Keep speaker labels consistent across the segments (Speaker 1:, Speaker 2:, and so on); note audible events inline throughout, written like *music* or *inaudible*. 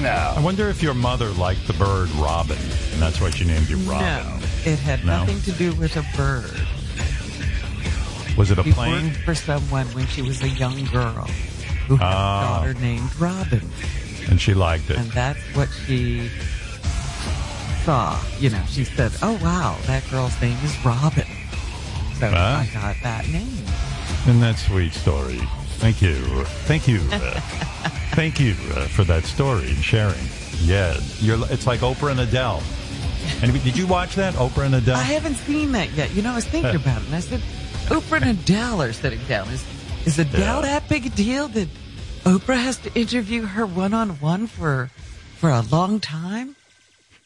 Speaker 1: play now.
Speaker 2: I wonder if your mother liked the bird Robin, and that's why she named you Robin.
Speaker 3: No, it had
Speaker 2: No?
Speaker 3: nothing to do with a bird.
Speaker 2: Was it a
Speaker 3: She
Speaker 2: plane?
Speaker 3: worked for someone when she was a young girl who had
Speaker 2: Ah.
Speaker 3: a daughter named Robin,
Speaker 2: And she liked it.
Speaker 3: and that's what she saw. You know, she said, "Oh wow, that girl's name is Robin." So
Speaker 2: Ah.
Speaker 3: I got that name.
Speaker 2: Isn't that sweet story? Thank you. Thank you. *laughs* Thank you uh, for that story and sharing. Yeah, you're, it's like Oprah and Adele. And did you watch that, Oprah and Adele?
Speaker 3: I haven't seen that yet. You know, I was thinking *laughs* about it, and I said, Oprah and Adele are sitting down. Is is Adele
Speaker 2: Yeah.
Speaker 3: that big a deal that Oprah has to interview her one on one for for a long time?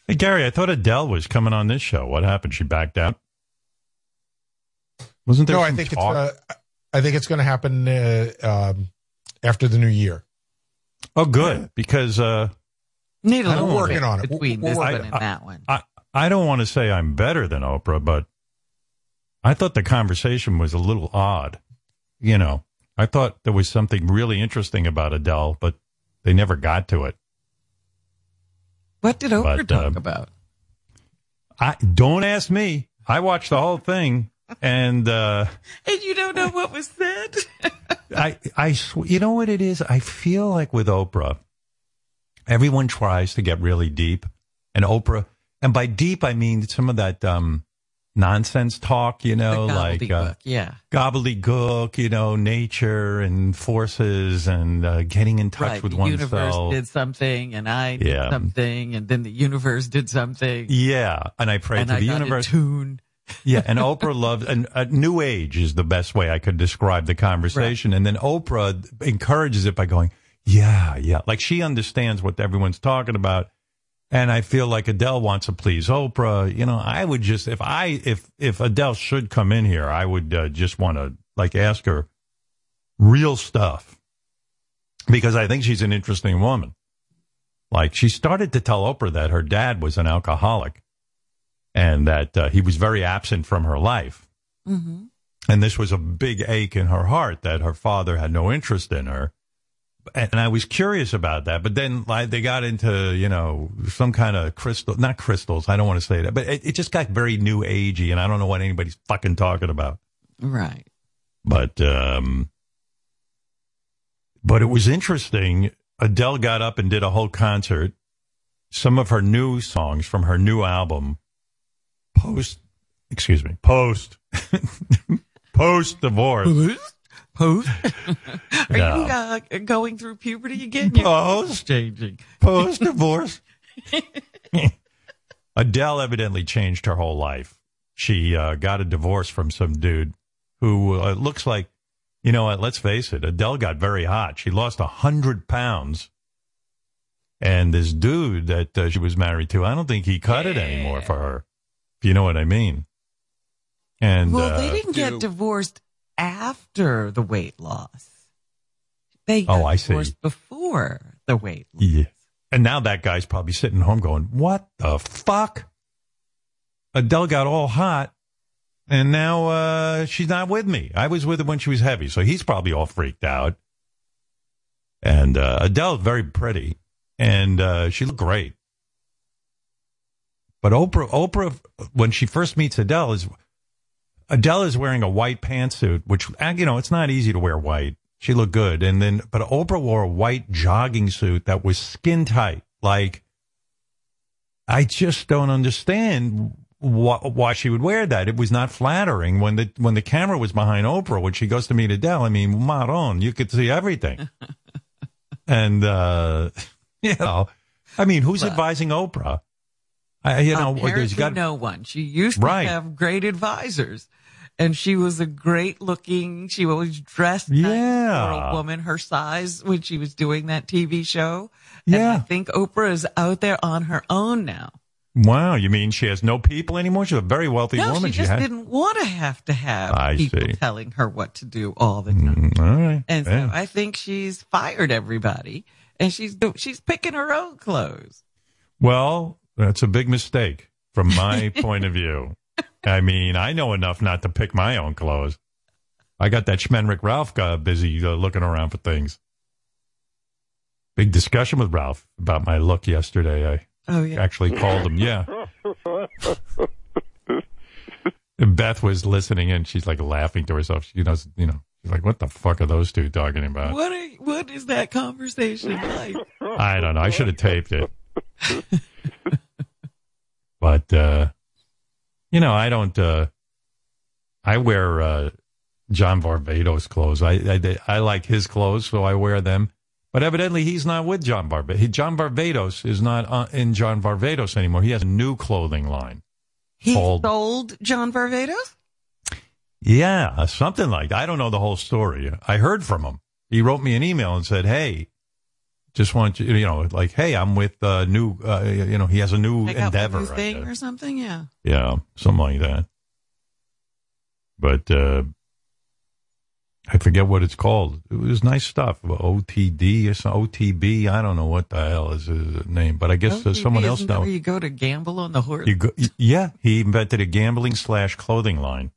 Speaker 2: Hey, Gary, I thought Adele was coming on this show. What happened? She backed out? Wasn't there
Speaker 4: No, I think
Speaker 2: talk?
Speaker 4: it's. Uh, I think it's going to happen uh, um, after the new year.
Speaker 2: Oh, good. Because uh,
Speaker 3: Need a
Speaker 2: I
Speaker 3: little
Speaker 4: working on it.
Speaker 3: between this
Speaker 2: working-
Speaker 3: one and
Speaker 2: I-
Speaker 3: that one.
Speaker 2: I, I don't want to say I'm better than Oprah, but I thought the conversation was a little odd. You know, I thought there was something really interesting about Adele, but they never got to it.
Speaker 3: what did Oprah
Speaker 2: but,
Speaker 3: talk
Speaker 2: um,
Speaker 3: about?
Speaker 2: I don't ask me. I watched the whole thing, and uh,
Speaker 3: And you don't know what was said.
Speaker 2: I, I, sw- you know what it is? I feel like with Oprah, everyone tries to get really deep, and Oprah, and by deep I mean some of that um, nonsense talk. You know, like uh,
Speaker 3: gobbledygook, yeah,
Speaker 2: gobbledygook, you know, nature and forces and uh, getting in touch
Speaker 3: right.
Speaker 2: with
Speaker 3: the
Speaker 2: oneself.
Speaker 3: universe did something, and I did
Speaker 2: Yeah.
Speaker 3: something, and then the universe did something,
Speaker 2: yeah, and I
Speaker 3: prayed
Speaker 2: to
Speaker 3: I
Speaker 2: the universe.
Speaker 3: tune.
Speaker 2: Yeah, and Oprah loves and uh, New Age is the best way I could describe the conversation. And then Oprah encourages it by going, "Yeah, yeah," like she understands what everyone's talking about. And I feel like Adele wants to please Oprah. You know, I would just if I if if Adele should come in here, I would uh, just want to like ask her real stuff because I think she's an interesting woman. Like she started to tell Oprah that her dad was an alcoholic and that uh, he was very absent from her life.
Speaker 3: hmm
Speaker 2: And this was a big ache in her heart that her father had no interest in her. And I was curious about that. But then like, they got into, you know, some kind of crystal, not crystals. I don't want to say that, but it, it just got very new agey and I don't know what anybody's fucking talking about.
Speaker 3: Right.
Speaker 2: But, um, but it was interesting. Adele got up and did a whole concert. Some of her new songs from her new album, post, excuse me, post, *laughs* post divorce. *laughs*
Speaker 3: Post. Are
Speaker 2: No.
Speaker 3: you uh, going through puberty again?
Speaker 2: Post,
Speaker 3: changing.
Speaker 2: post divorce. *laughs* Adele evidently changed her whole life. She uh, got a divorce from some dude who uh, looks like, you know what? Let's face it. Adele got very hot. She lost a hundred pounds, and this dude that uh, she was married to, I don't think he cut it anymore for her. If you know what I mean. And
Speaker 3: Well,
Speaker 2: uh,
Speaker 3: they didn't get divorced after the weight loss. They
Speaker 2: Oh,
Speaker 3: got
Speaker 2: I see.
Speaker 3: before the weight loss.
Speaker 2: Yeah. And now that guy's probably sitting home going, What the fuck? Adele got all hot and now uh, she's not with me. I was with her when she was heavy. So he's probably all freaked out. And uh, Adele's very pretty and uh, she looked great. But Oprah, Oprah, when she first meets Adele, is Adele is wearing a white pantsuit, which you know it's not easy to wear white. She looked good, and then but Oprah wore a white jogging suit that was skin tight. Like I just don't understand why, why she would wear that. It was not flattering when the when the camera was behind Oprah when she goes to meet Adele. I mean, Maron, you could see everything, *laughs* and uh, *laughs* you know, I mean, who's
Speaker 3: Well,
Speaker 2: advising Oprah? I, you know, there's got
Speaker 3: no one. She used to
Speaker 2: Right.
Speaker 3: have great advisors. And she was a great looking, she always dressed nice
Speaker 2: Yeah.
Speaker 3: for a woman her size when she was doing that TV show. And I think Oprah is out there on her own now.
Speaker 2: Wow, you mean she has no people anymore? She's a very wealthy
Speaker 3: No,
Speaker 2: woman.
Speaker 3: she just
Speaker 2: had-
Speaker 3: didn't want to have to have
Speaker 2: I
Speaker 3: people
Speaker 2: see.
Speaker 3: telling her what to do all the time.
Speaker 2: Mm, all right.
Speaker 3: And so I think she's fired everybody and she's she's picking her own clothes.
Speaker 2: well, that's a big mistake from my *laughs* point of view. I mean, I know enough not to pick my own clothes. I got that Schmenrick Ralph guy busy uh, looking around for things. big discussion with Ralph about my look yesterday. I
Speaker 3: Oh yeah.
Speaker 2: actually called him. Yeah. And Beth was listening and she's like laughing to herself. She knows, you know, she's like, what the fuck are those two talking about?
Speaker 3: What are, what is that conversation like?
Speaker 2: I don't know. I should have taped it. *laughs* but, uh, you know, I don't, uh, I wear, uh, John Varvatos clothes. I, I, I like his clothes, so I wear them. But evidently he's not with John Varvatos. John Varvatos is not uh, in John Varvatos anymore. He has a new clothing line.
Speaker 3: He
Speaker 2: Called-
Speaker 3: sold John Varvatos?
Speaker 2: Yeah, something like I don't know the whole story. I heard from him. He wrote me an email and said, "Hey, just want you, you know, like, hey, I'm with uh, new, uh, you know, he has a new
Speaker 3: a
Speaker 2: endeavor,
Speaker 3: new thing or something? Yeah.
Speaker 2: yeah, something like that." But uh, I forget what it's called. It was nice stuff. OTD or some OTB. I don't know what the hell is his name, but I guess uh,
Speaker 3: OTB,
Speaker 2: someone else knows.
Speaker 3: You go to gamble on the horse?
Speaker 2: You go, yeah, he invented a gambling slash clothing line,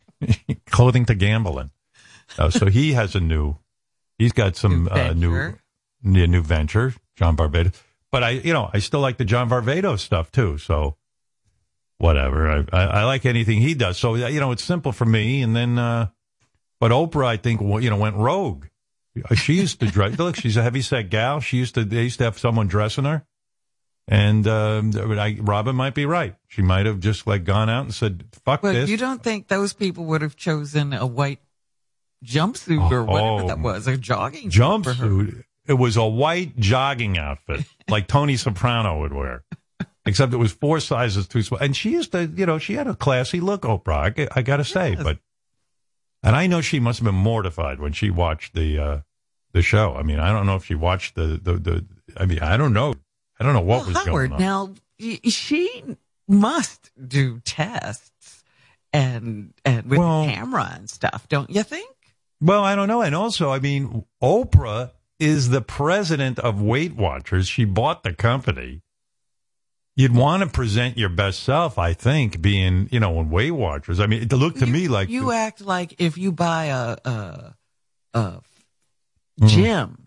Speaker 2: *laughs* clothing to gambling. Uh, so he has a new, he's got some
Speaker 3: New
Speaker 2: uh, new,
Speaker 3: venture.
Speaker 2: new venture, John Varvatos. But I, you know, I still like the John Varvatos stuff too. So whatever, I, I, I like anything he does. So you know, it's simple for me. And then, uh, but Oprah, I think, you know, went rogue. She used to dress. look, she's a heavy set gal. She used to. They used to have someone dressing her. And um, I, Robin might be right. She might have just like gone out and said, "Fuck
Speaker 3: But
Speaker 2: this."
Speaker 3: you don't think those people would have chosen a white jumpsuit or whatever
Speaker 2: Oh,
Speaker 3: that was, a jogging suit for her?
Speaker 2: jumpsuit. It was a white jogging outfit, like Tony Soprano would wear, except it was four sizes too small. And she used to, you know, she had a classy look, Oprah. I got to say,
Speaker 3: Yes.
Speaker 2: but and I know she must have been mortified when she watched the uh the show. I mean, I don't know if she watched the the, the I mean, I don't know. I don't know what
Speaker 3: well,
Speaker 2: was
Speaker 3: Howard,
Speaker 2: going on.
Speaker 3: now she must do tests and and with
Speaker 2: Well-
Speaker 3: camera and stuff, don't you think?
Speaker 2: Well, I don't know. And also, I mean, Oprah is the president of Weight Watchers. She bought the company. You'd want to present your best self, I think, being, you know, in Weight Watchers. I mean, it looked to
Speaker 3: you,
Speaker 2: me like
Speaker 3: you act like if you buy a a, a
Speaker 2: Mhm.
Speaker 3: gym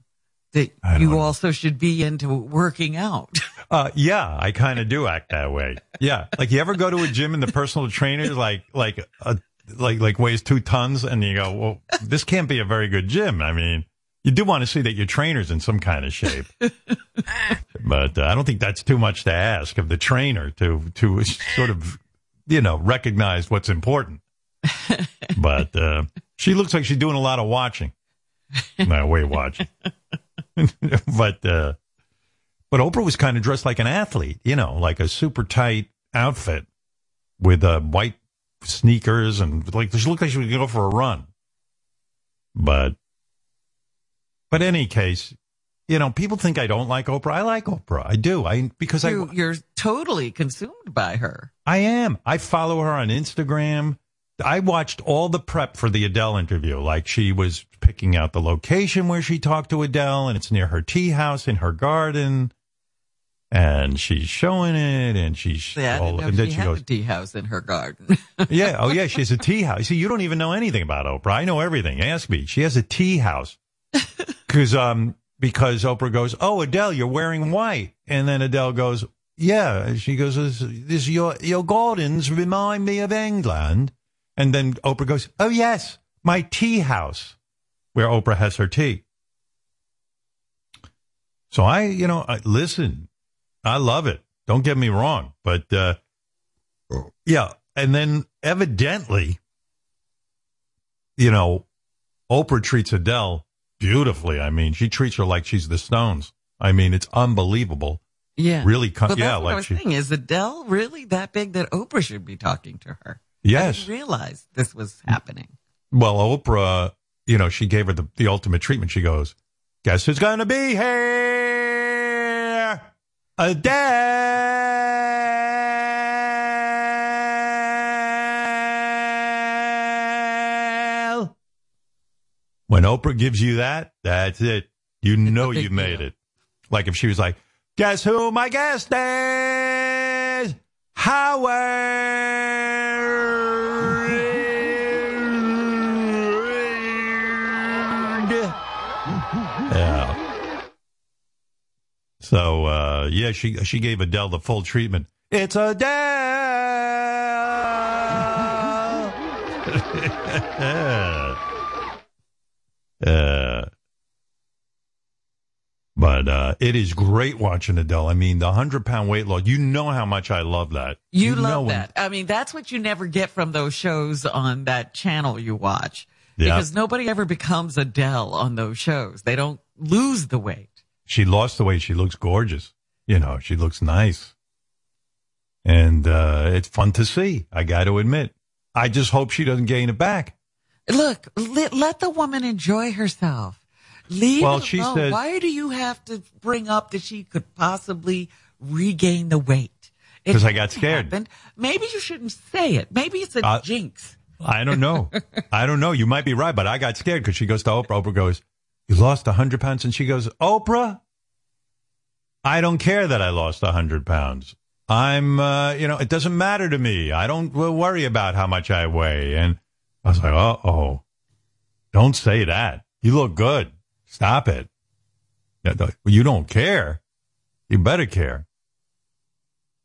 Speaker 3: that you
Speaker 2: know.
Speaker 3: also should be into working out. *laughs*
Speaker 2: Uh, yeah, I kind of do act that way. Yeah, like you ever go to a gym and the personal trainer like like a like like weighs two tons, and you go, well, this can't be a very good gym. I mean, you do want to see that your trainer's in some kind of shape, *laughs* but uh, I don't think that's too much to ask of the trainer to to sort of you know recognize what's important. *laughs* But uh, she looks like she's doing a lot of watching. No, way watching, *laughs* but. uh but Oprah was kind of dressed like an athlete, you know, like a super tight outfit with uh, white sneakers and like she looked like she was going to go for a run. But, but any case, you know, people think I don't like Oprah. I like Oprah. I do. I because
Speaker 3: you,
Speaker 2: I
Speaker 3: you're totally consumed by her.
Speaker 2: I am. I follow her on Instagram. I watched all the prep for the Adele interview. Like she was picking out the location where she talked to Adele, and it's near her tea house in her garden. And she's showing it, and she's
Speaker 3: Yeah,
Speaker 2: all, and then
Speaker 3: she
Speaker 2: she goes,
Speaker 3: a tea house in her garden. *laughs*
Speaker 2: "Yeah, oh yeah, she has a tea house." See, you don't even know anything about Oprah. I know everything. Ask me. She has a tea house *laughs* because um because Oprah goes, "Oh, Adele, you're wearing white," and then Adele goes, "Yeah." She goes, "This, this your your gardens remind me of England," and then Oprah goes, "Oh yes, my tea house, where Oprah has her tea." So I, you know, I, listen, I love it. Don't get me wrong, but uh, yeah, and then evidently, you know, Oprah treats Adele beautifully. I mean, she treats her like she's the Stones. I mean, it's unbelievable.
Speaker 3: yeah.
Speaker 2: Really, con-
Speaker 3: But that's
Speaker 2: yeah,
Speaker 3: what I
Speaker 2: like
Speaker 3: was
Speaker 2: she,
Speaker 3: saying. Is Adele really that big that Oprah should be talking to her? I
Speaker 2: yes.
Speaker 3: didn't realize this was happening.
Speaker 2: Well, Oprah, you know, she gave her the, the ultimate treatment. She goes, "Guess who's going to be here? Adele." When Oprah gives you that, that's it. You know you made
Speaker 3: deal.
Speaker 2: it. Like if she was like, "Guess who my guest is? Howard." Yeah. So uh, yeah, she she gave Adele the full treatment. It's Adele. *laughs* uh, but uh, it is great watching Adele. I mean, the hundred pound weight loss. You know how much I love that.
Speaker 3: You,
Speaker 2: know
Speaker 3: love
Speaker 2: when-
Speaker 3: that. I mean, that's what you never get from those shows on that channel you watch.
Speaker 2: Yeah.
Speaker 3: Because nobody ever becomes Adele on those shows. They don't lose the weight.
Speaker 2: She lost the weight. She looks gorgeous. You know, she looks nice. And uh, it's fun to see. I got to admit. I just hope she doesn't gain it back.
Speaker 3: Look, let, let the woman enjoy herself. Leave
Speaker 2: Well, she
Speaker 3: alone.
Speaker 2: said-
Speaker 3: Why do you have to bring up that she could possibly regain the weight?
Speaker 2: Because I got scared.
Speaker 3: happened. Maybe you shouldn't say it. Maybe it's a
Speaker 2: Uh,
Speaker 3: jinx.
Speaker 2: I don't know. *laughs* I don't know. You might be right, but I got scared because she goes to Oprah. Oprah goes, You lost 100 pounds? And she goes, Oprah, I don't care that I lost 100 pounds. I'm, uh, you know, it doesn't matter to me. I don't worry about how much I weigh. And I was like, Uh oh, don't say that. You look good. Stop it. You don't care. You better care.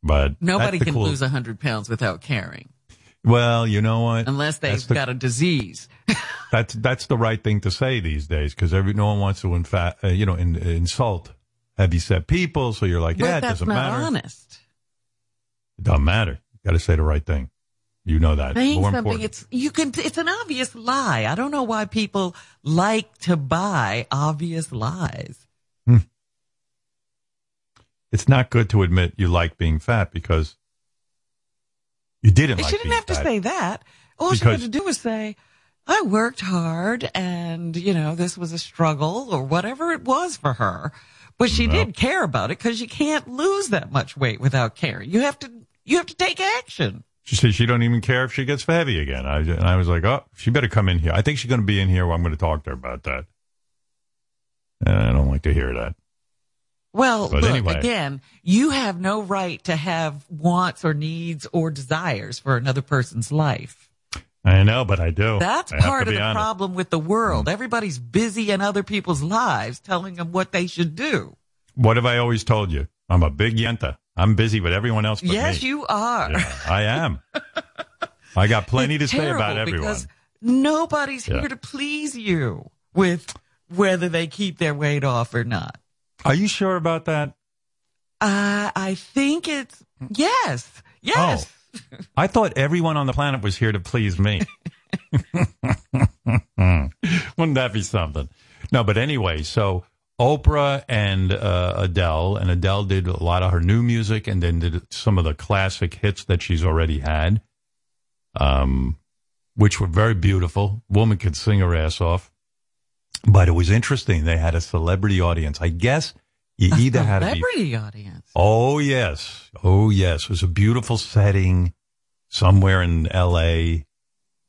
Speaker 2: But
Speaker 3: Nobody can
Speaker 2: cool-
Speaker 3: lose 100 pounds without caring,
Speaker 2: Well, you know what?
Speaker 3: unless they've
Speaker 2: the-
Speaker 3: got a disease. *laughs*
Speaker 2: That's that's the right thing to say these days because every no one wants to in fact, uh, you know in, insult heavy set people. So you're like,
Speaker 3: but
Speaker 2: yeah, it doesn't
Speaker 3: not
Speaker 2: matter.
Speaker 3: honest.
Speaker 2: It doesn't matter. You got to say the right thing. You know that.
Speaker 3: Saying something,
Speaker 2: important.
Speaker 3: it's you can. It's an obvious lie. I don't know why people like to buy obvious lies. Hmm.
Speaker 2: It's not good to admit you like being fat because you didn't.
Speaker 3: She
Speaker 2: like
Speaker 3: didn't have to say that. All she had to do was say, I worked hard and, you know, this was a struggle or whatever it was for her. But she
Speaker 2: Well-
Speaker 3: did care about it because you can't lose that much weight without caring. You have to, you have to take action.
Speaker 2: She said she don't even care if she gets heavy again. I, and I was like, oh, she better come in here. I think she's going to be in here. I'm going to talk to her about that. And I don't like to hear that.
Speaker 3: Well,
Speaker 2: But
Speaker 3: look,
Speaker 2: anyway.
Speaker 3: again, you have no right to have wants or needs or desires for another person's life.
Speaker 2: I know, but I do.
Speaker 3: That's
Speaker 2: I
Speaker 3: part of the
Speaker 2: honest.
Speaker 3: problem with the world. Mm. Everybody's busy in other people's lives telling them what they should do.
Speaker 2: What have I always told you? I'm a big yenta. I'm busy with everyone else but
Speaker 3: yes,
Speaker 2: me.
Speaker 3: you are.
Speaker 2: Yeah, I am. I got plenty
Speaker 3: It's
Speaker 2: to say about everyone.
Speaker 3: Because nobody's
Speaker 2: Yeah.
Speaker 3: here to please you with whether they keep their weight off or not.
Speaker 2: Are you sure about that?
Speaker 3: Uh, I think it's yes, yes.
Speaker 2: Oh. I thought everyone on the planet was here to please me. *laughs* *laughs* Wouldn't that be something? No, but anyway, so Oprah and uh, Adele, and Adele did a lot of her new music, and then did some of the classic hits that she's already had, um, which were very beautiful. Woman could sing her ass off, but it was interesting. They had a celebrity audience. I guess you either had be
Speaker 3: Celebrity audience.
Speaker 2: Oh yes, oh yes. It was a beautiful setting somewhere in L.A.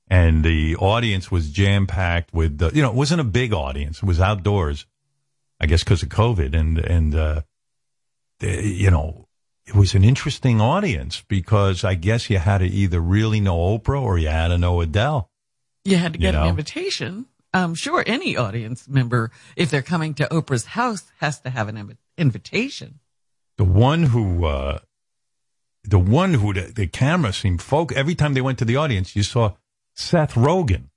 Speaker 2: and the audience was jam packed with the, you know it wasn't a big audience. It was outdoors, I guess because of COVID and and uh, you know it was an interesting audience because I guess you had to either really know Oprah or you had to know Adele.
Speaker 3: You had to
Speaker 2: You
Speaker 3: get
Speaker 2: know?
Speaker 3: an invitation. I'm sure any audience member, if they're coming to Oprah's house, has to have an invi- invitation.
Speaker 2: The one who. Uh, the one who the, the camera seemed folk every time they went to the audience, you saw Seth Rogen,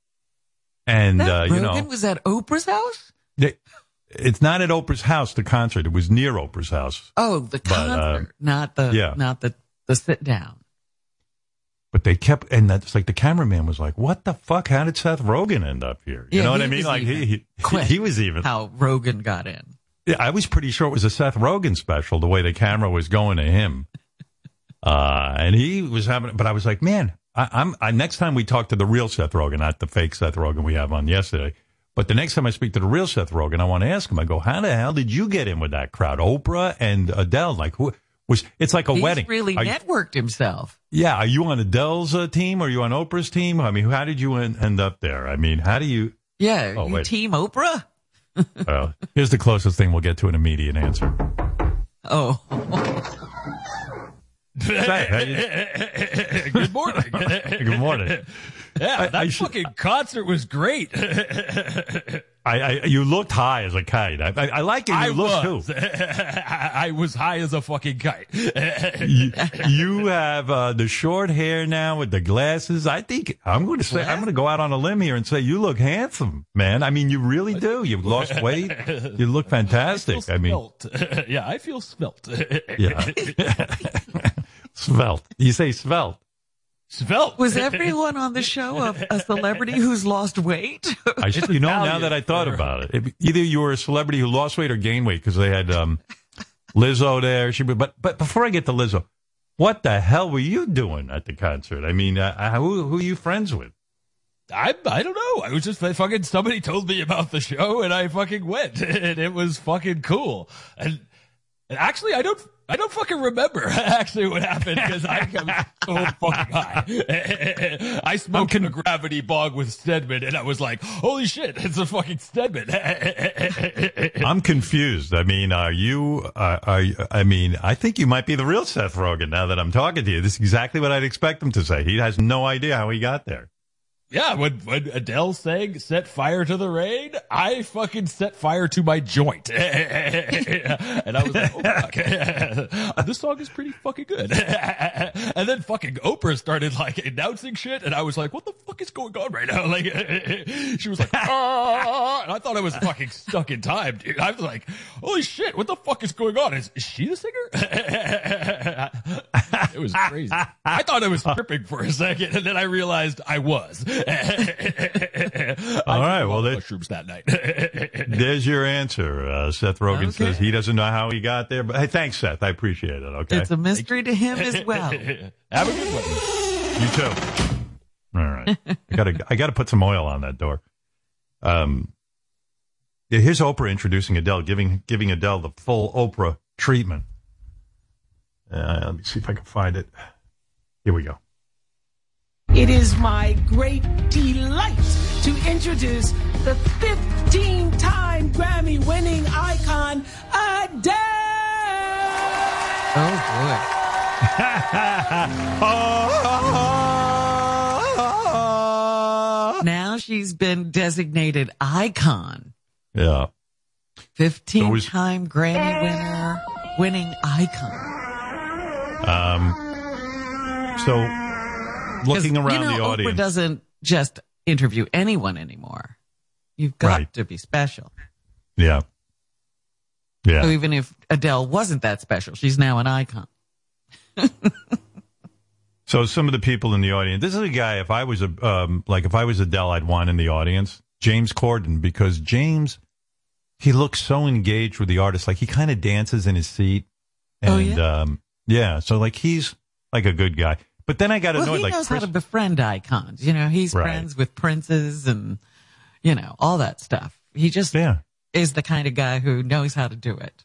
Speaker 2: and
Speaker 3: That
Speaker 2: uh, you
Speaker 3: Rogan
Speaker 2: know
Speaker 3: was at Oprah's house.
Speaker 2: they, it's not at Oprah's house. The concert it was near Oprah's house,
Speaker 3: Oh, the
Speaker 2: But, uh,
Speaker 3: concert, not the
Speaker 2: yeah.
Speaker 3: not the the sit down.
Speaker 2: but they kept and that's like the cameraman was like, "What the fuck? How did Seth Rogen end up here?" You
Speaker 3: Yeah,
Speaker 2: know what I mean? Like he he,
Speaker 3: quick
Speaker 2: he was even.
Speaker 3: How Rogen got in.
Speaker 2: Yeah, I was pretty sure it was a Seth Rogen special. The way the camera was going to him, uh, and he was having. But I was like, man, I, I'm. I, next time we talk to the real Seth Rogen, not the fake Seth Rogen we have on yesterday. But the next time I speak to the real Seth Rogen, I want to ask him. I go, how the hell did you get in with that crowd? Oprah and Adele, like who was? It's like a
Speaker 3: He's
Speaker 2: wedding.
Speaker 3: really
Speaker 2: Are
Speaker 3: networked himself.
Speaker 2: yeah, are you on Adele's uh, team? Or are you on Oprah's team? I mean, how did you en- end up there? I mean, how do you?
Speaker 3: Yeah,
Speaker 2: Oh,
Speaker 3: you
Speaker 2: wait.
Speaker 3: team Oprah. *laughs*
Speaker 2: well, here's the closest thing we'll get to an immediate answer.
Speaker 3: Oh,
Speaker 2: Say, *laughs*
Speaker 1: Good morning. *laughs*
Speaker 2: Good morning.
Speaker 1: Yeah,
Speaker 2: I-
Speaker 1: that
Speaker 2: I should-
Speaker 1: fucking concert was great. *laughs*
Speaker 2: I, I you looked high as a kite. I, I, I like it. You
Speaker 1: I
Speaker 2: look
Speaker 1: was.
Speaker 2: too. *laughs*
Speaker 1: I was high as a fucking kite. *laughs*
Speaker 2: you, you have uh, the short hair now with the glasses. I think I'm going to say I'm going to go out on a limb here and say you look handsome, man. I mean, you really do. You've lost weight. You look fantastic. I, mean,
Speaker 1: yeah, I feel smelt.
Speaker 2: yeah, svelte. You say svelte.
Speaker 1: Svelte.
Speaker 3: Was everyone on the show a, a celebrity who's lost weight?
Speaker 2: I should, you know, now that I thought about it, if- either you were a celebrity who lost weight or gained weight because they had um, Lizzo there. She, but but before I get to Lizzo, what the hell were you doing at the concert? I mean, uh, who who are you friends with?
Speaker 1: I I don't know. I was just I fucking somebody told me about the show and I fucking went *laughs* and it was fucking cool. And, and actually, I don't. I don't fucking remember *laughs* actually what happened because I got *laughs* so fucking high. *laughs* I smoked in a gravity bong with Stedman and I was like, holy shit, it's a fucking Stedman.
Speaker 2: I'm confused. I mean, are you? Uh, are you, I mean, I think you might be the real Seth Rogen now that I'm talking to you. This is exactly what I'd expect him to say. He has no idea how he got there.
Speaker 1: Yeah, when, when Adele sang set fire to the rain, I fucking set fire to my joint. *laughs* and I was like, oh *laughs* this song is pretty fucking good. *laughs* and then fucking Oprah started like announcing shit and I was like, what the fuck is going on right now? Like, she was like, ah, and I thought I was fucking stuck in time, dude. I was like, holy shit, what the fuck is going on? Is, is she the singer? It was crazy. I thought I was *laughs* tripping for a second and then I realized I was. *laughs*
Speaker 2: All
Speaker 1: All
Speaker 2: right, well, that-
Speaker 1: mushrooms that night. *laughs*
Speaker 2: There's your answer. Uh, Seth Rogen
Speaker 3: Okay.
Speaker 2: says he doesn't know how he got there, but hey, thanks, Seth. I appreciate it. Okay,
Speaker 3: It's a mystery to him as well.
Speaker 1: Have a good one.
Speaker 2: you too. All right, I gotta I gotta put some oil on that door. Um, here's Oprah introducing Adele, giving giving Adele the full Oprah treatment. Uh, let me see if I can find it. Here we go.
Speaker 5: It is my great delight to introduce the 15 time Grammy winning icon, Adele.
Speaker 3: Oh boy. *laughs* Now she's been designated icon.
Speaker 2: Yeah.
Speaker 3: 15 time Grammy winner, winning icon.
Speaker 2: Um. So, looking around
Speaker 3: you know,
Speaker 2: the
Speaker 3: Oprah
Speaker 2: audience,
Speaker 3: doesn't just interview anyone anymore. You've got
Speaker 2: Right.
Speaker 3: to be special.
Speaker 2: yeah, yeah.
Speaker 3: So even if Adele wasn't that special, she's now an icon. *laughs*
Speaker 2: So some of the people in the audience. This is a guy. If I was a um, like if I was Adele, I'd want in the audience James Corden because James he looks so engaged with the artist. Like he kind of dances in his seat. And,
Speaker 3: Oh, yeah?
Speaker 2: Um, yeah. So like he's like a good guy. But then I got
Speaker 3: Well,
Speaker 2: annoyed.
Speaker 3: he
Speaker 2: like
Speaker 3: knows
Speaker 2: Chris,
Speaker 3: how to befriend icons. You know, he's
Speaker 2: Right.
Speaker 3: friends with princes and, you know, all that stuff. He just
Speaker 2: yeah.
Speaker 3: is the kind of guy who knows how to do it.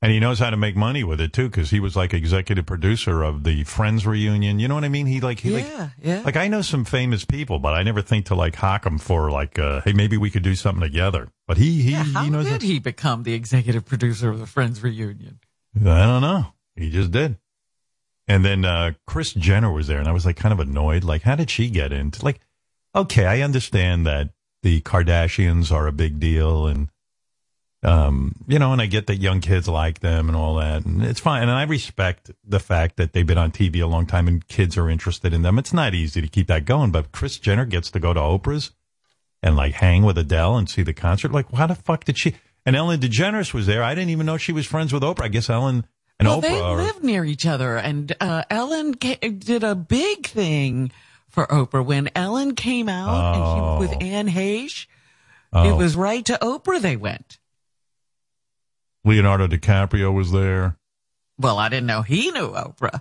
Speaker 2: And he knows how to make money with it too, because he was like executive producer of the Friends reunion. You know what I mean? He like he like
Speaker 3: yeah, yeah.
Speaker 2: like I know some famous people, but I never think to like hock them for like, uh, hey, maybe we could do something together. But he he
Speaker 3: yeah, how
Speaker 2: he knows.
Speaker 3: did he become the executive producer of the Friends reunion?
Speaker 2: I don't know. He just did. And then uh Kris Jenner was there, and I was like kind of annoyed. Like, how did she get into like? Okay, I understand that the Kardashians are a big deal, and um, you know, and I get that young kids like them and all that, and it's fine. And I respect the fact that they've been on TV a long time and kids are interested in them. It's not easy to keep that going, but Kris Jenner gets to go to Oprah's and like hang with Adele and see the concert. Like, how the fuck did she? And Ellen DeGeneres was there. I didn't even know she was friends with Oprah. I guess Ellen and
Speaker 3: well,
Speaker 2: Oprah
Speaker 3: they
Speaker 2: are.
Speaker 3: live near each other, and uh, Ellen ca- did a big thing for Oprah when Ellen came out and she with
Speaker 2: Oh.
Speaker 3: Anne Heche.
Speaker 2: Oh.
Speaker 3: It was right to Oprah they went.
Speaker 2: Leonardo DiCaprio was there.
Speaker 3: Well, I didn't know he knew Oprah.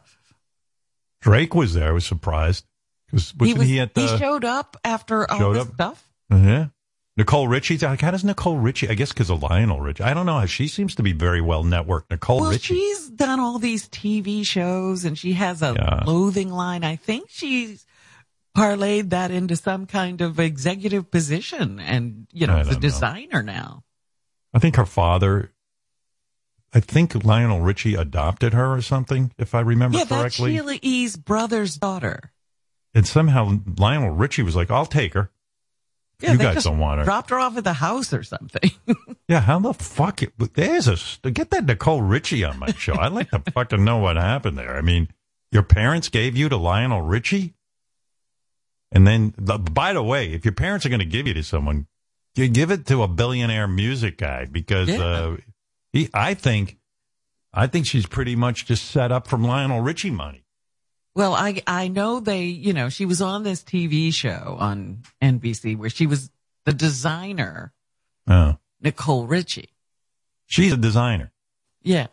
Speaker 2: Drake was there. I was surprised because
Speaker 3: He
Speaker 2: wasn't he, at the?
Speaker 3: he showed up after all
Speaker 2: showed
Speaker 3: this
Speaker 2: up?
Speaker 3: stuff.
Speaker 2: yeah. Nicole Richie's like, how does Nicole Richie? I guess because of Lionel Richie. I don't know. How she seems to be very well networked. Nicole
Speaker 3: Well,
Speaker 2: Richie.
Speaker 3: she's done all these TV shows and she has a
Speaker 2: Yeah.
Speaker 3: clothing line. I think she's parlayed that into some kind of executive position and, you know, is a
Speaker 2: know.
Speaker 3: designer now.
Speaker 2: I think her father. I think Lionel Richie adopted her or something, if I remember
Speaker 3: yeah, that's
Speaker 2: correctly.
Speaker 3: Sheila E.'s brother's daughter.
Speaker 2: and somehow Lionel Richie was like, "I'll take her."
Speaker 3: Yeah,
Speaker 2: you guys don't want her.
Speaker 3: Dropped her off at the house or something. *laughs*
Speaker 2: Yeah, how the fuck? It, there's a get that Nicole Richie on my show. I'd like to fucking know what happened there. I mean, your parents gave you to Lionel Richie, and then the, by the way, if your parents are going to give you to someone, you give it to a billionaire music guy because
Speaker 3: Yeah.
Speaker 2: uh, he. I think, I think she's pretty much just set up from Lionel Richie money.
Speaker 3: Well, I I know they, you know, she was on this TV show on NBC where she was the designer
Speaker 2: Oh,
Speaker 3: Nicole Richie.
Speaker 2: she's a designer.
Speaker 3: Yeah,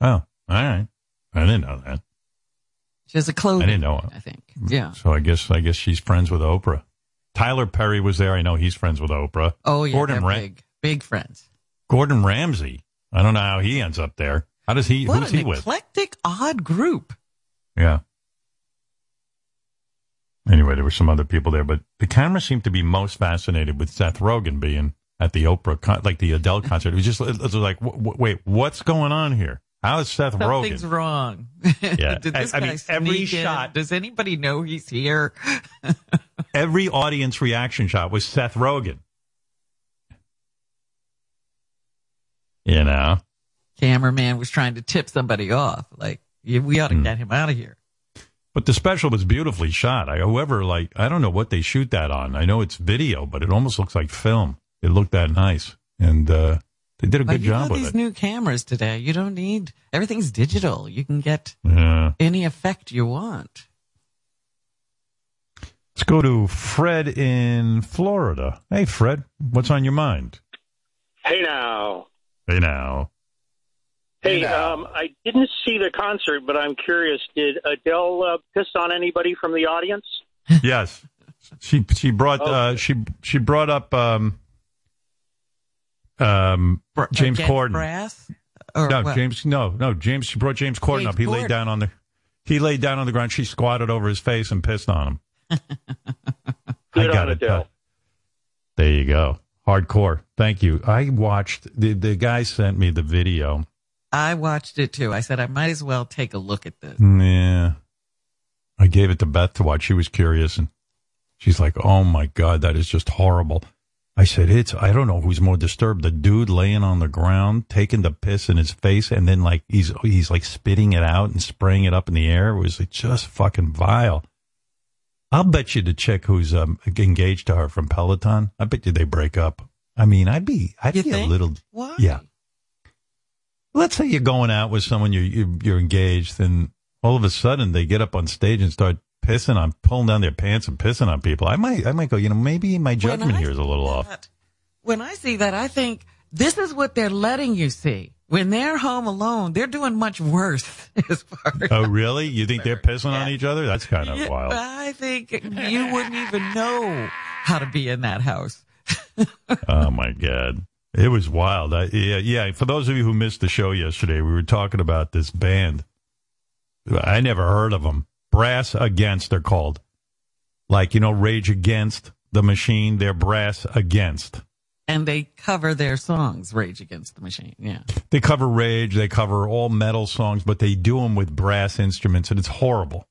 Speaker 2: Oh, all right. I didn't know that.
Speaker 3: she has a clothing.
Speaker 2: I didn't know.
Speaker 3: I think. Yeah.
Speaker 2: So I guess I guess she's friends with Oprah. Tyler Perry was there. I know he's friends with Oprah.
Speaker 3: Oh yeah,
Speaker 2: Gordon Ram-
Speaker 3: big, big friends.
Speaker 2: Gordon Ramsay. I don't know how he ends up there. How does he?
Speaker 3: What
Speaker 2: who's
Speaker 3: an
Speaker 2: he with?
Speaker 3: eclectic, odd group.
Speaker 2: Yeah. Anyway, there were some other people there, but the camera seemed to be most fascinated with Seth Rogen being at the Oprah, con- like the Adele concert. It was just it was like, w- w- wait, what's going on here? How is Seth
Speaker 3: Something's
Speaker 2: Rogen?
Speaker 3: Something's wrong.
Speaker 2: Yeah. *laughs*
Speaker 3: Did
Speaker 2: I-
Speaker 3: this
Speaker 2: I
Speaker 3: guy
Speaker 2: mean, every
Speaker 3: sneak in?
Speaker 2: shot-
Speaker 3: Does anybody know he's here? *laughs*
Speaker 2: Every audience reaction shot was Seth Rogen. You know.
Speaker 3: Cameraman was trying to tip somebody off. Like, we ought to
Speaker 2: Hmm.
Speaker 3: get him out of here.
Speaker 2: But the special was beautifully shot. I, however, like I don't know what they shoot that on. I know it's video, but it almost looks like film. It looked that nice, and uh, they did a
Speaker 3: But
Speaker 2: good
Speaker 3: you know
Speaker 2: job with
Speaker 3: these
Speaker 2: it.
Speaker 3: new cameras today, you don't need everything's digital. You can get
Speaker 2: yeah.
Speaker 3: any effect you want.
Speaker 2: Let's go to Fred in Florida. Hey, Fred, what's on your mind?
Speaker 6: Hey now.
Speaker 2: Hey, now.
Speaker 6: Hey, um, I didn't see the concert, but I'm curious. Did Adele uh, piss on anybody from the audience? *laughs*
Speaker 2: Yes, she she brought uh, she she brought up um um James
Speaker 3: against
Speaker 2: Corden.
Speaker 3: Brass? Or
Speaker 2: No,
Speaker 3: what?
Speaker 2: James. No, no, James. She brought James Corden
Speaker 3: James
Speaker 2: up. He laid down on the he laid down on the ground. She squatted over his face and pissed on him. *laughs*
Speaker 6: Good
Speaker 2: I got
Speaker 6: on
Speaker 2: it.
Speaker 6: Adele.
Speaker 2: There you go. Hardcore. Thank you. I watched the the guy sent me the video.
Speaker 3: I watched it too. I said I might as well take a look at this.
Speaker 2: Yeah. I gave it to Beth to watch. She was curious and she's like, "Oh my god, that is just horrible." I said, "It's I don't know who's more disturbed, the dude laying on the ground taking the piss in his face and then like he's he's like spitting it out and spraying it up in the air. It was like, just fucking vile." I'll bet you the chick who's um, engaged to her from Peloton. I bet you they break up. I mean, I'd be I'd
Speaker 3: You
Speaker 2: be
Speaker 3: think?
Speaker 2: a little
Speaker 3: Why?
Speaker 2: yeah. Let's say you're going out with someone you, you you're engaged, and all of a sudden they get up on stage and start pissing on, pulling down their pants and pissing on people. I might I might go, you know, maybe my judgment here is a little
Speaker 3: see
Speaker 2: off.
Speaker 3: When I see that, I think this is what they're letting you see. When they're home alone, they're doing much worse *laughs* as far oh, as
Speaker 2: Oh, really? You think they're pissing on each other? That's kind of
Speaker 3: Yeah,
Speaker 2: wild.
Speaker 3: I think you wouldn't even know how to be in that house. *laughs*
Speaker 2: Oh my god, it was wild. I, yeah, yeah. For those of you who missed the show yesterday, we were talking about this band. I never heard of them. Brass Against, they're called. Like you know, Rage Against the Machine. They're Brass Against.
Speaker 3: And they cover their songs, Rage Against the Machine. Yeah.
Speaker 2: They cover Rage, they cover all metal songs, but they do them with brass instruments, and it's horrible.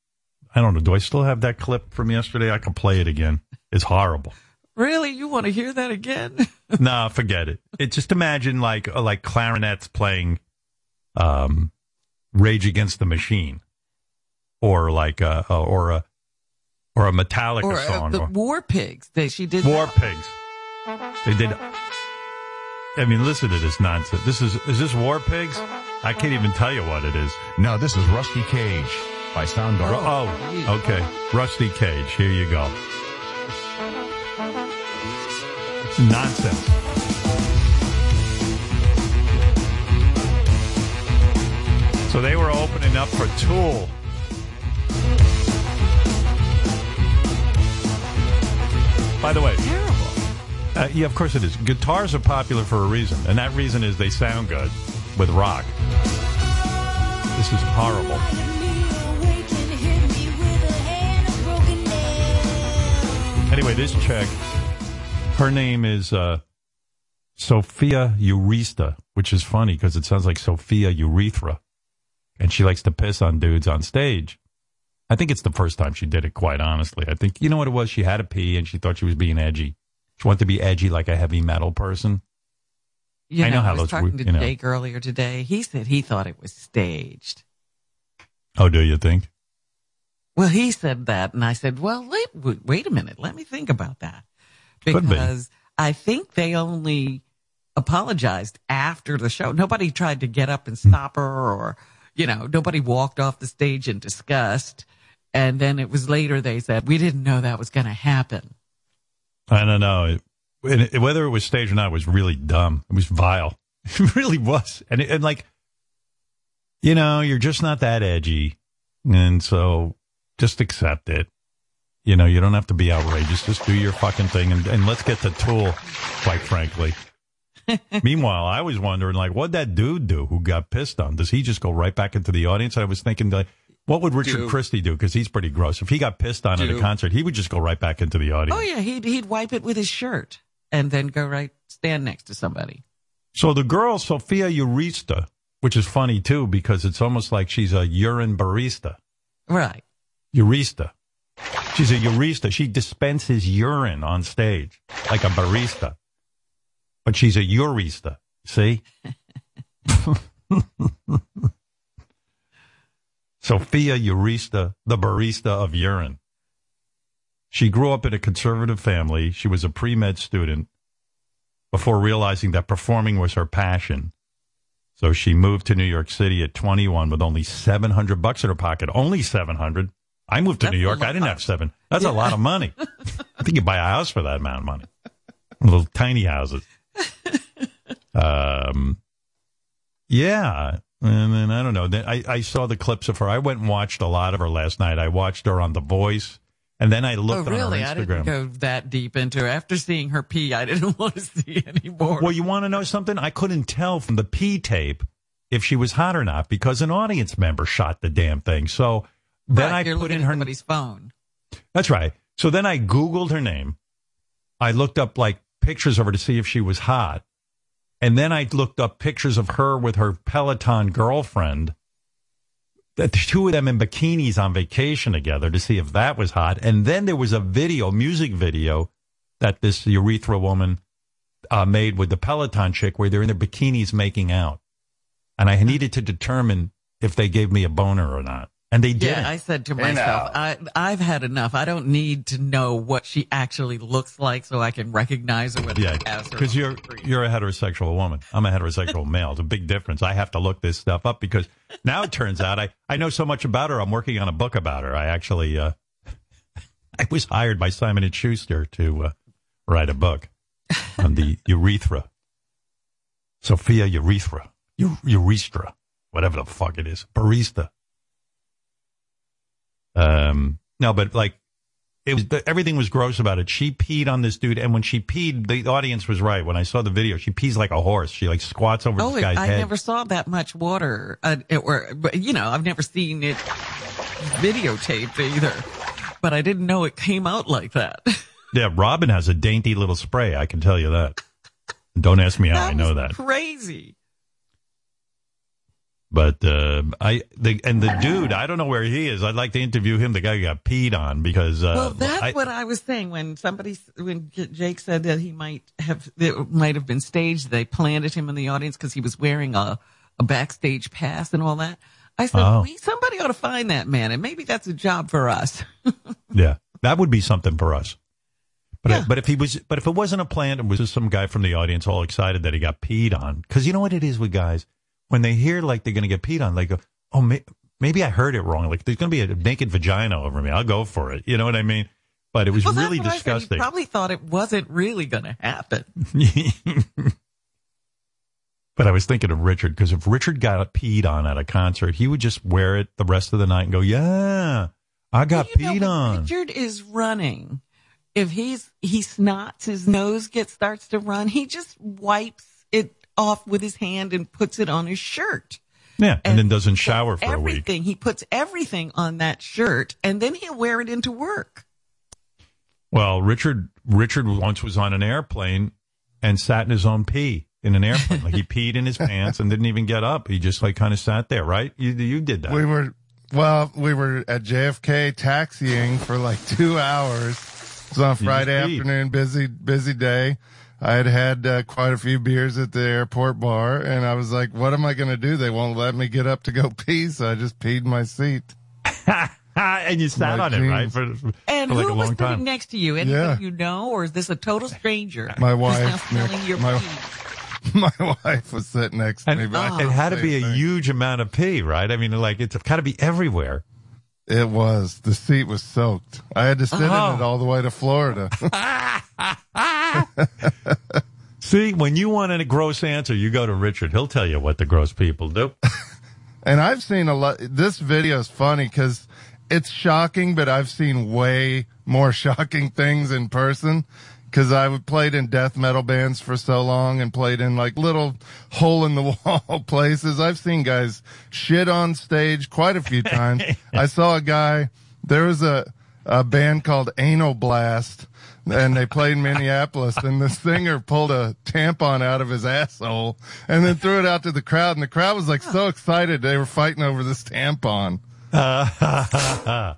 Speaker 2: I don't know. Do I still have that clip from yesterday? I can play it again. It's horrible.
Speaker 3: Really? You want to hear that again? *laughs*
Speaker 2: nah, forget it. It just imagine like uh, like clarinets playing um, Rage Against the Machine, or like a, a or a or a Metallica
Speaker 3: or uh,
Speaker 2: song,
Speaker 3: the
Speaker 2: or
Speaker 3: War Pigs. They, she did
Speaker 2: War
Speaker 3: that.
Speaker 2: Pigs. They did. I mean, listen to this nonsense. This is is this War Pigs? I can't even tell you what it is.
Speaker 7: No, this is Rusty Cage by Soundgarden.
Speaker 2: Oh, okay. Rusty Cage. Here you go. Nonsense. So they were opening up for Tool. By the way,
Speaker 3: Terrible.
Speaker 2: uh, yeah, of course it is. Guitars are popular for a reason, and that reason is they sound good with rock. This is horrible. Anyway, this chick, her name is uh, Sophia Urista, which is funny because it sounds like Sophia Urethra. And she likes to piss on dudes on stage. I think it's the first time she did it, quite honestly. I think, you know what it was? She had a pee and she thought she was being edgy. She wanted to be edgy like a heavy metal person.
Speaker 3: You
Speaker 2: I know how
Speaker 3: I was
Speaker 2: those
Speaker 3: talking to
Speaker 2: you know.
Speaker 3: Jake earlier today. He said he thought it was staged.
Speaker 2: Oh, do you think?
Speaker 3: Well, he said that, and I said, "Well, wait- wait a minute. Let me think about that." Because I think they only apologized after the show. Nobody tried to get up and stop her, or you know, nobody walked off the stage in disgust. And then it was later they said, "We didn't know that was going to happen."
Speaker 2: I don't know. It, it- whether it was staged or not, it was really dumb. It was vile. *laughs* It really was. And, it, and like, you know, you're just not that edgy. And so just accept it. You know, you don't have to be outrageous. Just do your fucking thing and, and let's get the Tool, quite frankly. *laughs* Meanwhile, I was wondering, like, what'd that dude do who got pissed on? Does he just go right back into the audience? I was thinking, like, what would Richard
Speaker 3: Do.
Speaker 2: Christie do? Because he's pretty gross. If he got pissed on at a concert, he would just go right back into the audience.
Speaker 3: Oh yeah, he'd he'd wipe it with his shirt and then go right stand next to somebody.
Speaker 2: So the girl, Sophia Eurista, which is funny too, because it's almost like she's a urine barista.
Speaker 3: Right.
Speaker 2: Eurista. She's a Eurista. She dispenses urine on stage like a barista. But she's a Eurista. See? *laughs* Sophia Eurista, the barista of urine. She grew up in a conservative family. She was a pre med student before realizing that performing was her passion. So she moved to New York City at 21 with only 700 bucks in her pocket. Only 700. I moved to
Speaker 3: That's
Speaker 2: New York. I didn't have seven. That's a lot of money. I think you buy a house for that amount of money. Little tiny houses. Um, yeah. And then I don't know. Then I, I saw the clips of her. I went and watched a lot of her last night. I watched her on The Voice. And then I
Speaker 3: Oh
Speaker 2: looked
Speaker 3: really?
Speaker 2: on
Speaker 3: I
Speaker 2: her
Speaker 3: didn't
Speaker 2: Instagram.
Speaker 3: go that deep into it. After seeing her pee, I didn't *laughs* want to see anymore.
Speaker 2: Well, you want to know something? I couldn't tell from the P tape if she was hot or not because an audience member shot the damn thing. So then
Speaker 3: Right,
Speaker 2: I put in her.
Speaker 3: somebody's phone.
Speaker 2: That's right. So then I Googled her name. I looked up like pictures of her to see if she was hot. And then I looked up pictures of her with her Peloton girlfriend. The two of them in bikinis on vacation together to see if that was hot. And then there was a video, music video, that this urethra woman uh, made with the Peloton chick where they're in their bikinis making out. And I needed to determine if they gave me a boner or not. And they did.
Speaker 3: Yeah, I said to myself, I, I've had enough. I don't need to know what she actually looks like so I can recognize her whether
Speaker 2: Yeah,
Speaker 3: she has her
Speaker 2: because you're
Speaker 3: the
Speaker 2: you're a heterosexual woman. I'm a heterosexual *laughs* male. It's a big difference. I have to look this stuff up because now it turns out I I know so much about her. I'm working on a book about her. I actually uh, *laughs* I was hired by Simon and Schuster to uh, write a book on the *laughs* urethra, Sophia urethra, U- urethra, whatever the fuck it is, barista. Um, no, but like it was everything was gross about it. She peed on this dude, and when she peed, the audience was right. When I saw the video, she pees like a horse. She like squats over
Speaker 3: Oh,
Speaker 2: this guy's
Speaker 3: I
Speaker 2: head.
Speaker 3: never saw that much water. Uh, it, or, but, you know, I've never seen it videotaped either. But I didn't know it came out like that. *laughs*
Speaker 2: Yeah, Robin has a dainty little spray. I can tell you that. Don't ask me how I know that.
Speaker 3: Crazy.
Speaker 2: But uh, I the and the dude, I don't know where he is. I'd like to interview him. The guy who got peed on because uh,
Speaker 3: well, that's
Speaker 2: I-
Speaker 3: what I was saying when somebody, when Jake said that he might have, it might have been staged. They planted him in the audience because he was wearing a, a backstage pass and all that. I said,
Speaker 2: Oh.
Speaker 3: we, somebody ought to find that man, and maybe that's a job for us. *laughs*
Speaker 2: Yeah, that would be something for us. But
Speaker 3: Yeah.
Speaker 2: but if he was, but if it wasn't a plant, it was just some guy from the audience all excited that he got peed on. Because you know what it is with guys when they hear like they're going to get peed on, like oh may, maybe I heard it wrong. Like there's going to be a naked vagina over me. I'll go for it. You know what I mean? But it was
Speaker 3: Well,
Speaker 2: really
Speaker 3: what I said. He
Speaker 2: disgusting.
Speaker 3: probably thought it wasn't really going to happen. *laughs*
Speaker 2: but I was thinking of Richard because if Richard got peed on at a concert, he would just wear it the rest of the night and go, "Yeah, I got
Speaker 3: You know,
Speaker 2: peed
Speaker 3: when
Speaker 2: on."
Speaker 3: Richard is running. If he's he snots, his nose gets starts to run. He just wipes it off with his hand and puts it on his shirt.
Speaker 2: yeah, and, then doesn't shower for a week.
Speaker 3: everything. He puts everything on that shirt, and then he'll wear it into work.
Speaker 2: Well, Richard Richard once was on an airplane and sat in his own pee in an airplane. like he *laughs* peed in his pants and didn't even get up. He just like kind of sat there, right? You you did that.
Speaker 8: We were, well, we were at JFK taxiing for like two hours. It's on Friday afternoon, busy, busy day. I had had uh, quite a few beers at the airport bar and I was like, what am I going to do? They won't let me get up to go *laughs* pee. So I just peed in my seat. *laughs*
Speaker 2: and you sat
Speaker 8: My
Speaker 2: on it, right?
Speaker 8: jeans.
Speaker 2: For,
Speaker 3: And
Speaker 2: for like
Speaker 3: who
Speaker 2: a
Speaker 3: was sitting
Speaker 2: time.
Speaker 3: next to you? Anybody
Speaker 8: Yeah.
Speaker 3: you know, or is this a total stranger? *laughs*
Speaker 8: My wife,
Speaker 3: now
Speaker 8: Nick,
Speaker 3: your
Speaker 8: my-
Speaker 3: pee?
Speaker 8: my wife was sitting next to
Speaker 2: And
Speaker 8: me. but I
Speaker 2: it had to be a
Speaker 8: thing.
Speaker 2: huge amount of pee, right? I mean, like it's got to be everywhere.
Speaker 8: It was. The seat was soaked. I had to sit
Speaker 2: Oh.
Speaker 8: in it all the way to Florida. *laughs*
Speaker 2: See, when you want a gross answer, you go to Richard. He'll tell you what the gross people do. *laughs*
Speaker 8: and I've seen a lot. This video is funny because it's shocking, but I've seen way more *laughs* shocking things in person. Cause I played in death metal bands for so long and played in like little hole in the wall places. I've seen guys shit on stage quite a few times. I saw a guy, there was a, a band called Anal Blast and they played in Minneapolis and the singer pulled a tampon out of his asshole and then threw it out to the crowd and the crowd was like so excited they were fighting over this tampon. *laughs*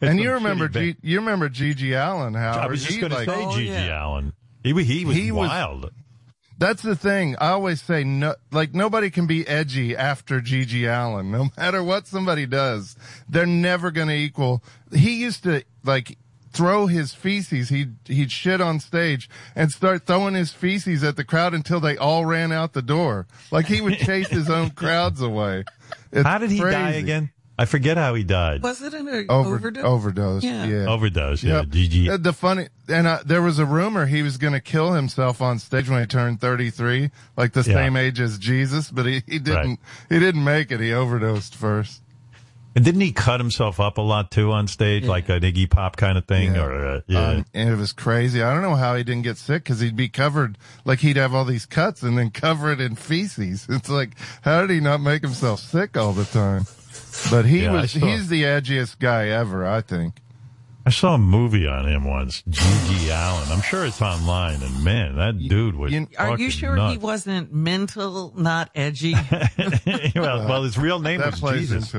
Speaker 8: and you remember
Speaker 2: shitty
Speaker 8: G, you remember GG Allin how
Speaker 2: I was just going to
Speaker 8: like,
Speaker 2: say
Speaker 3: Oh,
Speaker 2: GG
Speaker 3: yeah.
Speaker 2: Allin. He, he was
Speaker 8: He was-
Speaker 2: wild.
Speaker 8: That's the thing. I always say no, like nobody can be edgy after GG Allin. No *laughs* matter what somebody does, they're never going to equal. He used to like throw his feces. He'd, he'd shit on stage and start throwing his feces at the crowd until they all ran out the door. Like he would chase his own *laughs* crowds away. It's
Speaker 2: How did he die again? I forget how he died.
Speaker 3: Was it an
Speaker 8: Over,
Speaker 3: overdose?
Speaker 8: overdose.
Speaker 3: Yeah.
Speaker 8: Yeah.
Speaker 2: Overdose. Yeah.
Speaker 8: Yep.
Speaker 2: GG.
Speaker 8: Uh, The funny, and uh, there was a rumor he was going to kill himself on stage when he turned 33, like the
Speaker 2: Yeah.
Speaker 8: same age as Jesus, but he, he didn't, he didn't make it. He overdosed first.
Speaker 2: And didn't he cut himself up a lot too on stage, like an Iggy Pop kind of thing?
Speaker 8: Yeah.
Speaker 2: Or uh, yeah.
Speaker 8: Um, and it was crazy. I don't know how he didn't get sick because he'd be covered, like he'd have all these cuts and then cover it in feces. *laughs* It's like, how did he not make himself sick all the time? But he
Speaker 2: Yeah,
Speaker 8: was—he's the edgiest guy ever, I think.
Speaker 2: I saw a movie on him once, GG Allin. I'm sure it's online, and man, that dude was.
Speaker 8: you-
Speaker 3: Are you sure
Speaker 2: nuts.
Speaker 3: he wasn't mental, not edgy? *laughs*
Speaker 2: well, well, his real name
Speaker 8: That
Speaker 2: was Jesus.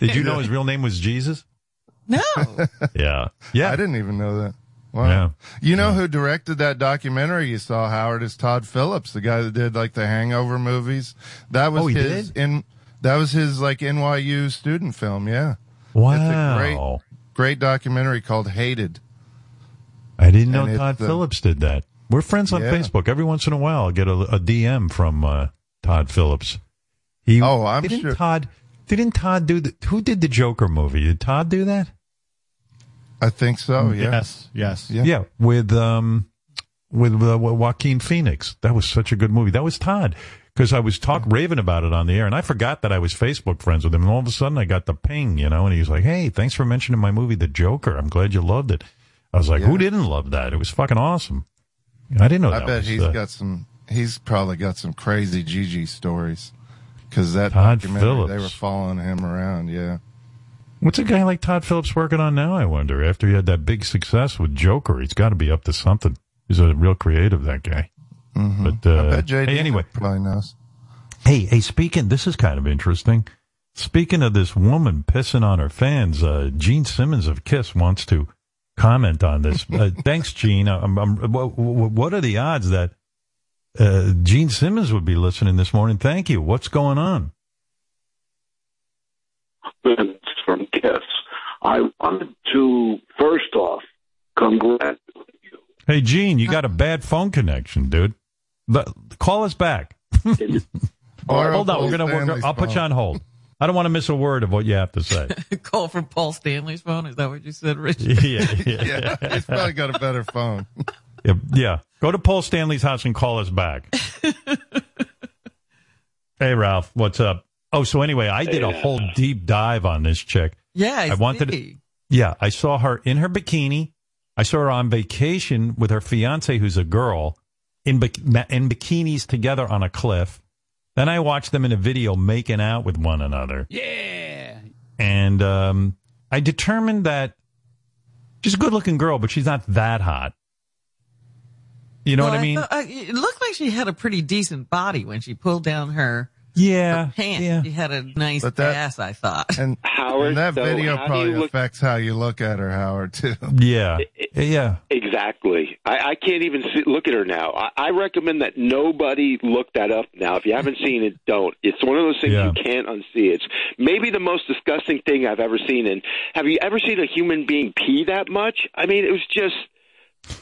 Speaker 2: Did you know his real name was Jesus?
Speaker 3: no. *laughs*
Speaker 2: Yeah, yeah,
Speaker 8: I didn't even know that. Wow.
Speaker 2: Yeah.
Speaker 8: You know who directed that documentary you saw, Howard, is Todd Phillips, the guy that did like the Hangover movies. That was
Speaker 2: Oh,
Speaker 8: his
Speaker 2: did?
Speaker 8: in that was his like NYU student film, yeah.
Speaker 2: Wow,
Speaker 8: It's a great great documentary called Hated.
Speaker 2: I didn't know
Speaker 8: and
Speaker 2: Todd Phillips did that. We're friends on
Speaker 8: Yeah.
Speaker 2: Facebook. Every once in a while, I'll get a, a DM from uh, Todd Phillips. He,
Speaker 8: Oh, I'm
Speaker 2: didn't
Speaker 8: sure-
Speaker 2: Todd. Didn't Todd do the? Who did the Joker movie? Did Todd do that?
Speaker 8: I think so, yeah.
Speaker 1: Yes, yes.
Speaker 8: Yeah.
Speaker 2: Yeah, with um, with uh, Joaquin Phoenix. That was such a good movie. That was Todd because I was talk raving about it on the air, and I forgot that I was Facebook friends with him. And all of a sudden, I got the ping, you know, and he was like, "Hey, thanks for mentioning my movie, The Joker. I'm glad you loved it." I was like, "Who didn't love that? It was fucking awesome." I didn't know.
Speaker 8: I bet
Speaker 2: was,
Speaker 8: he's
Speaker 2: uh,
Speaker 8: got some he's probably got some crazy GG stories. Cause that
Speaker 2: Todd Phillips.
Speaker 8: they were following him around, yeah.
Speaker 2: What's a guy like Todd Phillips working on now? I wonder. After he had that big success with Joker, he's got to be up to something. He's a real creative, that guy. But uh,
Speaker 8: I bet JD
Speaker 2: hey, anyway,
Speaker 8: probably knows.
Speaker 2: Hey, hey, speaking, this is kind of interesting. Speaking of this woman pissing on her fans, uh, Gene Simmons of Kiss wants to comment on this. *laughs* Uh, thanks, Gene. I'm, I'm, what, what are the odds that uh, Gene Simmons would be listening this morning? Thank you. What's going on?
Speaker 9: From Kiss. I wanted to first off congratulate you.
Speaker 2: Hey, Gene, you got a bad phone connection, dude. But call us back. *laughs*
Speaker 8: Or
Speaker 2: Hold on,
Speaker 8: Paul
Speaker 2: we're gonna. We're, I'll put you on hold. I don't want to miss a word of what you have to say. *laughs*
Speaker 3: Call from Paul Stanley's phone. Is that what you said, Rich?
Speaker 2: yeah, yeah, *laughs*
Speaker 8: Yeah, he's probably got a better phone.
Speaker 2: yeah, yeah. Go to Paul Stanley's house and call us back. hey, Ralph, what's up? Oh, so anyway, I did a whole deep dive on this chick.
Speaker 3: Yeah, I,
Speaker 2: I wanted to-
Speaker 3: see.
Speaker 2: Yeah, I saw her in her bikini. I saw her on vacation with her fiance, who's a girl, in in bikinis together on a cliff. Then I watched them in a video making out with one another.
Speaker 1: Yeah.
Speaker 2: and um, I determined that she's a good-looking girl, but she's not that hot. You know
Speaker 3: Well,
Speaker 2: what I mean?
Speaker 3: thought- uh, it looked like she had a pretty decent body when she pulled down her
Speaker 2: Yeah,
Speaker 3: Pants.
Speaker 2: yeah.
Speaker 3: She had a nice
Speaker 8: But that-
Speaker 3: ass, I thought.
Speaker 8: And, *laughs*
Speaker 9: Howard,
Speaker 8: and that
Speaker 9: though,
Speaker 8: video
Speaker 9: how
Speaker 8: probably
Speaker 9: look-
Speaker 8: affects how you look at her, Howard, too.
Speaker 2: Yeah, yeah.
Speaker 9: Exactly. I, I can't even see, look at her now. I, I recommend that nobody look that up now. If you haven't seen it, don't. It's one of those things
Speaker 2: Yeah.
Speaker 9: you can't unsee. It's maybe the most disgusting thing I've ever seen. And have you ever seen a human being pee that much? I mean, it was just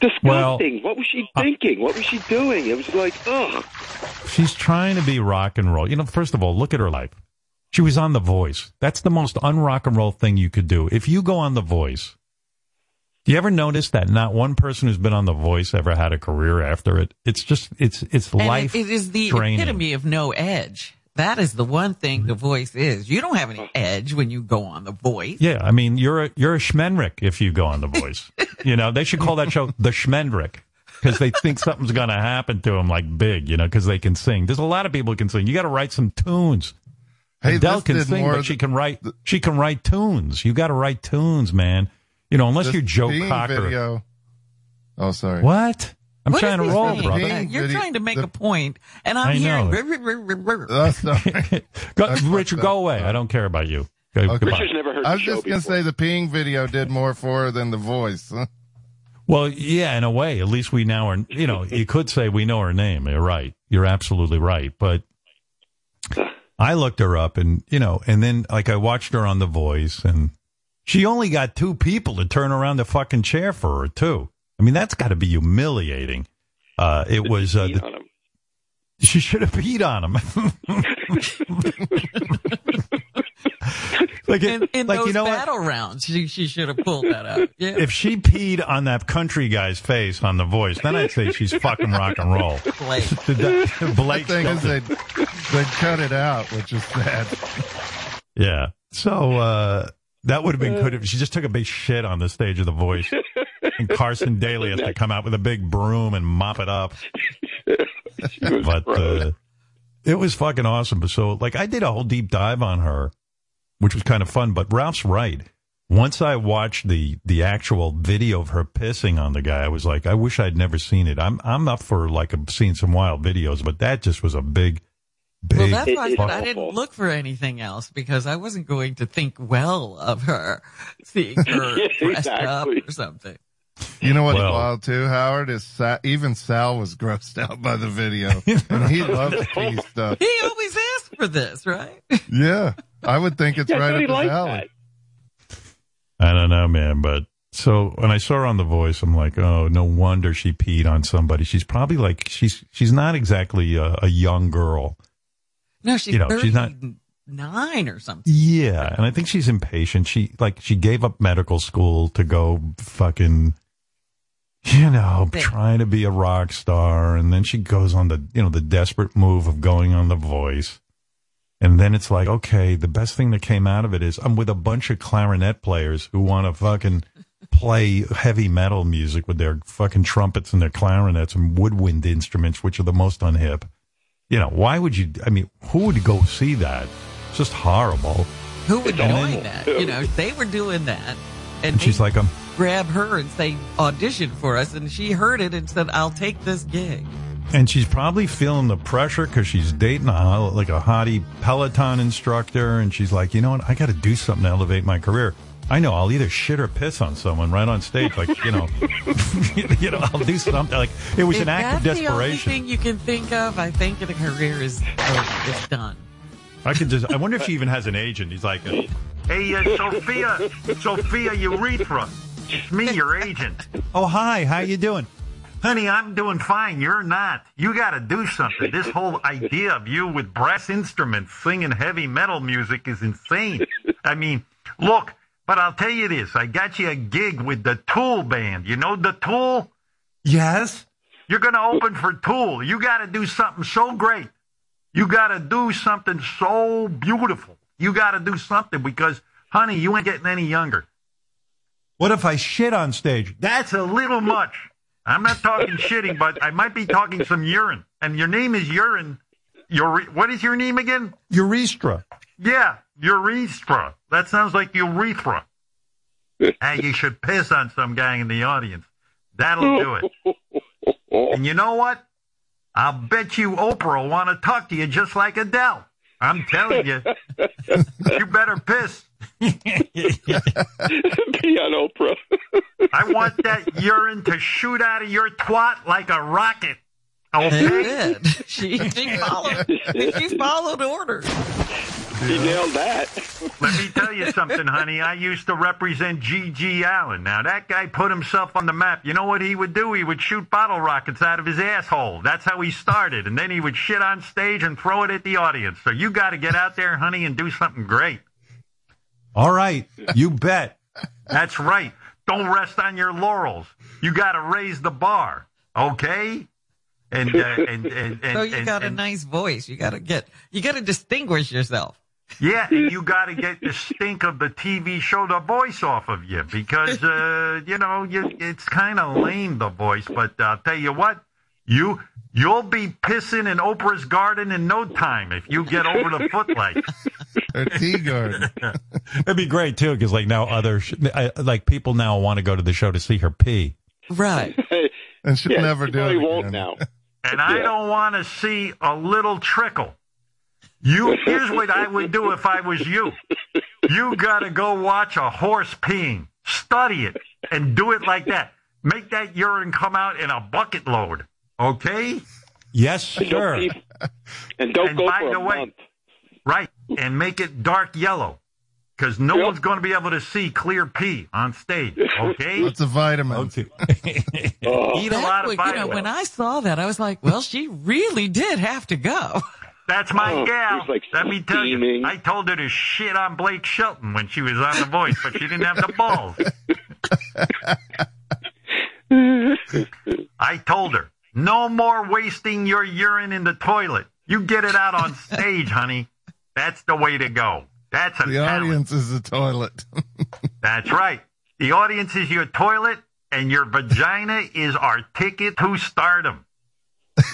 Speaker 9: disgusting.
Speaker 2: Well,
Speaker 9: what was she uh, thinking? what was she doing? It was like, ugh.
Speaker 2: She's trying to be rock and roll. You know, first of all, look at her life. She was on The Voice. That's the most unrock and roll thing you could do. If you go on The Voice, do you ever notice that not one person who's been on The Voice ever had a career after it? It's just, it's, it's
Speaker 3: And
Speaker 2: life.
Speaker 3: it, it is the
Speaker 2: draining.
Speaker 3: epitome of no edge. That is the one thing the voice is. You don't have any edge when you go on the voice.
Speaker 2: Yeah, I mean, you're a, you're a Schmendrick if you go on The Voice. *laughs* you know, they should call that show The Schmendrick because they think something's going to happen to them like big, you know, because they can sing. There's a lot of people who can sing. You got to write some tunes.
Speaker 8: Hey,
Speaker 2: Adele can sing, but she can write. She can write tunes. You got to write tunes, man. You know, unless you're Joe Cocker.
Speaker 8: Video. Oh, sorry.
Speaker 2: What? I'm
Speaker 3: What
Speaker 2: trying to roll,
Speaker 3: saying?
Speaker 2: brother.
Speaker 8: Peeing
Speaker 3: You're
Speaker 8: video-
Speaker 3: trying to make
Speaker 8: the-
Speaker 3: a point, and I'm
Speaker 2: I
Speaker 3: hearing.
Speaker 2: know.
Speaker 8: Sorry. *laughs* *laughs*
Speaker 2: Go, Richard, go away. I don't care about you. Go,
Speaker 8: Okay.
Speaker 9: Richard's never heard
Speaker 8: I
Speaker 9: the
Speaker 8: was
Speaker 9: show
Speaker 8: just going to
Speaker 9: before.
Speaker 8: say the peeing video did more for her than the voice. Huh?
Speaker 2: Well, yeah, in a way, at least we now are, you know, you could say we know her name. You're right. You're absolutely right. But I looked her up and, you know, and then like I watched her on The Voice and she only got two people to turn around the fucking chair for her, too. I mean, that's got to be humiliating. Uh, it was, uh, the, she should have peed on him. *laughs* like, it-
Speaker 3: In, in
Speaker 2: like
Speaker 3: those
Speaker 2: you know what?
Speaker 3: battle rounds, she, she should have pulled that out. Yeah.
Speaker 2: If she peed on that country guy's face on The Voice, then I'd say she's fucking rock and roll. *laughs*
Speaker 3: Blake. *laughs*
Speaker 2: Did
Speaker 8: The
Speaker 2: Blake
Speaker 8: thing is, they they cut it out, which is sad.
Speaker 2: Yeah. So uh that would have been good if she just took a big shit on the stage of The Voice, and Carson Daly has to come out with a big broom and mop it up. *laughs* But uh, it was fucking awesome. But so, like, I did a whole deep dive on her, which was kind of fun. But Ralph's right. Once I watched the the actual video of her pissing on the guy, I was like, I wish I'd never seen it. I'm I'm up for like seeing some wild videos, but that just was a big, big.
Speaker 3: Well, that's why I said I didn't look for anything else because I wasn't going to think well of her, seeing her *laughs*
Speaker 9: Yeah,
Speaker 3: dressed up or something.
Speaker 8: You know what's
Speaker 2: Well-
Speaker 8: wild too, Howard? Is Sa- even Sal was grossed out by the video, *laughs* and he loves pee stuff.
Speaker 3: He always asks for this, right?
Speaker 8: Yeah, I would think it's
Speaker 9: Yeah,
Speaker 8: right
Speaker 9: thought
Speaker 8: up
Speaker 9: he
Speaker 8: his alley.
Speaker 9: that.
Speaker 2: I don't know, man, but so when I saw her on The Voice, I'm like, oh, no wonder she peed on somebody. She's probably like she's she's not exactly a, a young girl.
Speaker 3: No, she's
Speaker 2: You know, she's not-
Speaker 3: nine or something.
Speaker 2: Yeah, and I think she's impatient. She like she gave up medical school to go fucking, you know,
Speaker 3: Think.
Speaker 2: trying to be a rock star, and then she goes on the you know the desperate move of going on The Voice. And then it's like, okay, the best thing that came out of it is I'm with a bunch of clarinet players who want to fucking play heavy metal music with their fucking trumpets and their clarinets and woodwind instruments, which are the most unhip. You know, why would you? I mean, who would go see that? It's just horrible.
Speaker 3: Who would
Speaker 9: It's
Speaker 3: doing that? You know, they were doing that, and,
Speaker 2: And she's
Speaker 3: they
Speaker 2: like, um,
Speaker 3: grab her and say audition for us, and she heard it and said, "I'll take this gig."
Speaker 2: and she's probably feeling the pressure because she's dating a like a hottie Peloton instructor, and she's like, you know what? I got to do something to elevate my career. I know I'll either shit or piss on someone right on stage, like you know, *laughs* you know, I'll do something. Like it was
Speaker 3: If
Speaker 2: an act of
Speaker 3: that's the only
Speaker 2: desperation.
Speaker 3: thing you can think of, I think the career is over. It's done.
Speaker 2: I could just. I wonder if she even has an agent. He's like,
Speaker 10: Hey, uh, Sophia, Sophia Urethra. It's me, your agent. *laughs*
Speaker 2: oh hi, how you doing?
Speaker 10: Honey, I'm doing fine. You're not. You got to do something. This whole idea of you with brass instruments singing heavy metal music is insane. I mean, look, but I'll tell you this. I got you a gig with the Tool band. You know the Tool?
Speaker 2: Yes.
Speaker 10: You're going to open for Tool. You got to do something so great. You got to do something so beautiful. You got to do something because, honey, you ain't getting any younger.
Speaker 2: What if I shit on stage?
Speaker 10: That's a little much. I'm not talking shitting, but I might be talking some urine. And your name is urine. Your what is your name again?
Speaker 2: Urethra.
Speaker 10: Yeah, urethra. That sounds like urethra. *laughs* and you should piss on some guy in the audience. That'll do it. And you know what? I'll bet you Oprah will want to talk to you just like Adele.
Speaker 2: I'm telling you, *laughs* you better piss. *laughs*
Speaker 9: Be on Oprah.
Speaker 2: I want that urine to shoot out of your twat like a rocket.
Speaker 3: It
Speaker 2: Okay?
Speaker 3: did. She, she followed. She followed orders.
Speaker 9: He nailed that.
Speaker 2: Let me tell you something, honey. I used to represent G.G. Allin. Now, that guy put himself on the map. You know what he would do? He would shoot bottle rockets out of his asshole. That's how he started. And then he would shit on stage and throw it at the audience. So you got to get out there, honey, and do something great.
Speaker 11: All right, you bet.
Speaker 2: That's right. Don't rest on your laurels. You got to raise the bar. Okay? And, uh, and, and, and, *laughs*
Speaker 3: So you
Speaker 2: and-
Speaker 3: got a
Speaker 2: and-
Speaker 3: nice voice. You got to get. You got to distinguish yourself.
Speaker 2: Yeah, and you got to get the stink of the TV show The Voice off of you because uh, you know you, it's kind of lame The Voice. But I'll tell you what, you you'll be pissing in Oprah's garden in no time if you get over the footlights. *laughs*
Speaker 8: Or tea garden. *laughs*
Speaker 11: It'd be great too, because like now other sh- I, like people now want to go to the show to see her pee.
Speaker 3: Right. *laughs*
Speaker 8: And she'll
Speaker 9: Yeah,
Speaker 8: never
Speaker 9: you
Speaker 8: do
Speaker 9: probably
Speaker 8: it
Speaker 9: won't
Speaker 8: again.
Speaker 9: now.
Speaker 2: And I don't want to see a little trickle. You here's what I would do if I was you. You got to go watch a horse peeing. Study it and do it like that. Make that urine come out in a bucket load. Okay?
Speaker 11: Yes,
Speaker 9: Don't keep- and don't
Speaker 2: And
Speaker 9: go
Speaker 2: by
Speaker 9: for
Speaker 2: the
Speaker 9: a
Speaker 2: way-
Speaker 9: month.
Speaker 2: Right. And make it dark yellow. Because no
Speaker 9: Yep.
Speaker 2: one's going to be able to see clear pee on stage. Okay?
Speaker 8: Lots of vitamins. *laughs*
Speaker 9: Oh,
Speaker 2: Eat a
Speaker 3: That
Speaker 2: lot of
Speaker 3: was- you know,
Speaker 2: vitamins.
Speaker 3: when I saw that, I was like, well, she really did have to go.
Speaker 2: That's my
Speaker 9: Oh,
Speaker 2: gal.
Speaker 9: like,
Speaker 2: Let me tell
Speaker 9: steaming.
Speaker 2: you, I told her to shit on Blake Shelton when she was on The Voice, but she didn't have the balls. *laughs* I told her, no more wasting your urine in the toilet. You get it out on *laughs* stage, honey. That's the way to go. That's a
Speaker 8: The
Speaker 2: talent.
Speaker 8: audience is the toilet. *laughs*
Speaker 2: That's right. The audience is your toilet, and your vagina is our ticket to stardom. *laughs*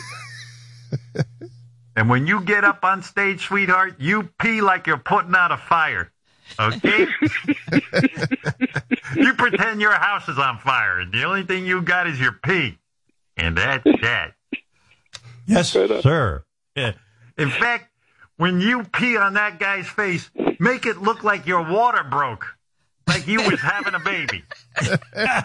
Speaker 2: and when you get up on stage, sweetheart, you pee like you're putting out a fire. Okay? you pretend your house is on fire, and the only thing you got is your pee. And that's *laughs* that.
Speaker 11: Yes, sir.
Speaker 2: Yeah. In fact, when you pee on that guy's face, make it look like your water broke. Like you was having a baby. *laughs*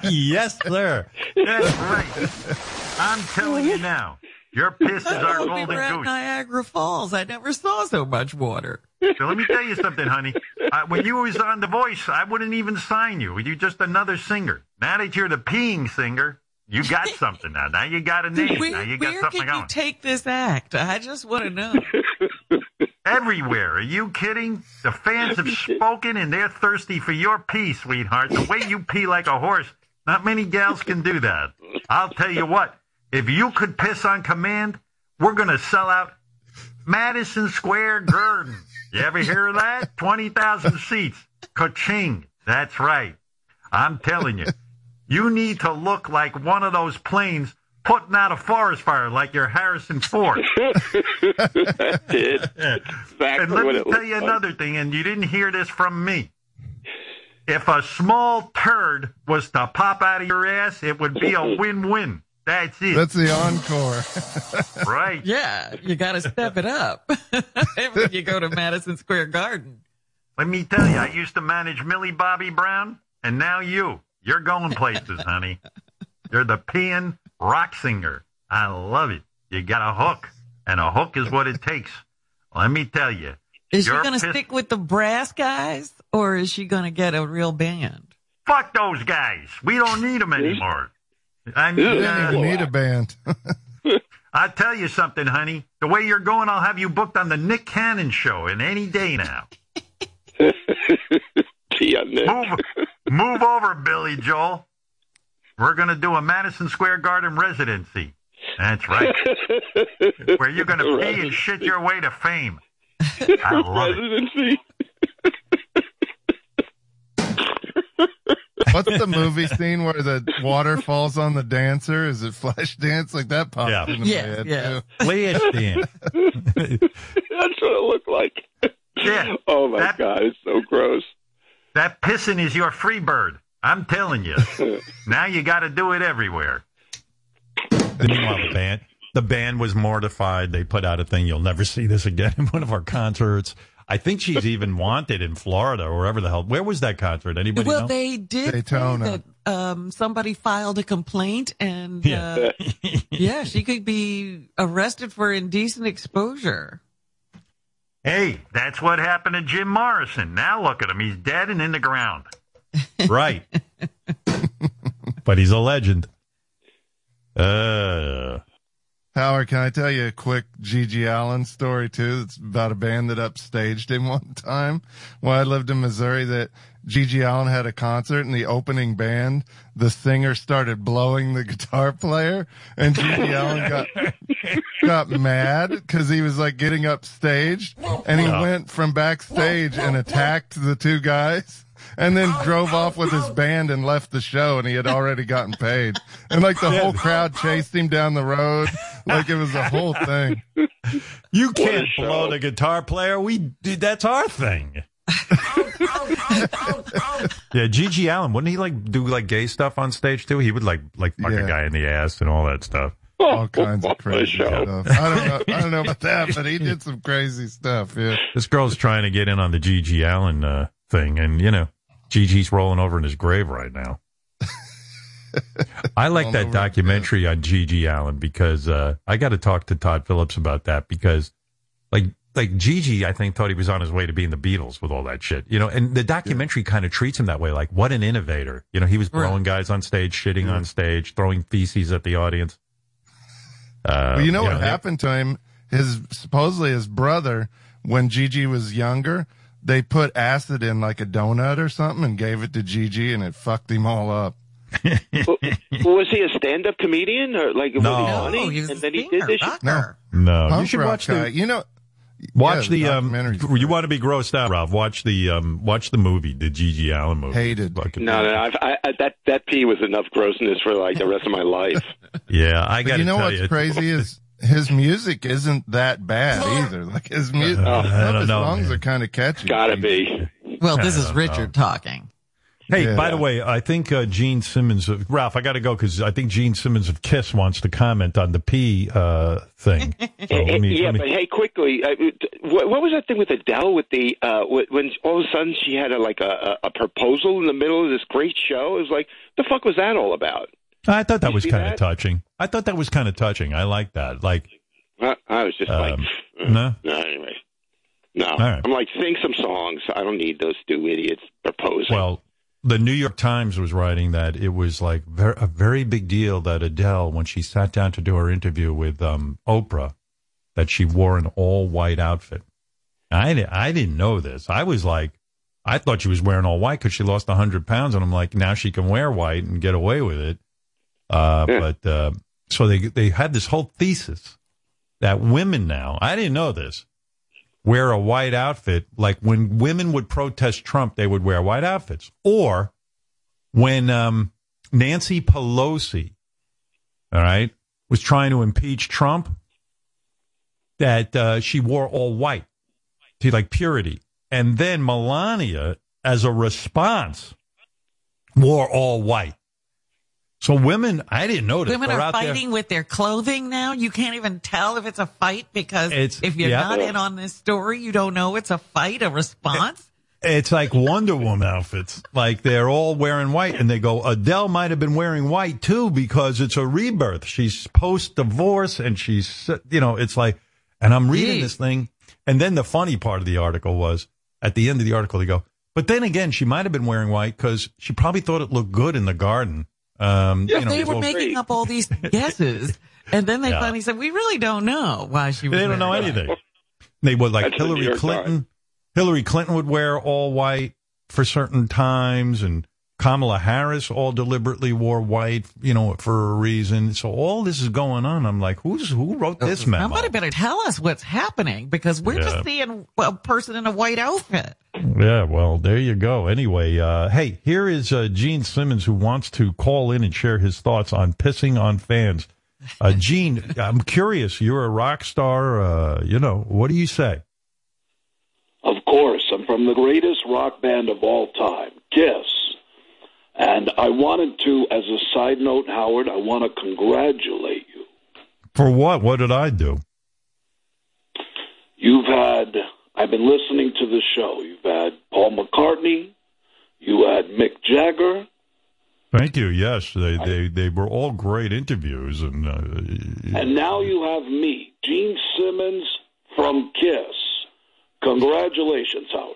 Speaker 11: yes, sir.
Speaker 2: That's right. I'm telling you now. Your piss is our
Speaker 3: we
Speaker 2: golden
Speaker 3: were at
Speaker 2: goose.
Speaker 3: Niagara Falls. I never saw so much water.
Speaker 2: So let me tell you something, honey. Uh, when you was on The Voice, I wouldn't even sign you. You're just another singer. Now that you're the peeing singer, you got something now. Now you got a name.
Speaker 3: Where,
Speaker 2: now you got
Speaker 3: where
Speaker 2: something
Speaker 3: can you
Speaker 2: going.
Speaker 3: take this act? I just want to know. *laughs*
Speaker 2: Everywhere. Are you kidding? The fans have spoken and they're thirsty for your pee, sweetheart. The way you pee like a horse, not many gals can do that. I'll tell you what, if you could piss on command, we're going to sell out Madison Square Garden. You ever hear of that? 20,000 seats. Ka-ching. That's right. I'm telling you, you need to look like one of those planes putting out a forest fire like you're Harrison Ford. *laughs*
Speaker 9: That did.
Speaker 2: And let me tell you
Speaker 9: like.
Speaker 2: another thing, and you didn't hear this from me. If a small turd was to pop out of your ass, it would be a *laughs* win-win. That's it,
Speaker 8: That's the encore. *laughs*
Speaker 2: right?
Speaker 3: Yeah, you got to step it up when you go to Madison Square Garden.
Speaker 2: Let me tell you, I used to manage Millie Bobby Brown, and now you. You're going places, honey. You're the peeing rock singer. I love it. You got a hook, and a hook is what it takes. Let me tell you.
Speaker 3: Is she going to
Speaker 2: pissed-
Speaker 3: stick with the brass guys, or is she going to get a real band?
Speaker 2: Fuck those guys. We don't need them anymore. I mean,
Speaker 8: You
Speaker 2: uh,
Speaker 8: don't even need a *laughs* band. *laughs*
Speaker 2: I tell you something, honey. The way you're going, I'll have you booked on the Nick Cannon show in any day now. *laughs*
Speaker 9: Pee on Nick.
Speaker 2: Move, move over, Billy Joel. We're going to do a Madison Square Garden residency. That's right. *laughs* Where you're going to pee and shit your way to fame. *laughs* I love it.
Speaker 9: Residency. *laughs*
Speaker 8: What's the movie scene where the water falls on the dancer? Is it Flashdance? Like that popped
Speaker 11: Yeah.
Speaker 8: into
Speaker 3: Yeah,
Speaker 8: my head
Speaker 3: yeah.
Speaker 8: too.
Speaker 11: Liechtenstein.
Speaker 9: That's what it looked like.
Speaker 2: Yeah.
Speaker 9: Oh my
Speaker 2: That-
Speaker 9: god, it's so gross.
Speaker 2: That pissing is your free bird. I'm telling you. *laughs* now you got to do it everywhere.
Speaker 11: Then meanwhile, the band,
Speaker 2: The band was mortified. They put out a thing, you'll never see this again *laughs* in one of our concerts. I think she's even wanted in Florida or wherever the hell. Where was that concert? Anybody
Speaker 3: well,
Speaker 2: know?
Speaker 3: they did
Speaker 8: Daytona.
Speaker 3: say that um, somebody filed a complaint, and
Speaker 2: Yeah.
Speaker 3: uh, *laughs* yeah, she could be arrested for indecent exposure.
Speaker 10: Hey, that's what happened to Jim Morrison. Now look at him. He's dead and in the ground. *laughs*
Speaker 2: right. but he's a legend. Uh,
Speaker 8: Howard, can I tell you a quick GG Allin story too? It's about a band that upstaged him *laughs* one time when I lived in Missouri that GG Allin had a concert and the opening band, the singer started blowing the *laughs* guitar player and GG *laughs* Allin got, got mad because he was like getting upstaged and he went from backstage and attacked the two guys. And then drove off with his band and left the show, and he had already gotten paid. And like the whole crowd chased him down the road, like it was a whole thing.
Speaker 2: you can't blow the guitar player. We did. That's our thing. Yeah, GG Allin wouldn't he like do like gay stuff on stage too? He would like like fuck
Speaker 8: Yeah.
Speaker 2: a guy in the ass and all that stuff.
Speaker 8: all kinds of crazy
Speaker 9: show.
Speaker 8: stuff. I don't know. I don't know about that, but he did some crazy stuff. Yeah.
Speaker 2: This girl's trying to get in on the GG Allin uh, thing, and you know, GG's rolling over in his grave right now. I like
Speaker 8: Rolling
Speaker 2: that
Speaker 8: over,
Speaker 2: documentary on GG Allin because uh, I got to talk to Todd Phillips about that because, like, like GG, I think thought he was on his way to being the Beatles with all that shit, you know. And the documentary kind of treats him that way, like what an innovator, you know. He was blowing guys on stage, shitting on stage, throwing feces at the audience. Uh,
Speaker 8: Well, you know what
Speaker 2: yeah.
Speaker 8: happened to him? His supposedly his brother, when GG was younger, they put acid in like a donut or something and gave it to GG, and it fucked him all up. *laughs*
Speaker 9: was he a stand-up comedian or like was
Speaker 2: No.
Speaker 9: he
Speaker 3: No,
Speaker 9: funny?
Speaker 3: he was
Speaker 9: and
Speaker 3: a
Speaker 9: then he did this.
Speaker 3: rocker.
Speaker 2: No, you
Speaker 8: Punk
Speaker 2: should watch
Speaker 8: guy.
Speaker 2: the
Speaker 8: You know,
Speaker 2: Watch
Speaker 8: yeah,
Speaker 2: the um.
Speaker 8: documentary's
Speaker 2: You want to be grossed out, Rob? Watch the um. Watch the movie, the GG Allin movie.
Speaker 8: Hated.
Speaker 2: Fucking-
Speaker 9: No, no, I've, I, I, that that pee was enough grossness for like the rest of my life. *laughs*
Speaker 2: Yeah, I got
Speaker 8: you know
Speaker 2: tell
Speaker 8: what's
Speaker 2: you,
Speaker 8: crazy is *laughs* his music isn't that bad either. Like his music,
Speaker 2: Uh,
Speaker 8: his
Speaker 2: know,
Speaker 8: songs
Speaker 2: man.
Speaker 8: are kind of catchy.
Speaker 9: Gotta be.
Speaker 3: Well, this is
Speaker 2: don't
Speaker 3: Richard talking.
Speaker 2: Hey,
Speaker 8: Yeah.
Speaker 2: by the way, I think uh, Gene Simmons, of, Ralph, I got to go because I think Gene Simmons of Kiss wants to comment on the P uh, thing. *laughs* So me,
Speaker 9: yeah,
Speaker 2: me-
Speaker 9: but hey, quickly, uh, what, what was that thing with Adele with the uh, when all of a sudden she had a, like a, a a proposal in the middle of this great show? It was like, the fuck was that all about?
Speaker 2: I thought that
Speaker 9: you
Speaker 2: was kind of touching. I thought that was kind of touching. I like that. Like,
Speaker 9: I, I was just like,
Speaker 2: Um,
Speaker 9: uh,
Speaker 2: no?
Speaker 9: no, anyway, no.
Speaker 2: right.
Speaker 9: I'm like, sing some songs. I don't need those two idiots proposing.
Speaker 2: well, the New York Times was writing that it was like ver- a very big deal that Adele, when she sat down to do her interview with um, Oprah, that she wore an all white outfit. I, I didn't know this. I was like, I thought she was wearing all white because she lost 100 pounds. And I'm like, now she can wear white and get away with it. Uh,
Speaker 9: Yeah.
Speaker 2: But uh, so they, they had this whole thesis that women now, I didn't know this, wear a white outfit. Like when women would protest Trump, they would wear white outfits. Or when um, Nancy Pelosi, all right, was trying to impeach Trump, that uh, she wore all white to like purity. And then Melania, as a response, wore all white. So women, I didn't notice.
Speaker 3: Women are
Speaker 2: out there-
Speaker 3: fighting with their clothing now. You can't even tell if it's a fight because
Speaker 2: It's-
Speaker 3: if you're
Speaker 2: yeah.
Speaker 3: not in on this story, you don't know it's a fight, a response.
Speaker 2: It's like Wonder Woman outfits. Like they're all wearing white and they go, Adele might have been wearing white too because it's a rebirth. She's post divorce and she's, you know, it's like, and I'm reading
Speaker 3: Gee.
Speaker 2: this thing. And then the funny part of the article was at the end of the article, they go, but then again, she might have been wearing white because she probably thought it looked good in the garden. Um,
Speaker 3: Yeah,
Speaker 2: you know,
Speaker 3: they were
Speaker 2: well,
Speaker 3: making up all these *laughs* guesses, and then they
Speaker 2: Yeah.
Speaker 3: finally said, "We really don't know why she was."
Speaker 2: They don't know
Speaker 3: wearing it."
Speaker 2: anything. They would like
Speaker 9: That's
Speaker 2: Hillary
Speaker 9: York
Speaker 2: Clinton. Hillary Clinton would wear all white for certain times, and Kamala Harris all deliberately wore white, you know, for a reason. So all this is going on. I'm like, who's who wrote this memo?
Speaker 3: Somebody better tell us what's happening because we're
Speaker 2: Yeah.
Speaker 3: just seeing a person in a white outfit.
Speaker 2: Yeah, well, there you go. Anyway, uh, hey, here is uh, Gene Simmons who wants to call in and share his thoughts on pissing on fans. Uh, *laughs* Gene, I'm curious. You're a rock star. Uh, you know, what do you say?
Speaker 12: Of course, I'm from the greatest rock band of all time, Kiss. And I wanted to, as a side note, Howard, I want to congratulate you
Speaker 2: For what? What did I do?
Speaker 12: You've had, I've been listening to the show. You've had Paul McCartney, you had Mick Jagger.
Speaker 2: Thank you. Yes, they they, they were all great interviews, and uh,
Speaker 12: And now you have me, Gene Simmons from Kiss. Congratulations, Howard.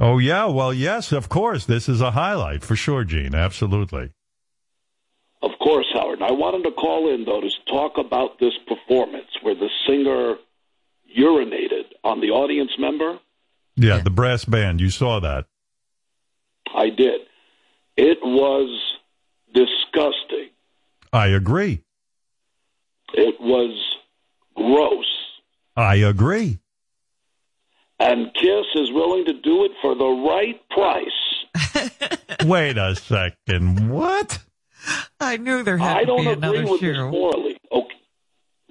Speaker 2: oh yeah, well yes, of course, this is a highlight for sure, Gene. Absolutely.
Speaker 12: Of course, Howard. I wanted to call in, though, to talk about this performance where the singer urinated on the audience member.
Speaker 2: Yeah, the brass band. You saw that.
Speaker 12: I did. It was disgusting.
Speaker 2: I agree.
Speaker 12: It was gross.
Speaker 2: I agree.
Speaker 12: And Kiss is willing to do it for the right price. *laughs*
Speaker 2: Wait a second. What?
Speaker 3: I knew there had
Speaker 12: I
Speaker 3: to
Speaker 12: don't
Speaker 3: be
Speaker 12: agree
Speaker 3: another
Speaker 12: with this
Speaker 3: shoe.
Speaker 12: morally. Okay.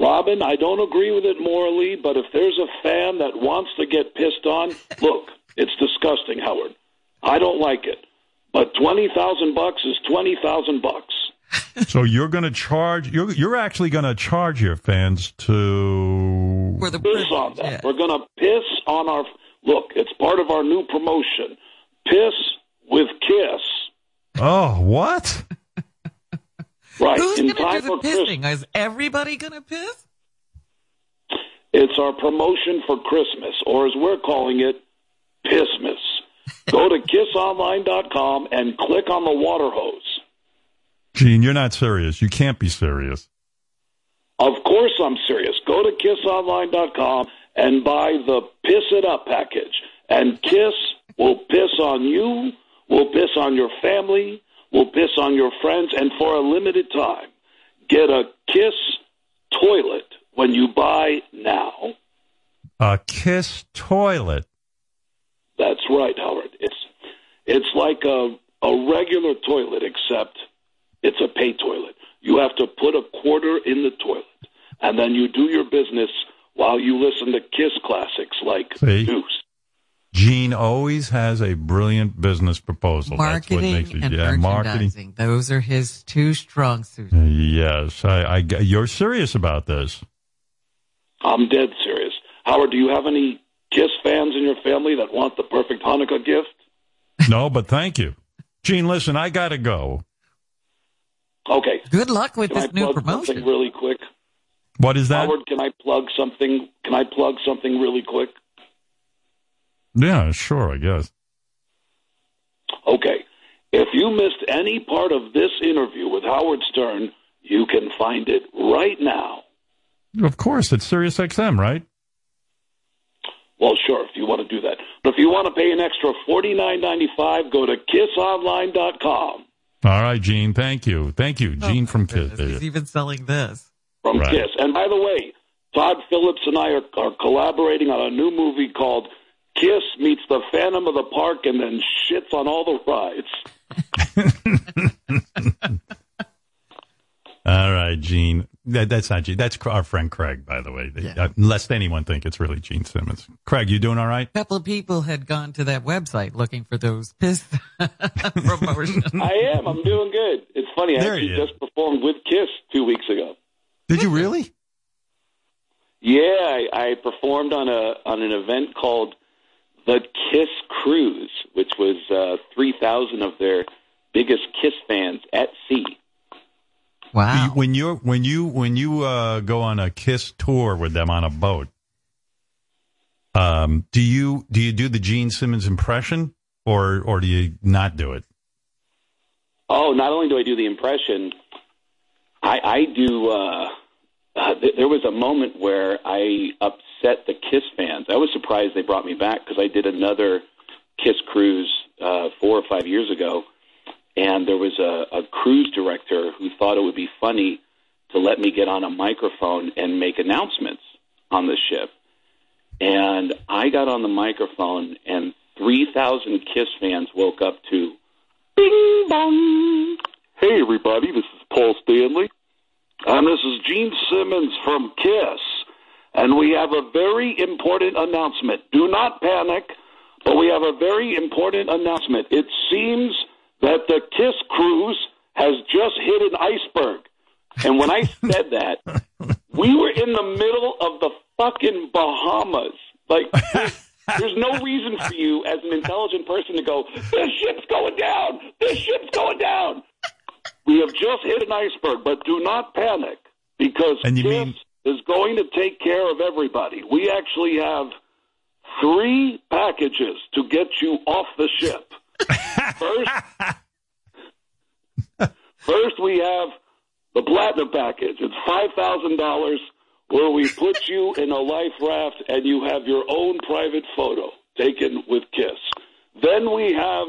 Speaker 12: Robin, I don't agree with it morally, but if there's a fan that wants to get pissed on, look, it's disgusting, Howard. I don't like it. But 20,000 bucks is 20,000 bucks.
Speaker 2: So you're going to charge? You're you're actually going to charge your fans to?
Speaker 3: For the
Speaker 12: piss on that. We're going to piss on our. Look, it's part of our new promotion. Piss with Kiss.
Speaker 2: Oh, what?
Speaker 12: Right.
Speaker 3: Who's
Speaker 12: in
Speaker 3: going to
Speaker 12: time
Speaker 3: do
Speaker 12: for
Speaker 3: the
Speaker 12: Christmas.
Speaker 3: pissing? Is everybody going to piss?
Speaker 12: It's our promotion for Christmas, or as we're calling it, Pissmas. Go to kissonline.com and click on the water hose.
Speaker 2: Gene, you're not serious. You can't be serious.
Speaker 12: Of course I'm serious. Go to kissonline.com and buy the Piss It Up package. And Kiss will piss on you, will piss on your family, will piss on your friends, and for a limited time, get a Kiss toilet when you buy now.
Speaker 2: A kiss toilet.
Speaker 12: That's right, Howard. It's it's like a a regular toilet, except it's a pay toilet. You have to put a quarter in the toilet, and then you do your business while you listen to Kiss classics like
Speaker 2: See?
Speaker 12: Deuce.
Speaker 2: Gene always has a brilliant business proposal. That's what
Speaker 3: Marketing
Speaker 2: makes it,
Speaker 3: and
Speaker 2: yeah, marketing.
Speaker 3: merchandising. Those are his two strong suits.
Speaker 2: Uh, yes, I, I, you're serious about this.
Speaker 12: I'm dead serious. Howard, do you have any Kiss fans in your family that want the perfect Hanukkah gift?
Speaker 2: No, but thank you. Gene, listen, I got to go.
Speaker 12: Okay.
Speaker 3: Good luck with
Speaker 12: Can
Speaker 3: this
Speaker 12: I
Speaker 3: new
Speaker 12: plug
Speaker 3: promotion.
Speaker 12: something really quick?
Speaker 2: What is that?
Speaker 12: Howard, can I plug something? Can I plug something really quick?
Speaker 2: Yeah, sure, I guess.
Speaker 12: Okay. If you missed any part of this interview with Howard Stern, you can find it right now.
Speaker 2: Of course, it's Sirius XM, right?
Speaker 12: Well, sure, if you want to do that. But if you want to pay an extra forty nine ninety five, go to kissonline.com
Speaker 2: All right, Gene, thank you. Thank you, oh, Gene from Kiss.
Speaker 3: Oh, He's even selling this.
Speaker 12: from
Speaker 2: Right.
Speaker 12: Kiss. And by the way, Todd Phillips and I are, are collaborating on a new movie called Kiss Meets the Phantom of the Park and then shits on all the rides. *laughs*
Speaker 2: All right, Gene. That, that's not Gene. That's our friend Craig, by the way. Uh, lest anyone think it's really Gene Simmons. Craig, you doing all right?
Speaker 3: A couple of people had gone to that website looking for those piss *laughs* promotions.
Speaker 12: I am. I'm doing good. It's funny. I actually just performed with Kiss two weeks ago.
Speaker 2: Did you really?
Speaker 12: Yeah, I, I performed on a on an event called the Kiss Cruise, which was uh, three thousand of their biggest Kiss fans at sea.
Speaker 3: Wow.
Speaker 2: When you when you when you uh, go on a Kiss tour with them on a boat, um, do you do you do the Gene Simmons impression, or or do you not do it?
Speaker 12: Oh, not only do I do the impression, I, I do. Uh, uh, th- there was a moment where I upset the Kiss fans. I was surprised they brought me back because I did another Kiss cruise uh, four or five years ago, and there was a, a cruise director who thought it would be funny to let me get on a microphone and make announcements on the ship. And I got on the microphone, and 3,000 Kiss fans woke up to Bing bong. Hey, everybody, this is Paul Stanley. And this is Gene Simmons from Kiss. And we have a very important announcement. Do not panic, but we have a very important announcement. It seems that the Kiss cruise has just hit an iceberg. And when I *laughs* said that, we were in the middle of the fucking Bahamas. Like, there's, there's no reason for you as an intelligent person to go, this ship's going down. This ship's going down. We have just hit an iceberg, but do not panic because
Speaker 2: And you
Speaker 12: this
Speaker 2: mean-
Speaker 12: is going to take care of everybody. We actually have three packages to get you off the ship. First, *laughs* first we have the platinum package. It's five thousand dollars, where we put you in a life raft and you have your own private photo taken with Kiss. Then we have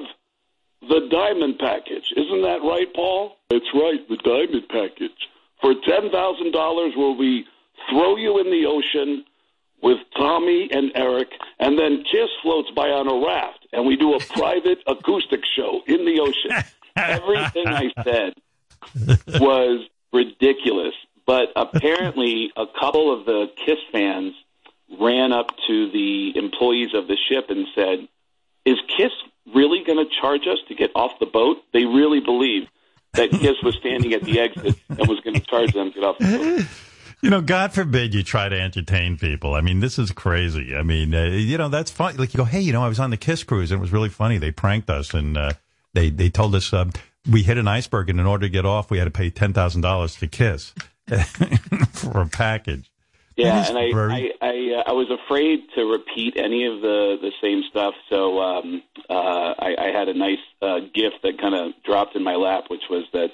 Speaker 12: the diamond package. Isn't that right, Paul? That's right, the diamond package. For ten thousand dollars, where we throw you in the ocean with Tommy and Eric, and then Kiss floats by on a raft, and we do a *laughs* private acoustic show in the ocean. Everything I said was ridiculous, but apparently a couple of the Kiss fans ran up to the employees of the ship and said, "Is Kiss really going to charge us to get off the boat?" They really believed that Kiss was standing at the exit and was going to charge them to get off the boat.
Speaker 2: You know, God forbid you try to entertain people. I mean, this is crazy. I mean, uh, you know, that's fun. Like you go, hey, you know, I was on the Kiss cruise and it was really funny. They pranked us and uh, they they told us uh, we hit an iceberg and in order to get off, we had to pay ten thousand dollars to Kiss *laughs* for a package.
Speaker 12: Yeah, and I I I, uh, I was afraid to repeat any of the the same stuff, so um, uh, I, I had a nice uh, gift that kind of dropped in my lap, which was that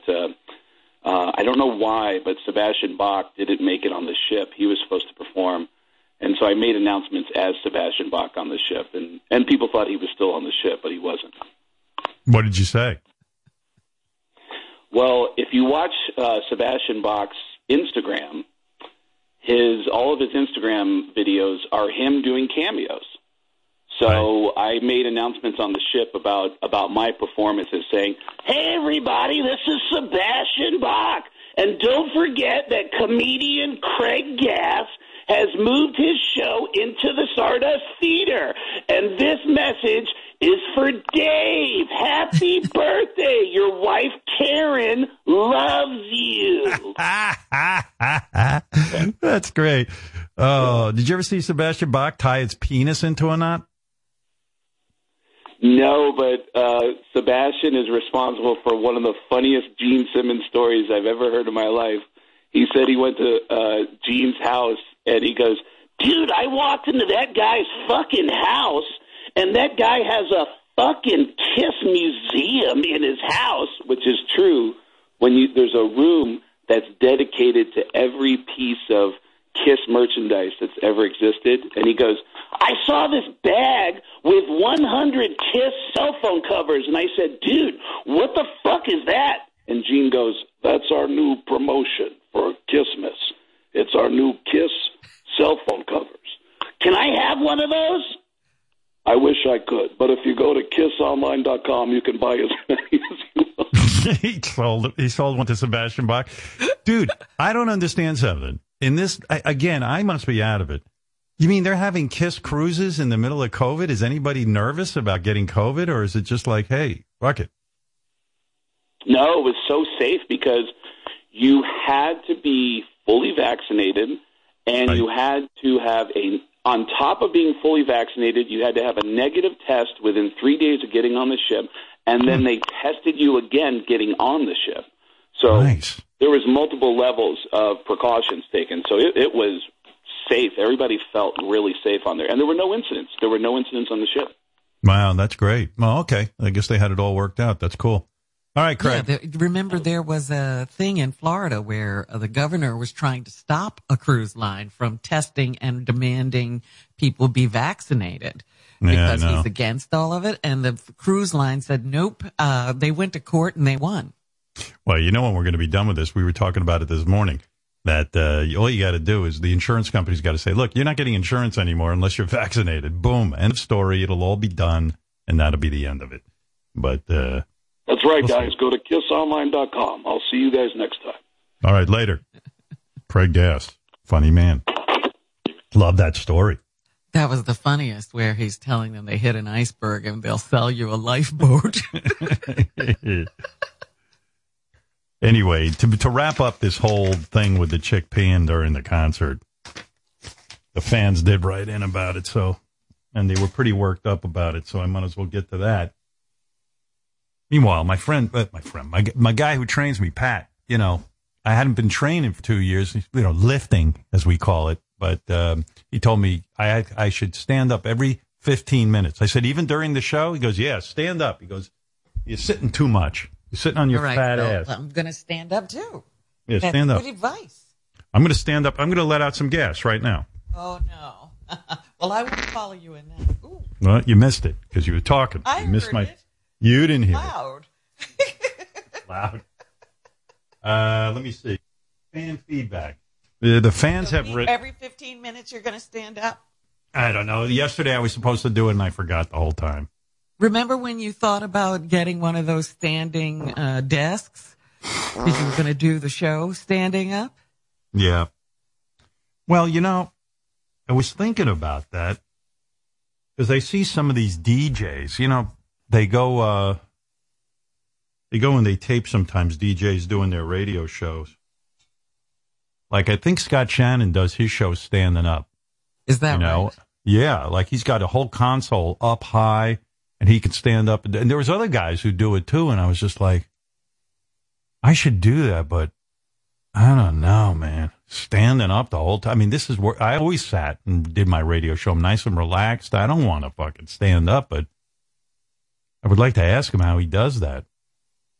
Speaker 12: uh, I don't know why, but Sebastian Bach didn't make it on the ship. He was supposed to perform, and so I made announcements as Sebastian Bach on the ship, and and people thought he was still on the ship, but he wasn't.
Speaker 2: What did you say?
Speaker 12: Well, if you watch uh, Sebastian Bach's Instagram, his all of his Instagram videos are him doing cameos. So I made announcements on the ship about about my performances, saying, "Hey, everybody, this is Sebastian Bach, and don't forget that comedian Craig Gass." Has moved his show into the Stardust Theater. And this message is for Dave. Happy *laughs* birthday. Your wife, Karen, loves you. *laughs*
Speaker 2: That's great. Oh, did you ever see Sebastian Bach tie his penis into a knot?
Speaker 12: No, but uh, Sebastian is responsible for one of the funniest Gene Simmons stories I've ever heard in my life. He said he went to uh, Gene's house and he goes, Dude, I walked into that guy's fucking house and that guy has a fucking Kiss museum in his house, which is true. When you there's a room that's dedicated to every piece of Kiss merchandise that's ever existed, and he goes, "I saw this bag with 100 Kiss cell phone covers," and I said, "Dude, what the fuck is that?" And Gene goes, "That's our new promotion for Kissmas. It's our new Kiss cell phone covers. Can I have one of those?" I wish I could, but if you go to kissonline.com, you can buy as *laughs* many as you want. *laughs*
Speaker 2: he sold he sold one to Sebastian Bach. Dude, I don't understand something. In this again, I must be out of it. You mean they're having kiss cruises in the middle of COVID? Is anybody nervous about getting COVID, or is it just like, hey, fuck it?
Speaker 12: No, it was so safe because you had to be fully vaccinated and you had to have a on top of being fully vaccinated, you had to have a negative test within three days of getting on the ship, and then hmm. they tested you again getting on the ship. So there was multiple levels of precautions taken. So it, it was safe. Everybody felt really safe on there, and there were no incidents. There were no incidents on the ship.
Speaker 2: Wow, that's great. Well, okay. I guess they had it all worked out. That's cool. All right, Craig.
Speaker 3: Yeah, the, remember there was a thing in Florida where uh, the governor was trying to stop a cruise line from testing and demanding people be vaccinated because
Speaker 2: know.
Speaker 3: he's against all of it. And the cruise line said, nope. Uh, they went to court and they won.
Speaker 2: Well, you know when we're going to be done with this. We were talking about it this morning. That uh, all you got to do is the insurance company's got to say, "Look, you're not getting insurance anymore unless you're *laughs* vaccinated." Boom, end of story. It'll all be done, and that'll be the end of it. But uh,
Speaker 12: That's right,
Speaker 2: We'll see.
Speaker 12: guys. Go to kissonline.com. I'll see you guys next time.
Speaker 2: all right, later. *laughs* Craig Gass, funny man. Love that story.
Speaker 3: That was the funniest where he's telling them they hit an iceberg and they'll sell you a lifeboat. *laughs*
Speaker 2: Anyway, to to wrap up this whole thing with the chick peeing during the concert, the fans did write in about it. So, and they were pretty worked up about it. So I might as well get to that. Meanwhile, my friend, uh, my friend, my my guy who trains me, Pat. You know, I hadn't been training for two years. You know, lifting as we call it. But um, he told me I I should stand up every 15 minutes. I said even during the show. He goes, yeah, stand up. He goes, you're sitting too much. You're sitting on your
Speaker 3: right,
Speaker 2: fat
Speaker 3: well,
Speaker 2: ass.
Speaker 3: I'm going to stand up too.
Speaker 2: Yeah,
Speaker 3: That's
Speaker 2: stand up.
Speaker 3: Good advice.
Speaker 2: I'm going to stand up. I'm going to let out some gas right now.
Speaker 3: Oh no. *laughs* well, I won't follow you in that. Ooh,
Speaker 2: Well, you missed it because you were talking.
Speaker 3: I
Speaker 2: you missed
Speaker 3: heard
Speaker 2: my.
Speaker 3: it.
Speaker 2: You didn't hear
Speaker 3: loud.
Speaker 2: it. *laughs* Loud. Uh, let me see. Fan feedback. The, the fans have written.
Speaker 3: Every 15 minutes, you're going to stand up.
Speaker 2: I don't know. Yesterday I was supposed to do it and I forgot the whole time.
Speaker 3: Remember when you thought about getting one of those standing uh, desks? Because you were going to do the show standing up?
Speaker 2: Yeah. Well, you know, I was thinking about that because I see some of these DJs, you know, they go, uh, they go and they tape sometimes DJs doing their radio shows. Like I think Scott Shannon does his show standing up.
Speaker 3: Is that
Speaker 2: you know?
Speaker 3: right?
Speaker 2: Yeah, like he's got a whole console up high and he can stand up. And, and there was other guys who do it too. And I was just like, I should do that, but I don't know, man. Standing up the whole time. I mean, this is where I always sat and did my radio show. I'm nice and relaxed. I don't want to fucking stand up, but I would like to ask him how he does that.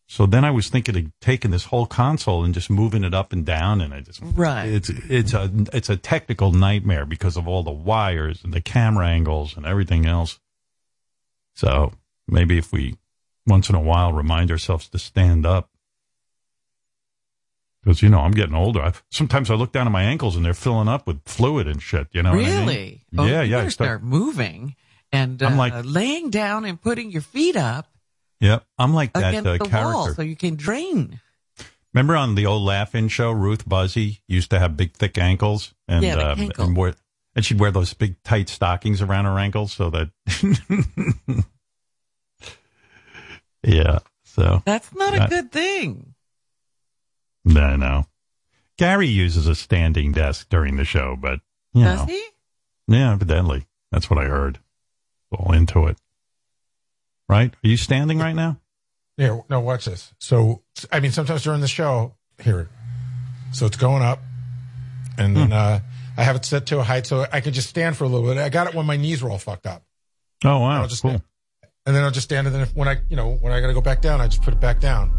Speaker 2: So then I was thinking of taking this whole console and just moving it up and down, and I just
Speaker 3: Right.
Speaker 2: It's it's a it's a technical nightmare because of all the wires and the camera angles and everything else. So maybe if we once in a while remind ourselves to stand up, because you know I'm getting older. I, sometimes I look down at my ankles and they're filling up with fluid and shit. You know? what I mean?
Speaker 3: really? Oh,
Speaker 2: yeah,
Speaker 3: you
Speaker 2: yeah. Start-
Speaker 3: start moving and
Speaker 2: I'm
Speaker 3: uh,
Speaker 2: like-
Speaker 3: laying down and putting your feet up
Speaker 2: Yep, I'm like that uh,
Speaker 3: the
Speaker 2: character.
Speaker 3: wall so you can drain.
Speaker 2: Remember on the old Laugh-In show, Ruth Buzzi used to have big, thick ankles, and
Speaker 3: Yeah, the
Speaker 2: um, and, wear, and she'd wear those big, tight stockings around her ankles, so that. *laughs* yeah, so
Speaker 3: That's not a good thing.
Speaker 2: I know. Gary uses a standing desk during the show, but you
Speaker 3: Does
Speaker 2: know,
Speaker 3: he?
Speaker 2: yeah, evidently that's what I heard. All into it, right? Are you standing right now?
Speaker 4: Here, no, watch this. So, I mean, sometimes during the show, here, so it's going up, and then uh, I have it set to a height so I can just stand for a little bit. I got it when my knees were all fucked up,
Speaker 2: Oh wow,
Speaker 4: I'll just
Speaker 2: cool.
Speaker 4: and then I'll just stand. And then if, when I, you know, when I got to go back down, I just put it back down.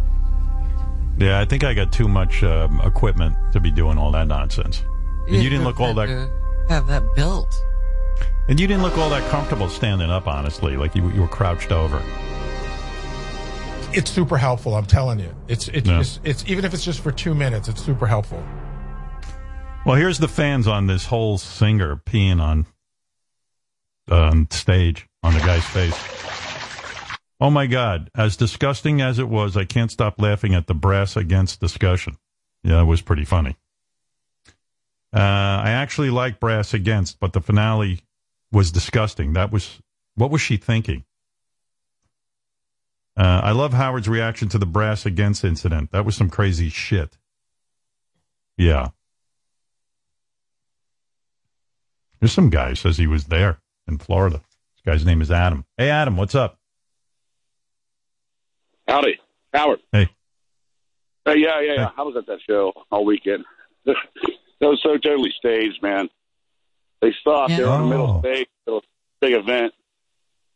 Speaker 2: Yeah, I think I got too much um, equipment to be doing all that nonsense. And you didn't look all that.
Speaker 3: Have that built.
Speaker 2: And you didn't look all that comfortable standing up, honestly. Like you, you were crouched over.
Speaker 4: It's super helpful. I'm telling you. It's it's
Speaker 2: Yeah.
Speaker 4: it's, it's even if it's just for two minutes, it's super helpful.
Speaker 2: Well, here's the fans on this whole singer peeing on on stage on the guy's face. Oh my God! As disgusting as it was, I can't stop laughing at the brass against discussion. Yeah, it was pretty funny. Uh, I actually like brass against, but the finale was disgusting. That was what was she thinking? Uh, I love Howard's reaction to the brass against incident. That was some crazy shit. Yeah. There's some guy who says he was there in Florida. This guy's name is Adam. Hey, Adam, what's up?
Speaker 13: Howdy, Howard.
Speaker 2: Hey.
Speaker 13: Hey, yeah, yeah, yeah. I was at that show all weekend. *laughs* that was so totally staged, man. They stopped. They were in the middle stage. Was a big event.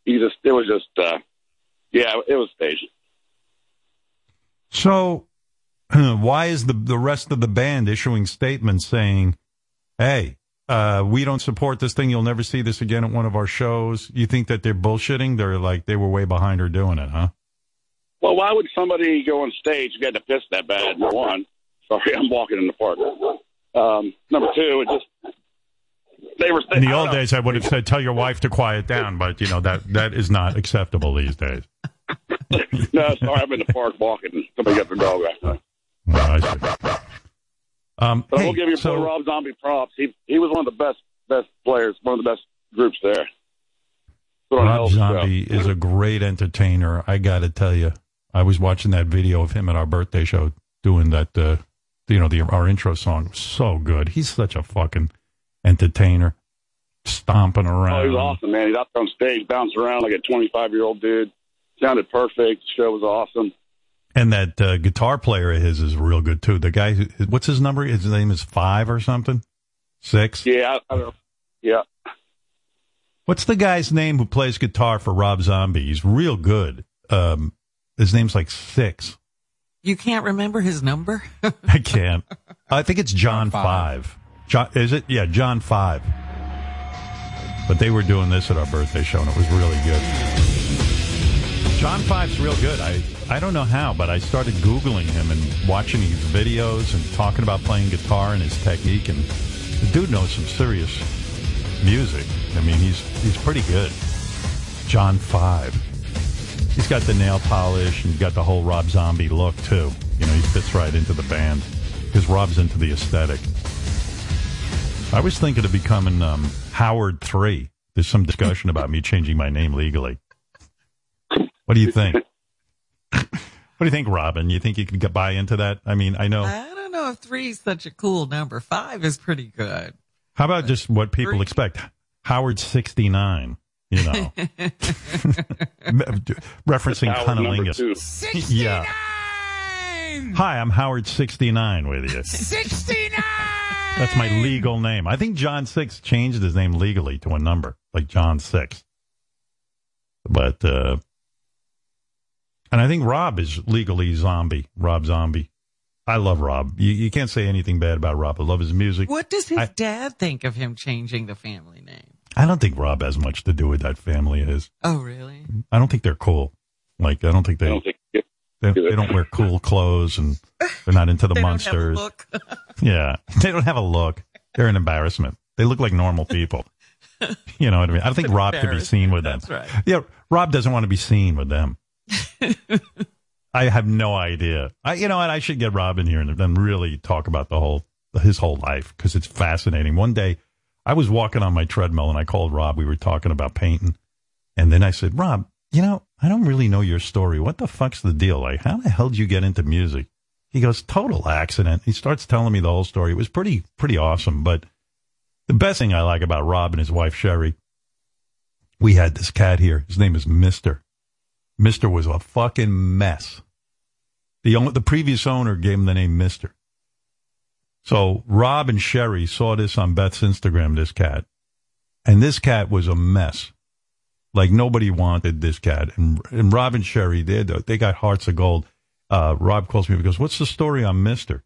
Speaker 13: You just, it was just, uh, yeah, it was staged.
Speaker 2: So, *clears throat* why is the the rest of the band issuing statements saying, "Hey, uh, we don't support this thing. You'll never see this again at one of our shows." You think that they're bullshitting? They're like they were way behind her doing it, huh?
Speaker 13: Well, why would somebody go on stage and get to piss that bad? Number one, sorry, I'm walking in the park. Um, number two, it just they were.
Speaker 2: In the old
Speaker 13: know.
Speaker 2: days, I would have said, "Tell your wife to quiet down," but you know that that is not acceptable these days. *laughs*
Speaker 13: no, sorry, I'm in the park walking. and Somebody got their dog last night.
Speaker 2: Oh. Um,
Speaker 13: But I
Speaker 2: hey,
Speaker 13: will give your
Speaker 2: so-
Speaker 13: Rob Zombie props. He he was one of the best best players, one of the best groups there. Put on a hell
Speaker 2: Rob
Speaker 13: a show.
Speaker 2: Zombie is a great entertainer. I got to tell you, I was watching that video of him at our birthday show doing that. Uh, you know, the our intro song was so good. He's such a fucking entertainer, stomping around.
Speaker 13: Oh, he was awesome, man. He's out there on stage, bouncing around like a 25 year old dude. Sounded perfect. The show was awesome.
Speaker 2: And that uh, guitar player of his is real good too. The guy, who, what's his number? His name is five or something. Six.
Speaker 13: Yeah, I, I don't know. Yeah.
Speaker 2: What's the guy's name who plays guitar for Rob Zombie? He's real good. Um, his name's like six.
Speaker 3: You can't remember his number? *laughs*
Speaker 2: I can't. I think it's John, five. John, is it? Yeah, John five. But they were doing this at our birthday show, and it was really good. John Five's real good. I, I don't know how, but I started Googling him and watching his videos and talking about playing guitar and his technique. And the dude knows some serious music. I mean, he's he's pretty good. John Five. He's got the nail polish and got the whole Rob Zombie look too. You know, he fits right into the band because Rob's into the aesthetic. I was thinking of becoming um, Howard Three. There's some discussion about me changing my name legally. What do you think? *laughs* what do you think, Robin? You think you could buy into that? I mean, I know.
Speaker 3: I don't know if three is such a cool number. Five is pretty good.
Speaker 2: How about just what people
Speaker 3: Three.
Speaker 2: expect? Howard 69, you know. *laughs* *laughs* Referencing
Speaker 13: Howard number
Speaker 2: cunnilingus.
Speaker 13: two.
Speaker 2: Yeah. Hi, I'm Howard 69 with you.
Speaker 5: 69!
Speaker 2: That's my legal name. I think John Six changed his name legally to a number, like John Six. But uh and I think Rob is legally zombie. Rob Zombie. I love Rob. You, you can't say anything bad about Rob. I love his music.
Speaker 3: What does his
Speaker 2: I-
Speaker 3: dad think of him changing the family name?
Speaker 2: I don't think Rob has much to do with that family Is.
Speaker 3: Oh, really?
Speaker 2: I don't think they're cool. Like I don't think they
Speaker 13: I don't think
Speaker 2: they, they don't wear cool clothes and they're not into the *laughs*
Speaker 3: They don't have a
Speaker 2: monsters.
Speaker 3: look. *laughs*
Speaker 2: Yeah, they don't have a look. They're an embarrassment. They look like normal people. *laughs* You know what I mean? I don't think Rob could be seen with them.
Speaker 3: That's right.
Speaker 2: Yeah, Rob doesn't want to be seen with them. *laughs* I have no idea. I, you know what? I should get Rob in here and then really talk about the whole his whole life because it's fascinating. One day, I was walking on my treadmill and I called Rob. We were talking about painting, and then I said, "Rob, you know, I don't really know your story. What the fuck's the deal? Like, how the hell did you get into music?" He goes, "Total accident." He starts telling me the whole story. It was pretty pretty awesome, but the best thing I like about Rob and his wife Sheri, we had this cat here. His name is Mister. Mister was a fucking mess. The only, the previous owner gave him the name Mister. So Rob and Sheri saw this on Beth's Instagram. This cat, and this cat was a mess. Like nobody wanted this cat. And and Rob and Sheri, had- they got hearts of gold. Uh, Rob calls me and goes, "What's the story on Mister?"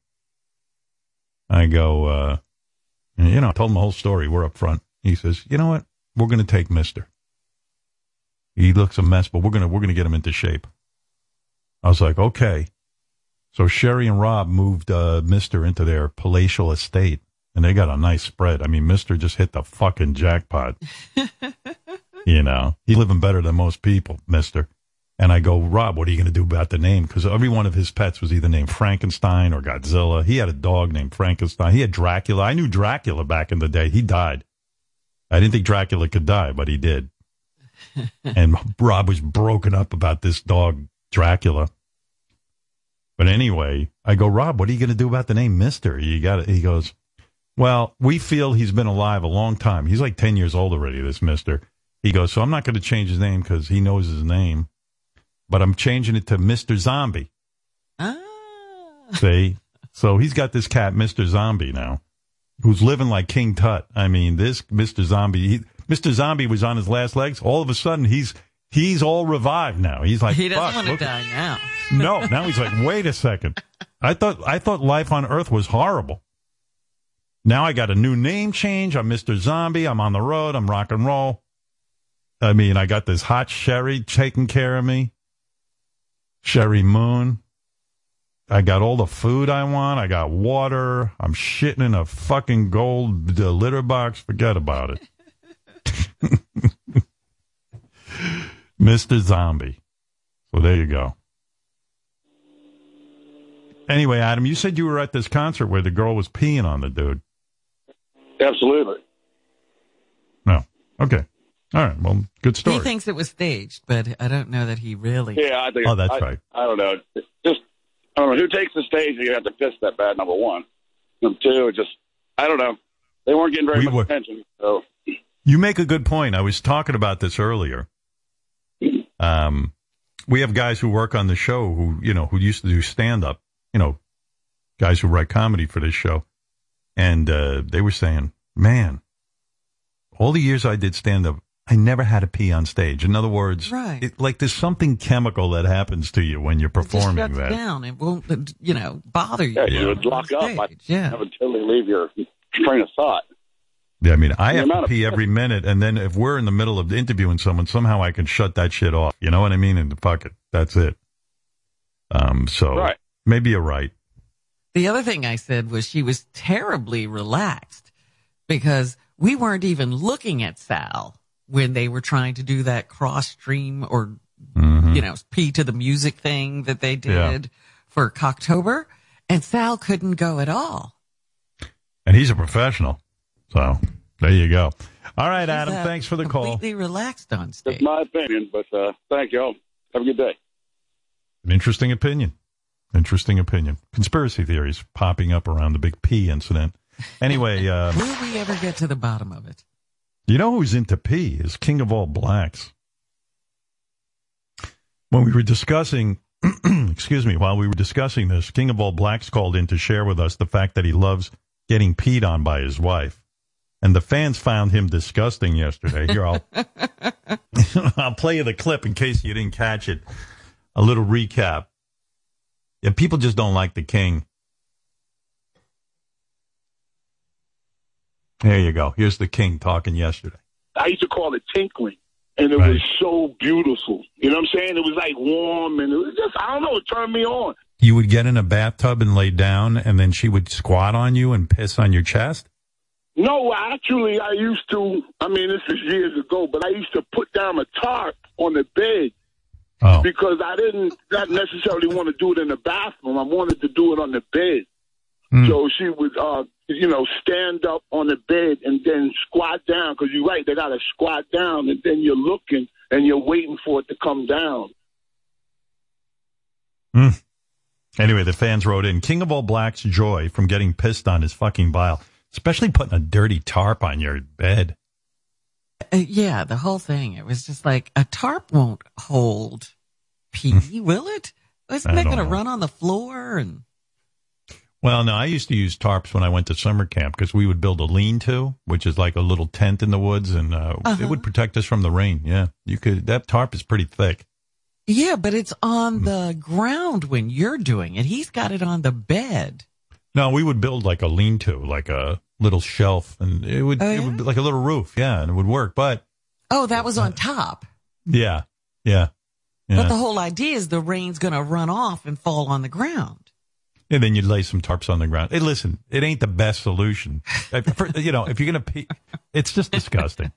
Speaker 2: I go, uh, you know, I told him the whole story. We're up front. He says, "You know what? We're going to take Mister. He looks a mess, but we're gonna we're gonna get him into shape." I was like, "Okay." So Sheri and Rob moved uh, Mister into their palatial estate, and they got a nice spread. I mean, Mister just hit the fucking jackpot. *laughs* you know, he's living better than most people, Mister. And I go, Rob, what are you going to do about the name? Because every one of his pets was either named Frankenstein or Godzilla. He had a dog named Frankenstein. He had Dracula. I knew Dracula back in the day. He died. I didn't think Dracula could die, but he did. And Rob was broken up about this dog, Dracula. But anyway, I go, Rob, what are you going to do about the name Mister? You got it. He goes, Well, we feel he's been alive a long time. He's like 10 years old already, this Mister. He goes, So I'm not going to change his name because he knows his name, but I'm changing it to Mr. Zombie.
Speaker 3: Ah.
Speaker 2: See? So he's got this cat, Mr. Zombie, now, who's living like King Tut. I mean, this Mr. Zombie, he, Mr. Zombie was on his last legs. All of a sudden, he's he's all revived now. He's like,
Speaker 3: He doesn't want to die now. *laughs*
Speaker 2: no, now he's like, wait a second. I thought I thought life on Earth was horrible. Now I got a new name change. I'm Mr. Zombie. I'm on the road. I'm rock and roll. I mean, I got this hot Sheri taking care of me. Sheri Moon. I got all the food I want. I got water. I'm shitting in a fucking gold uh, litter box. Forget about it. *laughs* Mr. Zombie. So there you go. Anyway, Adam, you said you were at this concert where the girl was peeing on the dude.
Speaker 13: Absolutely.
Speaker 2: No. Okay. All right. Well, good story.
Speaker 3: He thinks it was staged, but I don't know that he really.
Speaker 13: Yeah, I think.
Speaker 2: Oh, that's
Speaker 13: I,
Speaker 2: right.
Speaker 13: I don't know. Just I don't know who takes the stage. And you have to piss that bad. Number one. Number two, it just I don't know. They weren't getting very
Speaker 2: We
Speaker 13: much
Speaker 2: were-
Speaker 13: attention. So
Speaker 2: You make a good point. I was talking about this earlier. Um, we have guys who work on the show who, you know, who used to do stand up, you know, guys who write comedy for this show. And, uh, they were saying, man, all the years I did stand up, I never had to pee on stage. In other words,
Speaker 3: Right.
Speaker 2: it, like there's something chemical that happens to you when you're
Speaker 3: It just
Speaker 2: performing
Speaker 3: shuts
Speaker 2: that.
Speaker 3: down. It won't, you know, bother you.
Speaker 13: yeah, you would lock up. I
Speaker 3: Yeah.
Speaker 13: have until they leave your train of thought.
Speaker 2: Yeah, I mean, I have to pee every minute, and then if we're in the middle of interviewing someone, somehow I can shut that shit off. You know what I mean? And fuck it, that's it. Um, so
Speaker 13: Right.
Speaker 2: maybe you're right.
Speaker 3: The other thing I said was she was terribly relaxed because we weren't even looking at Sal when they were trying to do that cross stream or,
Speaker 2: Mhm.
Speaker 3: you know, P to the music thing that they
Speaker 2: Yeah.
Speaker 3: did for Cocktober. And Sal couldn't go at all.
Speaker 2: And he's a professional, so there you go. All right,
Speaker 3: He's,
Speaker 2: Adam,
Speaker 3: uh,
Speaker 2: thanks for the call.
Speaker 3: Completely relaxed on
Speaker 13: That's my opinion, but uh, thank y'all. Have a good day.
Speaker 2: An interesting opinion. Interesting opinion. Conspiracy theories popping up around the big P incident. Anyway, *laughs* uh,
Speaker 3: Will we ever get to the bottom of it?
Speaker 2: You know who's into pee is King of all blacks. When we were discussing, *clears throat* excuse me, while we were discussing this, King of all blacks called in to share with us the fact that he loves getting peed on by his wife. And the fans found him disgusting yesterday. Here, I'll, *laughs* I'll play you the clip in case you didn't catch it. A little recap. Yeah, people just don't like the king. There you go. Here's the king talking yesterday.
Speaker 14: I used to call it tinkling. And it
Speaker 2: Right.
Speaker 14: was so beautiful. You know what I'm saying? It was like warm and it was just, I don't know, it turned me on.
Speaker 2: You would get in a bathtub and lay down, and then she would squat on you and piss on your chest.
Speaker 14: No, actually, I used to, I mean, this is years ago, but I used to put down a tarp on the bed
Speaker 2: Oh,
Speaker 14: because I didn't not necessarily want to do it in the bathroom. I wanted to do it on the bed.
Speaker 2: Hmm.
Speaker 14: So she would, uh, you know, stand up on the bed and then squat down because you're right, they got to squat down and then you're looking and you're waiting for it to come down.
Speaker 2: Hmm. Anyway, the fans wrote in King of all blacks joy from getting pissed on his fucking bile, especially putting a dirty tarp on your bed.
Speaker 3: Uh, yeah, the whole thing. It was just like a tarp won't hold pee, *laughs* will it? Isn't that going to run on the floor? And
Speaker 2: Well, no, I used to use tarps when I went to summer camp because we would build a lean-to, which is like a little tent in the woods, and uh,
Speaker 3: Uh-huh.
Speaker 2: it would protect us from the rain. Yeah, you could. That tarp is pretty thick.
Speaker 3: yeah, but it's on the ground when you're doing it. He's got it on the bed.
Speaker 2: No, we would build like a lean-to, like a little shelf, and it would,
Speaker 3: Oh,
Speaker 2: it would be like a little roof. Yeah, and it would work. But
Speaker 3: Oh, that was on top.
Speaker 2: yeah, yeah, yeah.
Speaker 3: But the whole idea is the rain's going to run off and fall on the ground.
Speaker 2: And then you'd lay some tarps on the ground. Hey, listen, it ain't the best solution. *laughs* Uh, for- you know, if you're gonna pee, it's just disgusting.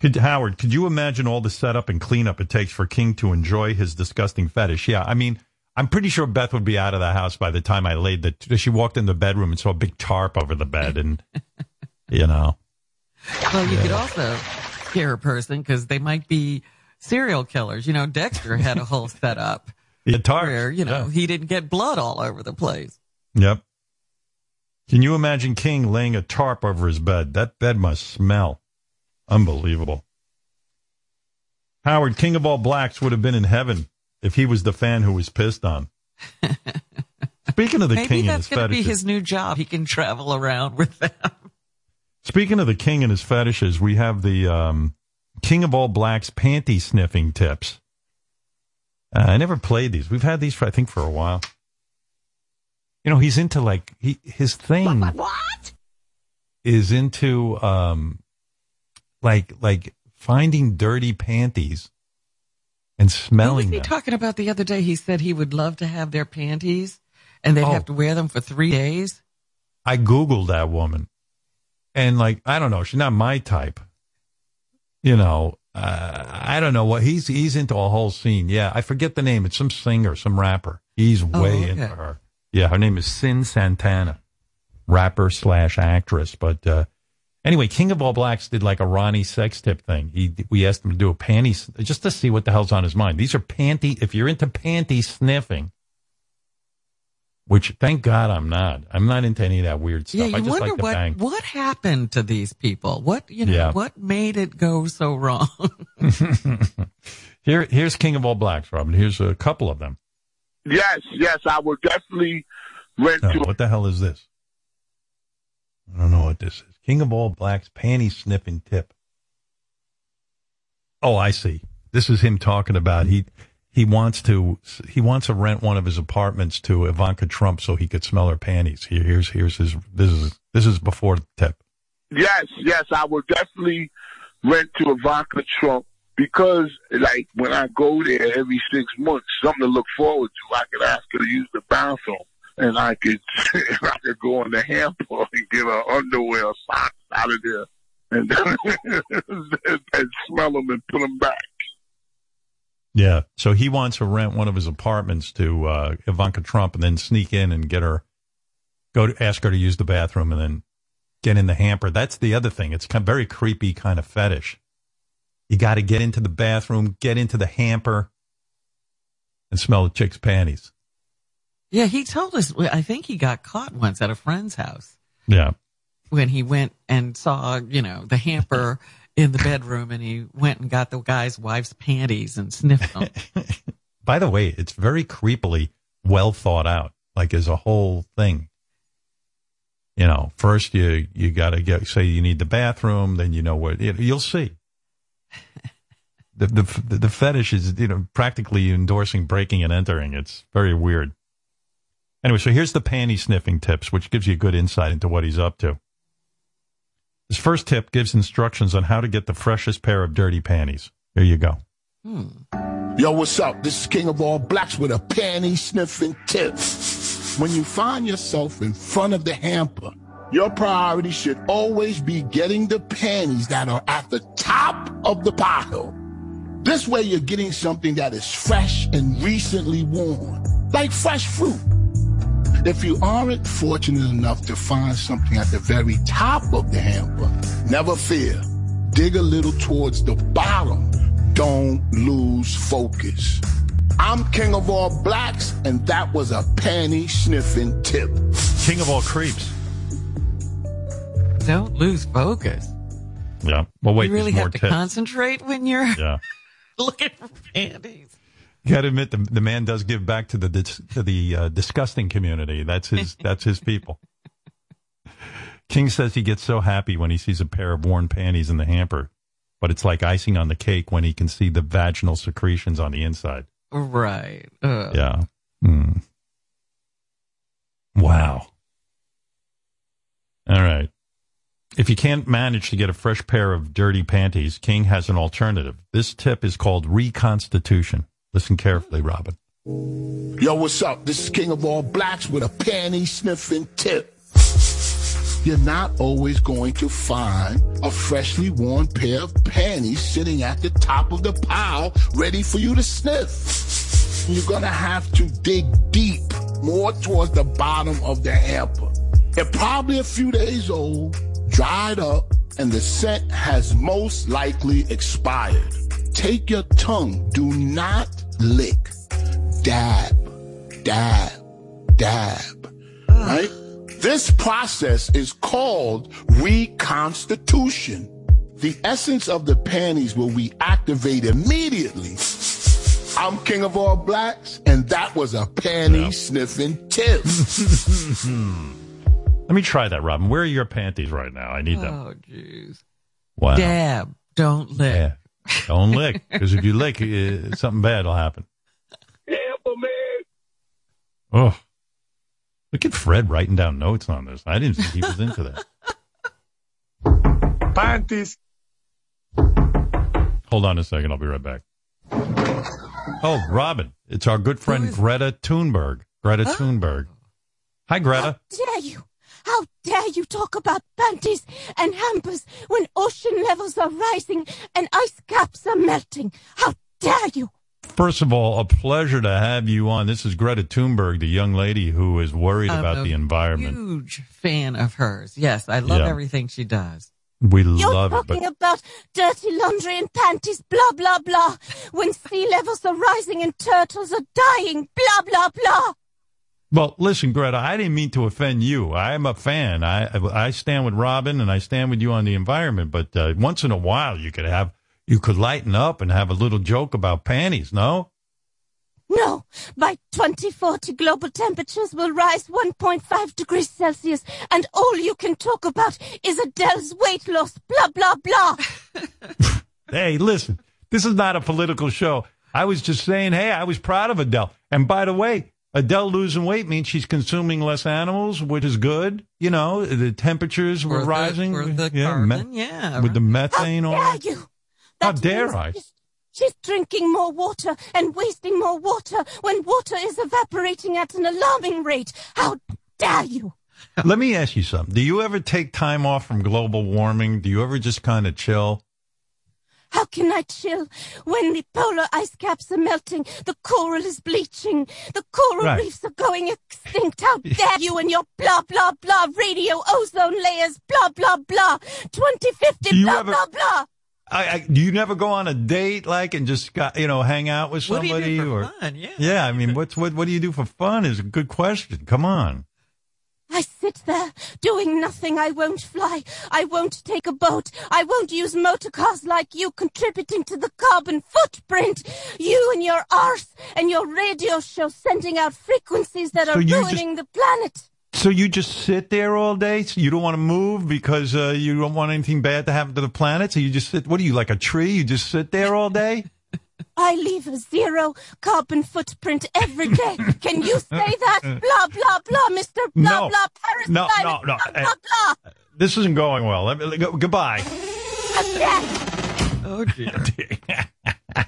Speaker 2: Could Howard? Could you imagine all the setup and cleanup it takes for King to enjoy his disgusting fetish? Yeah, I mean, I'm pretty sure Beth would be out of the house by the time I laid the. She walked in the bedroom and saw a big tarp over the bed, and *laughs* you know,
Speaker 3: Well, you could also scare a person because they might be serial killers. You know, Dexter had a whole setup *laughs*
Speaker 2: the tarp.
Speaker 3: where, you know,
Speaker 2: Yeah.
Speaker 3: he didn't get blood all over the place.
Speaker 2: Yep. Can you imagine King laying a tarp over his bed? That bed must smell. Unbelievable. Howard, King of all blacks, would have been in heaven if he was the fan who was pissed on. *laughs* Speaking of the
Speaker 3: Maybe
Speaker 2: king and his fetishes.
Speaker 3: that's going to be his new job. He can travel around with them.
Speaker 2: speaking of the king and his fetishes, we have the um, King of all blacks panty sniffing tips. Uh, I never played these. We've had these for I think for a while. You know, he's into like he his thing.
Speaker 3: What?
Speaker 2: is into um like like finding dirty panties and
Speaker 3: Who was
Speaker 2: smelling
Speaker 3: he
Speaker 2: them.
Speaker 3: talking about the other day? He said he would love to have their panties and they'd
Speaker 2: Oh.
Speaker 3: have to wear them for three days.
Speaker 2: I googled that woman, and like I don't know, she's not my type. You know, uh, I don't know what he's he's into a whole scene. Yeah, I forget the name. It's some singer, some rapper. He's
Speaker 3: Oh,
Speaker 2: way
Speaker 3: okay.
Speaker 2: into her. Yeah, her name is Sin Santana, rapper slash actress. But uh Anyway, King of All Blacks did like a Ronnie sex tip thing. He we asked him to do a panty just to see what the hell's on his mind. These are panty. If you're into panty sniffing, which thank God I'm not. I'm not into any of that weird stuff.
Speaker 3: Yeah, you
Speaker 2: I just
Speaker 3: wonder
Speaker 2: like
Speaker 3: what
Speaker 2: bang.
Speaker 3: what happened to these people. What you know,
Speaker 2: Yeah.
Speaker 3: what made it go so wrong? *laughs*
Speaker 2: Here, here's King of All Blacks, Robin. Here's a couple of them.
Speaker 14: Yes, yes, I would definitely rent uh,
Speaker 2: No,
Speaker 14: to
Speaker 2: what the hell is this? I don't know what this is. King of All Blacks panty sniffing tip. Oh, I see. This is him talking about he he wants to he wants to rent one of his apartments to Ivanka Trump so he could smell her panties. Here, here's here's his this is this is before the tip.
Speaker 14: Yes, yes, I would definitely rent to Ivanka Trump because, like, when I go there every six months, something to look forward to. I could ask her to use the bathroom, and I could, *laughs* I could go in the hamper and get her underwear or socks out of there, and *laughs* and smell them and put them back.
Speaker 2: Yeah. So he wants to rent one of his apartments to uh, Ivanka Trump and then sneak in and get her, go to ask her to use the bathroom and then get in the hamper. That's the other thing. It's kind of very creepy kind of fetish. You got to get into the bathroom, get into the hamper, and smell the chick's panties.
Speaker 3: Yeah, he told us. I think he got caught once at a friend's house
Speaker 2: Yeah.
Speaker 3: when he went and saw, you know, the hamper *laughs* in the bedroom, and he went and got the guy's wife's panties and sniffed them. *laughs*
Speaker 2: By the way, it's very creepily well thought out. Like as a whole thing. You know, first you you got to get say you need the bathroom, then you know what you- you'll see. *laughs* The, the the fetish is you know practically endorsing breaking and entering. It's very weird. Anyway, so here's the panty sniffing tips, which gives you a good insight into what he's up to. His first tip gives instructions on how to get the freshest pair of dirty panties. Here you go. Hmm.
Speaker 15: Yo, what's up? This is King of All Blacks with a panty sniffing tip. When you find yourself in front of the hamper, your priority should always be getting the panties that are at the top of the pile. This way you're getting something that is fresh and recently worn, like fresh fruit. If you aren't fortunate enough to find something at the very top of the hamper, never fear. Dig a little towards the bottom. Don't lose focus. I'm king of all blacks, and that was a panty sniffing tip.
Speaker 2: King of all creeps.
Speaker 3: Don't lose focus.
Speaker 2: Yeah. Well, wait.
Speaker 3: you really
Speaker 2: there's more
Speaker 3: have to
Speaker 2: tips.
Speaker 3: concentrate when you're
Speaker 2: Yeah. *laughs*
Speaker 3: looking for panties.
Speaker 2: Got to admit the the man does give back to the to the uh, disgusting community. That's his that's his people. *laughs* King says he gets so happy when he sees a pair of worn panties in the hamper, but it's like icing on the cake when he can see the vaginal secretions on the inside.
Speaker 3: Right.
Speaker 2: Yeah. Hmm. Wow. All right. If you can't manage to get a fresh pair of dirty panties, King has an alternative. This tip is called reconstitution. Listen carefully, Robin.
Speaker 15: Yo, what's up? This is King of All Blacks with a panty sniffing tip. You're not always going to find a freshly worn pair of panties sitting at the top of the pile ready for you to sniff. You're gonna have to dig deep, more towards the bottom of the hamper. They're probably a few days old, dried up, and the scent has most likely expired. Take your tongue, do not lick. Dab, dab, dab. Right? This process is called reconstitution. The essence of the panties will reactivate immediately. I'm king of all blacks, and that was a panty sniffing tip. *laughs*
Speaker 2: Let me try that, Robin. Where are your panties right now? I need them.
Speaker 3: Oh, jeez.
Speaker 2: Wow.
Speaker 3: Dab. Don't lick.
Speaker 2: Yeah. Don't lick, because if you lick, uh, something bad will happen. Help me. Oh, look at Fred writing down notes on this. I didn't think he was into that.
Speaker 15: Panties.
Speaker 2: Hold on a second. I'll be right back. Oh, Robin, it's our good friend Greta Thunberg. Greta Thunberg. Hi, Greta.
Speaker 16: dare you? How dare you talk about panties and hampers when ocean levels are rising and ice caps are melting? How dare you?
Speaker 2: First of all, a pleasure to have you on. This is Greta Thunberg, the young lady who is worried
Speaker 3: I'm
Speaker 2: about
Speaker 3: a
Speaker 2: the environment.
Speaker 3: Huge fan of hers. Yes, I love
Speaker 2: Yeah.
Speaker 3: everything she does.
Speaker 2: We
Speaker 16: You're
Speaker 2: love it, but
Speaker 16: talking about dirty laundry and panties, blah, blah, blah. When sea levels are rising and turtles are dying, blah, blah, blah.
Speaker 2: Well, listen, Greta, I didn't mean to offend you. I'm a fan. I I stand with Robin and I stand with you on the environment. But uh, once in a while, you could have you could lighten up and have a little joke about panties. No,
Speaker 16: No, by 2040 global temperatures will rise 1.5 degrees Celsius and all you can talk about is Adele's weight loss, blah, blah, blah. *laughs*
Speaker 2: hey, listen, this is not a political show. I was just saying, hey, I was proud of Adele. And by the way, Adele losing weight means she's consuming less animals, which is good. You know, the temperatures were
Speaker 3: For the-
Speaker 2: rising.
Speaker 3: for the
Speaker 2: yeah,
Speaker 3: carbon, yeah,
Speaker 2: with the methane. all
Speaker 16: How
Speaker 2: that.
Speaker 16: dare you?
Speaker 2: How dare I?
Speaker 16: She's, she's drinking more water and wasting more water when water is evaporating at an alarming rate. How dare you?
Speaker 2: Let me ask you something. Do you ever take time off from global warming? Do you ever just kind of chill?
Speaker 16: How can I chill when the polar ice caps are melting, the coral is bleaching, the coral
Speaker 2: Right.
Speaker 16: reefs are going extinct? How dare you and your blah, blah, blah, radio ozone layers, blah, blah, blah, 2050,
Speaker 2: Do
Speaker 16: blah,
Speaker 2: ever-
Speaker 16: blah, blah.
Speaker 2: I, I, do you never go on a date, like, and just got, you know, hang out with somebody
Speaker 3: What do
Speaker 2: somebody?
Speaker 3: you do for
Speaker 2: or
Speaker 3: fun? Yeah.
Speaker 2: I mean, what's what? What do you do for fun? Is a good question. Come on.
Speaker 16: I sit there doing nothing. I won't fly. I won't take a boat. I won't use motor cars like you contributing to the carbon footprint. You and your arse and your radio show sending out frequencies that
Speaker 2: So
Speaker 16: are
Speaker 2: you just-
Speaker 16: ruining the planet.
Speaker 2: So you just sit there all day? So you don't want to move because uh, you don't want anything bad to happen to the planet? So you just sit, what are you, like a tree? You just sit there all day? *laughs* *laughs*
Speaker 16: I leave a zero carbon footprint every day. Can you say that? *laughs* Blah, blah, blah, Mr. Blah,
Speaker 2: No.
Speaker 16: blah, Paris
Speaker 2: No, no, no.
Speaker 16: Blah,
Speaker 2: Eh.
Speaker 16: blah, blah.
Speaker 2: This isn't going well. Let me, go, goodbye.
Speaker 3: Oh dear. *laughs* *laughs*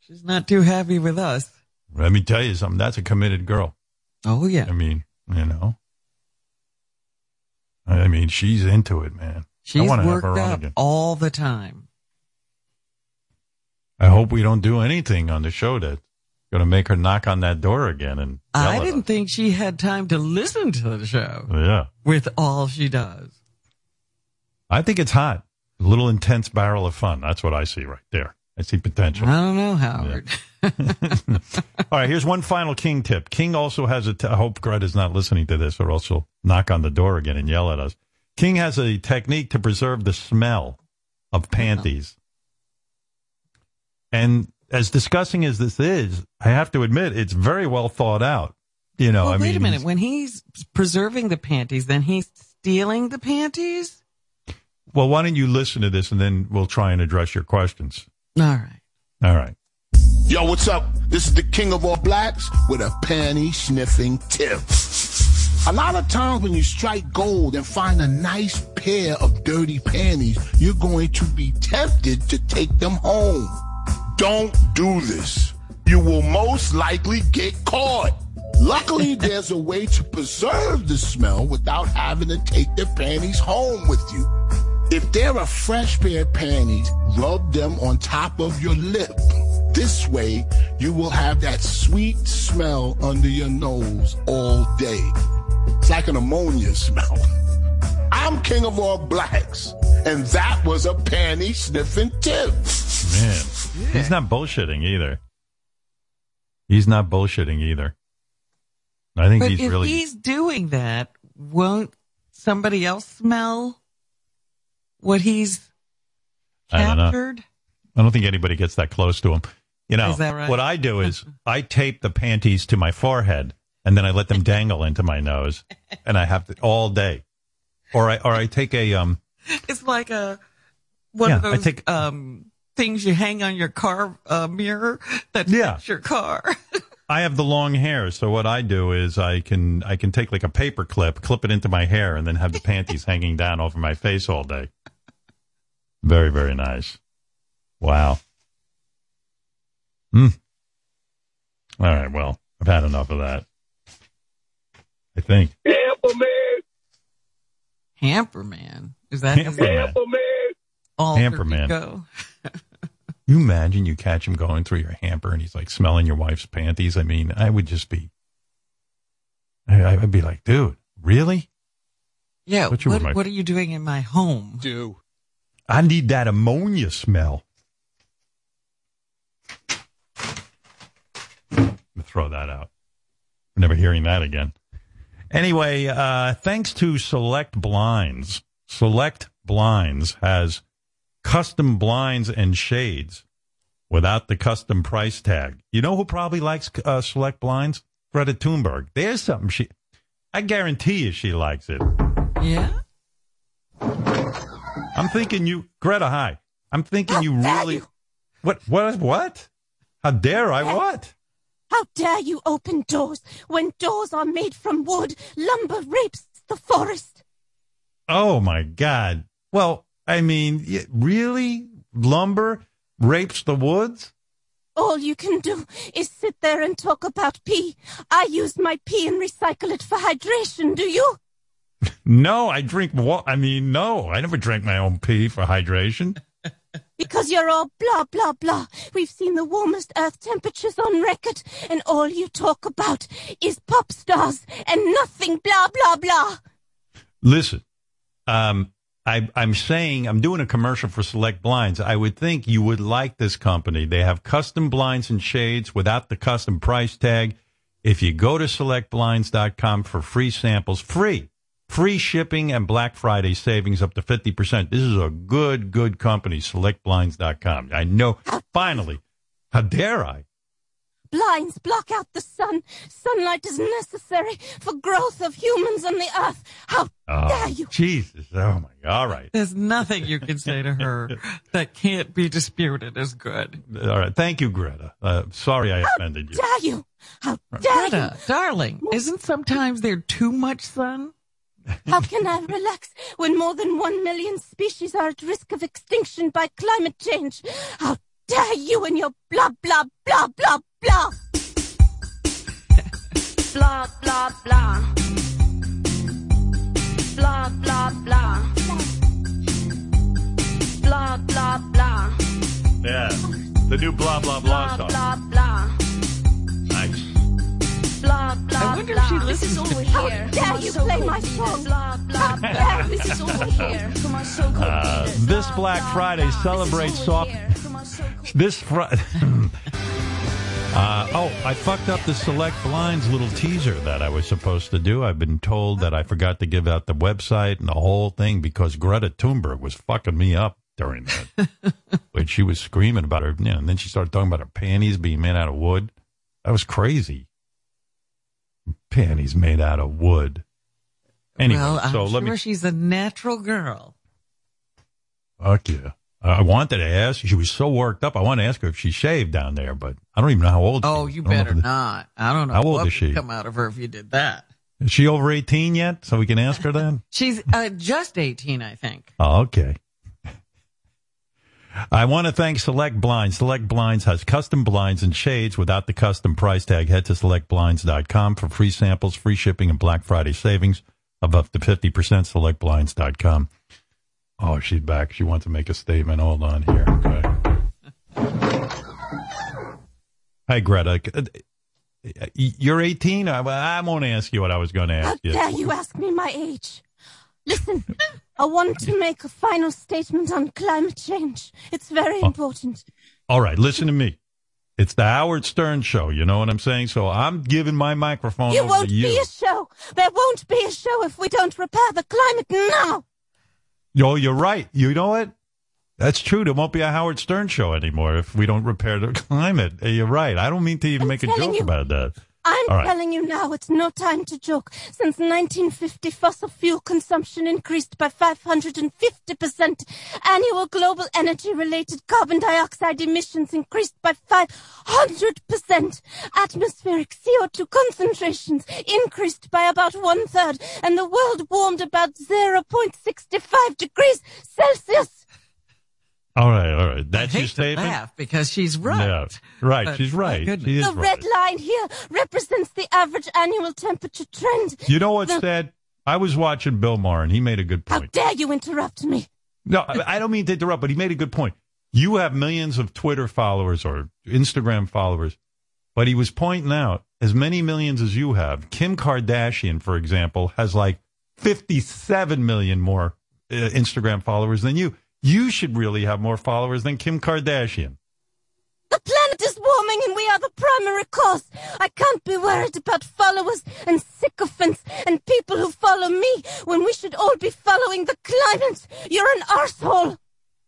Speaker 3: She's not too happy with us.
Speaker 2: Let me tell you something. That's a committed girl.
Speaker 3: Oh yeah.
Speaker 2: I mean, you know. I mean, she's into it, man. I
Speaker 3: She's
Speaker 2: want to have
Speaker 3: worked
Speaker 2: her on
Speaker 3: up
Speaker 2: again.
Speaker 3: all the time.
Speaker 2: I hope we don't do anything on the show that's going to make her knock on that door again and
Speaker 3: I didn't think she had time to listen to the show.
Speaker 2: Yeah.
Speaker 3: with all she does.
Speaker 2: I think it's hot. A little intense barrel of fun. That's what I see right there. I see potential.
Speaker 3: I don't know, Howard. *laughs*
Speaker 2: All right, here's one final King tip. King also has a. T- I hope Greta's not listening to this, or else she'll knock on the door again and yell at us. King has a technique to preserve the smell of panties. And as disgusting as this is, I have to admit it's very well thought out. You know,
Speaker 3: well,
Speaker 2: I
Speaker 3: wait
Speaker 2: mean,
Speaker 3: a minute. When he's preserving the panties, then he's stealing the panties?
Speaker 2: well, why don't you listen to this and then we'll try and address your questions.
Speaker 3: All right.
Speaker 2: All right.
Speaker 15: Yo, what's up? This is the king of all blacks with a panty sniffing tip. A lot of times when you strike gold and find a nice pair of dirty panties, you're going to be tempted to take them home. Don't do this. You will most likely get caught. Luckily, *laughs* there's a way to preserve the smell without having to take the panties home with you. If they're a fresh pair of panties, rub them on top of your lip. This way, you will have that sweet smell under your nose all day. It's like an ammonia smell. *laughs* I'm king of all blacks, and that was a panty sniffing tip.
Speaker 2: Man, he's not bullshitting either. He's not bullshitting either. I think
Speaker 3: But
Speaker 2: he's
Speaker 3: if
Speaker 2: really.
Speaker 3: he's doing that, won't somebody else smell what he's
Speaker 2: I don't know.
Speaker 3: captured?
Speaker 2: I don't think anybody gets that close to him. You know,
Speaker 3: Is that right?
Speaker 2: what I do is *laughs* I tape the panties to my forehead and then I let them dangle into my nose, and I have to all day. Or I or I take a um. *laughs*
Speaker 3: It's like a one
Speaker 2: Yeah,
Speaker 3: of
Speaker 2: I
Speaker 3: those
Speaker 2: take-
Speaker 3: um things you hang on your car uh, mirror that
Speaker 2: Yeah.
Speaker 3: fits your car. *laughs*
Speaker 2: I have the long hair, so what I do is I can I can take like a paper clip, clip it into my hair, and then have the *laughs* panties hanging down over my face all day. Very very nice. Wow. Hmm. All right. Well, I've had enough of that. I think.
Speaker 3: Hamper man, is that his
Speaker 2: Hamper man.
Speaker 3: alter
Speaker 2: Hamper man. *laughs* You imagine you catch him going through your hamper and he's like smelling your wife's panties. I mean, I would just be, I, I'd be like, dude, really?
Speaker 3: Yeah.
Speaker 2: What
Speaker 3: What,
Speaker 2: my-
Speaker 3: what are you doing in my home?
Speaker 1: Do.
Speaker 2: I need that ammonia smell. Throw that out. Never hearing that again. Anyway, uh, thanks to Select Blinds, Select Blinds has custom blinds and shades without the custom price tag. You know who probably likes uh, Select Blinds? Greta Thunberg. There's something she. I guarantee you she likes it.
Speaker 3: Yeah.
Speaker 2: I'm thinking you, Greta. Hi. I'm thinking you really. What? What? What? How dare I? What?
Speaker 16: How dare you open doors when doors are made from wood? Lumber rapes the forest.
Speaker 2: Oh my God. Well, I mean, really? Lumber rapes the woods?
Speaker 16: All you can do is sit there and talk about pee. I use my pee and recycle it for hydration, do you? *laughs*
Speaker 2: No, I drink wa I mean, no, I never drank my own pee for hydration. *laughs*
Speaker 16: Because you're all blah, blah, blah. We've seen the warmest earth temperatures on record, and all you talk about is pop stars and nothing blah, blah, blah.
Speaker 2: Listen, um, I, I'm saying I'm doing a commercial for Select Blinds. I would think you would like this company. They have custom blinds and shades without the custom price tag. If you go to selectblinds.com for free samples, free, free shipping and Black Friday savings up to 50%. This is a good, good company, selectblinds.com. I know, finally, how dare I?
Speaker 16: Blinds block out the sun. Sunlight is necessary for growth of humans on the earth. How
Speaker 2: Oh,
Speaker 16: dare you?
Speaker 2: Jesus. Oh my God. All right.
Speaker 3: There's nothing you can say to her *laughs* that can't be disputed as good.
Speaker 2: All right. Thank you, Greta. Uh, sorry I offended you.
Speaker 16: How dare you? How dare
Speaker 3: Greta, darling, isn't sometimes there too much sun?
Speaker 16: How can I relax when more than one million species are at risk of extinction by climate change? How dare you and your blah, blah, blah, blah, blah. blah, blah, blah. Blah, blah, blah. Blah, blah, blah.
Speaker 2: Yeah. The new blah, blah, blah song.
Speaker 16: Blah, blah.
Speaker 2: Nice.
Speaker 16: Blah, blah,
Speaker 3: I wonder if she
Speaker 16: blah.
Speaker 3: listens to me.
Speaker 16: How dare you play my song? Blah, blah, blah. This is all here.
Speaker 2: Uh, this Black Friday celebrates *laughs* soft. This Friday. Uh, oh, I fucked up the Select Blinds little teaser that I was supposed to do. I've been told that I forgot to give out the website and the whole thing because Greta Thunberg was fucking me up during that. *laughs* when she was screaming about her, you know, and then she started talking about her panties being made out of wood. That was crazy. Panties made out of wood. Anyway,
Speaker 3: well, I'm
Speaker 2: so
Speaker 3: sure
Speaker 2: let me.
Speaker 3: she's a natural girl.
Speaker 2: Fuck yeah. I I wanted to ask. She was so worked up. I want to ask her if she shaved down there, but I don't even know how old.
Speaker 3: Oh,
Speaker 2: she is.
Speaker 3: you
Speaker 2: I don't know
Speaker 3: better not. I don't know
Speaker 2: How old
Speaker 3: what
Speaker 2: is she?
Speaker 3: come out of her if you did that.
Speaker 2: Is she over eighteen yet? So we can ask her then. *laughs*
Speaker 3: She's uh, just 18, I think.
Speaker 2: Oh, okay. *laughs* I want to thank Select Blinds. Select Blinds has custom blinds and shades without the custom price tag. Head to selectblinds.com for free samples, free shipping, and Black Friday savings of up to 50%. Selectblinds.com. Oh, she's back. She wants to make a statement. Hold on here. Okay. Hi, Greta. Uh, You're 18? I, I won't ask you what I was going to ask you.
Speaker 16: How dare you ask me my age? Listen, I want to make a final statement on climate change. It's very
Speaker 2: Oh.
Speaker 16: important.
Speaker 2: All right, listen to me. It's the Howard Stern show. You know what I'm saying? So I'm giving my microphone
Speaker 16: You won't
Speaker 2: you.
Speaker 16: be a show. There won't be a show if we don't repair the climate now.
Speaker 2: Yo, you're right. You know what? That's true. There won't be a Howard Stern show anymore if we don't repair the *laughs* climate. You're right. I don't mean to even make a joke
Speaker 16: you.
Speaker 2: about that.
Speaker 16: I'm
Speaker 2: right.
Speaker 16: telling you now, it's no time to joke. Since 1950, fossil fuel consumption increased by 550%. Annual global energy-related carbon dioxide emissions increased by 500%. Atmospheric CO2 concentrations increased by about one third, and the world warmed about 0.65 degrees Celsius.
Speaker 2: All right, all right. That's
Speaker 3: I
Speaker 2: your
Speaker 3: hate to
Speaker 2: statement.
Speaker 3: laugh because she's right.
Speaker 2: Yeah, right.
Speaker 3: But
Speaker 2: She's right. She is
Speaker 16: The
Speaker 2: right.
Speaker 16: red line here represents the average annual temperature trend.
Speaker 2: You know what's
Speaker 16: The-
Speaker 2: sad? I was watching Bill Maher, and he made a good point.
Speaker 16: How dare you interrupt me?
Speaker 2: No, I I don't mean to interrupt, but he made a good point. You have millions of Twitter followers or Instagram followers, but he was pointing out as many millions as you have. Kim Kardashian, for example, has like 57 million more uh, Instagram followers than you. You should really have more followers than Kim Kardashian.
Speaker 16: The planet is warming and we are the primary cause. I can't be worried about followers and sycophants and people who follow me when we should all be following the climate. You're an arsehole.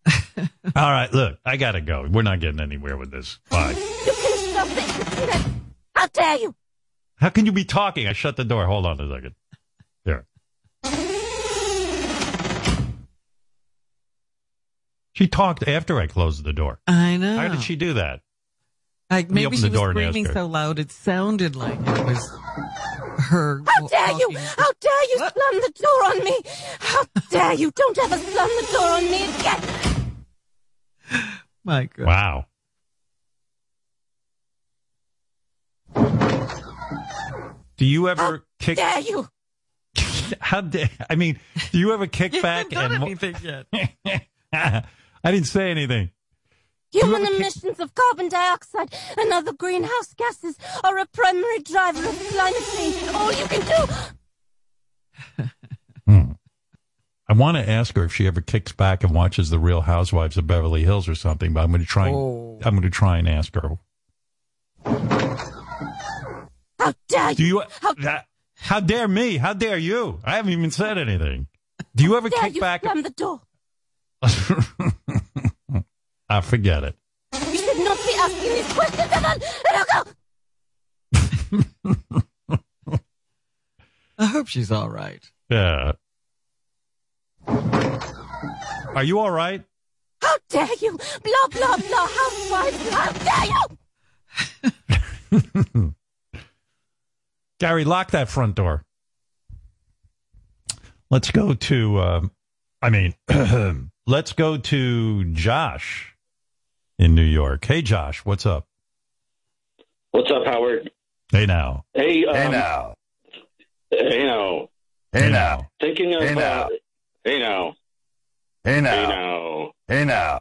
Speaker 16: *laughs*
Speaker 2: All right, look, I gotta go. We're not getting anywhere with this. Bye.
Speaker 16: You can stop the internet. How dare you?
Speaker 2: How can you be talking? I shut the door. Hold on a second. She talked after I closed the door.
Speaker 3: I know.
Speaker 2: How did she do that?
Speaker 3: Like maybe
Speaker 2: open
Speaker 3: she
Speaker 2: the
Speaker 3: was
Speaker 2: door and ask
Speaker 3: screaming
Speaker 2: her.
Speaker 3: so loud it sounded like it was her.
Speaker 16: How dare you? How dare you slam the door on me? How dare you? Don't ever slam the door on me again.
Speaker 3: My God.
Speaker 2: Wow. Do you ever kick?
Speaker 16: Dare you? *laughs*
Speaker 2: How dare? I mean, do you ever kick *laughs* back
Speaker 3: done
Speaker 2: and?
Speaker 3: anything yet. *laughs*
Speaker 2: I didn't say anything.
Speaker 16: Human emissions of carbon dioxide and other greenhouse gases are a primary driver of climate change. All you can do. *laughs* Hmm.
Speaker 2: I want to ask her if she ever kicks back and watches The Real Housewives of Beverly Hills or something, but I'm going to try. And,
Speaker 3: Oh.
Speaker 2: I'm going to try and ask her.
Speaker 16: How dare you?
Speaker 2: Do you? How, how dare me? How dare you? I haven't even said anything. Do you ever
Speaker 16: dare
Speaker 2: kick
Speaker 16: you
Speaker 2: back?
Speaker 16: slam the door? *laughs*
Speaker 2: I forget it.
Speaker 16: You should not be asking these questions, Evan. Now. *laughs*
Speaker 3: I hope she's all right.
Speaker 2: Yeah. Are you all right?
Speaker 16: How dare you? Blah blah blah. Housewives. How dare you? *laughs*
Speaker 2: Gary, lock that front door. Let's go to, um, I mean, *clears throat* let's go to Josh in New York. Hey, Josh, what's up?
Speaker 17: What's up, Howard?
Speaker 2: Hey, now.
Speaker 17: Hey, um,
Speaker 2: Hey, now.
Speaker 17: Hey now.
Speaker 2: Hey, now.
Speaker 17: Thinking of
Speaker 2: Hey, now.
Speaker 17: Uh, hey now.
Speaker 2: Hey,
Speaker 17: Hey now.
Speaker 2: Hey, now.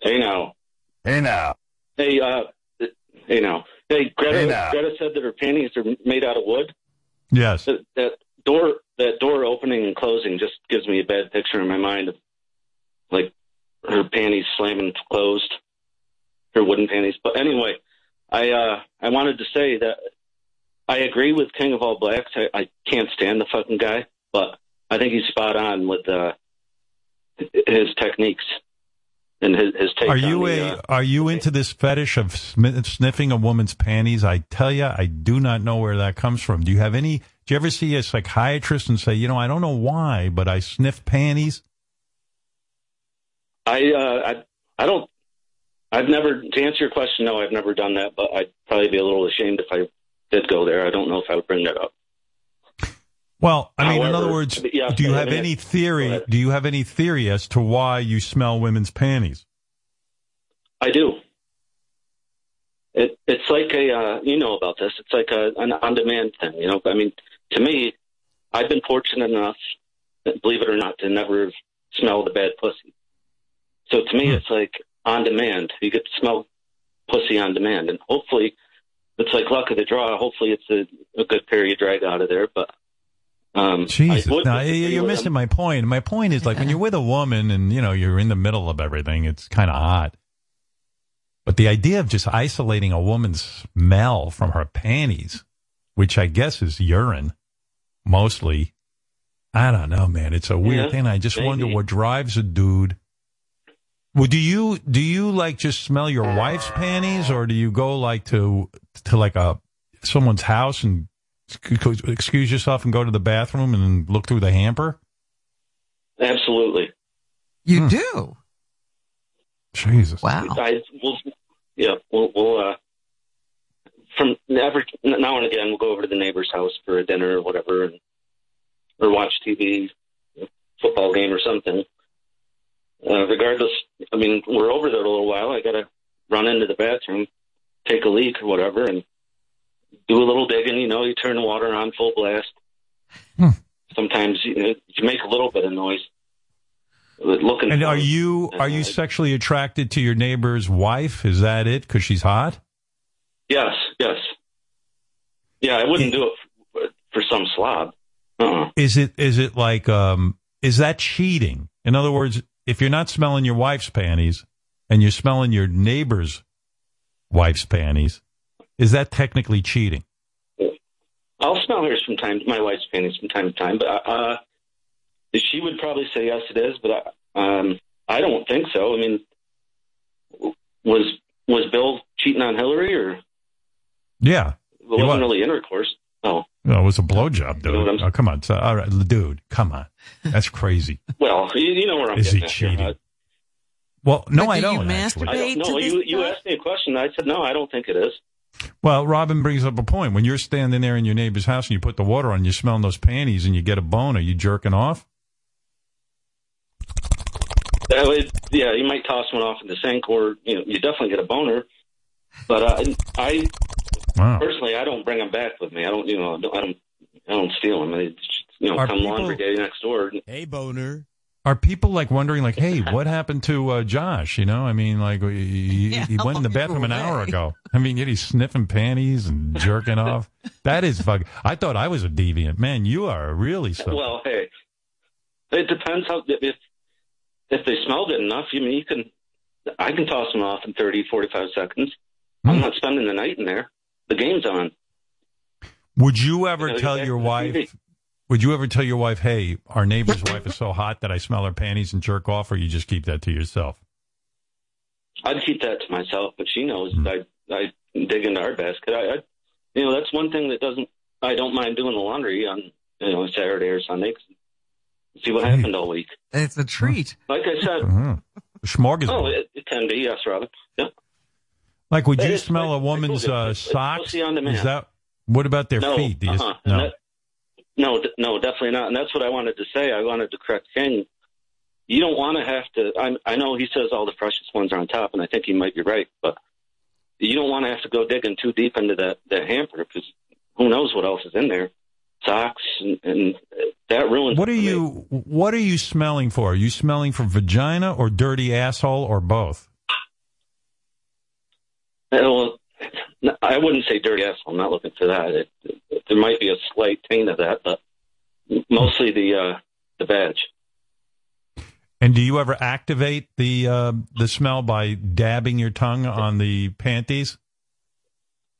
Speaker 17: Hey now.
Speaker 2: Hey, now.
Speaker 17: Hey uh. Hey now. Hey, Greta.
Speaker 2: Hey, now.
Speaker 17: Greta said that her panties are made out of wood.
Speaker 2: Yes.
Speaker 17: That, that door, that door opening and closing, just gives me a bad picture in my mind of like her panties slamming closed, her wooden panties. But anyway, I uh I wanted to say that I agree with King of All Blacks. I, I can't stand the fucking guy, but I think he's spot on with uh his techniques and his, his take.
Speaker 2: Are you
Speaker 17: the,
Speaker 2: a
Speaker 17: uh,
Speaker 2: are you into this fetish of sm- sniffing a woman's panties? I tell you, I do not know where that comes from. Do you have any? Do you ever see a psychiatrist and say, you know, I don't know why, but I sniff panties?
Speaker 17: I uh, I I don't. I've never to answer your question. No, I've never done that, but I'd probably be a little ashamed if I did go there. I don't know if I would bring that up.
Speaker 2: Well, I mean, in other words,
Speaker 17: yeah,
Speaker 2: do you have any theory? Do you have any theory as to why you smell women's panties?
Speaker 17: I do. It it's like a uh, you know about this. It's like a an on demand thing. You know, I mean, to me, I've been fortunate enough, believe it or not, to never smell the bad pussy. So to me, it's like on demand. You get to smell pussy on demand, and hopefully, it's like luck of the draw. Hopefully, it's a, a good pair you drag out of there. But um,
Speaker 2: Jesus, now, you're missing my point. My point is like when you're with a woman and you know you're in the middle of everything, it's kind of hot. But the idea of just isolating a woman's smell from her panties, which I guess is urine, mostly, I don't know, man. It's a weird
Speaker 17: Yeah,
Speaker 2: thing. I just wonder what drives a dude. Well, do you do you like just smell your wife's panties, or do you go like to to like a someone's house and excuse yourself and go to the bathroom and look through the hamper?
Speaker 17: Absolutely.
Speaker 3: You do.
Speaker 2: Jesus.
Speaker 3: Wow.
Speaker 17: I will. Yeah, we'll we'll uh, from every now and again we'll go over to the neighbor's house for a dinner or whatever, and or watch TV, football game or something. Uh, regardless, I mean, we're over there a little while. I gotta run into the bathroom, take a leak or whatever, and do a little digging. You know, you turn the water on full blast. Sometimes you, know, you make a little bit of noise. Looking
Speaker 2: And are you are you sexually attracted to your neighbor's wife? Is that it? Because she's hot.
Speaker 17: Yes, yes. Yeah, I wouldn't do it for, for some slob.
Speaker 2: Is it is it like um is that cheating? In other words, if you're not smelling your wife's panties and you're smelling your neighbor's wife's panties, is that technically cheating?
Speaker 17: I'll smell hers from time my wife's panties from time to time, but uh, she would probably say yes, it is. But I, um, I don't think so. I mean, was was Bill cheating on Hillary, or it
Speaker 2: Yeah.
Speaker 17: wasn't
Speaker 2: was.
Speaker 17: really intercourse? Oh,
Speaker 2: No, it was a blowjob, dude.
Speaker 17: know what I'm-
Speaker 2: Oh, come on. So, all right, dude, come on. That's crazy. *laughs*
Speaker 17: well, you, you know where I'm
Speaker 2: Is he
Speaker 17: getting at here,
Speaker 2: cheating? Well, no,
Speaker 3: But
Speaker 2: I
Speaker 3: do you
Speaker 2: don't. actually.
Speaker 17: I don't know. You you asked me a question. I said no. I don't think it is.
Speaker 2: Well, Robin brings up a point. When you're standing there in your neighbor's house and you put the water on, you're smelling those panties and you get a bone. Are you jerking off?
Speaker 17: That would, yeah, you might toss one off in the sink, or you know, you definitely get a boner. But uh, I
Speaker 2: Wow.
Speaker 17: personally, I don't bring them back with me. I don't, you know, I don't, I don't steal them. They, just, you know,
Speaker 2: Are
Speaker 17: come
Speaker 2: people-
Speaker 17: laundry day next door.
Speaker 18: Hey, boner.
Speaker 2: Are people like wondering, like, hey, *laughs* what happened to uh, Josh? You know, I mean, like, he, he- he *laughs* went in the bathroom an hour ago. I mean, yet he's sniffing panties and jerking *laughs* off. That is fuck. I thought I was a deviant. Man, you are really so.
Speaker 17: Well, hey, it depends how if if they smell good enough. You mean you can, I can toss them off in 30, 45 seconds.
Speaker 2: Hmm.
Speaker 17: I'm not spending the night in there. The game's on.
Speaker 2: Would you ever
Speaker 17: You know,
Speaker 2: tell
Speaker 17: you
Speaker 2: your wife?
Speaker 17: TV.
Speaker 2: Would you ever tell your wife, hey, our neighbor's *laughs* wife is so hot that I smell her panties and jerk off, or you just keep that to yourself?
Speaker 17: I'd keep that to myself, but she knows
Speaker 2: Hmm.
Speaker 17: I I dig into our basket. I, I, you know, that's one thing that doesn't. I don't mind doing the laundry on you know Saturday or Sunday. 'cause see what happened all week.
Speaker 3: It's a treat. *laughs*
Speaker 17: Like I said,
Speaker 2: Uh-huh. Smorgasbord.
Speaker 17: oh, it, it can be. Yes, Robin. Yeah.
Speaker 2: Like, would
Speaker 17: It
Speaker 2: you
Speaker 17: is
Speaker 2: smell a woman's uh,
Speaker 17: it's- it's
Speaker 2: socks?
Speaker 17: pussy on demand.
Speaker 2: Is that what about their
Speaker 17: no,
Speaker 2: feet? Do you,
Speaker 17: uh-uh.
Speaker 2: no.
Speaker 17: No, no, definitely not. And that's what I wanted to say. I wanted to correct King. You don't want to have to. I, I know he says all the freshest ones are on top, and I think he might be right. But you don't want to have to go digging too deep into that that hamper because who knows what else is in there. Socks and, and that ruins.
Speaker 2: What are you? What are you smelling for? Are you smelling for vagina or dirty asshole or both?
Speaker 17: Uh, Well, no, I wouldn't say dirty asshole. I'm not looking for that. It, it, there might be a slight taint of that, but mostly the uh, the badge.
Speaker 2: And do you ever activate the uh, the smell by dabbing your tongue on the panties?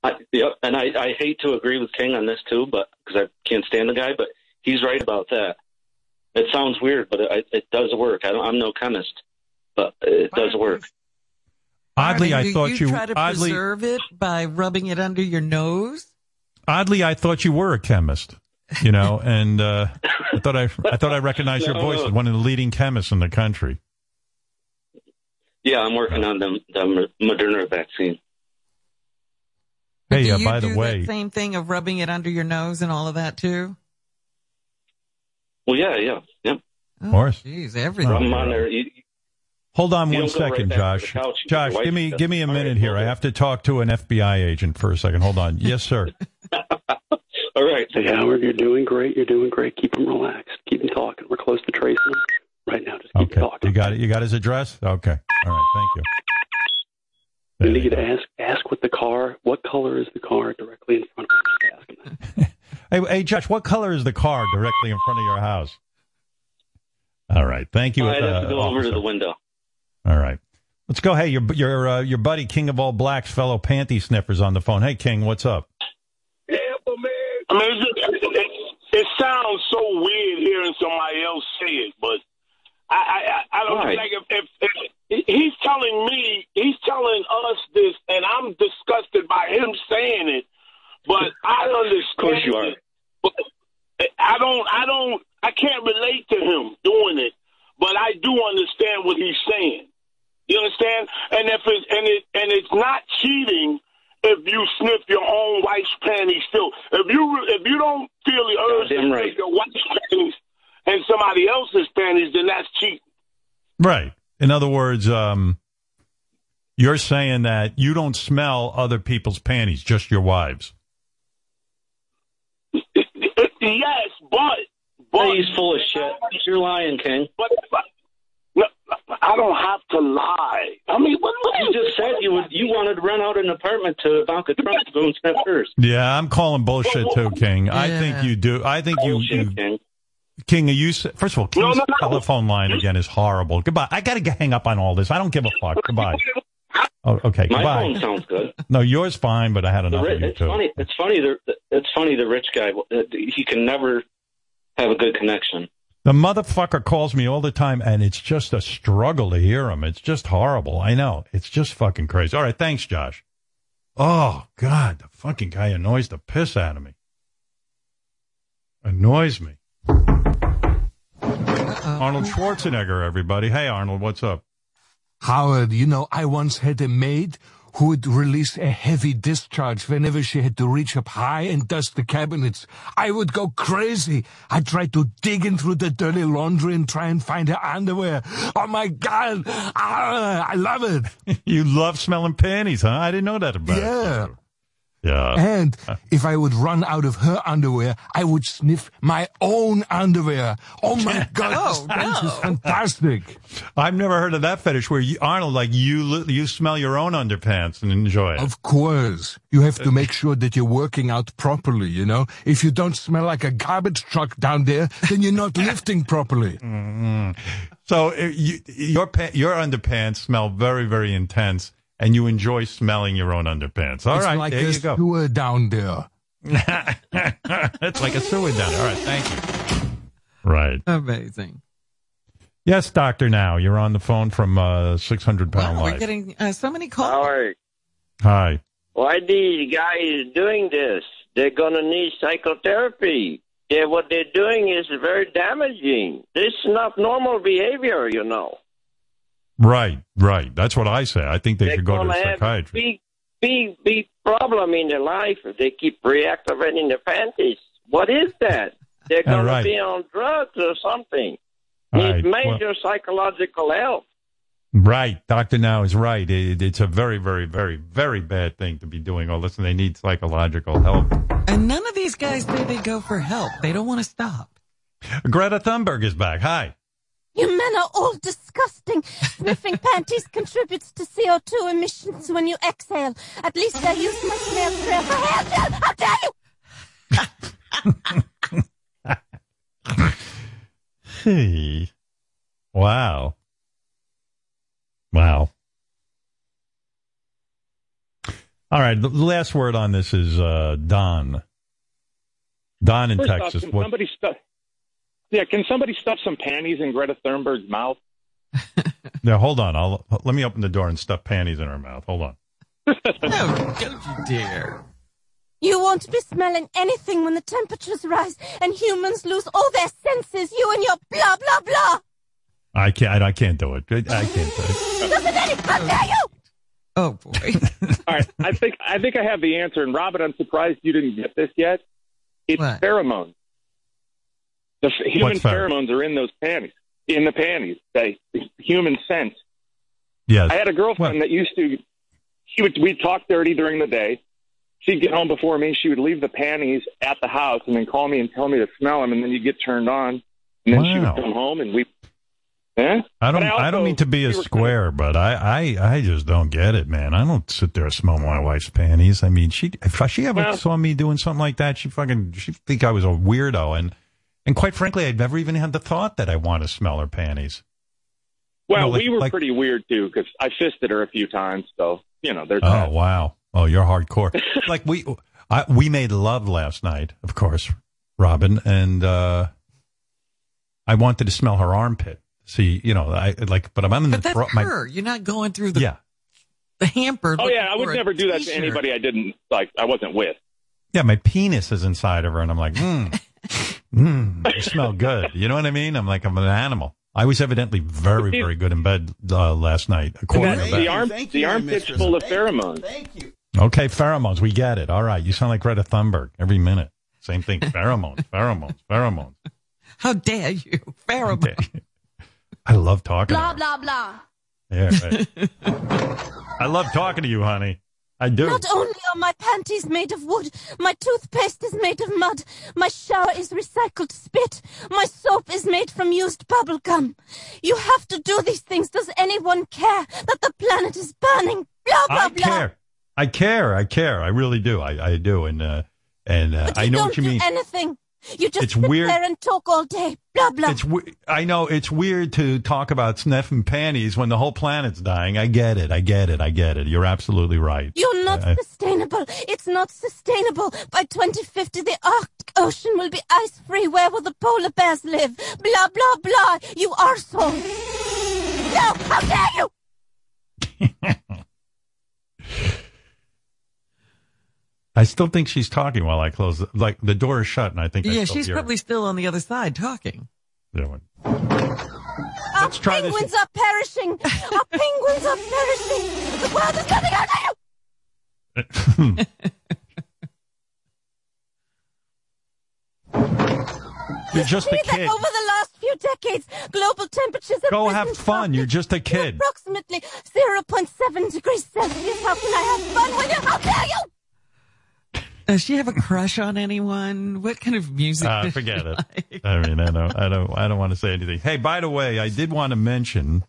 Speaker 17: I, yep, and I, I hate to agree with King on this too, but because I can't stand the guy, but he's right about that. It sounds weird, but it, it does work. I don't, I'm no chemist, but it does work.
Speaker 2: Oddly, I thought
Speaker 3: you
Speaker 2: you.
Speaker 3: try to
Speaker 2: oddly,
Speaker 3: preserve it by rubbing it under your nose.
Speaker 2: oddly, I thought you were a chemist. You know, *laughs* and uh, I thought I, I thought I recognized your voice as one of the leading chemists in the country.
Speaker 17: Yeah, I'm working on the, the Moderna vaccine.
Speaker 2: Hey,
Speaker 3: do
Speaker 2: uh,
Speaker 3: you
Speaker 2: by
Speaker 3: do
Speaker 2: the way,
Speaker 3: that same thing of rubbing it under your nose and all of that too?
Speaker 17: Well, yeah, yeah, yeah.
Speaker 2: Morris.
Speaker 3: Jeez, everything.
Speaker 17: I'm on there. You,
Speaker 2: Hold on
Speaker 17: You
Speaker 2: one
Speaker 17: don't right
Speaker 2: second,
Speaker 17: back to the
Speaker 2: Josh. Josh, give me give me a
Speaker 17: All right,
Speaker 2: minute here.
Speaker 17: well
Speaker 2: I have to talk to an FBI agent for a second. Hold on. Yes, sir. *laughs*
Speaker 17: All right.
Speaker 19: Hey, Howard, you're doing great. You're doing great. Keep them relaxed. Keep them talking. We're close to tracing them right now. Just keep
Speaker 2: Okay,
Speaker 19: talking.
Speaker 2: you got it. You got his address. Okay. All right. Thank you.
Speaker 19: I need you to ask ask what the car, what color is the car directly in front of you? Just ask him that. *laughs*
Speaker 2: Hey, hey, Josh. What color is the car directly in front of your house? All right. Thank you.
Speaker 17: I'd have to
Speaker 2: uh,
Speaker 17: go over to the window.
Speaker 2: All right. Let's go. Hey, your your uh, your buddy King of All Blacks, fellow panty sniffers on the phone. Hey, King, what's up? Yeah, man.
Speaker 14: I mean, it's just, it, it, it sounds so weird hearing somebody else say it, but I, I, I, I don't
Speaker 17: Right.
Speaker 14: like if, if, if he's telling me, he's telling us this, and I'm disgusted by him saying it. But *laughs* I understand.
Speaker 17: Of course you are.
Speaker 14: it. But I don't, I don't, I can't relate to him doing it, but I do understand what he's saying. You understand? And if it's and it and it's not cheating if you sniff your own wife's panties still. If you if you don't feel the urge to
Speaker 17: Goddamn
Speaker 14: sniff
Speaker 17: right.
Speaker 14: your wife's panties and somebody else's panties, then that's cheating.
Speaker 2: Right. In other words, um, you're saying that you don't smell other people's panties, just your wives. *laughs*
Speaker 14: yes, but but
Speaker 17: he's full of shit. *laughs* You're lying, King.
Speaker 14: But, but no, I don't have to lie. I mean, what, what
Speaker 17: You just said you would. You wanted to rent out an apartment to Ivanka Trump to go and sniff hers.
Speaker 2: Yeah, I'm calling bullshit too, King. I think you do. I think you, you
Speaker 17: King.
Speaker 2: King, are you first of all, King's telephone line again is horrible. Goodbye. I got to hang up on all this. I don't give a fuck. Goodbye. *laughs* Oh, okay.
Speaker 17: My
Speaker 2: goodbye.
Speaker 17: phone sounds good.
Speaker 2: No, yours fine, but I had
Speaker 17: The
Speaker 2: enough
Speaker 17: ri-
Speaker 2: of you
Speaker 17: it's
Speaker 2: too.
Speaker 17: funny. It's funny. The, it's funny. The rich guy. uh, He can never have a good connection.
Speaker 2: The motherfucker calls me all the time, and it's just a struggle to hear him. It's just horrible. I know. It's just fucking crazy. All right, thanks, Josh. Oh God, the fucking guy annoys the piss out of me. Annoys me. Arnold Schwarzenegger, everybody. Hey, Arnold, what's up?
Speaker 18: Howard, you know, I once had a maid who would release a heavy discharge whenever she had to reach up high and dust the cabinets. I would go crazy. I'd try to dig in through the dirty laundry and try and find her underwear. Oh my God. Ah, I love it. *laughs*
Speaker 2: you love smelling panties, huh? I didn't know that about
Speaker 18: Yeah.
Speaker 2: you. Yeah.
Speaker 18: And if I would run out of her underwear, I would sniff my own underwear. Oh my *laughs* God, this stench is fantastic.
Speaker 2: I've never heard of that fetish where you, Arnold, like you, you smell your own underpants and enjoy it.
Speaker 18: Of course. You have to make sure that you're working out properly, you know? If you don't smell like a garbage truck down there, then you're not *laughs* lifting properly.
Speaker 2: Mm. So uh, you, your your underpants smell very very intense, and you enjoy smelling your own underpants. All
Speaker 18: it's
Speaker 2: right,
Speaker 18: like
Speaker 2: there
Speaker 18: a
Speaker 2: you go.
Speaker 18: sewer down there. *laughs*
Speaker 2: it's like a sewer down there. All right, thank you. Right.
Speaker 3: Amazing.
Speaker 2: Yes, doctor. Now you're on the phone from uh, 600 pound
Speaker 3: Wow, we're getting uh, so many calls.
Speaker 20: Howard,
Speaker 2: Hi.
Speaker 20: why these guys doing this? They're gonna need psychotherapy. They, what they're doing is very damaging. This is not normal behavior, you know.
Speaker 2: Right, right. That's what I say. I think they
Speaker 20: They're
Speaker 2: should go to
Speaker 20: gonna
Speaker 2: a
Speaker 20: have
Speaker 2: psychiatrist.
Speaker 20: big, big, big problem in their life if they keep reactivating their panties. What is that? *laughs* They're
Speaker 2: All
Speaker 20: gonna
Speaker 2: right.
Speaker 20: be on drugs or something. Need
Speaker 2: right, well-
Speaker 20: major psychological help.
Speaker 2: Right, Doctor Now is right. It, it's a very, very, very, very bad thing to be doing all this, and they need psychological help.
Speaker 3: And none of these guys say they go for help. They don't want to stop.
Speaker 2: Greta Thunberg is back. Hi.
Speaker 16: You men are all disgusting. Sniffing *laughs* panties contributes to CO2 emissions when you exhale. At least I use my snail trail for hair gel. How dare you!
Speaker 2: Hey. Wow. Wow. All right. The last word on this is uh, Don. Don in
Speaker 21: First off,
Speaker 2: Texas.
Speaker 21: can
Speaker 2: What-
Speaker 21: somebody stuff? Yeah, can somebody stuff some panties in Greta Thunberg's mouth? *laughs*
Speaker 2: now, hold on. I'll let me open the door and stuff panties in her mouth. Hold on. *laughs*
Speaker 3: No, don't you dare.
Speaker 16: You won't be smelling anything when the temperatures rise and humans lose all their senses. You and your blah blah blah.
Speaker 2: I can't. I, I can't do it. I I can't do it. *laughs*
Speaker 16: Doesn't any? How dare you!
Speaker 3: Oh boy.
Speaker 21: All right, I think I think I have the answer. And Robin, I'm surprised you didn't get this yet. It's pheromones. The f- human
Speaker 2: What's pher-
Speaker 21: pheromones are in those panties, in the panties. They human scent.
Speaker 2: Yes.
Speaker 21: I had a girlfriend that used to. She would we'd talk dirty during the day. She'd get home before me. She would leave the panties at the house and then call me and tell me to smell them. And then you get turned on. And then she would come home and we. Yeah.
Speaker 2: I don't. I,
Speaker 21: also-
Speaker 2: don't mean to be a square, but I, I, I just don't get it, man. I don't sit there and smell my wife's panties. I mean, she if she ever
Speaker 21: Well-
Speaker 2: saw me doing something like that, she fucking she think I was a weirdo, and and quite frankly, I'd never even had the thought that I want to smell her panties.
Speaker 21: Well,
Speaker 2: No, like-
Speaker 21: we were
Speaker 2: like-
Speaker 21: pretty weird too because I fisted her a few times. So you know, there's
Speaker 2: Oh
Speaker 21: that.
Speaker 2: wow! Oh, you're hardcore. *laughs* like we, I, we made love last night, of course, Robin, and uh I wanted to smell her armpit. See, you know, I like, but I'm in the
Speaker 3: But that's
Speaker 2: thro- my-
Speaker 3: her. You're not going through the
Speaker 2: yeah.
Speaker 3: the hamper.
Speaker 21: Oh yeah, I would
Speaker 3: for a
Speaker 21: never do that to
Speaker 3: t-shirt.
Speaker 21: anybody I didn't like. I wasn't with.
Speaker 2: Yeah, my penis is inside of her, and I'm like, hmm, *laughs* hmm, you smell good. You know what I mean? I'm like, I'm an animal. I was evidently very, very good in bed uh, last night. A
Speaker 21: And
Speaker 2: quarter
Speaker 21: that-
Speaker 2: of
Speaker 21: the
Speaker 2: bed.
Speaker 21: arm, the armpit's full of pheromones. Thank you.
Speaker 2: Okay, pheromones. We get it. All right. You sound like Greta Thunberg every minute. Same thing. *laughs* Pheromones, pheromones, pheromones.
Speaker 3: How dare you? Pheromone.
Speaker 2: I love talking.
Speaker 16: Blah
Speaker 2: her.
Speaker 16: blah blah.
Speaker 2: Yeah, right. I love talking to you, honey. I do.
Speaker 16: Not only are my panties made of wood, my toothpaste is made of mud, my shower is recycled spit, my soap is made from used bubble gum. You have to do these things. Does anyone care that the planet is burning? Blah blah
Speaker 2: I
Speaker 16: blah.
Speaker 2: care. I care. I care. I really do. I, I do. And uh, and uh, I know what you
Speaker 16: do
Speaker 2: mean.
Speaker 16: anything. You just
Speaker 2: It's
Speaker 16: sit
Speaker 2: weird.
Speaker 16: there and talk all day. Blah blah.
Speaker 2: It's we- I know it's weird to talk about sniffing panties when the whole planet's dying. I get it. I get it. I get it. You're absolutely right.
Speaker 16: You're not
Speaker 2: Uh,
Speaker 16: sustainable. It's not sustainable. By 2050, the Arctic Ocean will be ice free. Where will the polar bears live? Blah, blah, blah. You arsehole. *laughs* No, how dare you? *laughs*
Speaker 2: I still think she's talking while I close. the- Like the door is shut, and I think I
Speaker 3: Yeah,
Speaker 2: still
Speaker 3: she's
Speaker 2: hear her.
Speaker 3: probably still on the other side talking.
Speaker 2: Yeah, what-
Speaker 16: Our
Speaker 2: try this.
Speaker 16: penguins are perishing. Our penguins are perishing. The world is coming out of you. *laughs*
Speaker 2: You're just a
Speaker 16: See that
Speaker 2: kid.
Speaker 16: over the last few decades, global temperatures have
Speaker 2: Go
Speaker 16: risen
Speaker 2: have fun. You're just a kid.
Speaker 16: approximately 0.7 degrees Celsius. How can I have fun with you? How dare you?
Speaker 3: Does she have a crush on anyone? What kind of music?
Speaker 2: Uh, forget it.
Speaker 3: like?
Speaker 2: I mean, I don't, I don't, I don't want to say anything. Hey, by the way, I did want to mention.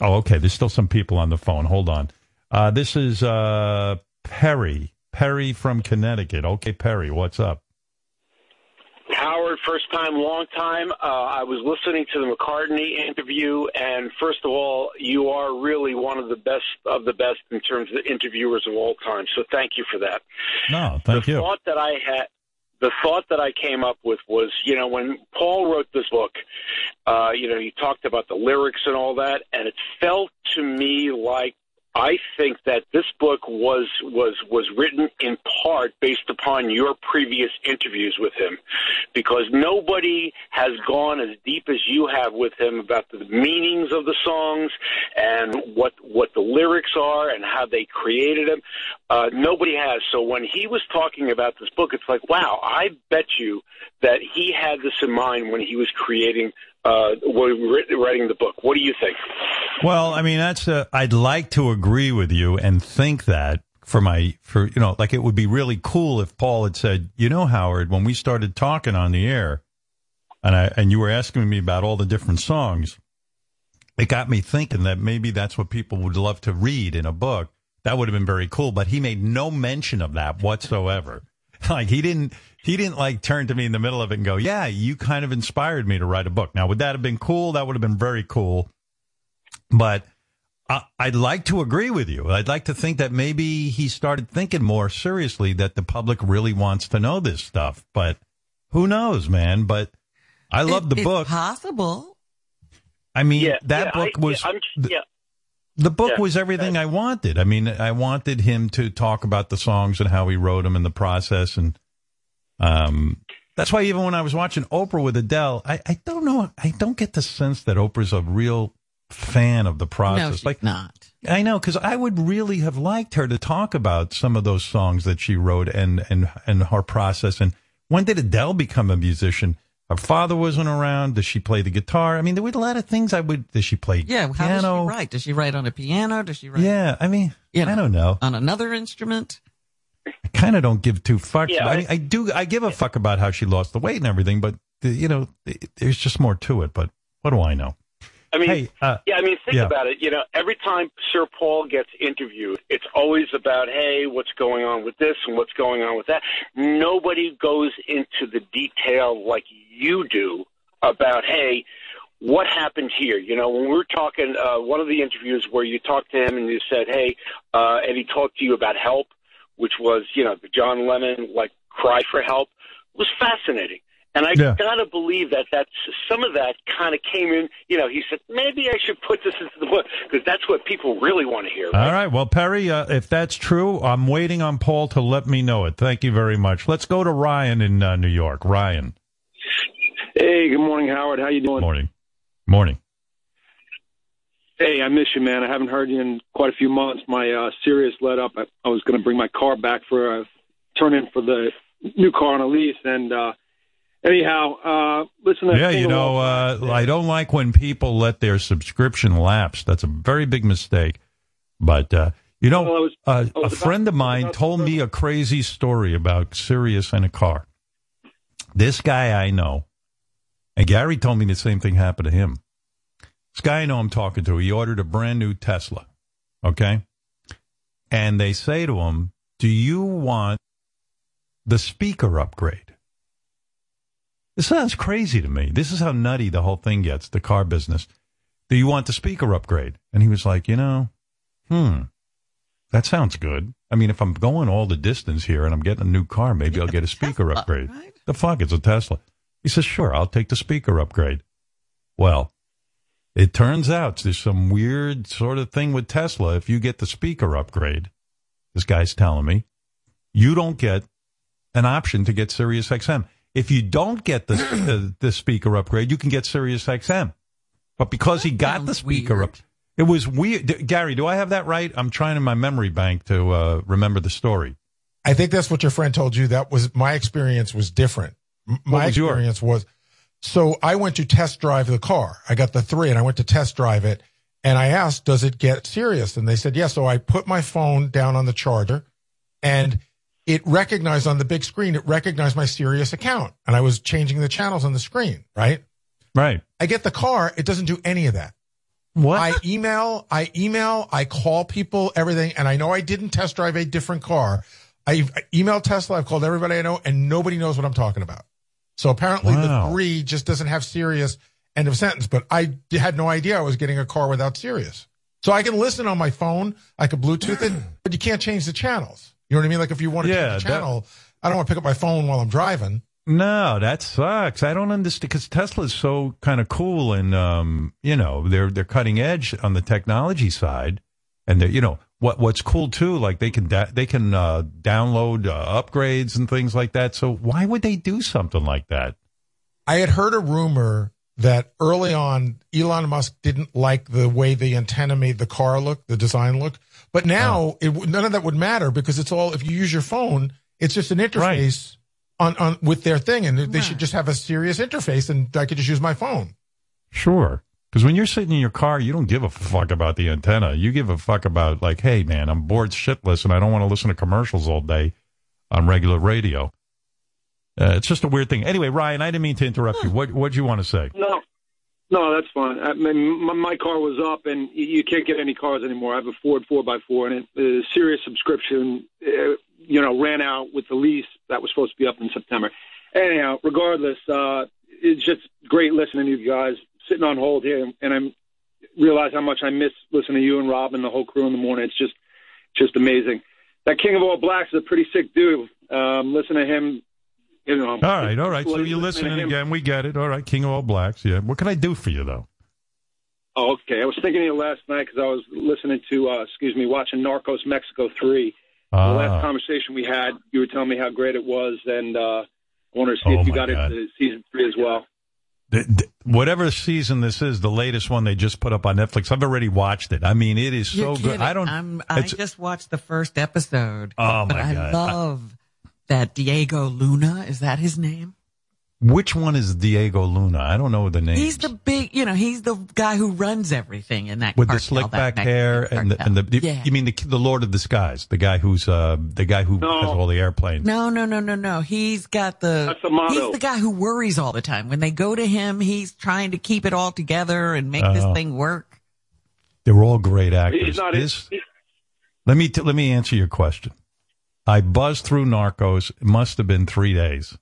Speaker 2: Oh, okay. There's still some people on the phone. Hold on. Uh, this is uh, Perry. Perry from Connecticut. Okay, Perry, what's up?
Speaker 6: Howard, first time, long time. Uh, I was listening to the McCartney interview, and first of all, you are really one of the best of the best in terms of interviewers of all time. So thank you for that.
Speaker 2: No, thank
Speaker 6: the
Speaker 2: you.
Speaker 6: thought that I had, the thought that I came up with was, you know, when Paul wrote this book, uh, you know, he talked about the lyrics and all that, and it felt to me like I think that this book was was was written in part based upon your previous interviews with him, because nobody has gone as deep as you have with him about the meanings of the songs and what what the lyrics are and how they created them. Uh, nobody has. So when he was talking about this book, it's like, wow, I bet you that he had this in mind when he was creating, uh, writing the book. What do you think?
Speaker 2: Well, I mean, that's. Uh, I'd like to agree with you and think that for my for you know, like it would be really cool if Paul had said, you know, Howard, when we started talking on the air, and I and you were asking me about all the different songs, it got me thinking that maybe that's what people would love to read in a book. That would have been very cool, but he made no mention of that whatsoever. *laughs* Like he didn't, he didn't like turn to me in the middle of it and go, "Yeah, you kind of inspired me to write a book." Now, would that have been cool? That would have been very cool. But I, I'd like to agree with you. I'd like to think that maybe he started thinking more seriously that the public really wants to know this stuff. But who knows, man? But I love the
Speaker 3: It's
Speaker 2: book.
Speaker 3: possible.
Speaker 2: I mean,
Speaker 6: Yeah,
Speaker 2: that
Speaker 6: yeah,
Speaker 2: book
Speaker 6: I-
Speaker 2: was
Speaker 6: yeah, I'm- yeah.
Speaker 2: The book
Speaker 6: Yeah.
Speaker 2: was everything I wanted. I mean, I wanted him to talk about the songs and how he wrote them and the process, and um, that's why even when I was watching Oprah with Adele, I, I don't know, I don't get the sense that Oprah's a real fan of the process.
Speaker 3: No, she's
Speaker 2: like
Speaker 3: not.
Speaker 2: I know because I would really have liked her to talk about some of those songs that she wrote and and and her process. And when did Adele become a musician? Her father wasn't around. Does she play the guitar? I mean, there were a lot of things I would. Does she play
Speaker 3: Yeah, how
Speaker 2: piano?
Speaker 3: does she write? Does she write on a piano? Does she write
Speaker 2: Yeah, I mean,
Speaker 3: You
Speaker 2: I don't know.
Speaker 3: on another instrument?
Speaker 2: I kind of don't give two fucks.
Speaker 6: Yeah,
Speaker 2: I,
Speaker 6: I-
Speaker 2: mean, I do. I give a fuck about how she lost the weight and everything, but the, you know, it- there's just more to it. But what do I know?
Speaker 6: I mean,
Speaker 2: Hey, uh,
Speaker 6: yeah, I mean, think
Speaker 2: yeah.
Speaker 6: about it. You know, every time Sir Paul gets interviewed, it's always about, hey, what's going on with this and what's going on with that. Nobody goes into the detail like you do about, hey, what happened here? You know, when we were talking, uh, one of the interviews where you talked to him and you said, hey, uh, and he talked to you about help, which was, you know, the John Lennon, like, cry for help, was fascinating. And I
Speaker 2: Yeah.
Speaker 6: gotta believe that that's some of that kind of came in. You know, he said maybe I should put this into the book because that's what people really want to hear.
Speaker 2: All right. Well, Perry, uh, if that's true, I'm waiting on Paul to let me know it. Thank you very much. Let's go to Ryan in uh, New York. Ryan.
Speaker 22: Hey, good morning, Howard. How you doing?
Speaker 2: Morning. Morning.
Speaker 22: Hey, I miss you, man. I haven't heard you in quite a few months. My uh, Sirius let up. I, I was going to bring my car back for a turn in for the new car on a lease, and uh, anyhow, uh, listen. To
Speaker 2: Yeah, you know, uh, I don't like when people let their subscription lapse. That's a very big mistake. But uh, You know,
Speaker 22: Well, was-
Speaker 2: uh,
Speaker 22: I
Speaker 2: a friend of mine told me a crazy story about Sirius and a car. This guy I know, and Gary told me the same thing happened to him. This guy I know I'm talking to, he ordered a brand new Tesla. Okay. And they say to him, Do you want the speaker upgrade? This sounds crazy to me. This is how nutty the whole thing gets, the car business. Do you want the speaker upgrade? And he was like, You know, hmm, that sounds good. I mean, if I'm going all the distance here and I'm getting a new car, maybe I'll get a *laughs* speaker upgrade. The fuck, it's a Tesla. He says, Sure, I'll take the speaker upgrade. Well, it turns out there's some weird sort of thing with Tesla. If you get the speaker upgrade, this guy's telling me, you don't get an option to get Sirius XM. If you don't get the *clears throat* uh, the speaker upgrade, you can get Sirius XM. But because he got the speaker up, it was weird. D- Gary, do I have that right? I'm trying in my memory bank to uh, remember the story.
Speaker 23: I think that's what your friend told you. That was my experience was different. My
Speaker 2: was
Speaker 23: experience was so I went to test drive the car. I got the three and I went to test drive it and I asked, does it get Sirius? And they said, yes. So I put my phone down on the charger and it recognized on the big screen, it recognized my Sirius account and I was changing the channels on the screen, right?
Speaker 2: Right.
Speaker 23: I get the car. It doesn't do any of that.
Speaker 2: What?
Speaker 23: I email, I email, I call people, everything. And I know I didn't test drive a different car. I emailed Tesla. I've called everybody I know and nobody knows what I'm talking about. So apparently
Speaker 2: Wow.
Speaker 23: the three just doesn't have Sirius end of sentence, but I had no idea I was getting a car without Sirius. So I can listen on my phone. I could Bluetooth it, *clears throat* but you can't change the channels. You know what I mean? Like if you want to
Speaker 2: Yeah,
Speaker 23: change the
Speaker 2: that-
Speaker 23: channel, I don't want to pick up my phone while I'm driving.
Speaker 2: No, that sucks. I don't understand because Tesla's so kind of cool and um, you know they're they're cutting edge on the technology side, and they are you know what what's cool too. Like they can da- they can uh, download uh, upgrades and things like that. So why would they do something like that?
Speaker 23: I had heard a rumor that early on Elon Musk didn't like the way the antenna made the car look, the design look. But now it, none of that would matter because it's all if you use your phone, it's just an interface on, on with their thing, and they should just have a Sirius interface, and I could just use my phone.
Speaker 2: Sure. Because when you're sitting in your car, you don't give a fuck about the antenna. You give a fuck about like, hey man, I'm bored shitless and I don't want to listen to commercials all day on regular radio. Uh, it's just a weird thing. Anyway, Ryan, I didn't mean to interrupt you. What what do you want to say?
Speaker 22: No, no, that's fine. I mean, my, my car was up, and you- can't get any cars anymore. I have a Ford four x four, and it, the Sirius subscription, uh, you know, ran out with the lease that was supposed to be up in September. Anyhow, regardless, uh, it's just great listening to you guys. Sitting on hold here, and I'm realize how much I miss listening to you and Rob and the whole crew in the morning. It's just, just amazing. That King of All Blacks is a pretty sick dude. Um, listen to him. You know,
Speaker 2: All right, all right. So you're listening again. We get it. All right, King of All Blacks. Yeah. What can I do for you though?
Speaker 22: Oh, okay. I was thinking of you last night because I was listening to, uh, excuse me, watching Narcos Mexico 3.
Speaker 2: Ah.
Speaker 22: The last conversation we had, you were telling me how great it was, and uh, I wanted to see
Speaker 2: Oh,
Speaker 22: if you got
Speaker 2: God.
Speaker 22: into season 3 as well.
Speaker 2: Whatever season this is, the latest one they just put up on Netflix. I've already watched it. I mean, it is so good. I don't.
Speaker 3: I'm, I just watched the first episode.
Speaker 2: Oh,
Speaker 3: but
Speaker 2: my
Speaker 3: I
Speaker 2: God.
Speaker 3: love that Diego Luna. Is that his name?
Speaker 2: Which one is Diego Luna? I don't know the name.
Speaker 3: He's the big, you know, he's the guy who runs everything in that
Speaker 2: with the slick back hair
Speaker 3: Mexican
Speaker 2: and the, and the,
Speaker 3: yeah.
Speaker 2: you mean the the Lord of the Skies, the guy who's uh the guy who has all the airplanes.
Speaker 3: No, no, no, no, no. He's got the.
Speaker 22: That's the motto.
Speaker 3: He's the guy who worries all the time. When they go to him, he's trying to keep it all together and make this
Speaker 2: Oh.
Speaker 3: thing work.
Speaker 2: They're all great actors.
Speaker 22: He's not
Speaker 2: This- let me t- let me answer your question. I buzzed through Narcos. It must have been three days.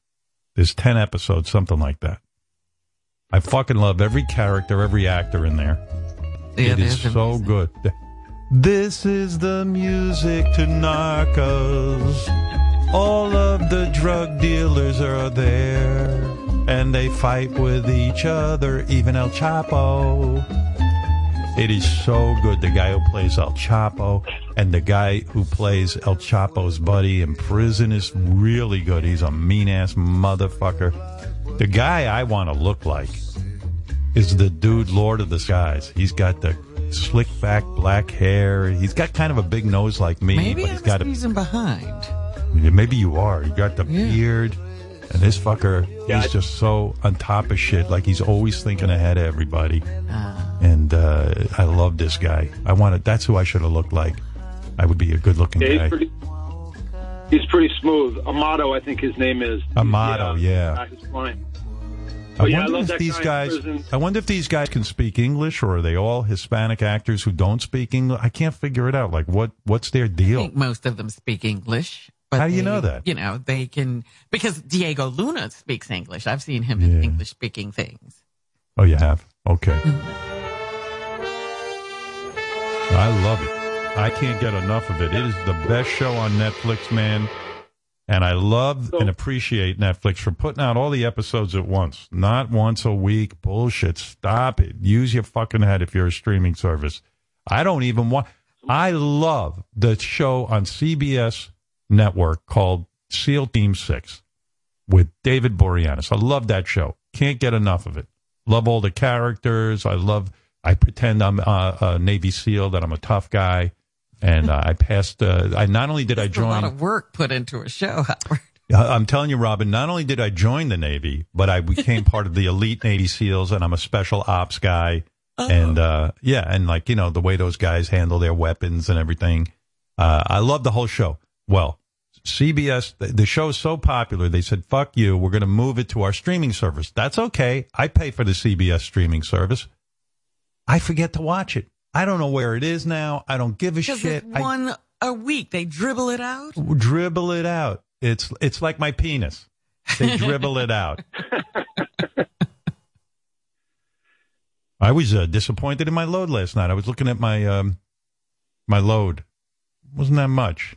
Speaker 2: There's ten episodes, something like that. I fucking love every character, every actor in there.
Speaker 3: Yeah,
Speaker 2: it is so good. This is the music to Narcos. All of the drug dealers are there, and they fight with each other, even El Chapo. It is so good. The guy who plays El Chapo and the guy who plays El Chapo's buddy in prison is really good. He's a mean ass motherfucker. The guy I want to look like is the dude Lord of the Skies. He's got the slick back black hair. He's got kind of a big nose like me,
Speaker 3: Maybe
Speaker 2: but he's
Speaker 3: was
Speaker 2: got a
Speaker 3: reason behind.
Speaker 2: Maybe you are. You got the beard, and this fucker,
Speaker 22: Yeah,
Speaker 2: he's
Speaker 22: I-
Speaker 2: just so on top of shit. Like he's always thinking ahead of everybody.
Speaker 3: Ah.
Speaker 2: And uh, I love this guy. I want to. That's who I should have looked like. I would be a good looking
Speaker 22: Yeah,
Speaker 2: guy.
Speaker 22: he's pretty. He's pretty smooth. Amado, I think his name is.
Speaker 2: Amado, yeah.
Speaker 22: Uh.
Speaker 2: I
Speaker 22: yeah,
Speaker 2: wonder
Speaker 22: love
Speaker 2: if these
Speaker 22: guy
Speaker 2: guys. I wonder if these guys can speak English, or are they all Hispanic actors who don't speak English? I can't figure it out. Like, what? What's their deal?
Speaker 3: I think most of them speak English. But
Speaker 2: How do you
Speaker 3: they-
Speaker 2: know that?
Speaker 3: You know, they can because Diego Luna speaks English. I've seen him in English speaking things.
Speaker 2: Oh, you have? Okay. Mm-hmm. I love it. I can't get enough of it. It is the best show on Netflix, man. And I love and appreciate Netflix for putting out all the episodes at once, not once a week. Bullshit. Stop it. Use your fucking head if you're a streaming service. I don't even want. I love the show on CBS Network called SEAL Team Six with David Boreanaz. I love that show. Can't get enough of it. Love all the characters. I love. I pretend I'm uh, a Navy SEAL, that I'm a tough guy, and uh, I passed. Uh, I not only did I
Speaker 3: There's a lot of work put into a show.
Speaker 2: I'm telling you, Robin, not only did I join the Navy, but I became part of the elite Navy SEALs, and I'm a special ops guy. And uh, yeah, and like you know the way those guys handle their weapons and everything. Uh, I love the whole show. Well, CBS, the, show is so popular, they said, "Fuck you, we're going to move it to our streaming service." That's okay. I pay for the CBS streaming service. I forget to watch it. I don't know where it is now. I don't give a shit.
Speaker 3: it's one a week. They dribble it out.
Speaker 2: dribble it out. It's it's like my penis. They dribble it out. *laughs* I was uh, disappointed in my load last night. I was looking at my um, my load. wasn't that much.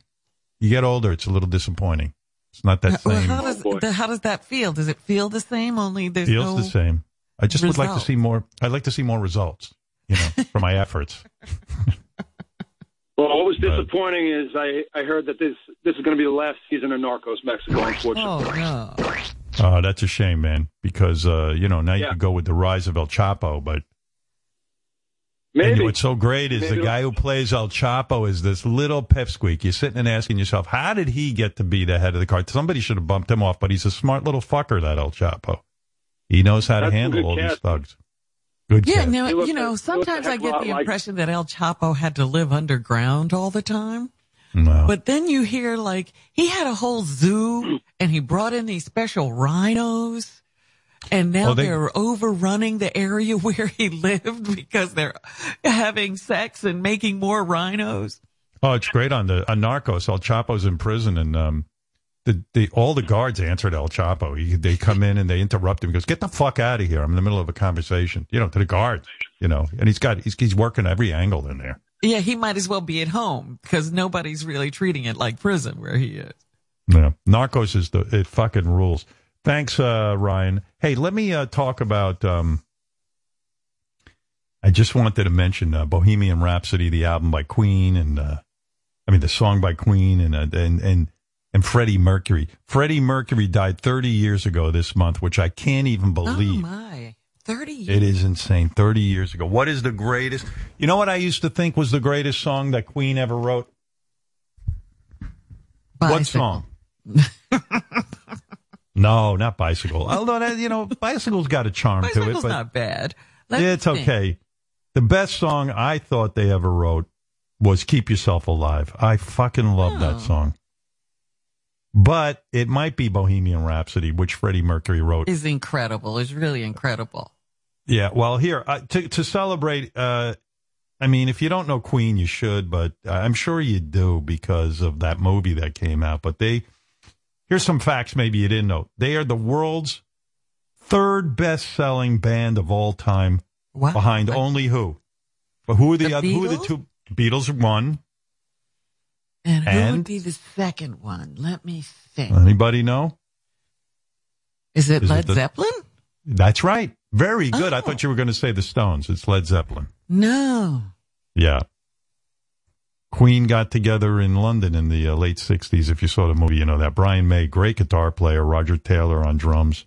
Speaker 2: You get older, it's a little disappointing. It's not that
Speaker 3: Well,
Speaker 2: same.
Speaker 3: how does the, how does that feel? Does it feel the same? Only there's
Speaker 2: Feels
Speaker 3: no
Speaker 2: the same. I just would like to see more. I'd like to see more results. You know, for my efforts. *laughs*
Speaker 22: Well, what was disappointing is I, I heard that this this is going to be the last season of Narcos Mexico. Unfortunately.
Speaker 3: Oh no.
Speaker 2: Oh, that's a shame, man. Because uh, you know now you
Speaker 22: Yeah.
Speaker 2: could go with the rise of El Chapo, but
Speaker 22: Maybe.
Speaker 2: And what's so great is
Speaker 22: Maybe
Speaker 2: the guy who plays El Chapo is this little pipsqueak. You're sitting and asking yourself, how did he get to be the head of the card? Somebody should have bumped him off, but he's a smart little fucker, that El Chapo. He knows how to
Speaker 22: That's a
Speaker 2: handle
Speaker 22: good
Speaker 2: all these thugs. Good
Speaker 3: Yeah,
Speaker 2: cat.
Speaker 3: now you know
Speaker 22: a- he looked a
Speaker 3: sometimes I
Speaker 22: heck of a
Speaker 3: get
Speaker 22: lot
Speaker 3: the
Speaker 22: like-
Speaker 3: impression that El Chapo had to live underground all the time.
Speaker 2: No.
Speaker 3: But then you hear like he had a whole zoo and he brought in these special rhinos. And now
Speaker 2: Oh, they-
Speaker 3: they're overrunning the area *laughs* where he lived because they're having sex and making more rhinos.
Speaker 2: Oh, it's great on the on Narcos. El Chapo's in prison, and um, the the all the guards answered El Chapo. He, they come in and they interrupt him. He goes, "Get the fuck out of here! I'm in the middle of a conversation." You know, to the guards. You know, and he's got he's he's working every angle in there.
Speaker 3: Yeah, he might as well be at home because nobody's really treating it like prison where he is.
Speaker 2: Yeah, Narcos is the it fucking rules. Thanks, uh, Ryan. Hey, let me uh, talk about. Um, I just wanted to mention uh, Bohemian Rhapsody, the album by Queen, and uh, I mean the song by Queen, and uh, and and and Freddie Mercury. Freddie Mercury died 30 years ago this month, which I can't even believe.
Speaker 3: Oh my, thirty years.
Speaker 2: It is insane. 30 years ago. What is the greatest? You know what I used to think was the greatest song that Queen ever wrote? What song? *laughs* no, not Bicycle. *laughs* Although, that, you know, Bicycle's got a charm to it.
Speaker 3: Bicycle's
Speaker 2: But
Speaker 3: not bad. Let me
Speaker 2: it's
Speaker 3: think.
Speaker 2: okay. The best song I thought they ever wrote was Keep Yourself Alive. I fucking love that
Speaker 3: Oh.
Speaker 2: song. But it might be Bohemian Rhapsody, which Freddie Mercury wrote.
Speaker 3: Is incredible. Is really incredible.
Speaker 2: Yeah, well, here uh, to to celebrate. Uh, I mean, if you don't know Queen, you should, but I'm sure you do because of that movie that came out. But they here's some facts maybe you didn't know. They are the world's third best selling band of all time,
Speaker 3: Wow.
Speaker 2: behind only who? But who are the,
Speaker 3: The
Speaker 2: other? Who are the two? Beatles one.
Speaker 3: And who
Speaker 2: And?
Speaker 3: would be the second one? Let me think.
Speaker 2: Anybody know?
Speaker 3: Is it
Speaker 2: Is it
Speaker 3: Led
Speaker 2: the-
Speaker 3: Zeppelin?
Speaker 2: That's right. Very good. I
Speaker 3: Oh.
Speaker 2: thought you were going to say the Stones. It's Led Zeppelin.
Speaker 3: No.
Speaker 2: Yeah. Queen got together in London in the uh, late 60s. If you saw the movie, you know that. Brian May, great guitar player, Roger Taylor on drums,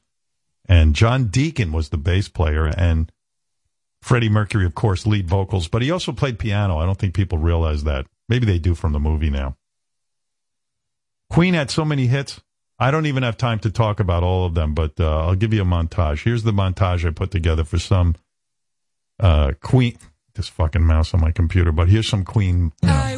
Speaker 2: and John Deacon was the bass player, and Freddie Mercury, of course, lead vocals, but he also played piano. I don't think people realize that. Maybe they do from the movie now. Queen had so many hits. I don't even have time to talk about all of them, but uh, I'll give you a montage. Here's the montage I put together for some uh, Queen. This fucking mouse on my computer, but here's some Queen. you know,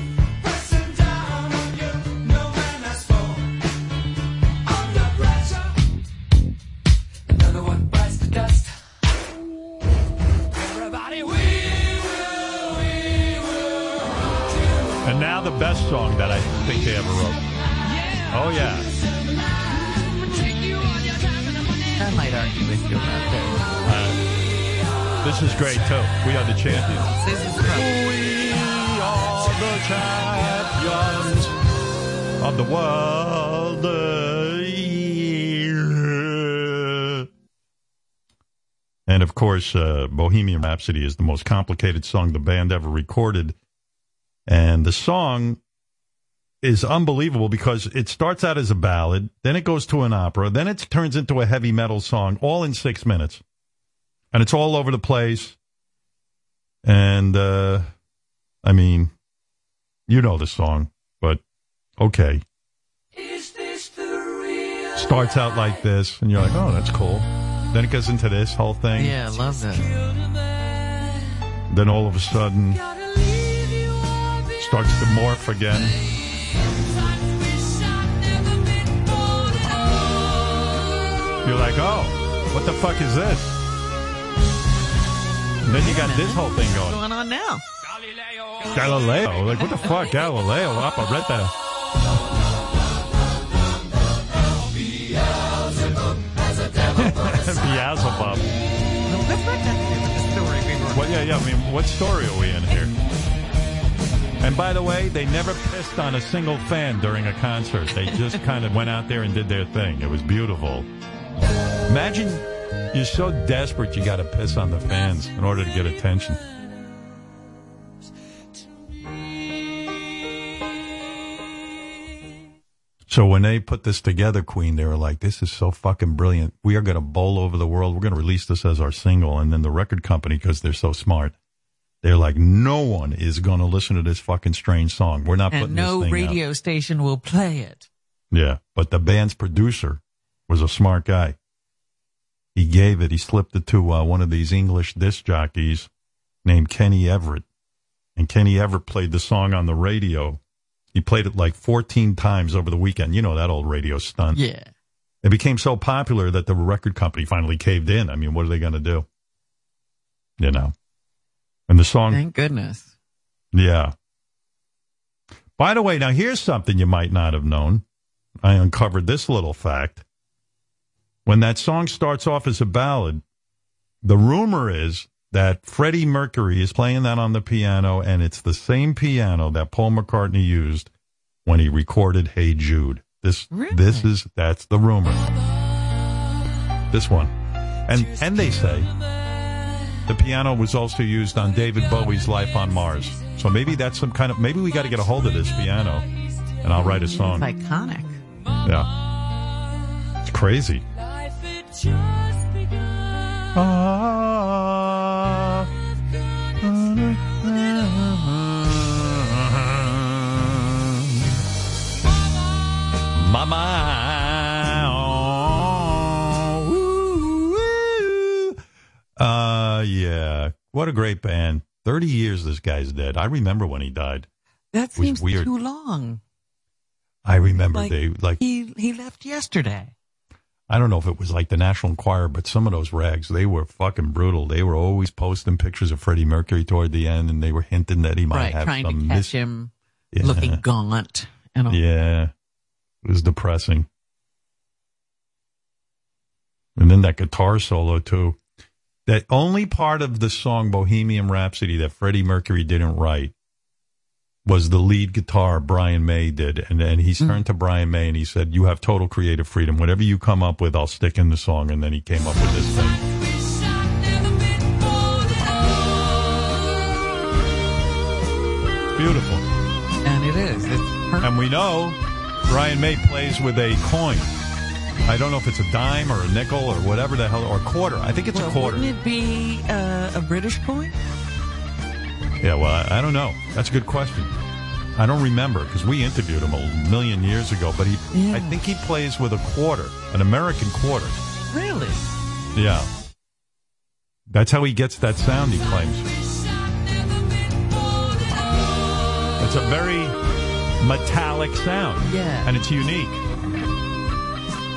Speaker 2: song that I think they ever wrote. Oh yeah.
Speaker 3: I might argue with you about this.
Speaker 2: Uh, this is great too. We are the champions.
Speaker 3: This is great.
Speaker 2: We are the champions of the world. And of course, uh, Bohemian Rhapsody is the most complicated song the band ever recorded. And the song is unbelievable because it starts out as a ballad, then it goes to an opera, then it turns into a heavy metal song, all in six minutes. And it's all over the place. And, uh, I mean, you know the song, but okay. Starts out like this, and you're like, oh, that's cool. Then it goes into this whole thing.
Speaker 3: Yeah, I love this.
Speaker 2: Then all of a sudden, starts to morph again. You're like, oh, what the fuck is this? And then you got this whole thing going.
Speaker 3: What's
Speaker 2: going.
Speaker 3: on now?
Speaker 2: Galileo. Like, what the fuck? Galileo, operetta. *laughs* Beelzebub. What, yeah, yeah. I mean, what story are we in here? And by the way, they never pissed on a single fan during a concert. They just *laughs* kind of went out there and did their thing. It was beautiful. Imagine you're so desperate you got to piss on the fans in order to get attention. So when they put this together, Queen, they were like, "This is so fucking brilliant. We are going to bowl over the world. We're going to release this as our single." And then the record company, because they're so smart, they're like, "No one is going to listen to this fucking strange song. We're not
Speaker 3: And
Speaker 2: putting
Speaker 3: no
Speaker 2: this thing out."
Speaker 3: radio station will play it.
Speaker 2: Yeah, but the band's producer was a smart guy. He gave it. He slipped it to uh, one of these English disc jockeys named Kenny Everett, and Kenny Everett played the song on the radio. He played it like 14 times over the weekend. You know that old radio stunt.
Speaker 3: Yeah.
Speaker 2: It became so popular that the record company finally caved in. I mean, what are they going to do? You know. And the song
Speaker 3: Thank goodness.
Speaker 2: yeah. By the way, now here's something you might not have known. I uncovered this little fact. When that song starts off as a ballad, the rumor is that Freddie Mercury is playing that on the piano, and it's the same piano that Paul McCartney used when he recorded "Hey Jude." This, this is that's the rumor. This one, and and they say the piano was also used on David Bowie's Life on Mars. So maybe that's some kind of maybe we got to get a hold of this piano, and I'll write a song.
Speaker 3: It's iconic.
Speaker 2: Yeah, it's crazy. Ah. Mama. Uh, yeah. What a great band. 30 years this guy's dead. I remember when he died.
Speaker 3: That seems
Speaker 2: weird.
Speaker 3: too long.
Speaker 2: I remember
Speaker 3: Like,
Speaker 2: they, like,
Speaker 3: he he left yesterday.
Speaker 2: I don't know if it was like the National Enquirer, but some of those rags, they were fucking brutal. They were always posting pictures of Freddie Mercury toward the end, and they were hinting that he might
Speaker 3: right,
Speaker 2: have
Speaker 3: trying
Speaker 2: some
Speaker 3: to catch
Speaker 2: mis-
Speaker 3: him
Speaker 2: Yeah.
Speaker 3: looking gaunt and all.
Speaker 2: Yeah, it was depressing. And then that guitar solo too. That only part of the song Bohemian Rhapsody that Freddie Mercury didn't write was the lead guitar Brian May did. And then he hmm. turned to Brian May and he said, You have total creative freedom. Whatever you come up with, I'll stick in the song. And then he came up with this thing. Beautiful.
Speaker 3: And it is.
Speaker 2: And we know Brian May plays with a coin. I don't know if it's a dime or a nickel or whatever the hell, or a quarter. I think it's
Speaker 3: Well,
Speaker 2: a quarter.
Speaker 3: Wouldn't it be uh, a British coin?
Speaker 2: Yeah, well, I, I don't know. That's a good question. I don't remember because we interviewed him a million years ago. But he, I think he plays with a quarter, an American quarter.
Speaker 3: Really?
Speaker 2: Yeah, that's how he gets that sound. He claims it's a very metallic sound.
Speaker 3: Yeah.
Speaker 2: and it's unique,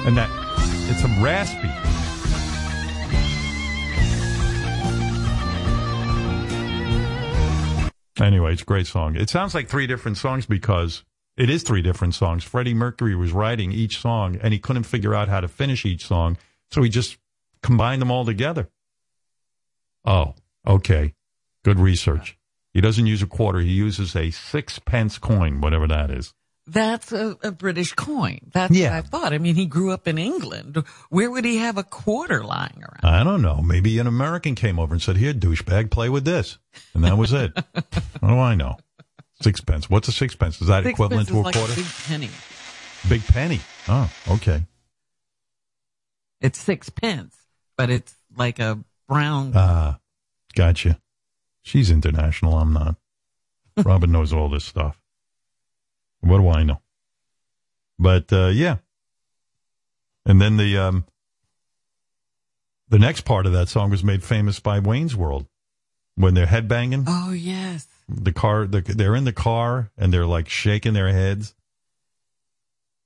Speaker 2: and that it's a raspy. Anyway, it's a great song. It sounds like three different songs because it is three different songs. Freddie Mercury was writing each song and he couldn't figure out how to finish each song, so he just combined them all together. Oh, okay. Good research. He doesn't use a quarter, he uses a sixpence coin, whatever that is.
Speaker 3: That's a, a British coin. That's
Speaker 2: Yeah.
Speaker 3: what I thought. I mean, he grew up in England. Where would he have a quarter lying around?
Speaker 2: I don't know. Maybe an American came over and said, Here, douchebag, play with this. And that was it. *laughs* what do I know? Sixpence. What's a sixpence? Is that equivalent to a
Speaker 3: Sixpence is
Speaker 2: quarter?
Speaker 3: like a big penny.
Speaker 2: Big penny. Oh, okay.
Speaker 3: It's sixpence, but it's like a brown.
Speaker 2: Ah, gotcha. She's international. I'm not. *laughs* Robin knows all this stuff. What do I know? But uh, yeah. And then the um, the next part of that song was made famous by Wayne's World when they're headbanging.
Speaker 3: oh yes.
Speaker 2: The car, the, they're in the car and they're like shaking their heads.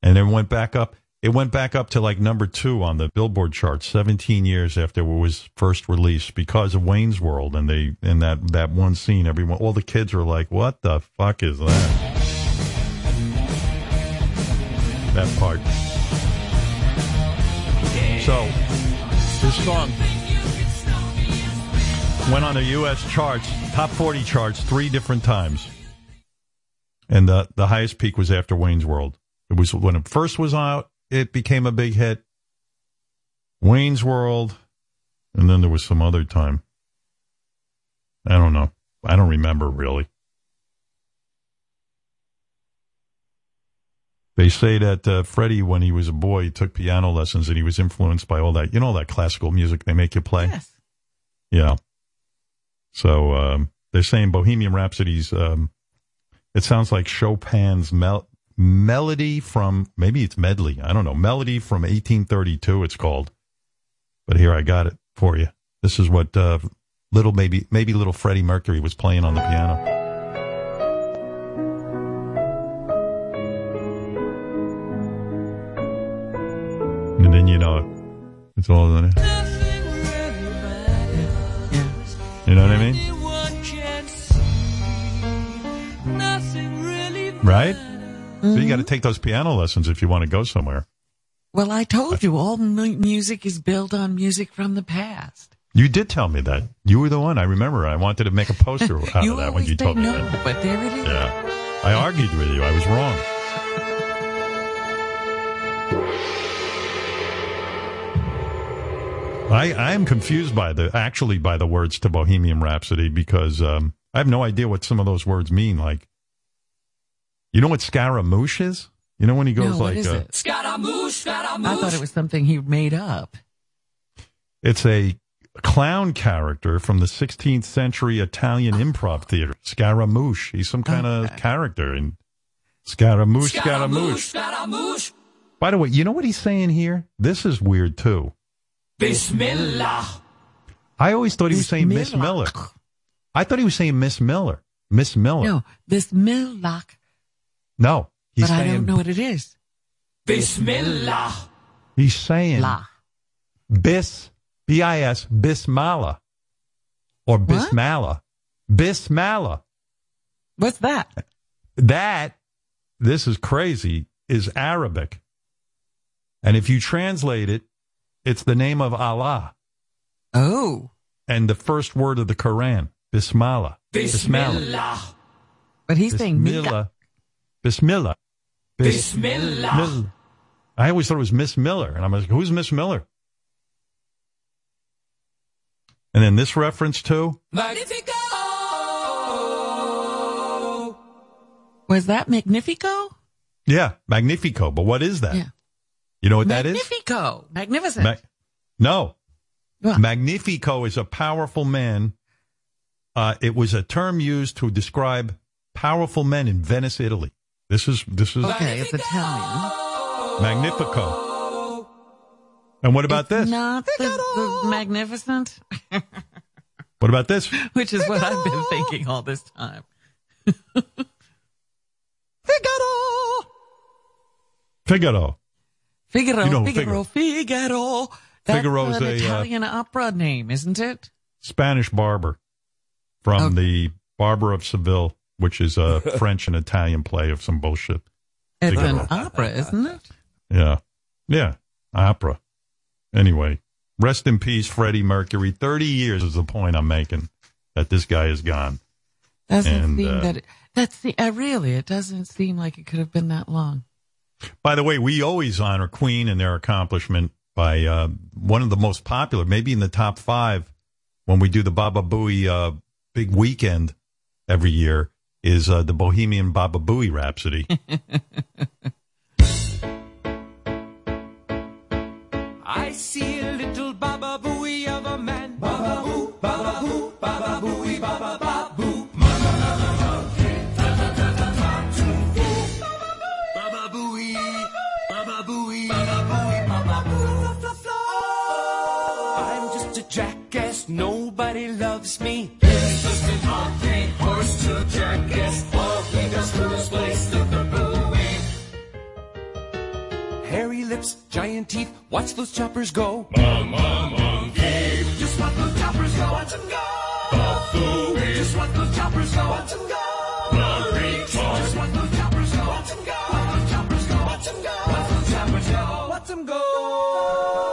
Speaker 2: And then went back up. It went back up to like number two on the Billboard chart 17 years after it was first released because of Wayne's World. And they, and that, that one scene, everyone, all the kids were like, what the fuck is that? That part. So, this song went on the U.S. charts, top 40 charts, three different times. And the, the highest peak was after Wayne's World. It was when it first was out, it became a big hit. Wayne's World, and then there was some other time. I don't know. I don't remember really. They say that uh, Freddie, when he was a boy, took piano lessons and he was influenced by all that, you know, that classical music they make you play?
Speaker 3: Yes.
Speaker 2: Yeah. So um, they're saying Bohemian Rhapsody's. Um, it sounds like Chopin's mel- melody from maybe it's medley. I don't know. Melody from 1832. It's called. But here I got it for you. This is what uh, little maybe maybe little Freddie Mercury was playing on the piano. And then you know it's all in it. You know what I mean? Right? So you got to mm-hmm. take those piano lessons if you want to go somewhere.
Speaker 3: Well, I told you all mu- music is built on music from the past.
Speaker 2: You did tell me that. You were the one. I remember. I wanted to make a poster *laughs* out of that when you told me
Speaker 3: no,
Speaker 2: that.
Speaker 3: but there it is.
Speaker 2: Yeah. I argued with you. I was wrong. I I am confused by the actually by the words to Bohemian Rhapsody because um, I have no idea what some of those words mean. Like, you know what Scaramouche is? You know when he goes
Speaker 3: No,
Speaker 2: like,
Speaker 3: is
Speaker 2: uh,
Speaker 3: it? I thought it was something he made up.
Speaker 2: It's a clown character from the 16th century Italian improv theater. Scaramouche. He's some kind of character in Scaramouche, Scaramouche. By the way, you know what he's saying here? This is weird too.
Speaker 24: Bismillah.
Speaker 2: I always thought he was saying Miss. Miller. I thought he was saying Miss Miller. Miss Miller.
Speaker 3: No, Bismillah.
Speaker 2: No, he's
Speaker 3: but I don't know what it is.
Speaker 24: Bismillah.
Speaker 2: he's saying
Speaker 3: La.
Speaker 2: bis b i s bismillah or bismillah. Bismillah.
Speaker 3: What's that?
Speaker 2: That, this is crazy, is Arabic. And if you translate it, it's the name of Allah
Speaker 3: Oh,
Speaker 2: and the first word of the Quran, Bismillah.
Speaker 24: Bismillah.
Speaker 3: but he's saying Millock.
Speaker 2: Bismillah. Bismillah.
Speaker 24: Bismillah.
Speaker 2: I always thought it was Miss Miller. And I'm like, who's Miss Miller? And then this reference to
Speaker 24: Magnifico.
Speaker 3: Was that Magnifico?
Speaker 2: Yeah, Magnifico. But what is that?
Speaker 3: Yeah.
Speaker 2: You know what that is?
Speaker 3: Magnifico. Magnificent.
Speaker 2: Ma- no.
Speaker 3: What?
Speaker 2: Magnifico is a powerful man Uh, it was a term used to describe powerful men in Venice, Italy. This is this is
Speaker 3: Okay, it's Italian.
Speaker 2: Magnifico. And what about this?
Speaker 3: Not the, the magnificent, *laughs*
Speaker 2: What about this?
Speaker 3: which is what I've been thinking all this time.
Speaker 2: Figaro.
Speaker 3: Figaro,
Speaker 2: You know
Speaker 3: Figaro, Figaro. That's
Speaker 2: Figaro's
Speaker 3: an
Speaker 2: a, uh,
Speaker 3: Italian opera name, isn't it?
Speaker 2: Spanish barber from
Speaker 3: Oh.
Speaker 2: the Barber of Seville, which is a *laughs* French and Italian play of some bullshit.
Speaker 3: It's
Speaker 2: Figaro.
Speaker 3: an opera, isn't it?
Speaker 2: Yeah. Yeah. Opera. Anyway, rest in peace, Freddie Mercury. 30 years is the point I'm making that this guy is gone.
Speaker 3: Doesn't
Speaker 2: And,
Speaker 3: seem
Speaker 2: uh,
Speaker 3: that. It, that's the. Uh, really, it doesn't seem like it could have been that long.
Speaker 2: By the way, we always honor Queen and their accomplishment by uh, one of the most popular, maybe in the top five, when we do the Baba Booey uh, big weekend every year, is uh, the Bohemian Baba Booey Rhapsody. *laughs*
Speaker 24: I see a little loves me. He's just an donkey, horse to jackass. All he does place is the. Hairy lips, giant teeth, watch those choppers go. Mama monkey. Just watch those choppers go. Watch them go. Bafooey. Just watch those choppers go. Watch them go. Just watch those choppers go. Watch them go. Watch those choppers go. Watch them go. Watch those choppers go. Watch them go.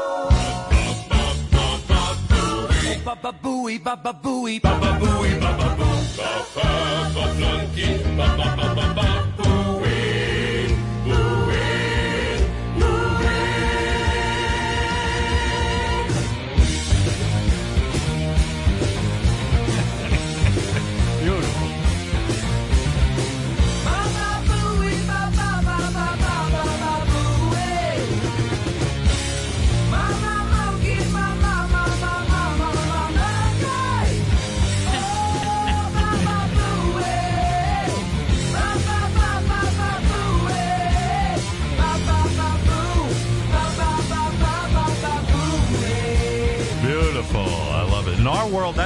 Speaker 24: Baba booey, baba booey, baba booey, baba boo. Baba, baba flunky, baba, baba, baba, booey,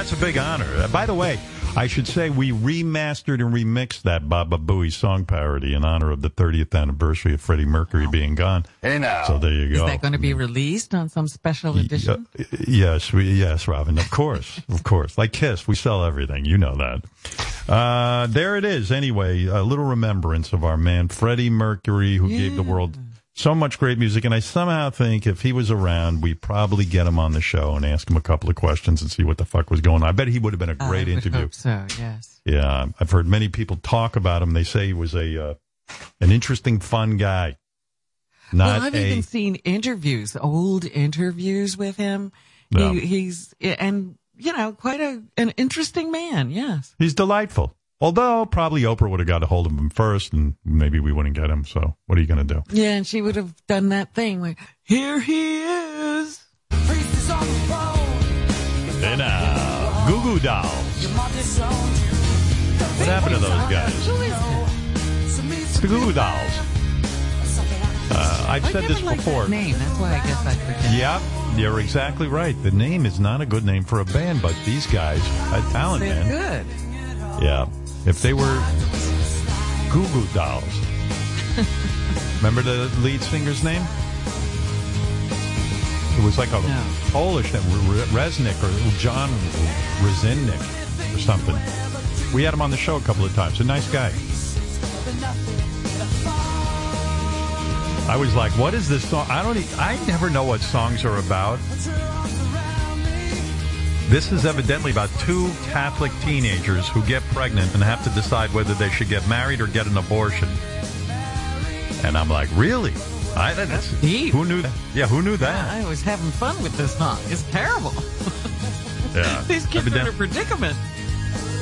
Speaker 2: that's a big honor. Uh, by the way, I should say we remastered and remixed that Baba Booey song parody in honor of the 30th anniversary of Freddie Mercury being gone.
Speaker 3: Hey, now.
Speaker 2: So there you go.
Speaker 3: Is
Speaker 2: go.
Speaker 3: that going to be released on some special edition?
Speaker 2: Uh, yes, we, yes, Robin. Of course, *laughs* of course. Like Kiss, we sell everything. You know that. Uh, there it is. Anyway, a little remembrance of our man Freddie Mercury, who gave the world so much great music. And I somehow think if he was around, we'd probably get him on the show and ask him a couple of questions and see what the fuck was going on. I bet he would have been a great
Speaker 3: I
Speaker 2: interview.
Speaker 3: hope so, yes.
Speaker 2: Yeah, I've heard many people talk about him. They say he was a uh, an interesting, fun guy. Not
Speaker 3: well, I've
Speaker 2: a
Speaker 3: even seen interviews, old interviews with him.
Speaker 2: Yeah.
Speaker 3: He, he's and you know quite a an interesting man. Yes.
Speaker 2: He's delightful. Although probably Oprah would have got a hold of him first, and maybe we wouldn't get him. So what are you going to do?
Speaker 3: Yeah, and she would have done that thing where here he is.
Speaker 2: Hey now, Goo Goo Dolls. What happened to those guys? The Goo Goo Dolls. Uh, I've
Speaker 3: I
Speaker 2: said this before.
Speaker 3: That name. That's why I guess I forget.
Speaker 2: Yep, you're exactly right. The name is not a good name for a band, but these guys, a talent
Speaker 3: They're
Speaker 2: man.
Speaker 3: good.
Speaker 2: Yeah. If they were Goo Goo Dolls. *laughs* Remember the lead singer's name? It was like a Polish name, Resnick or John Rezinnik or something. We had him on the show a couple of times. A nice guy. I was like, what is this song? I don't. e- I never know what songs are about. This is evidently about two Catholic teenagers who get pregnant and have to decide whether they should get married or get an abortion. And I'm like, really? I, that's, deep. who knew that? Yeah, who knew that?
Speaker 3: I was having fun with this song. It's terrible. *laughs*
Speaker 2: Yeah. *laughs*
Speaker 3: These kids are in a predicament.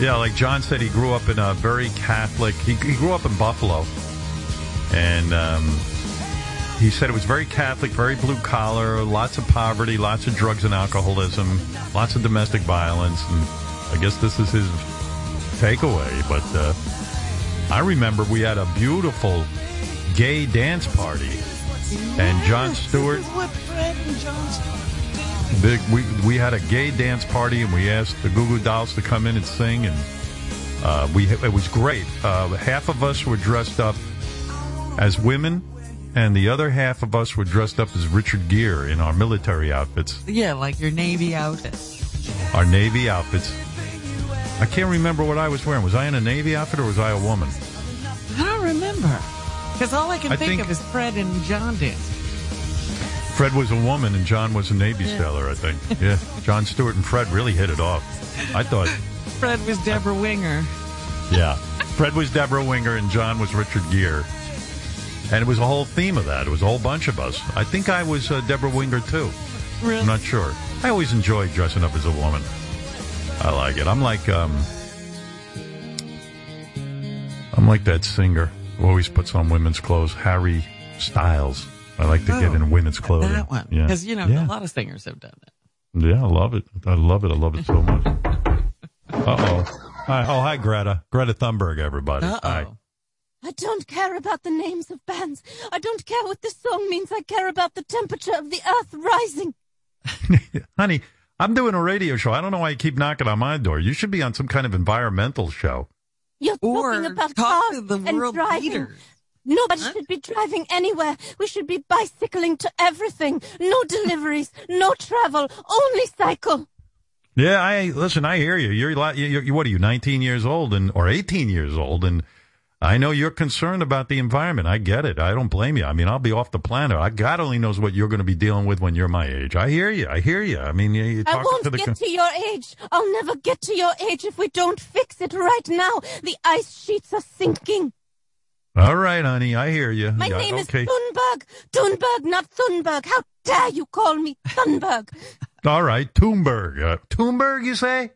Speaker 2: Yeah, like John said, he grew up in a very Catholic. He, he grew up in Buffalo, and um, he said it was very Catholic, very blue collar, lots of poverty, lots of drugs and alcoholism, lots of domestic violence, and I guess this is his takeaway. But uh, I remember we had a beautiful gay dance party, and John Stewart.
Speaker 3: What Fred and John Stewart
Speaker 2: Big, we we had a gay dance party and we asked the Goo Goo Dolls to come in and sing and uh, we it was great. Uh, half of us were dressed up as women, and the other half of us were dressed up as Richard Gere in our military outfits,
Speaker 3: Yeah, like your Navy outfit.
Speaker 2: our Navy outfits. I can't remember what I was wearing. Was I in a Navy outfit or was I a woman?
Speaker 3: I don't remember. Because all I can
Speaker 2: I
Speaker 3: think,
Speaker 2: think-
Speaker 3: of is Fred and John dancing.
Speaker 2: Fred was a woman and John was a Navy
Speaker 3: Yeah.
Speaker 2: sailor, I think. *laughs* Yeah, John Stewart and Fred really hit it off. I thought.
Speaker 3: Fred was Debra Winger.
Speaker 2: Yeah. Fred was Debra Winger and John was Richard Gere. And it was a whole theme of that. It was a whole bunch of us. I think I was uh, Debra Winger too.
Speaker 3: Really?
Speaker 2: I'm not sure. I always enjoy dressing up as a woman. I like it. I'm like um I'm like that singer who always puts on women's clothes, Harry Styles. I like to get
Speaker 3: Oh,
Speaker 2: in women's clothing.
Speaker 3: That one.
Speaker 2: Yeah.
Speaker 3: Because, you know,
Speaker 2: yeah.
Speaker 3: a lot of singers have done that.
Speaker 2: Yeah, I love it. I love it. I love it so much. *laughs* Uh oh. Hi, oh, hi, Greta. Greta Thunberg, everybody. Hi.
Speaker 16: I don't care about the names of bands. I don't care what this song means. I care about the temperature of the earth rising. *laughs*
Speaker 2: Honey, I'm doing a radio show. I don't know why you keep knocking on my door. You should be on some kind of environmental show.
Speaker 16: You're talking about cars
Speaker 3: the
Speaker 16: and
Speaker 3: world
Speaker 16: driving.
Speaker 3: leaders.
Speaker 16: Nobody should be driving anywhere. We should be bicycling to everything. No deliveries, no travel, only cycle.
Speaker 2: Yeah, I listen. I hear you. You're, you're, you're what are you? 19 years old and or 18 years old, and I know you're concerned about the environment. I get it. I don't blame you. I mean, I'll be off the planet. I, God only knows what you're going to be dealing with when you're my age. I hear you. I hear you. I mean, you- you're
Speaker 16: I won't
Speaker 2: to the.
Speaker 16: get
Speaker 2: con-
Speaker 16: to your age. I'll never get to your age if we don't fix it right now. The ice sheets are sinking.
Speaker 2: All right, honey. I hear you.
Speaker 16: My
Speaker 2: Yeah,
Speaker 16: name
Speaker 2: okay.
Speaker 16: is Thunberg. Thunberg, not Thunberg. How dare you call me Thunberg? *laughs*
Speaker 2: All right, Thunberg. Uh, Thunberg, you say?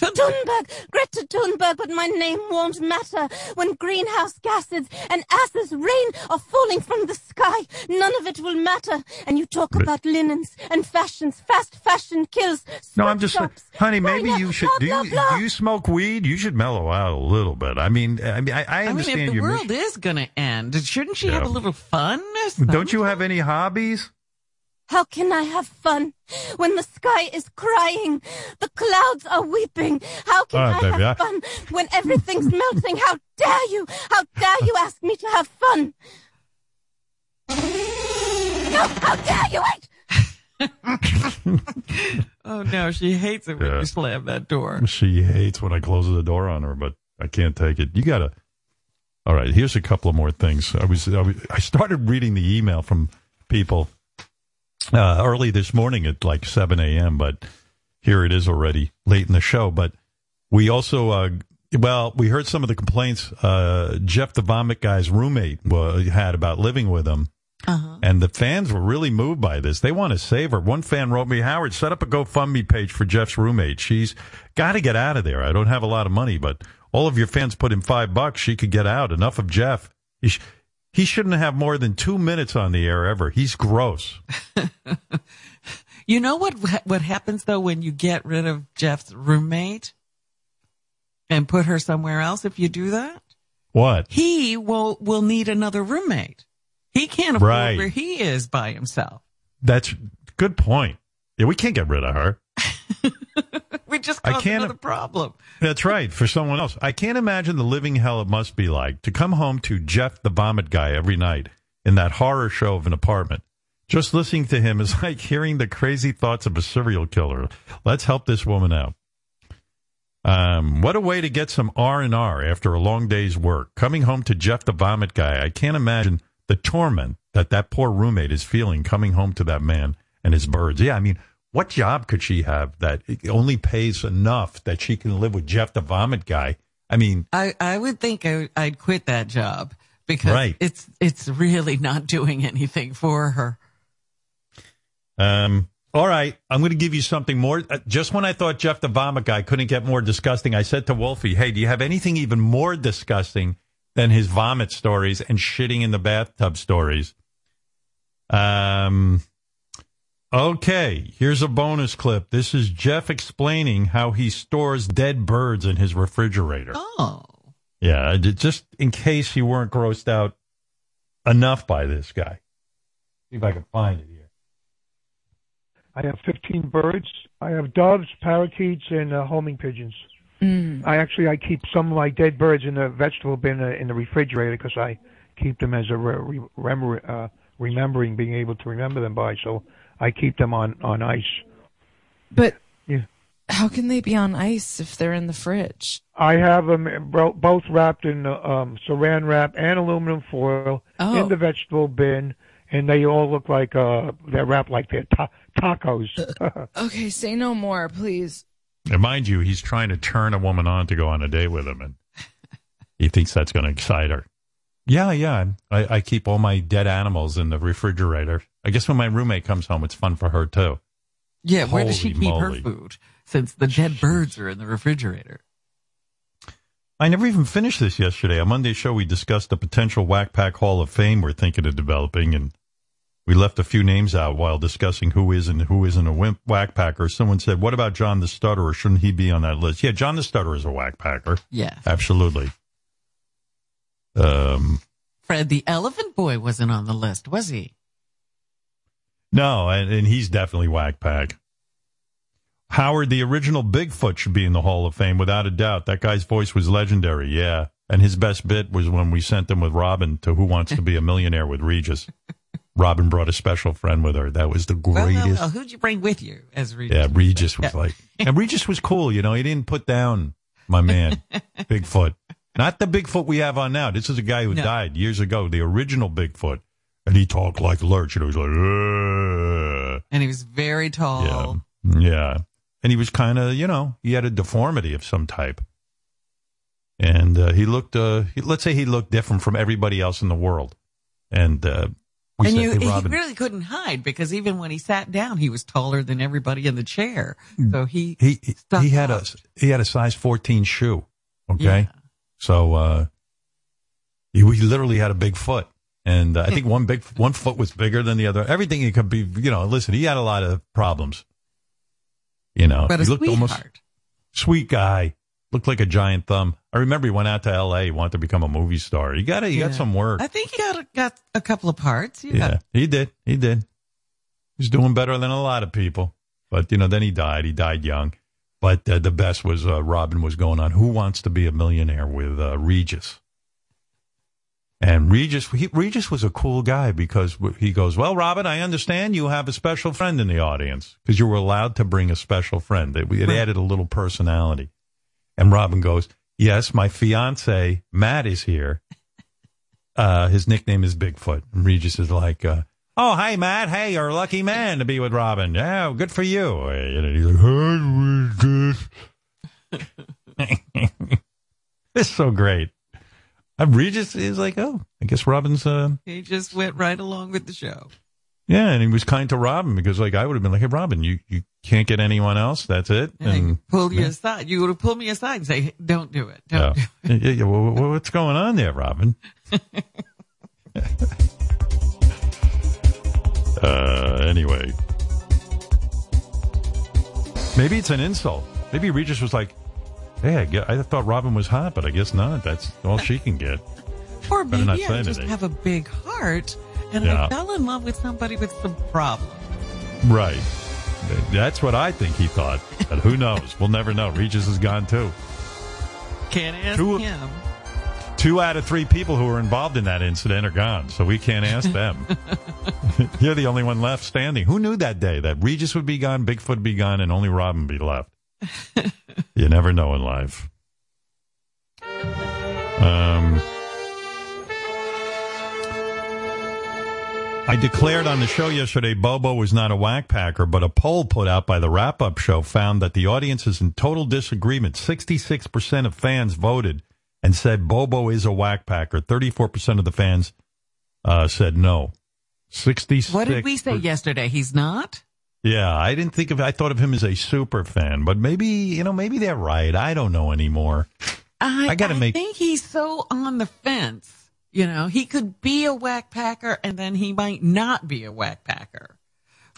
Speaker 16: Thunberg, Greta Thunberg, but my name won't matter. When greenhouse gases and asses rain are falling from the sky, none of it will matter. And you talk about linens and fashions. Fast fashion kills.
Speaker 2: No, I'm just,
Speaker 16: sweatshops,
Speaker 2: honey. Maybe
Speaker 16: China,
Speaker 2: you should.
Speaker 16: blah,
Speaker 2: Do
Speaker 16: blah,
Speaker 2: you
Speaker 16: blah.
Speaker 2: do you smoke weed? You should mellow out a little bit. I mean, I mean, I, I
Speaker 3: I mean,
Speaker 2: understand
Speaker 3: if the
Speaker 2: your
Speaker 3: world
Speaker 2: mission.
Speaker 3: is going to end, shouldn't she
Speaker 2: Yeah.
Speaker 3: have a little fun?
Speaker 2: Don't you have any hobbies?
Speaker 16: How can I have fun when the sky is crying? The clouds are weeping. How can
Speaker 2: All right,
Speaker 16: I
Speaker 2: baby,
Speaker 16: have
Speaker 2: I-
Speaker 16: fun when everything's melting? How dare you? How dare you ask me to have fun? No, how dare you? Wait! *laughs*
Speaker 3: Oh, no, she hates it when
Speaker 2: Yeah.
Speaker 3: you slam that door.
Speaker 2: She hates when I close the door on her, but I can't take it. You gotta. All right, here's a couple of more things. I was I, was, I started reading the email from people uh, early this morning at like 7 a.m., but here it is already late in the show. But we also, uh, well, we heard some of the complaints uh, Jeff the Vomit guy's roommate uh, had about living with him. And the fans were really moved by this. They want to save her. One fan wrote me, Howard, set up a GoFundMe page for Jeff's roommate. She's got to get out of there. I don't have a lot of money, but all of your fans put in five bucks. She could get out. Enough of Jeff. He, sh- he shouldn't have more than two minutes on the air ever. He's gross. *laughs*
Speaker 3: You know what what happens though when you get rid of Jeff's roommate and put her somewhere else if you do that?
Speaker 2: What?
Speaker 3: He will will need another roommate. He can't afford
Speaker 2: Right.
Speaker 3: where he is by himself.
Speaker 2: That's good point. Yeah, we can't get rid of her. *laughs*
Speaker 3: We just
Speaker 2: I
Speaker 3: caused
Speaker 2: can't-
Speaker 3: another problem.
Speaker 2: That's right. For someone else. I can't imagine the living hell it must be like to come home to Jeff the Vomit guy every night in that horror show of an apartment. Just listening to him is *laughs* like hearing the crazy thoughts of a serial killer. Let's help this woman out. Um, what a way to get some R and R after a long day's work. Coming home to Jeff the Vomit guy, I can't imagine the torment that that poor roommate is feeling coming home to that man and his birds. Yeah, I mean, what job could she have that only pays enough that she can live with Jeff the Vomit guy? I mean,
Speaker 3: I, I would think I, I'd quit that job because
Speaker 2: Right.
Speaker 3: it's it's really not doing anything for her.
Speaker 2: Um, all right, I'm going to give you something more. Uh, just when I thought Jeff the Vomit guy couldn't get more disgusting, I said to Wolfie, "Hey, do you have anything even more disgusting than his vomit stories and shitting in the bathtub stories?" Um. Okay, here's a bonus clip. This is Jeff explaining how he stores dead birds in his refrigerator.
Speaker 3: Oh.
Speaker 2: Yeah, just in case you weren't grossed out enough by this guy. See if I can find it here.
Speaker 25: I have 15 birds. I have doves, parakeets, and uh, homing pigeons.
Speaker 26: Mm.
Speaker 25: I actually I keep some of my dead birds in the vegetable bin uh, in the refrigerator because I keep them as a re- re- remember, uh, remembering, being able to remember them by. So I keep them on on ice.
Speaker 26: But
Speaker 25: Yeah.
Speaker 26: how can they be on ice if they're in the fridge?
Speaker 25: I have them both wrapped in uh, um, saran wrap and aluminum foil
Speaker 26: Oh.
Speaker 25: in the vegetable bin, and they all look like uh, they're wrapped like they're ta- tacos. *laughs*
Speaker 26: Okay, say no more, please.
Speaker 2: And mind you, he's trying to turn a woman on to go on a date with him, and he thinks that's going to excite her. Yeah, yeah. I, I keep all my dead animals in the refrigerator. I guess when my roommate comes home, it's fun for her too.
Speaker 3: Yeah, where does she
Speaker 2: Holy
Speaker 3: keep
Speaker 2: moly.
Speaker 3: her food? Since the dead birds are in the refrigerator.
Speaker 2: I never even finished this yesterday. On Monday's show, we discussed the potential Wack Pack Hall of Fame we're thinking of developing, and we left a few names out while discussing who is and who isn't a wimp Wack Packer. Someone said, "What about John the Stutterer? Shouldn't he be on that list?" Yeah, John the Stutterer is a Wack Packer.
Speaker 3: Yeah.
Speaker 2: absolutely. Um,
Speaker 3: Fred the Elephant Boy wasn't on the list, was he?
Speaker 2: No, and, and he's definitely Wack Pack. Howard, the original Bigfoot, should be in the Hall of Fame without a doubt. That guy's voice was legendary. Yeah. And his best bit was when we sent him with Robin to Who Wants to Be a Millionaire with Regis. Robin brought a special friend with her. That was the greatest.
Speaker 3: well, well, who'd you bring with you as Regis?
Speaker 2: yeah, Regis was like, and Regis was cool. You know, he didn't put down my man, *laughs* Bigfoot. Not the Bigfoot we have on now. This is a guy who
Speaker 3: No.
Speaker 2: died years ago, the original Bigfoot. And he talked like Lurch. And he was like, "Ugh."
Speaker 3: And he was very tall.
Speaker 2: Yeah. Yeah. And he was kind of, you know, he had a deformity of some type. And uh, he looked, uh, he, let's say he looked different from everybody else in the world. And uh, we
Speaker 3: and
Speaker 2: said,
Speaker 3: you,
Speaker 2: hey,
Speaker 3: he really couldn't hide because even when he sat down, he was taller than everybody in the chair. So he,
Speaker 2: he, he, had a, he had a size 14 shoe. Okay.
Speaker 3: Yeah.
Speaker 2: So, uh, he, he literally had a big foot. And uh, I think one big, one foot was bigger than the other. Everything he could be, you know, listen, he had a lot of problems. You know,
Speaker 3: but
Speaker 2: he looked
Speaker 3: sweetheart.
Speaker 2: almost sweet guy. Looked like a giant thumb. I remember he went out to L.A. He wanted to become a movie star. He got it. He
Speaker 3: Yeah.
Speaker 2: got some work.
Speaker 3: I think he got a, got a couple of parts. Yeah.
Speaker 2: Yeah, he did. He did. He's doing better than a lot of people. But you know, then he died. He died young. But uh, the best was uh, Robin was going on. Who wants to be a millionaire with uh, Regis? And Regis, he, Regis was a cool guy because he goes, "Well, Robin, I understand you have a special friend in the audience because you were allowed to bring a special friend. It, it added a little personality." And Robin goes, "Yes, my fiance Matt is here. Uh, his nickname is Bigfoot." And Regis is like, uh, "Oh, hey Matt, hey, you're a lucky man to be with Robin. Yeah, good for you." And he's like, "Hey, Regis." *laughs* it's so great. And Regis is like, "Oh, I guess Robin's." Uh,
Speaker 3: He just went right along with the show.
Speaker 2: yeah, and he was kind to Robin because, like, I would have been like, "Hey, Robin, you you can't get anyone else. That's it." And
Speaker 3: Pulled you
Speaker 2: yeah.
Speaker 3: aside. You would have pulled me aside and say, "Don't do it. Don't
Speaker 2: Yeah.
Speaker 3: do
Speaker 2: Yeah, yeah, well, well, what's going on there, Robin? *laughs* uh, anyway, maybe it's an insult. Maybe Regis was like, "Hey, I, get, I thought Robin was hot, but I guess not. That's all she can get."
Speaker 3: it." *laughs* Or
Speaker 2: Better
Speaker 3: maybe I just
Speaker 2: anything.
Speaker 3: have a big heart and
Speaker 2: Yeah.
Speaker 3: I fell in love with somebody with some problems.
Speaker 2: Right. That's what I think he thought. But who knows? We'll never know. Regis is gone too.
Speaker 3: Can't ask
Speaker 2: Two-
Speaker 3: him.
Speaker 2: Two out of three people who were involved in that incident are gone, so we can't ask them. *laughs* You're the only one left standing. Who knew that day that Regis would be gone, Bigfoot would be gone, and only Robin be left? *laughs* you never know in life. Um, I declared on the show yesterday Bobo was not a wack packer, but a poll put out by the wrap up show found that the audience is in total disagreement. 66% of fans voted and said Bobo is a wack packer. 34% of the fans uh, said no. 66.
Speaker 3: What did we say yesterday? He's not?
Speaker 2: Yeah, I didn't think of I thought of him as a super fan, but maybe, you know, maybe they're right. I don't know anymore.
Speaker 3: I,
Speaker 2: I gotta make-
Speaker 3: think he's so on the fence. You know, he could be a wack packer and then he might not be a wack packer.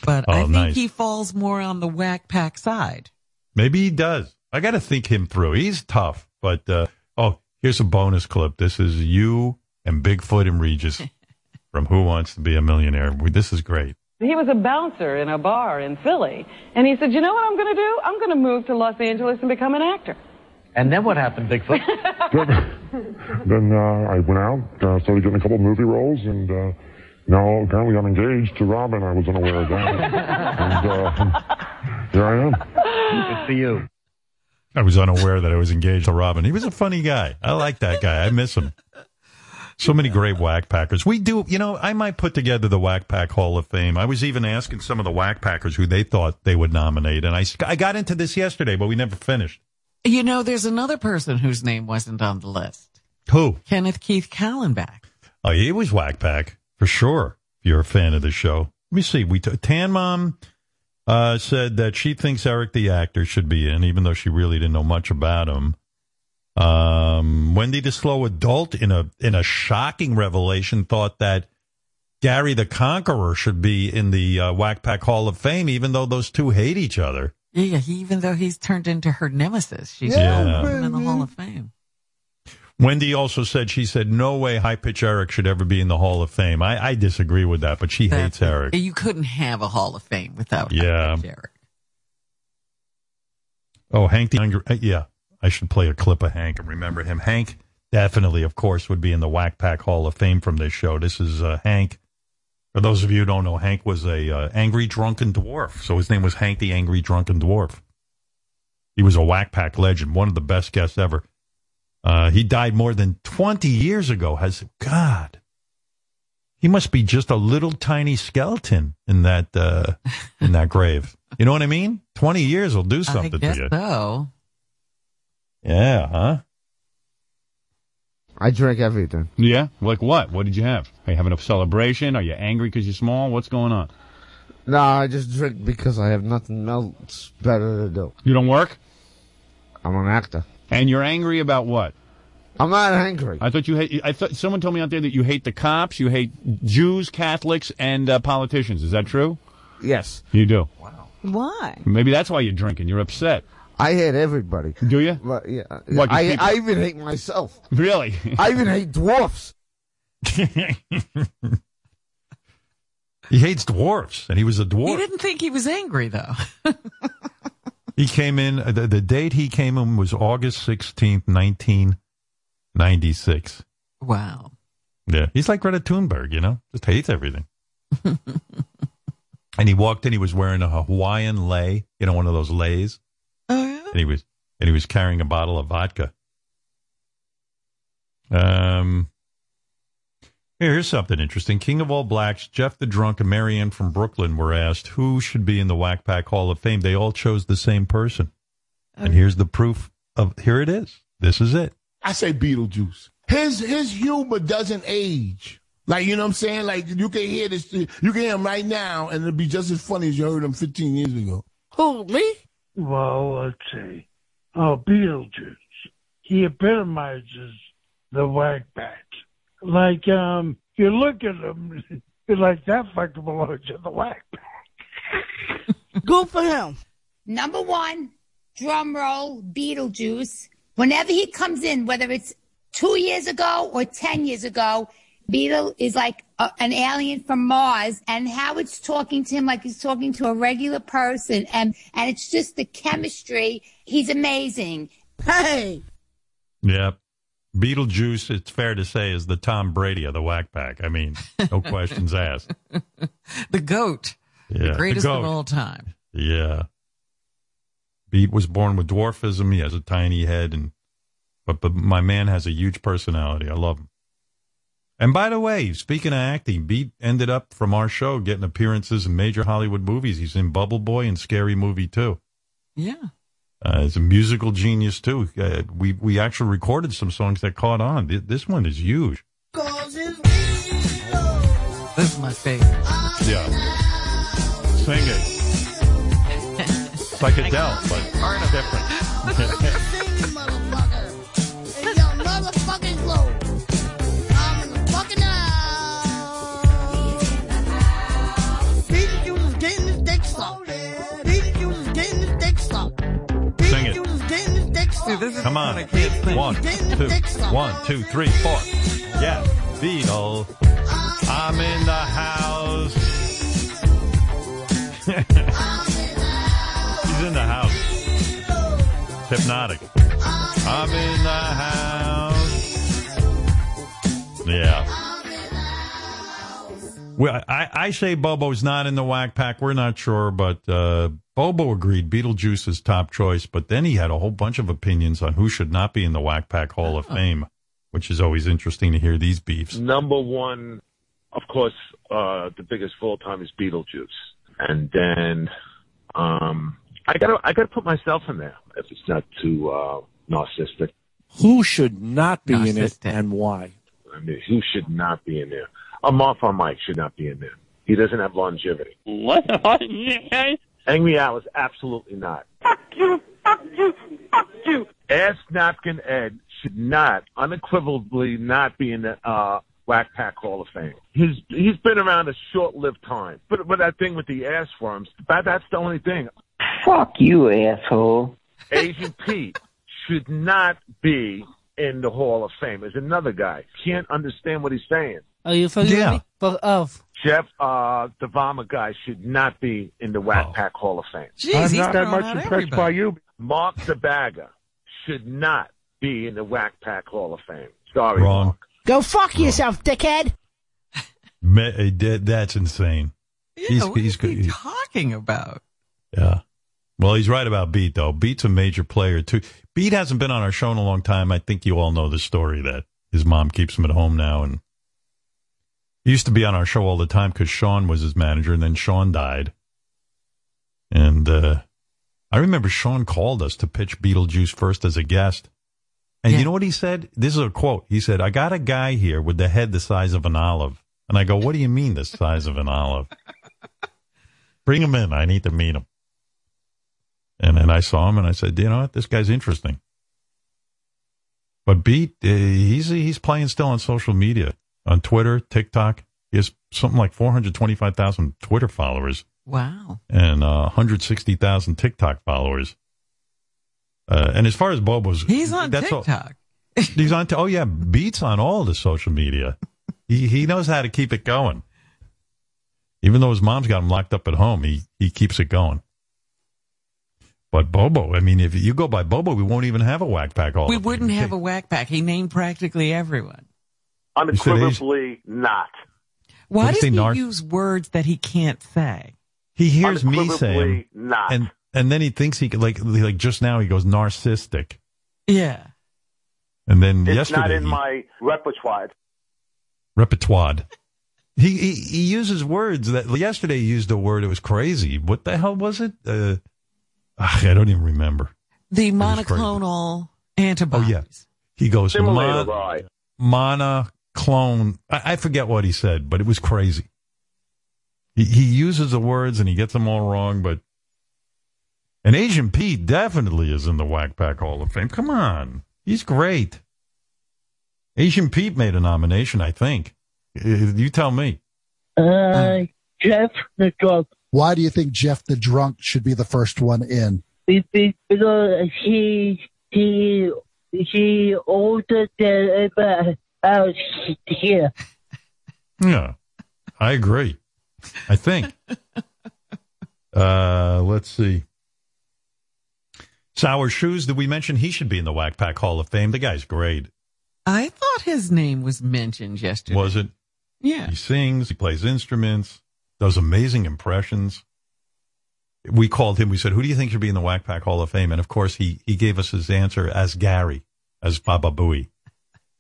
Speaker 3: But
Speaker 2: Oh,
Speaker 3: I think
Speaker 2: nice.
Speaker 3: he falls more on the wack pack side.
Speaker 2: Maybe he does. I got to think him through. He's tough, but uh, oh, here's a bonus clip. This is you and Bigfoot and Regis *laughs* from Who Wants to Be a Millionaire. This is great.
Speaker 27: He was a bouncer in a bar in Philly, and he said, "You know what I'm going to do? I'm going to move to Los Angeles and become an actor."
Speaker 28: And then what happened, Bigfoot? *laughs*
Speaker 29: then uh, I went out, uh, started getting a couple of movie roles, and uh, now apparently I'm engaged to Robin. I was unaware of that. and uh, *laughs* here I am.
Speaker 28: Good for you.
Speaker 2: I was unaware that I was engaged to Robin. He was a funny guy. I like that guy. I miss him. So many great wack packers. We do, you know, I might put together the Wack Pack Hall of Fame. I was even asking some of the wack packers who they thought they would nominate, and I, I got into this yesterday, but we never finished.
Speaker 3: You know, there's another person whose name wasn't on the list.
Speaker 2: Who?
Speaker 3: Kenneth Keith Kallenbach.
Speaker 2: Oh, he was wack pack for sure. If you're a fan of the show, let me see. We t- Tan Mom uh, said that she thinks Eric the actor should be in, even though she really didn't know much about him. Um, Wendy the slow adult in a in a shocking revelation thought that Gary the Conqueror should be in the uh, Wack Pack Hall of Fame, even though those two hate each other.
Speaker 3: Yeah, he, even though he's turned into her nemesis, she's
Speaker 2: Yeah.
Speaker 3: him in the Hall of Fame.
Speaker 2: Wendy also said she said no way High Pitch Eric should ever be in the Hall of Fame. I, I disagree with that, but she hates Eric.
Speaker 3: You couldn't have a Hall of Fame without
Speaker 2: Yeah.
Speaker 3: Eric.
Speaker 2: Oh, Hank the Angry. uh, Yeah, I should play a clip of Hank and remember him. Hank definitely, of course, would be in the Wack Pack Hall of Fame from this show. This is uh, Hank. For those of you who don't know, Hank was a uh, angry drunken dwarf. So his name was Hank the Angry Drunken Dwarf. He was a Wack Pack legend, one of the best guests ever. Uh, he died more than 20 years ago. Has God. He must be just a little tiny skeleton in that uh, in that grave. You know what I mean? Twenty years will do something
Speaker 3: I guess
Speaker 2: to you.
Speaker 3: so.
Speaker 2: Yeah, huh?
Speaker 30: I drink everything.
Speaker 31: Yeah? Like what? What did you have? Are you having a celebration? Are you angry because you're small? What's going on?
Speaker 30: No, I just drink because I have nothing else better to do.
Speaker 31: You don't work?
Speaker 30: I'm an actor.
Speaker 31: And you're angry about what?
Speaker 30: I'm not angry.
Speaker 31: I thought you hate. I thought someone told me out there that you hate the cops, you hate Jews, Catholics, and uh, politicians. Is that true?
Speaker 30: Yes.
Speaker 31: You do. Wow.
Speaker 32: Why?
Speaker 31: Maybe that's why you're drinking. You're upset.
Speaker 30: I hate everybody.
Speaker 31: Do you?
Speaker 30: But, yeah.
Speaker 31: What, 'cause
Speaker 30: I, I even hate myself.
Speaker 31: Really?
Speaker 30: I even hate dwarfs. *laughs*
Speaker 2: He hates dwarfs, and he was a dwarf.
Speaker 3: He didn't think he was angry, though. *laughs*
Speaker 2: He came in. uh, The, the date he came in was August sixteenth, nineteen ninety-six.
Speaker 3: Wow.
Speaker 2: Yeah, he's like Greta Thunberg, you know, just hates everything. *laughs* and he walked in. He was wearing a Hawaiian lei, you know, one of those leis.
Speaker 3: Yeah.
Speaker 2: and he was and he was carrying a bottle of vodka. Um, here, here's something interesting. King of All Blacks, Jeff the Drunk, and Marianne from Brooklyn were asked who should be in the Wack Pack Hall of Fame. They all chose the same person, and here's the proof of. Here it is. This is it.
Speaker 15: I say Beetlejuice. His his humor doesn't age. Like you know what I'm saying? Like you can hear this, you can hear him right now, and it'll be just as funny as you heard him 15 years ago. Who me?
Speaker 33: Well, let's see. Oh, Beetlejuice. He epitomizes the whackback. Like, um, you look at him, *laughs* you're like, that fucker belongs to the whackback. *laughs*
Speaker 34: Good for him. Number one, drum roll, Beetlejuice. Whenever he comes in, whether it's two years ago or 10 years ago, Beetle is like a, an alien from Mars and Howard's talking to him like he's talking to a regular person and, and it's just the chemistry. He's amazing. Hey.
Speaker 2: Yep. Beetlejuice, it's fair to say, is the Tom Brady of the Wack Pack. I mean, no *laughs* questions asked.
Speaker 3: The goat.
Speaker 2: Yeah,
Speaker 3: the greatest
Speaker 2: the
Speaker 3: of
Speaker 2: goat.
Speaker 3: all time.
Speaker 2: Yeah. Beat was born with dwarfism. He has a tiny head, and but but my man has a huge personality. I love him. And by the way, speaking of acting, Beat ended up from our show getting appearances in major Hollywood movies. He's in Bubble Boy and Scary Movie too.
Speaker 3: Yeah.
Speaker 2: Uh, he's a musical genius too. Uh, we we actually recorded some songs that caught on. This one is huge.
Speaker 3: This is my favorite.
Speaker 2: Yeah. Sing it. It's like Adele, but different. *laughs*
Speaker 3: This is
Speaker 2: Come on.
Speaker 3: I can't think.
Speaker 2: One, two, one, two, three, four. Yeah, Beetle. I'm in the house. *laughs* He's in the house. Hypnotic. I'm in the house. Yeah. Well, I, I say Bobo's not in the wack pack. We're not sure, but uh, Bobo agreed Beetlejuice is top choice. But then he had a whole bunch of opinions on who should not be in the wack pack Hall of Fame, which is always interesting to hear these beefs.
Speaker 35: Number one, of course, uh, the biggest of all time is Beetlejuice, and then um, I gotta I gotta put myself in there if it's not too uh, narcissistic.
Speaker 36: Who should not be in it and why?
Speaker 35: I mean, who should not be in there? A Martha Mike should not be in there. He doesn't have longevity.
Speaker 37: What *laughs* the fuck did you say?
Speaker 35: Angry Alice, absolutely not.
Speaker 37: Fuck you, fuck you, fuck you.
Speaker 35: Ass Napkin Ed should not, unequivocally, not be in the uh, Wack Pack Hall of Fame. He's he's been around a short-lived time. But but that thing with the ass worms, that that's the only thing.
Speaker 37: Fuck you, asshole.
Speaker 35: Asian Pete should not be in the Hall of Fame. Is another guy can't understand what he's saying.
Speaker 38: Are you familiar with for of?
Speaker 35: Jeff uh, the Vama guy should not be in the Wack Pack Hall of Fame.
Speaker 25: I'm not that much impressed by you.
Speaker 35: Mark the Bagger should not be in the Wack Pack Hall of Fame. Sorry,
Speaker 2: Wrong.
Speaker 35: Mark.
Speaker 38: Go fuck yourself, dickhead.
Speaker 2: Me- uh, that- That's insane.
Speaker 3: Yeah, what is he talking about?
Speaker 2: Yeah. Well, he's right about Beat though. Beat's a major player too. Beat hasn't been on our show in a long time. I think you all know the story that his mom keeps him at home now, and he used to be on our show all the time because Sean was his manager, and then Sean died. And uh, I remember Sean called us to pitch Beetlejuice first as a guest. And you know what he said? This is a quote. He said, I got a guy here with the head the size of an olive. And I go, What do you mean the size of an olive? *laughs* Bring him in. I need to meet him. And then I saw him and I said, You know what? This guy's interesting. But Beat, uh, he's he's playing still on social media, on Twitter, TikTok. He has something like 425,000 Twitter followers
Speaker 3: Wow.
Speaker 2: and uh, 160,000 TikTok followers. Uh, and as far as Bob was,
Speaker 3: He's on
Speaker 2: that's all-
Speaker 3: TikTok. *laughs*
Speaker 2: he's on. T- oh yeah, Beats on all the social media. He he knows how to keep it going. Even though his mom's got him locked up at home, he he keeps it going. But Bobo, I mean, if you go by Bobo, we won't even have a wack pack all.
Speaker 3: We
Speaker 2: of
Speaker 3: wouldn't
Speaker 2: them.
Speaker 3: have a wack pack. He named practically everyone.
Speaker 35: Unequivocally not.
Speaker 3: Why
Speaker 2: What
Speaker 3: does
Speaker 2: is he,
Speaker 3: he
Speaker 2: nar-
Speaker 3: use words that he can't say?
Speaker 2: He hears me say 'em,
Speaker 35: Unequivocally not.
Speaker 2: and and then he thinks he could like like just now he goes narcissistic,
Speaker 3: Yeah.
Speaker 2: and then
Speaker 35: It's
Speaker 2: yesterday
Speaker 35: not in
Speaker 2: he-
Speaker 35: my repertoire.
Speaker 2: repertoire. *laughs* He, he he uses words that yesterday he used a word. It was crazy. What the hell was it? Uh, ugh, I don't even remember.
Speaker 3: The monoclonal antibodies.
Speaker 2: Oh yeah, he goes
Speaker 35: Simulator,
Speaker 2: mon-
Speaker 35: right.
Speaker 2: monoclone. I, I forget what he said, but it was crazy. He he uses the words and he gets them all wrong. But and Asian Pete definitely is in the Wack Pack Hall of Fame. Come on, he's great. Asian Pete made a nomination, I think. You tell me.
Speaker 38: Uh, Jeff the drunk.
Speaker 39: Why do you think Jeff the drunk should be the first one in?
Speaker 38: Be- be- Because he he he older than everybody else here.
Speaker 2: Yeah, I agree. I think. *laughs* uh, let's see. Sour Shoes, did we mention he should be in the Wack Pack Hall of Fame? The guy's great.
Speaker 3: I thought his name was mentioned yesterday.
Speaker 2: Was it?
Speaker 3: Yeah.
Speaker 2: He sings, he plays instruments, does amazing impressions. We called him, we said, Who do you think should be in the Wack Pack Hall of Fame? And of course, he, he gave us his answer as Gary, as Baba Booey.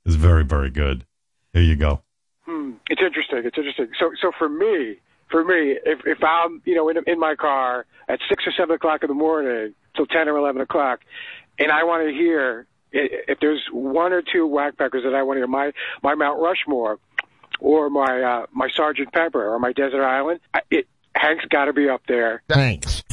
Speaker 2: It's very, very good. Here you go.
Speaker 40: Hmm. It's interesting. It's interesting. So, so for me, for me, if if I'm you know in in my car at six or seven o'clock in the morning till ten or eleven o'clock, and I want to hear if there's one or two wack packers that I want to hear, my my Mount Rushmore, or my uh, my Sergeant Pepper, or my Desert Island, I- it Hank's got to be up there.
Speaker 39: Thanks. *laughs*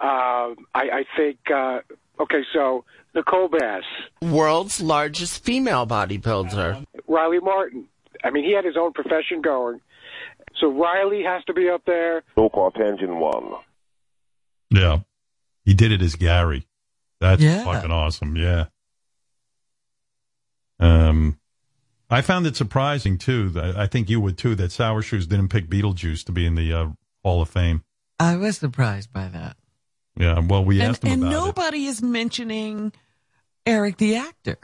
Speaker 40: Um, I, I think. Uh, okay, so Nicole Bass,
Speaker 41: World's largest female bodybuilder.
Speaker 40: Riley Martin. I mean, he had his own profession going. So Riley has to be up there.
Speaker 35: So-called Engine One.
Speaker 2: Yeah. He did it as Gary. That's
Speaker 3: Yeah.
Speaker 2: fucking awesome. Yeah. Um, I found it surprising too. That I think you would too. That Sour Shoes didn't pick Beetlejuice to be in the uh, Hall of Fame.
Speaker 3: I was surprised by that.
Speaker 2: Yeah. Well, we
Speaker 3: and
Speaker 2: asked him
Speaker 3: and
Speaker 2: about it.
Speaker 3: nobody is mentioning Eric the actor.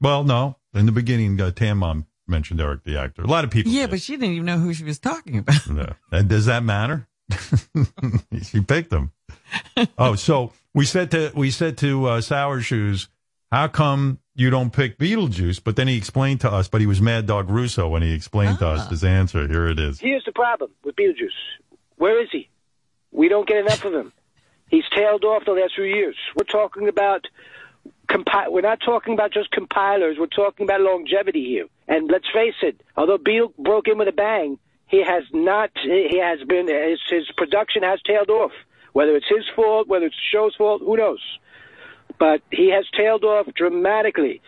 Speaker 2: Well, no. In the beginning, uh, Tan Mom mentioned Eric the actor. A lot of people.
Speaker 3: Yeah, but she didn't even know who she was talking about. *laughs*
Speaker 2: No. And does that matter? *laughs* she picked him. Oh, so we said to we said to uh, Sour Shoes, how come you don't pick Beetlejuice? But then he explained to us, but he was Mad Dog Russo when he explained to us ah. his answer. Here it is.
Speaker 42: Here's the problem with Beetlejuice. Where is he? We don't get enough of him. He's tailed off the last few years. We're talking about compi- We're not talking about just compilers. We're talking about longevity here. And let's face it, although Beetle broke in with a bang, he has not. He has been. His, his production has tailed off. Whether it's his fault, whether it's the show's fault, who knows? But he has tailed off dramatically.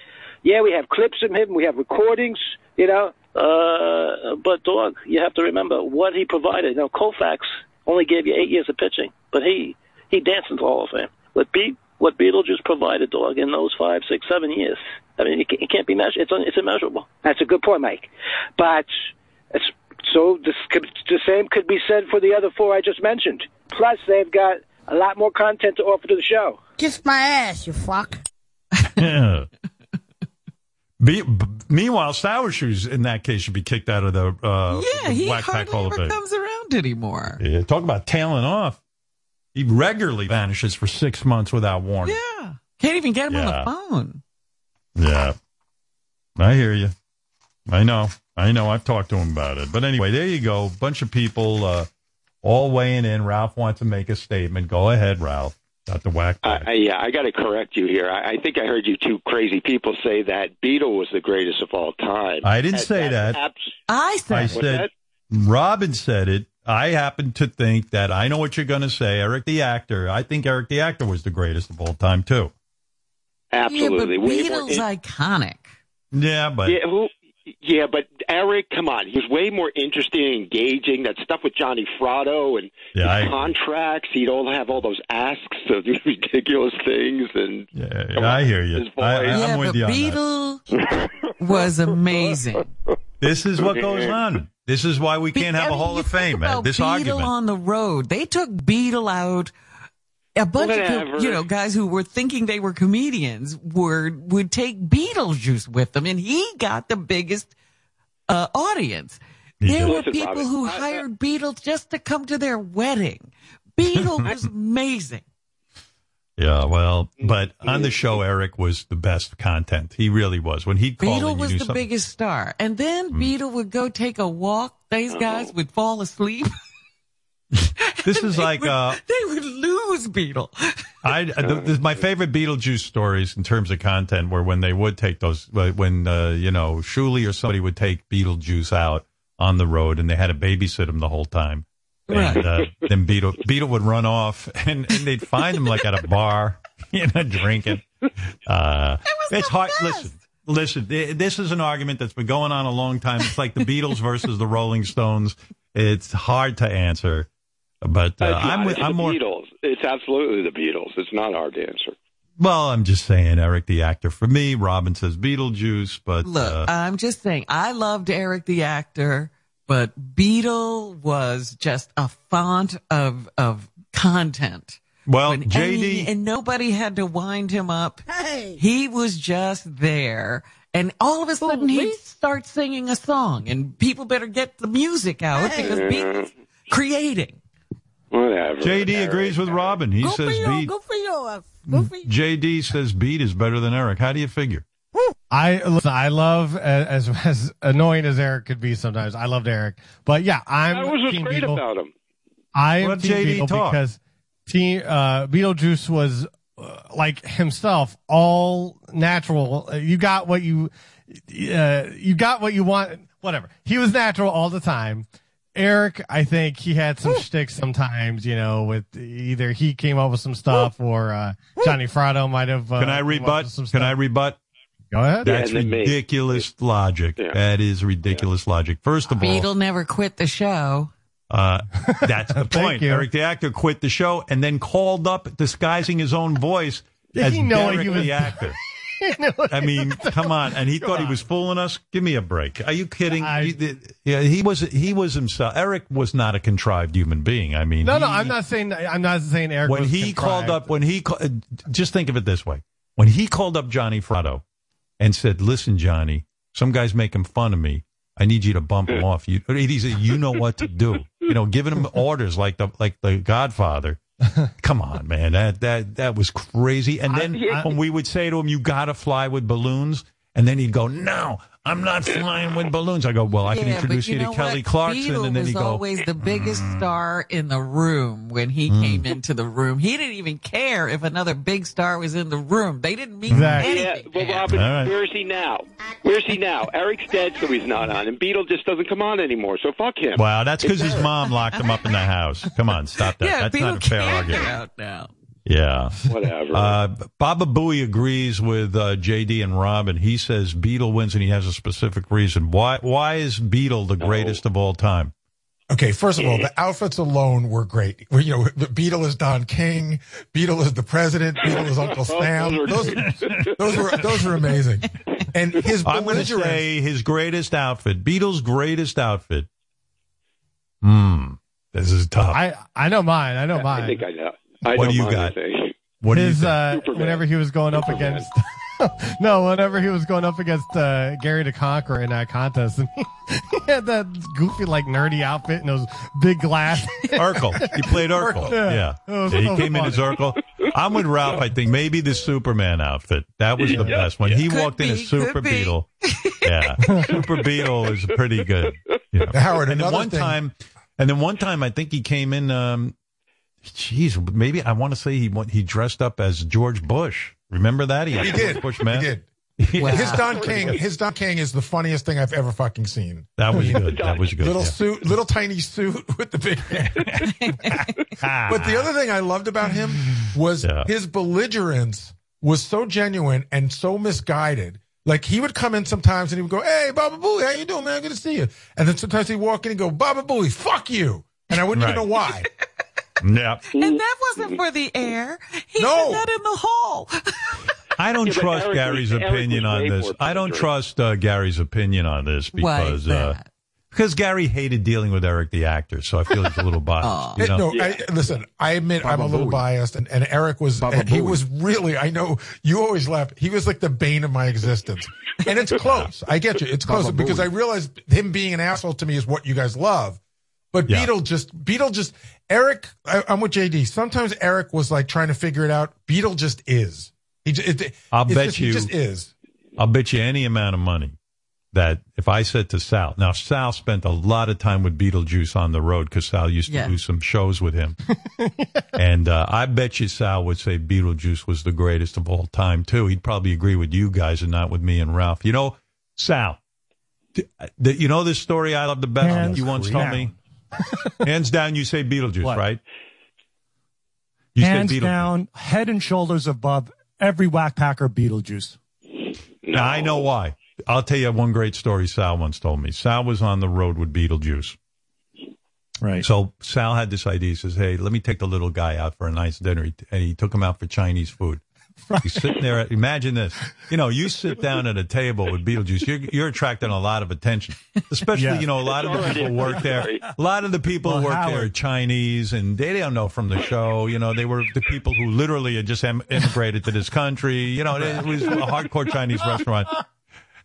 Speaker 42: Yeah, we have clips of him. We have recordings. You know.
Speaker 43: Uh, but dog, you have to remember what he provided. Now, Koufax only gave you eight years of pitching, but he he danced into the Hall of Fame. What Be what Beetlejuice provided, dog, in those five, six, seven years. I mean, it, it can't be measured. It's un, it's immeasurable.
Speaker 42: That's a good point, Mike. But it's, so this could, the same could be said for the other four I just mentioned. Plus, they've got a lot more content to offer to the show.
Speaker 38: Kiss my ass, you fuck. *laughs*
Speaker 2: Yeah. Be, b- meanwhile, Sour Shoes in that case should be kicked out of the uh,
Speaker 3: yeah, he
Speaker 2: Wack Pack
Speaker 3: hardly
Speaker 2: Hall of
Speaker 3: ever
Speaker 2: Fame.
Speaker 3: comes around anymore.
Speaker 2: Yeah, talk about tailing off. He regularly vanishes for six months without warning.
Speaker 3: Yeah, can't even get him
Speaker 2: Yeah.
Speaker 3: on the phone.
Speaker 2: Yeah. I hear you. I know. I know. I've talked to him about it. But anyway, there you go. Bunch of people uh, all weighing in. Ralph wants to make a statement. Go ahead, Ralph. Got the whack.
Speaker 44: I, I, yeah, I got to correct you here. I, I think I heard you two crazy people say that Beatle was the greatest of all time.
Speaker 2: I didn't
Speaker 44: That-
Speaker 2: say
Speaker 44: that's
Speaker 2: that.
Speaker 44: abs-
Speaker 3: I said,
Speaker 2: I said,
Speaker 44: that?
Speaker 2: Robin said it. I happen to think that I know what you're going to say. Eric the actor. I think Eric the actor was the greatest of all time, too.
Speaker 44: absolutely.
Speaker 3: yeah, but
Speaker 44: Way more
Speaker 3: Beatles iconic.
Speaker 2: Yeah, but
Speaker 44: yeah, who, yeah, but Eric, come on, he was way more interesting and engaging. That stuff with Johnny Fratto and
Speaker 2: Yeah,
Speaker 44: his
Speaker 2: agree.
Speaker 44: contracts. He'd all have all those asks of *laughs* ridiculous things, and
Speaker 2: yeah, I hear you.
Speaker 44: His voice.
Speaker 2: I, I'm
Speaker 3: yeah,
Speaker 2: with
Speaker 3: but
Speaker 2: you on that.
Speaker 3: Beatle was amazing. *laughs*
Speaker 2: This is what goes on. This is why we can't have
Speaker 3: I
Speaker 2: a
Speaker 3: mean,
Speaker 2: Hall of Fame.
Speaker 3: about
Speaker 2: This
Speaker 3: Beatle
Speaker 2: argument.
Speaker 3: on the road. They took Beatle out. A bunch of you know guys who were thinking they were comedians were would take Beetlejuice with them, and he got the biggest uh, audience. There
Speaker 44: did.
Speaker 3: were
Speaker 44: Listen,
Speaker 3: people
Speaker 44: Robin,
Speaker 3: who
Speaker 44: I-
Speaker 3: hired Beatles just to come to their wedding. Beatle *laughs* was amazing.
Speaker 2: Yeah, well, but on the show, Eric was the best content. He really was. When he'd call in,
Speaker 3: Beatle
Speaker 2: you
Speaker 3: was
Speaker 2: knew
Speaker 3: the
Speaker 2: something.
Speaker 3: biggest star, and then
Speaker 44: Mm.
Speaker 3: Beatle would go take a walk. These guys would fall asleep. *laughs* *laughs*
Speaker 2: This is like uh,
Speaker 3: they would lose Beatle. *laughs*
Speaker 2: I the, my favorite Beetlejuice stories in terms of content were when they would take those uh, when uh, you know Shuli or somebody would take Beetlejuice out on the road and they had to babysit him the whole time. And uh, then Beetle Beetle would run off *laughs* and, and they'd find him like at a bar, you know, drinking. Uh, it's hard. Listen, listen. This is an argument that's been going on a long time. It's like the Beatles versus the Rolling Stones. It's hard to answer, but uh,
Speaker 44: It's
Speaker 2: I'm with,
Speaker 44: It's
Speaker 2: I'm
Speaker 44: the
Speaker 2: more.
Speaker 44: Beatles. It's absolutely the Beatles. It's not hard to answer.
Speaker 2: Well, I'm just saying, Eric the actor. For me, Robin says Beetlejuice, but
Speaker 3: Look,
Speaker 2: uh,
Speaker 3: I'm just saying, I loved Eric the actor, but Beetle was just a font of of content.
Speaker 2: well,
Speaker 3: When- and,
Speaker 2: JD.
Speaker 3: he- and nobody had to wind him up.
Speaker 38: Hey.
Speaker 3: He was just there. And all of a sudden he starts singing a song and people better get the music out because Beatles creating.
Speaker 44: Whatever.
Speaker 2: JD agrees with Robin. He
Speaker 38: Go
Speaker 2: says
Speaker 38: you.
Speaker 2: Beat.
Speaker 38: Go for uh, Go for.
Speaker 2: JD says Beat is better than Eric. How do you figure?
Speaker 45: I listen. I love as *laughs* as annoying as Eric could be sometimes. I loved Eric, but yeah, I'm
Speaker 44: That was
Speaker 45: Team
Speaker 44: great
Speaker 45: Beatle.
Speaker 44: about him.
Speaker 45: I am
Speaker 2: Let
Speaker 45: Team
Speaker 2: JD
Speaker 45: Beatle
Speaker 2: talk.
Speaker 45: because Team uh, Beetlejuice was uh, like himself, all natural. Uh, You got what you uh, you got what you want. Whatever. He was natural all the time. Eric, I think he had some shtick sometimes, you know, with either he came up with some stuff or uh, Johnny Fratto might have. Uh,
Speaker 2: Can I rebut?
Speaker 45: with some
Speaker 2: Can I rebut?
Speaker 45: Go ahead.
Speaker 44: Yeah,
Speaker 2: That's
Speaker 44: and then me.
Speaker 2: ridiculous logic.
Speaker 44: Yeah.
Speaker 2: That is ridiculous logic. First of all,
Speaker 3: Beatle never quit the show.
Speaker 2: Uh, that's the *laughs* point.
Speaker 45: you.
Speaker 2: Eric the actor quit the show and then called up disguising his own voice
Speaker 45: Did
Speaker 2: as
Speaker 45: he know
Speaker 2: Derek
Speaker 45: he was-
Speaker 2: the actor. *laughs* *laughs* I mean, *laughs* come on, and he thought he was fooling us. Give me a break. Are you kidding? He- yeah, he was. He was himself. Eric was not a contrived human being. I mean,
Speaker 45: No, no, I'm not saying. I'm not saying Eric.
Speaker 2: when
Speaker 45: was
Speaker 2: he
Speaker 45: contrived.
Speaker 2: called up, when he just think of it this way: when he called up Johnny Fratto and said, "Listen, Johnny, some guy's making fun of me. I need you to bump him off." You, he said, "You know what to do." You know, giving him *laughs* orders like the like the Godfather. *laughs* Come on, man, that that that was crazy. And then
Speaker 24: I-
Speaker 2: when we would say to him, "You got to fly with balloons," and then he'd go, "No, I'm not flying with balloons." I go, "Well, I can introduce
Speaker 3: but
Speaker 2: you,
Speaker 3: know
Speaker 2: to Kelly
Speaker 3: what?
Speaker 2: Clarkson,"
Speaker 3: Beetle
Speaker 2: and then
Speaker 3: was
Speaker 2: he'd go,
Speaker 3: always the biggest star in the room when he
Speaker 2: Mm.
Speaker 3: came into the room. He didn't even care if another big star was in the room. They didn't mean
Speaker 44: Yeah,
Speaker 3: anything.
Speaker 44: but Robin,
Speaker 2: All right.
Speaker 44: where is he now? Where's he now? Eric's dead, so he's not on, and Beetle just doesn't come on anymore. So fuck him.
Speaker 2: Wow, that's because his mom locked him up in the house. Come on, stop that. *laughs*
Speaker 3: Yeah,
Speaker 2: that's
Speaker 3: Beetle
Speaker 2: not a fair
Speaker 3: can't
Speaker 2: argument.
Speaker 3: get out now.
Speaker 2: Yeah.
Speaker 44: Whatever.
Speaker 2: Uh, Baba Booey agrees with uh, JD and Robin. He says Beetle wins, and he has a specific reason. Why? Why is Beetle the greatest of all time?
Speaker 23: Okay, first of all, the outfits alone were great. You know, Beetle is Don King, Beetle is the president, Beetle is Uncle *laughs* Sam. Those, those were those were amazing. And his
Speaker 2: I'm going to say his greatest outfit. Beetle's greatest outfit. Hmm. This is tough.
Speaker 45: I I know mine. I know mine.
Speaker 44: I think I know. I
Speaker 2: What do you got?
Speaker 44: I think.
Speaker 2: What do you
Speaker 45: His uh, whenever he was going up
Speaker 44: Superman.
Speaker 45: against. *laughs* no, whenever he was going up against uh, Gary the Conqueror in that contest, and *laughs* he, had that goofy, like nerdy outfit and those big glasses. *laughs*
Speaker 2: Urkel. He played Urkel.
Speaker 45: Yeah.
Speaker 2: Yeah. Yeah, he
Speaker 45: so
Speaker 2: came in as Urkel. I'm with Ralph. I think maybe the Superman outfit. That was the best. When he
Speaker 3: Could
Speaker 2: walked in
Speaker 3: be,
Speaker 2: as Super
Speaker 3: be.
Speaker 2: Beetle. Yeah. Super Beetle is pretty good. You know.
Speaker 23: Howard,
Speaker 2: and then
Speaker 23: another
Speaker 2: one
Speaker 23: thing-
Speaker 2: time, and then one time I think he came in, um, geez, maybe I want to say he went, he dressed up as George Bush. Remember that? had
Speaker 23: He did.
Speaker 2: George Bush man.
Speaker 23: He did. *laughs*
Speaker 2: Yeah.
Speaker 23: His Don King, his Don King is the funniest thing I've ever fucking seen.
Speaker 2: That was good. That was good.
Speaker 23: Little
Speaker 2: yeah.
Speaker 23: suit, little tiny suit *laughs* with the big hair. *laughs* but the other thing I loved about him was
Speaker 2: Yeah.
Speaker 23: his belligerence was so genuine and so misguided. Like he would come in sometimes and he would go, "Hey, Baba Booey, how you doing, man? Good to see you." And then sometimes he'd walk in and go, "Baba Booey, fuck you," and I wouldn't
Speaker 2: Right.
Speaker 23: even know why.
Speaker 2: Yeah. *laughs*
Speaker 3: And that wasn't for the air. He
Speaker 23: No.
Speaker 3: did that in the hall.
Speaker 2: I don't *laughs*
Speaker 44: Yeah,
Speaker 2: trust
Speaker 44: Eric
Speaker 2: Gary's
Speaker 44: Eric
Speaker 2: opinion on this. I don't trust uh, Gary's opinion on this because uh, because Gary hated dealing with Eric the actor, so I feel he's a little *laughs* biased. you know?
Speaker 23: no, I, listen, I admit I'm a little
Speaker 36: Booey.
Speaker 23: biased, and, and Eric was,
Speaker 36: Baba
Speaker 23: and he was really, I know you always laugh. He was like the bane of my existence. And it's close. I get you. It's close
Speaker 36: Baba
Speaker 23: because
Speaker 36: Booey.
Speaker 23: I realize him being an asshole to me is what you guys love. But
Speaker 2: Yeah.
Speaker 23: Beetle just, Beetle just, Eric, I, I'm with JD. Sometimes Eric was like trying to figure it out. Beetle just is. He just, it,
Speaker 2: I'll bet
Speaker 23: just,
Speaker 2: you-
Speaker 23: He just is.
Speaker 2: I'll bet you any amount of money that if I said to Sal, now Sal spent a lot of time with Beetlejuice on the road because Sal used to
Speaker 3: Yeah.
Speaker 2: do some shows with him, *laughs* and uh, I bet you Sal would say Beetlejuice was the greatest of all time too. He'd probably agree with you guys and not with me and Ralph. You know, Sal, th- th- you know this story I love the best that you once told
Speaker 45: down.
Speaker 2: me. *laughs* Hands down, you say Beetlejuice,
Speaker 46: What?
Speaker 2: right? You
Speaker 46: Hands down, head and shoulders above every wack packer Beetlejuice.
Speaker 2: Now I know why. I'll tell you one great story Sal once told me. Sal was on the road with Beetlejuice.
Speaker 46: Right.
Speaker 2: So Sal had this idea. He says, "Hey, let me take the little guy out for a nice dinner." He- And he took him out for Chinese food. He's sitting there. Imagine this. You know, you sit down at a table with Beetlejuice. You're, you're attracting a lot of attention, especially
Speaker 46: Yeah.
Speaker 2: you know a lot of the people work there. A lot of the people
Speaker 46: Well,
Speaker 2: who work there are Chinese, and they don't know from the show. You know, they were the people who literally had just em- immigrated to this country. You know, it was a hardcore Chinese restaurant.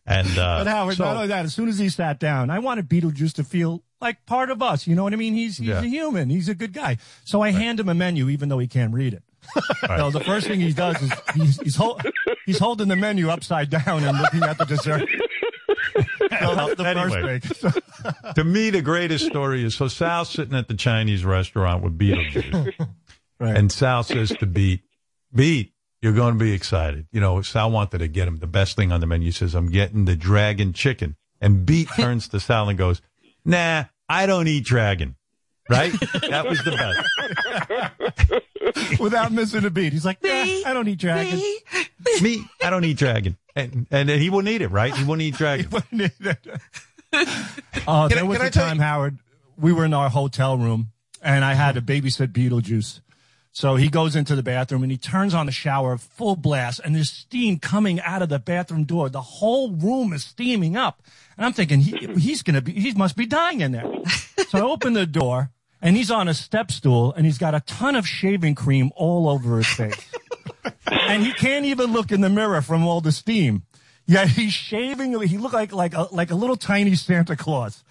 Speaker 2: And uh,
Speaker 46: But Howard,
Speaker 2: so-
Speaker 46: not only that, as soon as he sat down, I wanted Beetlejuice to feel like part of us. You know what I mean? He's he's
Speaker 2: Yeah.
Speaker 46: a human. He's a good guy. So I hand him a menu, even though he can't read it. *laughs* So the first thing he does is he's he's, hol- he's holding the menu upside down and looking at the dessert. *laughs* So the
Speaker 2: Anyway.
Speaker 46: first thing. *laughs*
Speaker 2: to me, the greatest story is so Sal's sitting at the Chinese restaurant with Beetlejuice.
Speaker 46: Right.
Speaker 2: And Sal says to Beat, Beat, you're going to be excited. You know, Sal wanted to get him the best thing on the menu. He says, I'm getting the dragon chicken. And Beat turns to Sal and goes, Nah, I don't eat dragon. Right? That was the best. *laughs*
Speaker 46: Without missing a beat. He's like, "Nah, I don't eat dragon. *laughs*
Speaker 2: Me, I don't eat dragon. And, and he wouldn't eat it, right? He wouldn't eat *laughs* dragon.
Speaker 46: Uh,
Speaker 23: Can
Speaker 46: there
Speaker 23: I-
Speaker 46: was
Speaker 23: can tell
Speaker 46: time,
Speaker 23: you-
Speaker 46: Howard, we were in our hotel room and I had to babysit Beetlejuice. So he goes into the bathroom and he turns on the shower full blast and there's steam coming out of the bathroom door. The whole room is steaming up. And I'm thinking he, he's going to be, he must be dying in there. so I open the door and he's on a step stool and he's got a ton of shaving cream all over his face. *laughs* and he can't even look in the mirror from all the steam. Yeah, he's shaving. He looked like like a, like a little tiny Santa Claus,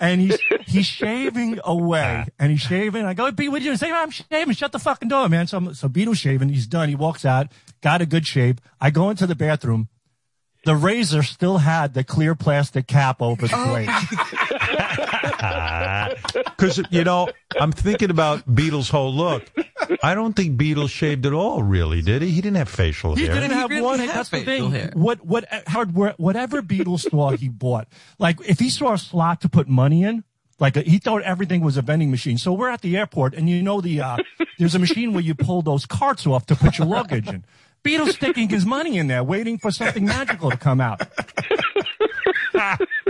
Speaker 46: and he's he's shaving away, and he's shaving. I go, "Be with you." Say, "I'm shaving." Shut the fucking door, man. So I'm- so Beetle's shaving. He's done. He walks out, got a good shape. I go into the bathroom. The razor still had the clear plastic cap over the blade.
Speaker 2: Because *laughs* you know, I'm thinking about Beatles' whole look. I don't think Beatles shaved at all. Really, did he? He didn't have facial hair.
Speaker 46: He
Speaker 2: hair.
Speaker 46: didn't have one. That's the thing. What what Howard? where- Whatever Beatles store he bought, like if he saw a slot to put money in, like he thought everything was a vending machine. So we're at the airport, and you know the uh, there's a machine where you pull those carts off to put your luggage in. Beatles sticking his money in there, waiting for something magical to come out.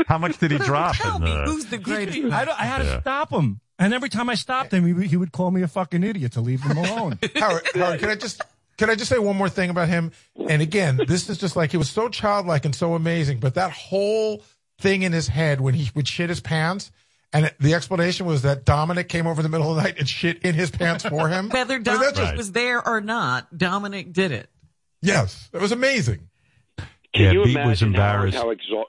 Speaker 2: How much did he drop? in, uh,
Speaker 3: Who's the greatest?
Speaker 46: I, don't- I had to
Speaker 2: Yeah.
Speaker 46: stop him, and every time I stopped him, he, would- he would call me a fucking idiot to leave him alone. *laughs*
Speaker 23: Howard, Howard, can I just can I just say one more thing about him? And again, this is just like he was so childlike and so amazing, but that whole thing in his head when he would shit his pants. And the explanation was that Dominic came over in the middle of the night and shit in his pants for him. *laughs*
Speaker 3: Whether
Speaker 23: I mean, that's
Speaker 3: Dominic
Speaker 23: just-
Speaker 3: was there or not, Dominic did it.
Speaker 23: Yes, it was amazing.
Speaker 9: Can
Speaker 2: Yeah,
Speaker 9: you
Speaker 2: Beat was
Speaker 9: imagine Howard,
Speaker 2: embarrassed.
Speaker 9: how, exha-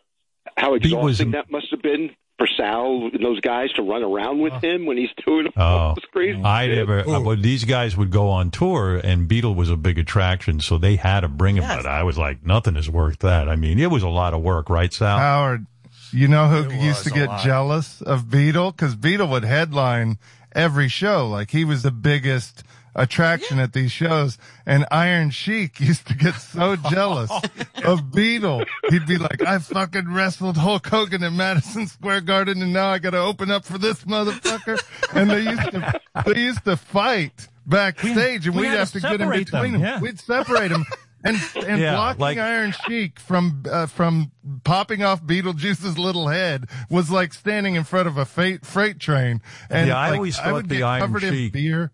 Speaker 9: how
Speaker 2: Beat was
Speaker 9: exhausting
Speaker 2: em-
Speaker 9: that must have been for Sal and those guys to run around with him when he's doing
Speaker 2: Oh,
Speaker 9: all this crazy
Speaker 2: I
Speaker 9: shit?
Speaker 2: never. uh, well, these guys would go on tour, and Beatle was a big attraction, so they had to bring him. But I was like, nothing is worth that. I mean, it was a lot of work, right, Sal?
Speaker 8: Howard, you know who
Speaker 2: It
Speaker 8: used to get
Speaker 2: lot.
Speaker 8: jealous of Beetle? Because Beetle would headline every show. Like he was the biggest attraction at these shows. And Iron Sheik *laughs* used to get so jealous *laughs* of Beetle. He'd be like, I fucking wrestled Hulk Hogan in Madison Square Garden and now I got to open up for this motherfucker. And they used to, they used to fight backstage and
Speaker 46: we
Speaker 8: we'd
Speaker 46: had
Speaker 8: have
Speaker 46: to
Speaker 8: get in
Speaker 46: separate
Speaker 8: between
Speaker 46: them,
Speaker 8: them.
Speaker 46: yeah.
Speaker 8: We'd separate them. And, *laughs* and
Speaker 2: Yeah,
Speaker 8: blocking
Speaker 2: like-
Speaker 8: Iron Sheik from uh, from popping off Beetlejuice's little head was like standing in front of a freight freight train. And
Speaker 2: yeah, I
Speaker 8: like,
Speaker 2: always
Speaker 8: I
Speaker 2: thought
Speaker 8: would
Speaker 2: the Iron
Speaker 8: covered in
Speaker 2: Sheik.
Speaker 8: beer.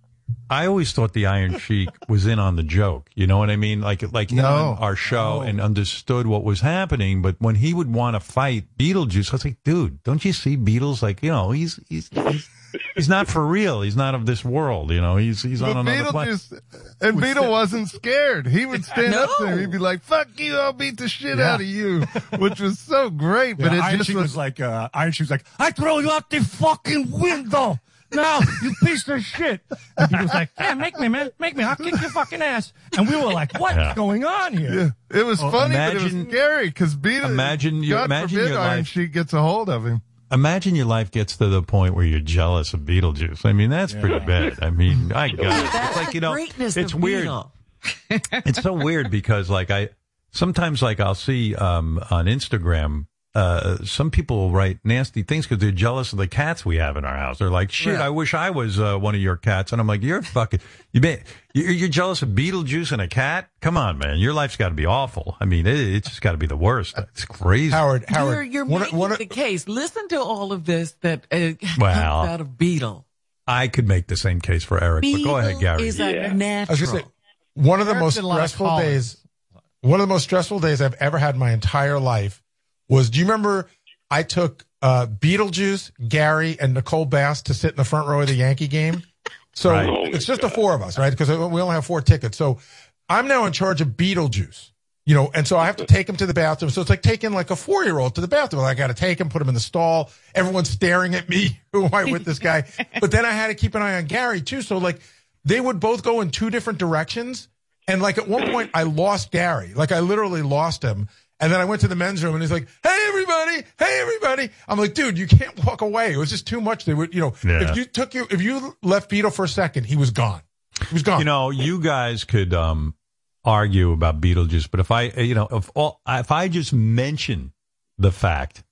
Speaker 2: I always thought the Iron *laughs* Sheik was in on the joke. You know what I mean? Like, like in
Speaker 8: No.
Speaker 2: on our show and understood what was happening. But when he would want to fight Beetlejuice, I was like, dude, don't you see Beatles? Like, you know, he's he's he's, he's not for real. He's not of this world. You know, he's he's on another planet.
Speaker 8: And Beetle wasn't scared. He would stand up there. He'd be like, "Fuck you! I'll beat the shit
Speaker 46: Yeah.
Speaker 8: out of you," which was so great. But it
Speaker 46: Iron
Speaker 8: just
Speaker 46: Sheik
Speaker 8: was,
Speaker 46: was like, uh, Iron Sheik was like, I throw you out the fucking window. Now, you piece of shit. And Beetle was like, yeah, make me, man. Make me. I'll kick your fucking ass. And we were like, what's
Speaker 2: Yeah.
Speaker 46: going on here?
Speaker 8: Yeah, it was
Speaker 2: Well,
Speaker 8: funny, but it was scary because Beetle.
Speaker 2: imagine your-
Speaker 8: God
Speaker 2: imagine
Speaker 8: forbid
Speaker 2: your
Speaker 8: Iron
Speaker 2: life-
Speaker 8: Sheik gets a hold of him.
Speaker 2: Imagine your life gets to the point where you're jealous of Beetlejuice. I mean, that's pretty bad. I mean, I got it. It's like, you know,
Speaker 3: greatness
Speaker 2: it's weird. It's so weird because like I sometimes like I'll see um on Instagram uh some people will write nasty things because they're jealous of the cats we have in our house. They're like, "Shit,
Speaker 3: Right.
Speaker 2: I wish I was uh, one of your cats." And I'm like, "You're fucking you may, you're, you're jealous of Beetlejuice and a cat? Come on, man. Your life's got to be awful. I mean, it, it's just got to be the worst. It's crazy."
Speaker 23: Howard,
Speaker 3: You're,
Speaker 23: Howard,
Speaker 3: you're
Speaker 23: one-
Speaker 3: making
Speaker 23: one-
Speaker 3: the case. Listen to all of this that uh, *laughs*
Speaker 2: Well,
Speaker 3: comes out of Beetle.
Speaker 2: I could make the same case for Eric, but go ahead, Gary.
Speaker 3: is a
Speaker 9: Yeah.
Speaker 23: I
Speaker 3: natural.
Speaker 23: was gonna say one of the
Speaker 45: Eric
Speaker 23: most
Speaker 45: did a lot of
Speaker 23: stressful days. One of the most stressful days I've ever had in my entire life was. Do you remember? I took uh, Beetlejuice, Gary, and Nicole Bass to sit in the front row of the Yankee game. So
Speaker 2: Right.
Speaker 23: it's just the four of us, right? Because we only have four tickets. So I'm now in charge of Beetlejuice. You know, and so I have to take him to the bathroom. So it's like taking like a four year old to the bathroom. I got to take him, put him in the stall. Everyone's staring at me. *laughs* Who am I with this guy? But then I had to keep an eye on Gary too. So like they would both go in two different directions. And like at one point I lost Gary. Like I literally lost him. And then I went to the men's room and he's like, Hey everybody. Hey everybody. I'm like, dude, you can't walk away. It was just too much. They would, you know,
Speaker 2: Yeah.
Speaker 23: if you took you, if you left Beetle for a second, he was gone. He was gone.
Speaker 2: You know, you guys could um, argue about Beetlejuice, but if I, you know, if all, if I just mention the fact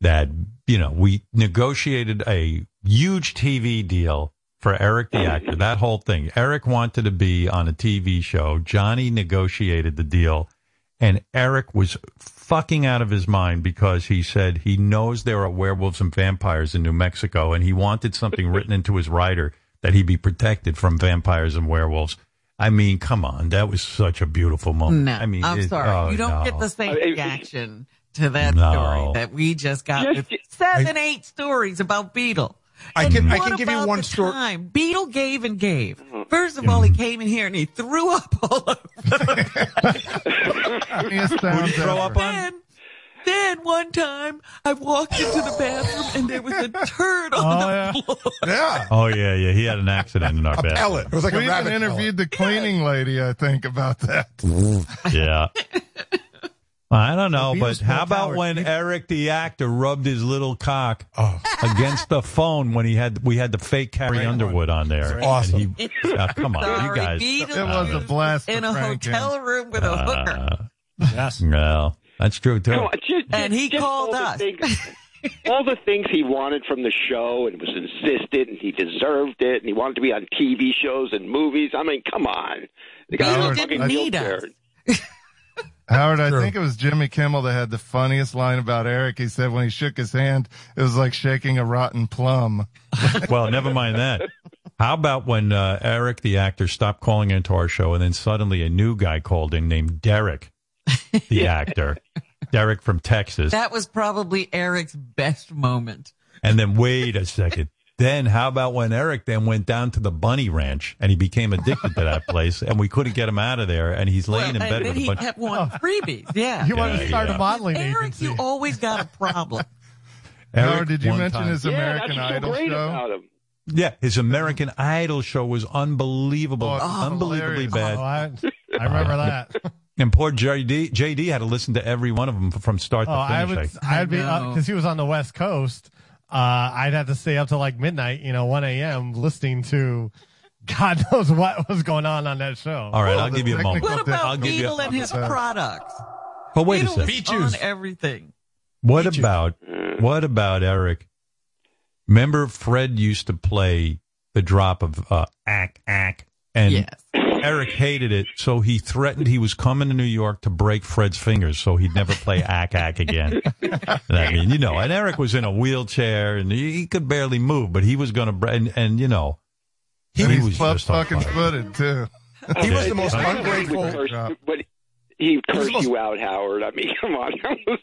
Speaker 2: that you know we negotiated a huge TV deal for Eric the actor, that whole thing. Eric wanted to be on a TV show. Johnny negotiated the deal, and Eric was fucking out of his mind because he said he knows there are werewolves and vampires in New Mexico, and he wanted something written into his rider that he'd be protected from vampires and werewolves. I mean, come on, that was such a beautiful moment.
Speaker 3: No,
Speaker 2: I mean,
Speaker 3: I'm
Speaker 2: it-
Speaker 3: sorry.
Speaker 2: oh,
Speaker 3: you don't
Speaker 2: no.
Speaker 3: get the same uh, reaction to that
Speaker 2: No.
Speaker 3: story that we just got with seven, eight stories about Beetle.
Speaker 23: I
Speaker 3: And
Speaker 23: can- I can give you
Speaker 3: about
Speaker 23: one
Speaker 3: the
Speaker 23: story-
Speaker 3: time? Beetle gave and gave. First of all, he came in here and he threw up all over. *laughs*
Speaker 47: Who'd he
Speaker 2: throw up on?
Speaker 3: Then, then one time I walked into the bathroom and there was a turd on oh, the floor.
Speaker 23: Yeah.
Speaker 2: Oh yeah, yeah. He had an accident in our bathroom.
Speaker 23: pellet. It was like
Speaker 47: we
Speaker 23: a
Speaker 47: even
Speaker 23: rabbit
Speaker 47: interviewed the cleaning lady, I think, about that.
Speaker 2: Yeah. *laughs* I don't know, but how
Speaker 47: smell
Speaker 2: about when Eric the actor rubbed his little cock
Speaker 23: Oh.
Speaker 2: against the phone when he had we had the fake Carrie Underwood on there?
Speaker 23: Awesome.
Speaker 2: He- uh, *laughs* come on, you guys.
Speaker 3: Beetle
Speaker 47: It was a blast
Speaker 3: in a
Speaker 47: Frank
Speaker 3: hotel room with a hooker.
Speaker 2: Uh,
Speaker 46: Yes.
Speaker 2: no, that's true too.
Speaker 44: Come on, just,
Speaker 3: And he called
Speaker 44: all the
Speaker 3: us.
Speaker 44: Things, all the things he wanted from the show and was insistent and he deserved it and he wanted to be on TV shows and movies. I mean, come on. The guy
Speaker 3: didn't need
Speaker 44: guilt
Speaker 3: us. *laughs*
Speaker 44: there.
Speaker 47: Howard, I think it was Jimmy Kimmel that had the funniest line about Eric. He said when he shook his hand, it was like shaking a rotten plum. *laughs*
Speaker 2: well, never mind that. How about when uh, Eric the actor stopped calling into our show, and then suddenly a new guy called in named Derek, the *laughs* actor, Derek from Texas,
Speaker 3: That was probably Eric's best moment.
Speaker 2: and then wait a second. Then how about when Eric then went down to the Bunny Ranch and he became addicted to that *laughs* place, and we couldn't get him out of there, and he's laying in bed
Speaker 3: then
Speaker 2: with a
Speaker 3: he
Speaker 2: bunch.
Speaker 3: kept wanting *laughs* oh. freebies. Yeah. *laughs*
Speaker 45: He wanted to start
Speaker 2: yeah.
Speaker 45: a modeling
Speaker 3: Eric,
Speaker 45: agency.
Speaker 3: you always got a problem.
Speaker 2: Eric,
Speaker 47: Howard, did you mention
Speaker 2: time-
Speaker 47: his
Speaker 44: Yeah,
Speaker 47: American
Speaker 44: that's what's so
Speaker 47: Idol
Speaker 44: great
Speaker 47: show?
Speaker 44: about him.
Speaker 2: Yeah, his American Idol show was unbelievable,
Speaker 47: Oh,
Speaker 2: unbelievably
Speaker 47: hilarious.
Speaker 2: bad.
Speaker 45: Oh, I, I remember that.
Speaker 2: And poor JD, JD had to listen to every one of them from start
Speaker 45: Oh,
Speaker 2: to
Speaker 45: I
Speaker 2: finish.
Speaker 45: would, I'd be, uh,
Speaker 3: know.
Speaker 45: because he was on the West Coast. Uh, I'd have to stay up till like midnight, you know, 1 a.m. listening to God *laughs* knows what was going on on that show.
Speaker 2: All right,
Speaker 47: Oh,
Speaker 2: I'll give you a moment.
Speaker 3: What
Speaker 2: I'll
Speaker 3: about
Speaker 2: give
Speaker 3: Beetle and his products?
Speaker 2: But wait
Speaker 3: Beetle was
Speaker 2: second.
Speaker 23: Beet
Speaker 3: on everything.
Speaker 2: What
Speaker 23: Beet juice.
Speaker 2: about what about Eric? Remember, Fred used to play the drop of uh, ack ack, and
Speaker 3: Yes.
Speaker 2: Eric hated it, so he threatened he was coming to New York to break Fred's fingers, so he'd never play ack ack again. I mean, you know, and Eric was in a wheelchair and he, he could barely move, but he was going to, bre- and, and you know, he,
Speaker 47: And he's
Speaker 2: was just
Speaker 47: fucking footed too.
Speaker 23: He was the most ungrateful.
Speaker 44: Would But he cursed you out, Howard. I mean, *laughs* come on.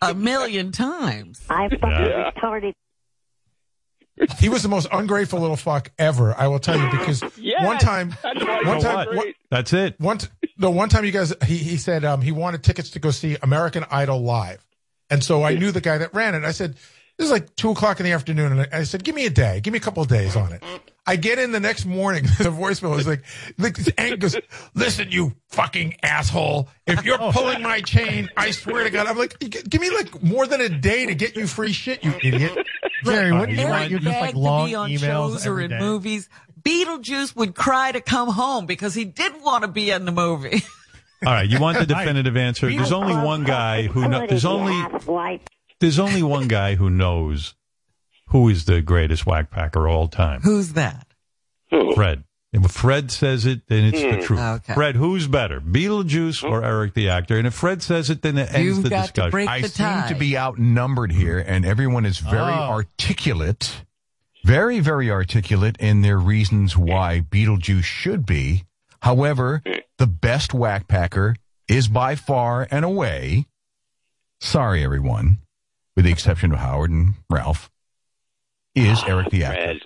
Speaker 3: A million times.
Speaker 37: I fucking
Speaker 44: Yeah.
Speaker 37: retarded.
Speaker 23: He was the most ungrateful little fuck ever. I will tell you because *laughs*
Speaker 44: Yes,
Speaker 23: one time,
Speaker 44: that's
Speaker 23: one time, one,
Speaker 2: That's it.
Speaker 23: one t- no, one time you guys, he, he said um, he wanted tickets to go see American Idol live, and so I knew the guy that ran it. I said, "This is like two o'clock in the afternoon," and I, I said, "Give me a day, give me a couple of days on it." I get in the next morning. *laughs* The voicemail is like, like this Hank goes, "Listen, you fucking asshole! If you're oh. pulling my chain, I swear to God, I'm like, give me like more than a day to get you free shit, you idiot."
Speaker 45: Jerry, wouldn't you
Speaker 3: Eric
Speaker 45: want you just like long
Speaker 3: to be on
Speaker 45: emails
Speaker 3: shows or in
Speaker 45: day?
Speaker 3: movies. Beetlejuice would cry to come home because he didn't want to be in the movie.
Speaker 2: All right, you want the *laughs* definitive answer? There's only one guy who knows. There's only there's only one guy who knows who is the greatest wack packer all time.
Speaker 3: Who's that?
Speaker 2: Fred. And if Fred says it, then it's the
Speaker 3: Hmm.
Speaker 2: truth.
Speaker 3: Okay.
Speaker 2: Fred, who's better, Beetlejuice or Eric the actor? And if Fred says it, then it ends
Speaker 3: You've
Speaker 2: the
Speaker 3: got to
Speaker 2: discussion.
Speaker 3: break
Speaker 48: I
Speaker 3: the
Speaker 48: seem to be outnumbered here, and everyone is very
Speaker 45: Oh.
Speaker 48: articulate, very, very articulate in their reasons why Beetlejuice should be. However, the best wack packer is by far and away. Sorry, everyone, with the exception of Howard and Ralph, is Eric the actor.
Speaker 44: Fred.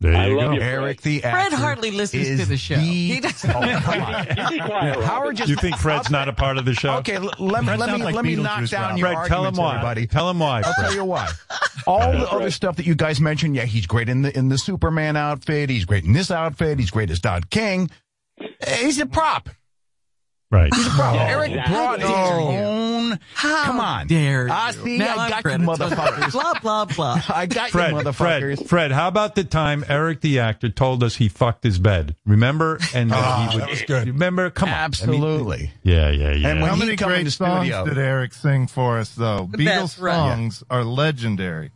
Speaker 2: there
Speaker 44: I
Speaker 2: you
Speaker 44: love
Speaker 2: go.
Speaker 44: you,
Speaker 48: Eric the actor.
Speaker 3: Fred hardly listens
Speaker 48: is
Speaker 3: to the show.
Speaker 48: the-
Speaker 3: He doesn't.
Speaker 48: Oh, come on. *laughs*
Speaker 44: Be quiet,
Speaker 48: Howard just
Speaker 2: You think Fred's not a part of the show?
Speaker 48: Okay, l- let me let me
Speaker 46: like
Speaker 48: let me knock down
Speaker 46: Rob.
Speaker 48: your
Speaker 2: Fred, tell him why.
Speaker 48: everybody.
Speaker 2: Tell him why.
Speaker 48: I'll
Speaker 2: Fred.
Speaker 48: tell you why. All the other stuff that you guys mentioned, yeah, he's great in the in the Superman outfit. He's great in this outfit. He's great as Don King. Eh, He's a prop.
Speaker 2: Right.
Speaker 48: He's a prop.
Speaker 44: Yeah,
Speaker 48: Eric
Speaker 44: exactly.
Speaker 48: brought his
Speaker 3: How dare you.
Speaker 48: own.
Speaker 3: How
Speaker 48: Come on.
Speaker 3: dare you?
Speaker 48: Ah, see,
Speaker 3: Now
Speaker 48: I
Speaker 3: I'm
Speaker 48: got you, *laughs* motherfuckers.
Speaker 3: Blah, blah, blah. *laughs*
Speaker 48: I got you, motherfuckers.
Speaker 2: Fred, Fred, how about the time Eric the actor told us he fucked his bed? Remember? And that
Speaker 23: Ah,
Speaker 2: he would,
Speaker 23: that was good.
Speaker 2: Remember? Come on. I mean,
Speaker 48: Absolutely.
Speaker 2: yeah, yeah, yeah.
Speaker 48: And when
Speaker 47: How many
Speaker 48: come
Speaker 47: great songs
Speaker 48: studio-
Speaker 47: did Eric sing for us, though? Beatles
Speaker 3: That's right.
Speaker 47: songs are legendary.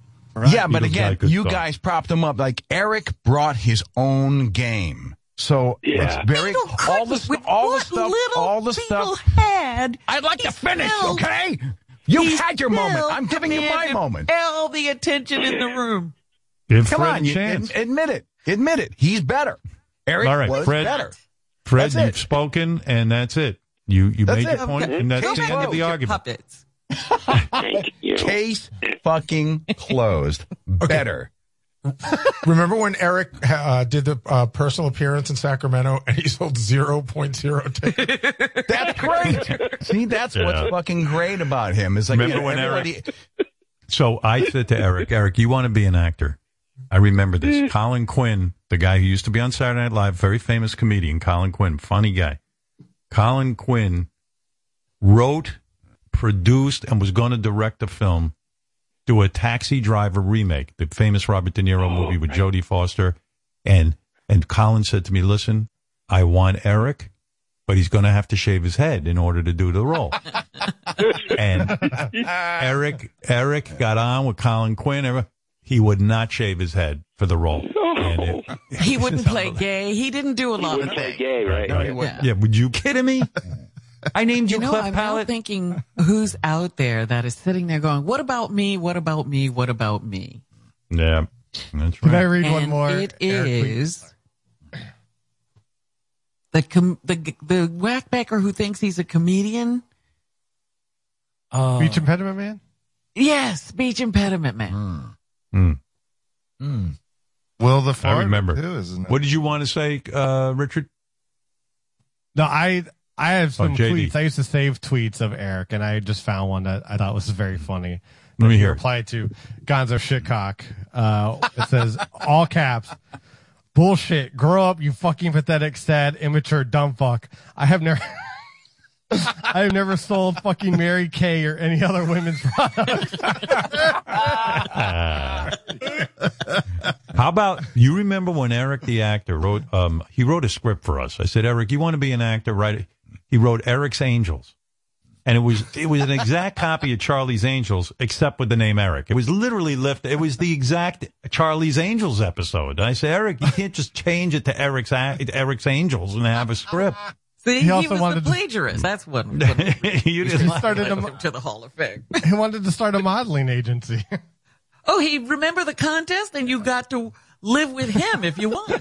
Speaker 48: Yeah, but
Speaker 2: Beatles
Speaker 48: again, you
Speaker 2: songs.
Speaker 48: guys propped him up. Like Eric brought his own game. So
Speaker 44: Yeah.
Speaker 48: it's very all the
Speaker 3: couldn't
Speaker 48: stu-
Speaker 3: with
Speaker 48: all the stuff
Speaker 3: little
Speaker 48: all the
Speaker 3: Beetle
Speaker 48: stuff
Speaker 3: had.
Speaker 48: I'd like to finish,
Speaker 3: still-
Speaker 48: okay? You had your moment. I'm giving you my
Speaker 3: commanded
Speaker 48: moment.
Speaker 3: All the attention in the room.
Speaker 2: Give
Speaker 48: Come
Speaker 2: Fred
Speaker 48: on,
Speaker 2: a
Speaker 48: you,
Speaker 2: chance.
Speaker 48: ad- admit it. Admit it. He's better. Eric
Speaker 2: All right,
Speaker 48: was
Speaker 2: Fred.
Speaker 48: better.
Speaker 2: Fred,
Speaker 48: That's
Speaker 2: you've
Speaker 48: it.
Speaker 2: spoken, and that's it. You you
Speaker 48: That's
Speaker 2: made
Speaker 48: it.
Speaker 2: your point,
Speaker 48: Okay.
Speaker 2: and that's
Speaker 48: Go
Speaker 2: the
Speaker 48: back
Speaker 2: end of the argument.
Speaker 3: Puppets. *laughs* *laughs*
Speaker 44: Thank you.
Speaker 48: Case fucking closed. Better. *laughs*
Speaker 23: Remember when Eric uh, did the uh, personal appearance in Sacramento and he sold 0.0 tickets? *laughs*
Speaker 48: That's great. See, that's
Speaker 2: Yeah.
Speaker 48: what's fucking great about him. Is like
Speaker 2: Remember
Speaker 48: you know,
Speaker 2: when
Speaker 48: everybody-
Speaker 2: So I said to Eric, Eric, you want to be an actor? I remember this. Colin Quinn, the guy who used to be on Saturday Night Live, very famous comedian, Colin Quinn, funny guy. Colin Quinn wrote, produced, and was going to direct a film, do a Taxi Driver remake, the famous Robert De Niro movie with oh, Jodie Foster. And and Colin said to me, "Listen, I want Eric, but he's going to have to shave his head in order to do the role." *laughs* and Eric Eric got on with Colin Quinn. He would not shave his head for the role. And it-
Speaker 3: He wouldn't *laughs* play gay. He didn't do a lot of
Speaker 44: Play
Speaker 3: things.
Speaker 44: gay, right?
Speaker 2: No, he wouldn't. Yeah, would you kidding me? I named you,
Speaker 3: You know,
Speaker 2: Clef
Speaker 3: I'm now
Speaker 2: Palate.
Speaker 3: thinking who's out there that is sitting there going, "What about me? What about me? What about me?"
Speaker 2: Yeah, that's right.
Speaker 45: Can I
Speaker 2: right.
Speaker 45: read one more?
Speaker 3: It
Speaker 45: Eric, please?
Speaker 3: is the com- the the wack packer who thinks he's a comedian.
Speaker 2: Oh.
Speaker 45: Beach impediment man.
Speaker 3: Yes, speech impediment man.
Speaker 2: Hmm.
Speaker 47: Will the
Speaker 2: I remember.
Speaker 47: too, isn't it?
Speaker 2: What did you want to say, uh, Richard?
Speaker 45: No, I I have some
Speaker 2: Oh,
Speaker 45: tweets. I used to save tweets of Eric, and I just found one that I thought was very funny.
Speaker 2: Let me hear. it.
Speaker 45: replied to Gonzo Shitcock. Uh, it says all caps. Bullshit. Grow up, you fucking pathetic, sad, immature, dumb fuck. I have never. *laughs* I have never sold fucking Mary Kay or any other women's products.
Speaker 2: How about you remember when Eric the actor wrote um he wrote a script for us. I said, Eric, you want to be an actor, right? He wrote Eric's Angels. And it was it was an exact *laughs* copy of Charlie's Angels, except with the name Eric. It was literally lifted. It was the exact Charlie's Angels episode. I said, Eric, you can't just change it to Eric's Eric's Angels and have a script. *laughs*
Speaker 3: See,
Speaker 45: He
Speaker 3: he,
Speaker 45: also
Speaker 3: was
Speaker 45: wanted
Speaker 3: the
Speaker 45: to-
Speaker 3: plagiarist. That's what. *laughs* what
Speaker 2: you
Speaker 45: He
Speaker 2: didn't like
Speaker 45: started
Speaker 3: led
Speaker 45: a,
Speaker 3: him to the Hall of Fame.
Speaker 45: he wanted to start a modeling agency.
Speaker 3: Oh, he remember the contest, and you got to live with him if you want.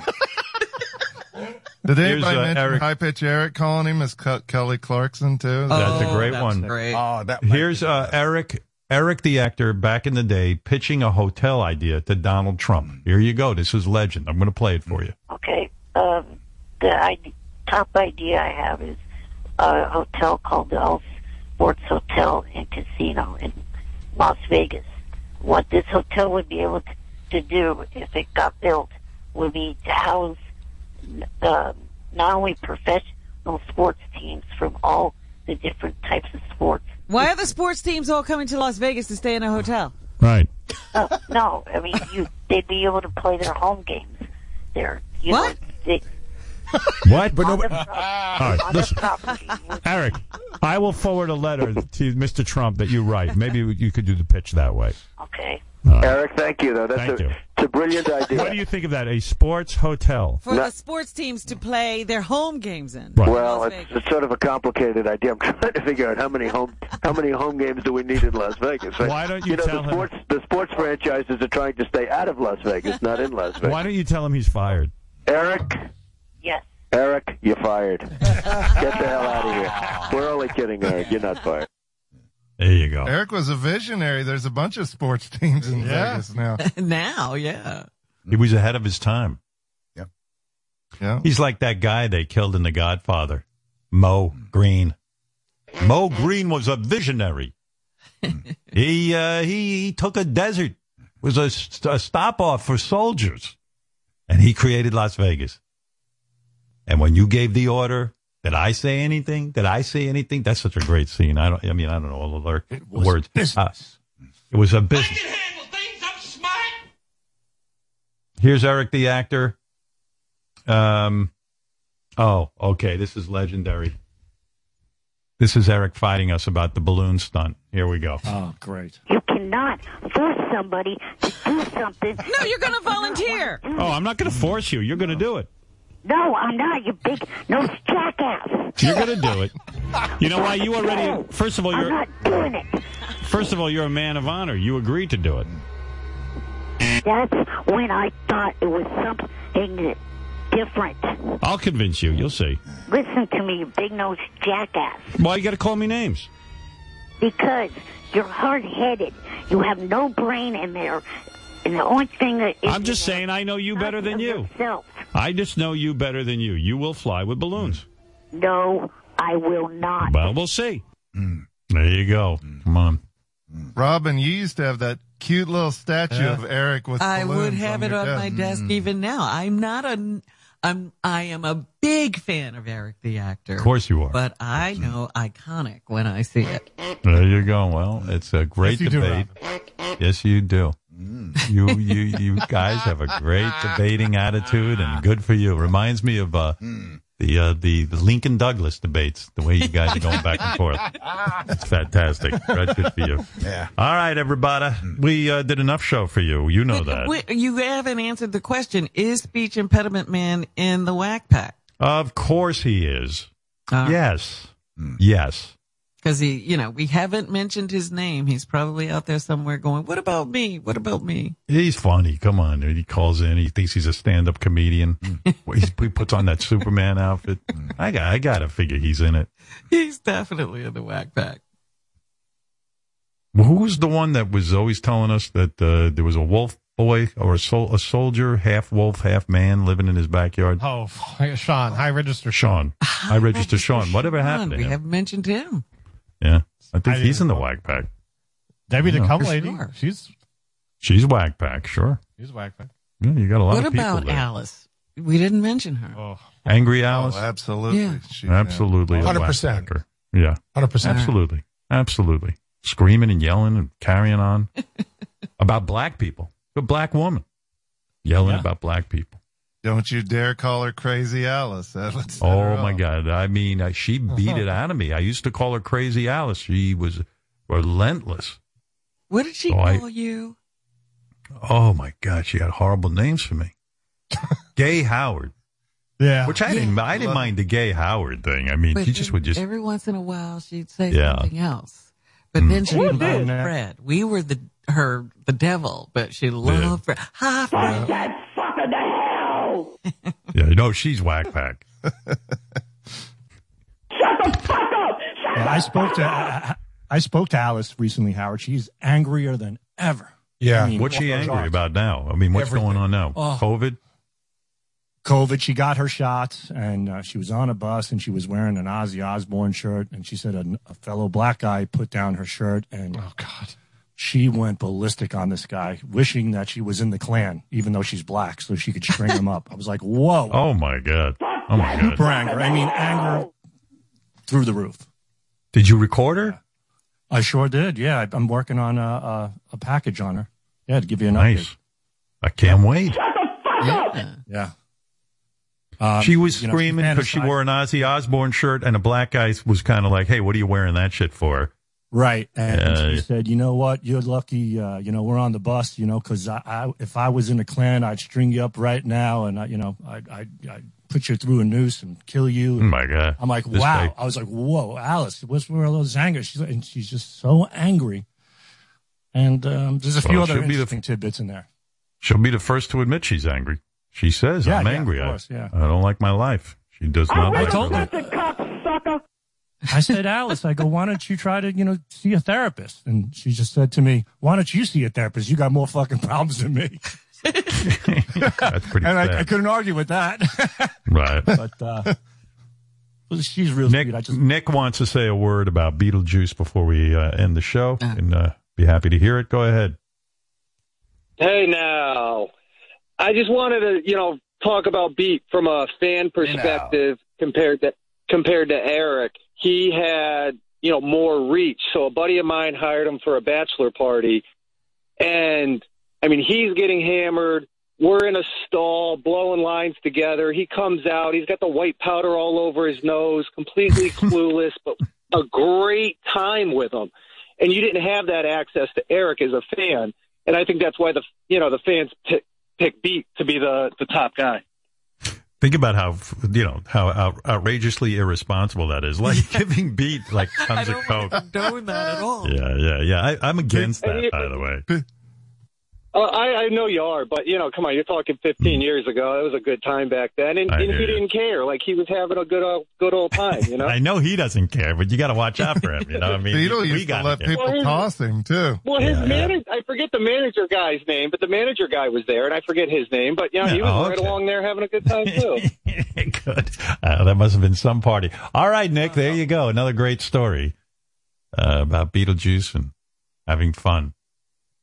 Speaker 3: *laughs*
Speaker 47: Did
Speaker 2: Here's,
Speaker 47: anybody
Speaker 2: uh,
Speaker 47: mention
Speaker 2: Eric-
Speaker 47: High Pitch Eric calling him as Ke- Kelly Clarkson too?
Speaker 2: That's a
Speaker 3: Oh,
Speaker 2: great
Speaker 3: that's
Speaker 2: one.
Speaker 3: Great.
Speaker 48: Oh, that
Speaker 2: Here's uh, Eric Eric the actor back in the day pitching a hotel idea to Donald Trump. Here you go. This is legend. I'm going to play it for you.
Speaker 37: Okay. Um, the I- top idea I have is a hotel called the Elf Sports Hotel and Casino in Las Vegas. What this hotel would be able to, to do if it got built would be to house uh, not only professional sports teams from all the different types of sports.
Speaker 38: Why are the sports teams all coming to Las Vegas to stay in a hotel?
Speaker 2: Right.
Speaker 37: Uh, no, I mean you, they'd be able to play their home games there. You
Speaker 38: What?
Speaker 37: Know, they, *laughs*
Speaker 2: What?
Speaker 37: on the, pro-
Speaker 49: right,
Speaker 37: on the
Speaker 49: listen. Eric, I will forward a letter to Mr. Trump that you write. Maybe you could do the pitch that way.
Speaker 37: Okay.
Speaker 50: Eric, thank you. Though that's
Speaker 49: Thank
Speaker 50: a,
Speaker 49: you.
Speaker 50: it's a brilliant idea.
Speaker 49: What do you think of that? A sports hotel.
Speaker 38: For
Speaker 50: No.
Speaker 38: the sports teams to play their home games in.
Speaker 49: Right.
Speaker 50: well, it's, it's sort of a complicated idea. I'm *laughs* trying to figure out how many home how many home games do we need in Las Vegas.
Speaker 49: Why don't you
Speaker 50: know
Speaker 49: tell
Speaker 50: the
Speaker 49: him-
Speaker 50: the sports franchises are trying to stay out of Las Vegas, not in Las Vegas.
Speaker 49: Why don't you tell him he's fired?
Speaker 50: Eric,
Speaker 37: Yes.
Speaker 50: Eric, you're fired. Get the hell out of here. We're only kidding, Eric. You're not fired.
Speaker 2: There you go.
Speaker 47: Eric was a visionary. There's a bunch of sports teams in
Speaker 45: Yeah.
Speaker 47: Vegas now. *laughs*
Speaker 3: now, yeah.
Speaker 2: He was ahead of his time. Yep.
Speaker 47: Yeah.
Speaker 2: He's like that guy they killed in The Godfather, Moe Greene. Moe Greene was a visionary. *laughs* he, uh, he he took a desert, was a, a stop off for soldiers, and he created Las Vegas. And when you gave the order, did I say anything? Did I say anything? That's such a great scene. I don't. I mean, I don't know all the lyric-
Speaker 49: was
Speaker 2: words. Uh, it was a business. Things, Here's Eric the actor. Um, oh, okay. This is legendary. This is Eric fighting us about the balloon stunt. Here we go.
Speaker 36: Oh, great.
Speaker 37: You cannot force somebody to do something.
Speaker 38: No, you're going to volunteer.
Speaker 49: Oh, I'm not going to force you. You're going to do it.
Speaker 37: No, I'm not. You big nose jackass.
Speaker 49: You're going to do it. You know why? You already. First of all,
Speaker 37: I'm
Speaker 49: you're.
Speaker 37: not doing it.
Speaker 49: First of all, you're a man of honor. You agreed to do it.
Speaker 37: That's when I thought it was something different.
Speaker 51: I'll convince you. You'll see.
Speaker 37: Listen to me, you big nose jackass.
Speaker 51: Why you got to call me names?
Speaker 37: Because you're hard headed. You have no brain in there. And the only thing that is
Speaker 51: I'm just saying I know you better than you.
Speaker 37: yourself.
Speaker 51: I just know you better than you. You will fly with balloons.
Speaker 37: No, I will not.
Speaker 51: Well, we'll see.
Speaker 2: There you go. Come on.
Speaker 8: Robin, you used to have that cute little statue
Speaker 2: Yeah.
Speaker 8: of Eric with
Speaker 3: I would have
Speaker 8: on
Speaker 3: it on
Speaker 8: desk.
Speaker 3: my desk mm. even now. I'm not a. I'm. I am a big fan of Eric the actor.
Speaker 2: Of course you are.
Speaker 3: But I know iconic when I see it.
Speaker 2: There you go. Well, it's a great
Speaker 3: Yes, you do,
Speaker 2: debate. yes, you do. You you you guys have a great *laughs* debating attitude, and good for you. Reminds me of uh, the uh, the the Lincoln Douglas debates. The way you guys are going back and forth. It's fantastic. Right, good for you.
Speaker 48: Yeah.
Speaker 2: All right, everybody. We uh, did enough show for you. You know that.
Speaker 3: Wait, you haven't answered the question: Is speech impediment man in the wack pack?
Speaker 2: Of course he is.
Speaker 3: Uh,
Speaker 2: yes. Yes.
Speaker 3: Because he, you know, we haven't mentioned his name. He's probably out there somewhere going, "What about me? What about me?"
Speaker 2: He's funny. Come on. He calls in. He thinks he's a stand-up comedian. *laughs* He's- he puts on that Superman outfit. I got. I got to figure he's in it.
Speaker 3: He's definitely in the wack pack.
Speaker 2: Well, who was the one that was always telling us that uh, there was a wolf boy or a, sol- a soldier, half wolf, half man, living in his backyard?
Speaker 45: Oh, Sean, high register.
Speaker 2: Sean. I register Sean. *laughs* Whatever happened to
Speaker 3: we haven't mentioned him.
Speaker 2: Yeah, I think
Speaker 45: I
Speaker 2: he's in the wack pack.
Speaker 45: Debbie the
Speaker 2: No,
Speaker 45: cum lady.
Speaker 3: sure.
Speaker 45: She's
Speaker 2: She's wack pack, sure.
Speaker 45: she's wack pack.
Speaker 2: Yeah, you got a lot
Speaker 3: What
Speaker 2: of people What
Speaker 3: about
Speaker 2: there.
Speaker 3: Alice? We didn't mention her.
Speaker 45: Oh,
Speaker 2: Angry oh, Alice.
Speaker 8: Oh, absolutely.
Speaker 3: Yeah.
Speaker 8: She-
Speaker 2: Absolutely.
Speaker 23: 100%.
Speaker 2: wack packer. Yeah.
Speaker 23: 100%.
Speaker 2: Absolutely. Absolutely. Screaming and yelling and carrying on *laughs* about black people. A black woman yelling
Speaker 45: Yeah.
Speaker 2: about black people.
Speaker 8: Don't you dare call her Crazy Alice. That
Speaker 2: Oh
Speaker 8: her
Speaker 2: my
Speaker 8: off.
Speaker 2: God. I mean, uh, she beat it out of me. I used to call her Crazy Alice. She was relentless.
Speaker 3: What did she
Speaker 2: I-
Speaker 3: call you?
Speaker 2: Oh my God. She had horrible names for me. *laughs* Gay Howard.
Speaker 45: Yeah.
Speaker 2: Which I didn't, I didn't mind the Gay Howard thing. I mean,
Speaker 3: But
Speaker 2: she just would just,
Speaker 3: every once in a while she'd say
Speaker 2: Yeah.
Speaker 3: something else. But then she
Speaker 45: Mm.
Speaker 3: loved
Speaker 45: Yeah.
Speaker 3: Fred. We were the her the devil, but she loved Fred. Hi, Fred. *laughs*
Speaker 2: yeah, no, she's wack pack.
Speaker 46: Shut the fuck Yeah, I spoke to I, I spoke to Alice recently, Howard. She's angrier than ever.
Speaker 23: Yeah.
Speaker 46: I mean,
Speaker 2: What's she angry
Speaker 46: God.
Speaker 2: about now? I mean, what's
Speaker 23: Everything.
Speaker 2: going on now?
Speaker 46: Oh.
Speaker 2: COVID?
Speaker 46: COVID. She got her shots, and uh, she was on a bus, and she was wearing an Ozzy Osbourne shirt, and she said a, a fellow black guy put down her shirt, and
Speaker 45: oh God.
Speaker 46: She went ballistic on this guy, wishing that she was in the Klan, even though she's black, so she could string him up. I was like, whoa,
Speaker 2: Oh my God. Oh my
Speaker 46: super
Speaker 2: God.
Speaker 46: anger. I mean, anger through the roof.
Speaker 2: Did you record her?
Speaker 46: I sure did. Yeah, I- I'm working on a, a, a package on her. Yeah, to give you an
Speaker 2: Nice. I can't wait.
Speaker 46: update. Yeah. Um,
Speaker 2: she was
Speaker 46: you know,
Speaker 2: screaming because she wore an Ozzy Osbourne shirt, and a black guy was kind of like, "Hey, what are you wearing that shit for?"
Speaker 46: Right. And
Speaker 2: Yeah.
Speaker 46: she said, you know what? You're lucky. Uh, you know, we're on the bus, you know, cause I, I, if I was in the Klan, I'd string you up right now. And I, you know, I'd, I'd, I'd put you through a noose and kill you.
Speaker 2: Oh my God.
Speaker 46: I'm like,
Speaker 2: This
Speaker 46: wow.
Speaker 2: guy-
Speaker 46: I was like, whoa, Alice, what's where all those anger? She's like, and she's just so angry. And, um, there's a few
Speaker 2: Well,
Speaker 46: other
Speaker 2: she'll be the-
Speaker 46: interesting tidbits in there.
Speaker 2: She'll be the first to admit she's angry. She says,
Speaker 46: Yeah,
Speaker 2: "I'm
Speaker 46: yeah,
Speaker 2: angry.
Speaker 46: of
Speaker 2: I-
Speaker 46: course, yeah.
Speaker 2: I, don't like my life." She does not
Speaker 46: I
Speaker 2: like
Speaker 46: told
Speaker 2: her
Speaker 46: her.
Speaker 2: life.
Speaker 46: I said, Alice, I go, why don't you try to, you know, see a therapist? And she just said to me, why don't you see a therapist? You got more fucking problems than me. *laughs*
Speaker 2: That's pretty
Speaker 46: and I. I couldn't argue with that. *laughs*
Speaker 2: right.
Speaker 46: but uh, well, she's real
Speaker 2: Nick,
Speaker 46: sweet. I just
Speaker 2: Nick wants to say a word about Beetlejuice before we uh, end the show, and uh, be happy to hear it. Go ahead.
Speaker 22: Hey now, I just wanted to, you know, talk about Beat from a fan perspective compared to compared to Eric. He had, you know, more reach. So a buddy of mine hired him for a bachelor party, and I mean, he's getting hammered. We're in a stall, blowing lines together. He comes out. He's got the white powder all over his nose, completely *laughs* clueless, but a great time with him. And you didn't have that access to Eric as a fan. And I think that's why the you know the fans pick, pick Beat to be the the top guy.
Speaker 2: Think about how you know how out, outrageously irresponsible that is. Like *laughs* giving Beat like *laughs* tons of coke.
Speaker 3: condone that at all.
Speaker 2: Yeah, yeah, yeah. I, I'm against that, by the way.
Speaker 22: Uh, I, I know you are, but you know, come on, you're talking 15 years ago. That was a good time back then, and,
Speaker 2: I
Speaker 22: and he
Speaker 2: you.
Speaker 22: didn't care. Like he was having a good old, good old time. You *laughs* know.
Speaker 2: I know he doesn't care, but you got to watch out for him. You know, what I *laughs* mean,
Speaker 8: Beetle
Speaker 2: we
Speaker 8: used to
Speaker 2: gotta
Speaker 8: let
Speaker 2: care.
Speaker 8: people
Speaker 22: Well, his-
Speaker 8: toss him too.
Speaker 22: Well, his
Speaker 2: Yeah.
Speaker 22: manager, I forget the manager guy's name, but the manager guy was there, and I forget his name, but you know, he was
Speaker 2: Oh,
Speaker 22: right along there having a good time too. *laughs*
Speaker 2: Good. Uh, that must have been some party. All right, Nick, there you go. Another great story uh, about Beetlejuice and having fun.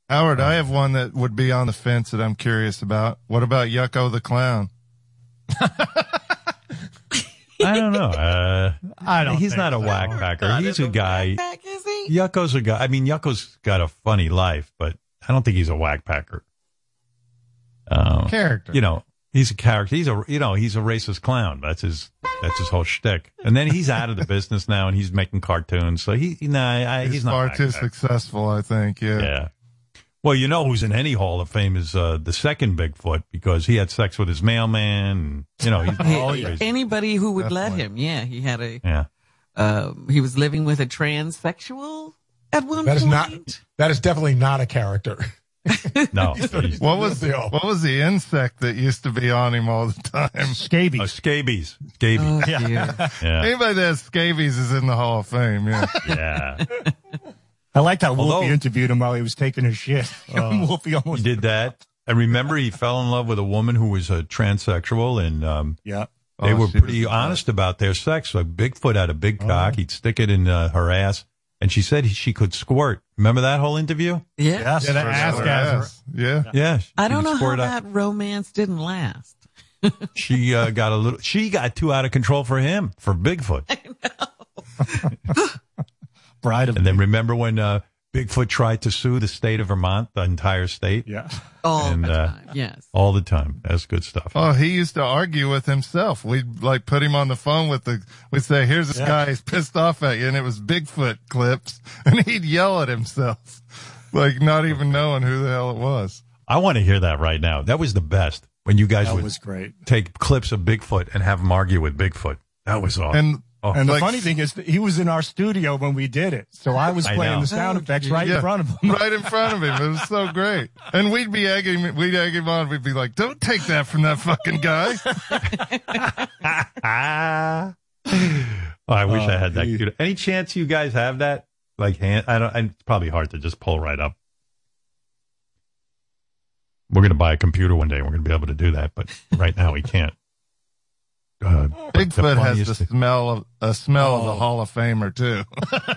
Speaker 8: Howard, I have one that would be on the fence that I'm curious about. What about Yucko the clown? *laughs*
Speaker 2: I don't know. Uh,
Speaker 46: I don't
Speaker 2: He's
Speaker 46: think
Speaker 2: not a
Speaker 46: so.
Speaker 2: wack packer. He's a guy. Yucko's a guy. I mean, Yucko's got a funny life, but I don't think he's a wack packer. Um,
Speaker 46: Character.
Speaker 2: You know, he's a character. He's a you know he's a racist clown. That's his that's his whole shtick. And then he's out of the business now, and he's making cartoons. So he nah, I,
Speaker 8: He's,
Speaker 2: he's, not
Speaker 8: far too
Speaker 2: packer.
Speaker 8: successful, I think. Yeah.
Speaker 2: Yeah. Well, you know who's in any Hall of Fame is uh, the second Bigfoot because he had sex with his mailman. And, you know, he's
Speaker 3: He-
Speaker 2: all crazy.
Speaker 3: Anybody who would let
Speaker 2: Definitely.
Speaker 3: him, yeah, he had a.
Speaker 2: Yeah.
Speaker 3: Um, he was living with a transsexual at one
Speaker 45: That is
Speaker 3: point.
Speaker 45: not. That is definitely not a character. *laughs*
Speaker 2: No. *laughs*
Speaker 8: What was
Speaker 45: Deal.
Speaker 8: what was the insect that used to be on him all the time? *laughs*
Speaker 46: Scabies.
Speaker 2: Oh, scabies. Scabies.
Speaker 3: Oh,
Speaker 46: Yeah.
Speaker 2: Yeah.
Speaker 8: Anybody that has scabies is in the Hall of Fame. Yeah.
Speaker 2: Yeah.
Speaker 46: I liked how
Speaker 2: Although-
Speaker 46: Wolfie interviewed him while he was taking his shit. *laughs* Wolfie
Speaker 2: He
Speaker 46: almost
Speaker 2: did that. And remember, he fell in love with a woman who was a transsexual, and um,
Speaker 46: Yeah.
Speaker 2: they
Speaker 8: Oh,
Speaker 2: were
Speaker 8: she was
Speaker 2: pretty
Speaker 8: the
Speaker 2: honest about their sex. So Bigfoot had a big cock. He'd stick it in uh, her ass, and she said she could squirt. Remember that whole interview?
Speaker 3: Yeah.
Speaker 46: Yes.
Speaker 45: Yeah, that
Speaker 46: for
Speaker 45: ass
Speaker 46: sure.
Speaker 45: gasm.
Speaker 8: Yeah.
Speaker 2: Yeah.
Speaker 3: I don't know how
Speaker 2: squirt out-
Speaker 3: that romance didn't last. *laughs*
Speaker 2: She uh, got a little. She got too out of control for him for Bigfoot. *laughs*
Speaker 46: Bride of
Speaker 2: And then remember when uh, Bigfoot tried to sue the state of Vermont, the entire state,
Speaker 46: Yeah. *laughs*
Speaker 3: All
Speaker 2: And,
Speaker 3: the
Speaker 2: uh,
Speaker 3: time. Yes.
Speaker 2: all the time. That's good stuff.
Speaker 8: Oh, he used to argue with himself. We'd like put him on the phone with the, we'd say, here's this
Speaker 46: Yeah.
Speaker 8: guy, he's pissed off at you. And it was Bigfoot clips. *laughs* And he'd yell at himself, *laughs* like not even knowing who the hell it was.
Speaker 2: I want to hear that right now. That was the best when you guys
Speaker 46: That
Speaker 2: would
Speaker 46: was great.
Speaker 2: take clips of Bigfoot and have them argue with Bigfoot. That was awesome.
Speaker 8: And,
Speaker 2: Oh.
Speaker 46: And the
Speaker 8: Like-
Speaker 46: funny thing is, that he was in our studio when we did it, so I was playing
Speaker 2: know.
Speaker 46: the sound
Speaker 3: Oh,
Speaker 46: effects right
Speaker 8: Yeah.
Speaker 46: in front of him.
Speaker 8: right in front of him. It was so great. And we'd be egging, we'd egg him on. We'd be like, don't take that from that fucking guy. *laughs*
Speaker 2: Oh, I wish I had that.
Speaker 46: Oh, he-
Speaker 2: computer. Any chance you guys have that? Like hand? I don't. It's probably hard to just pull right up. We're gonna buy a computer one day. and We're gonna be able to do that, but right now we can't. Uh, but the
Speaker 8: Bigfoot has
Speaker 2: funniest
Speaker 8: the
Speaker 2: thing-
Speaker 8: smell of a smell of
Speaker 46: Oh.
Speaker 8: a Hall of Famer too.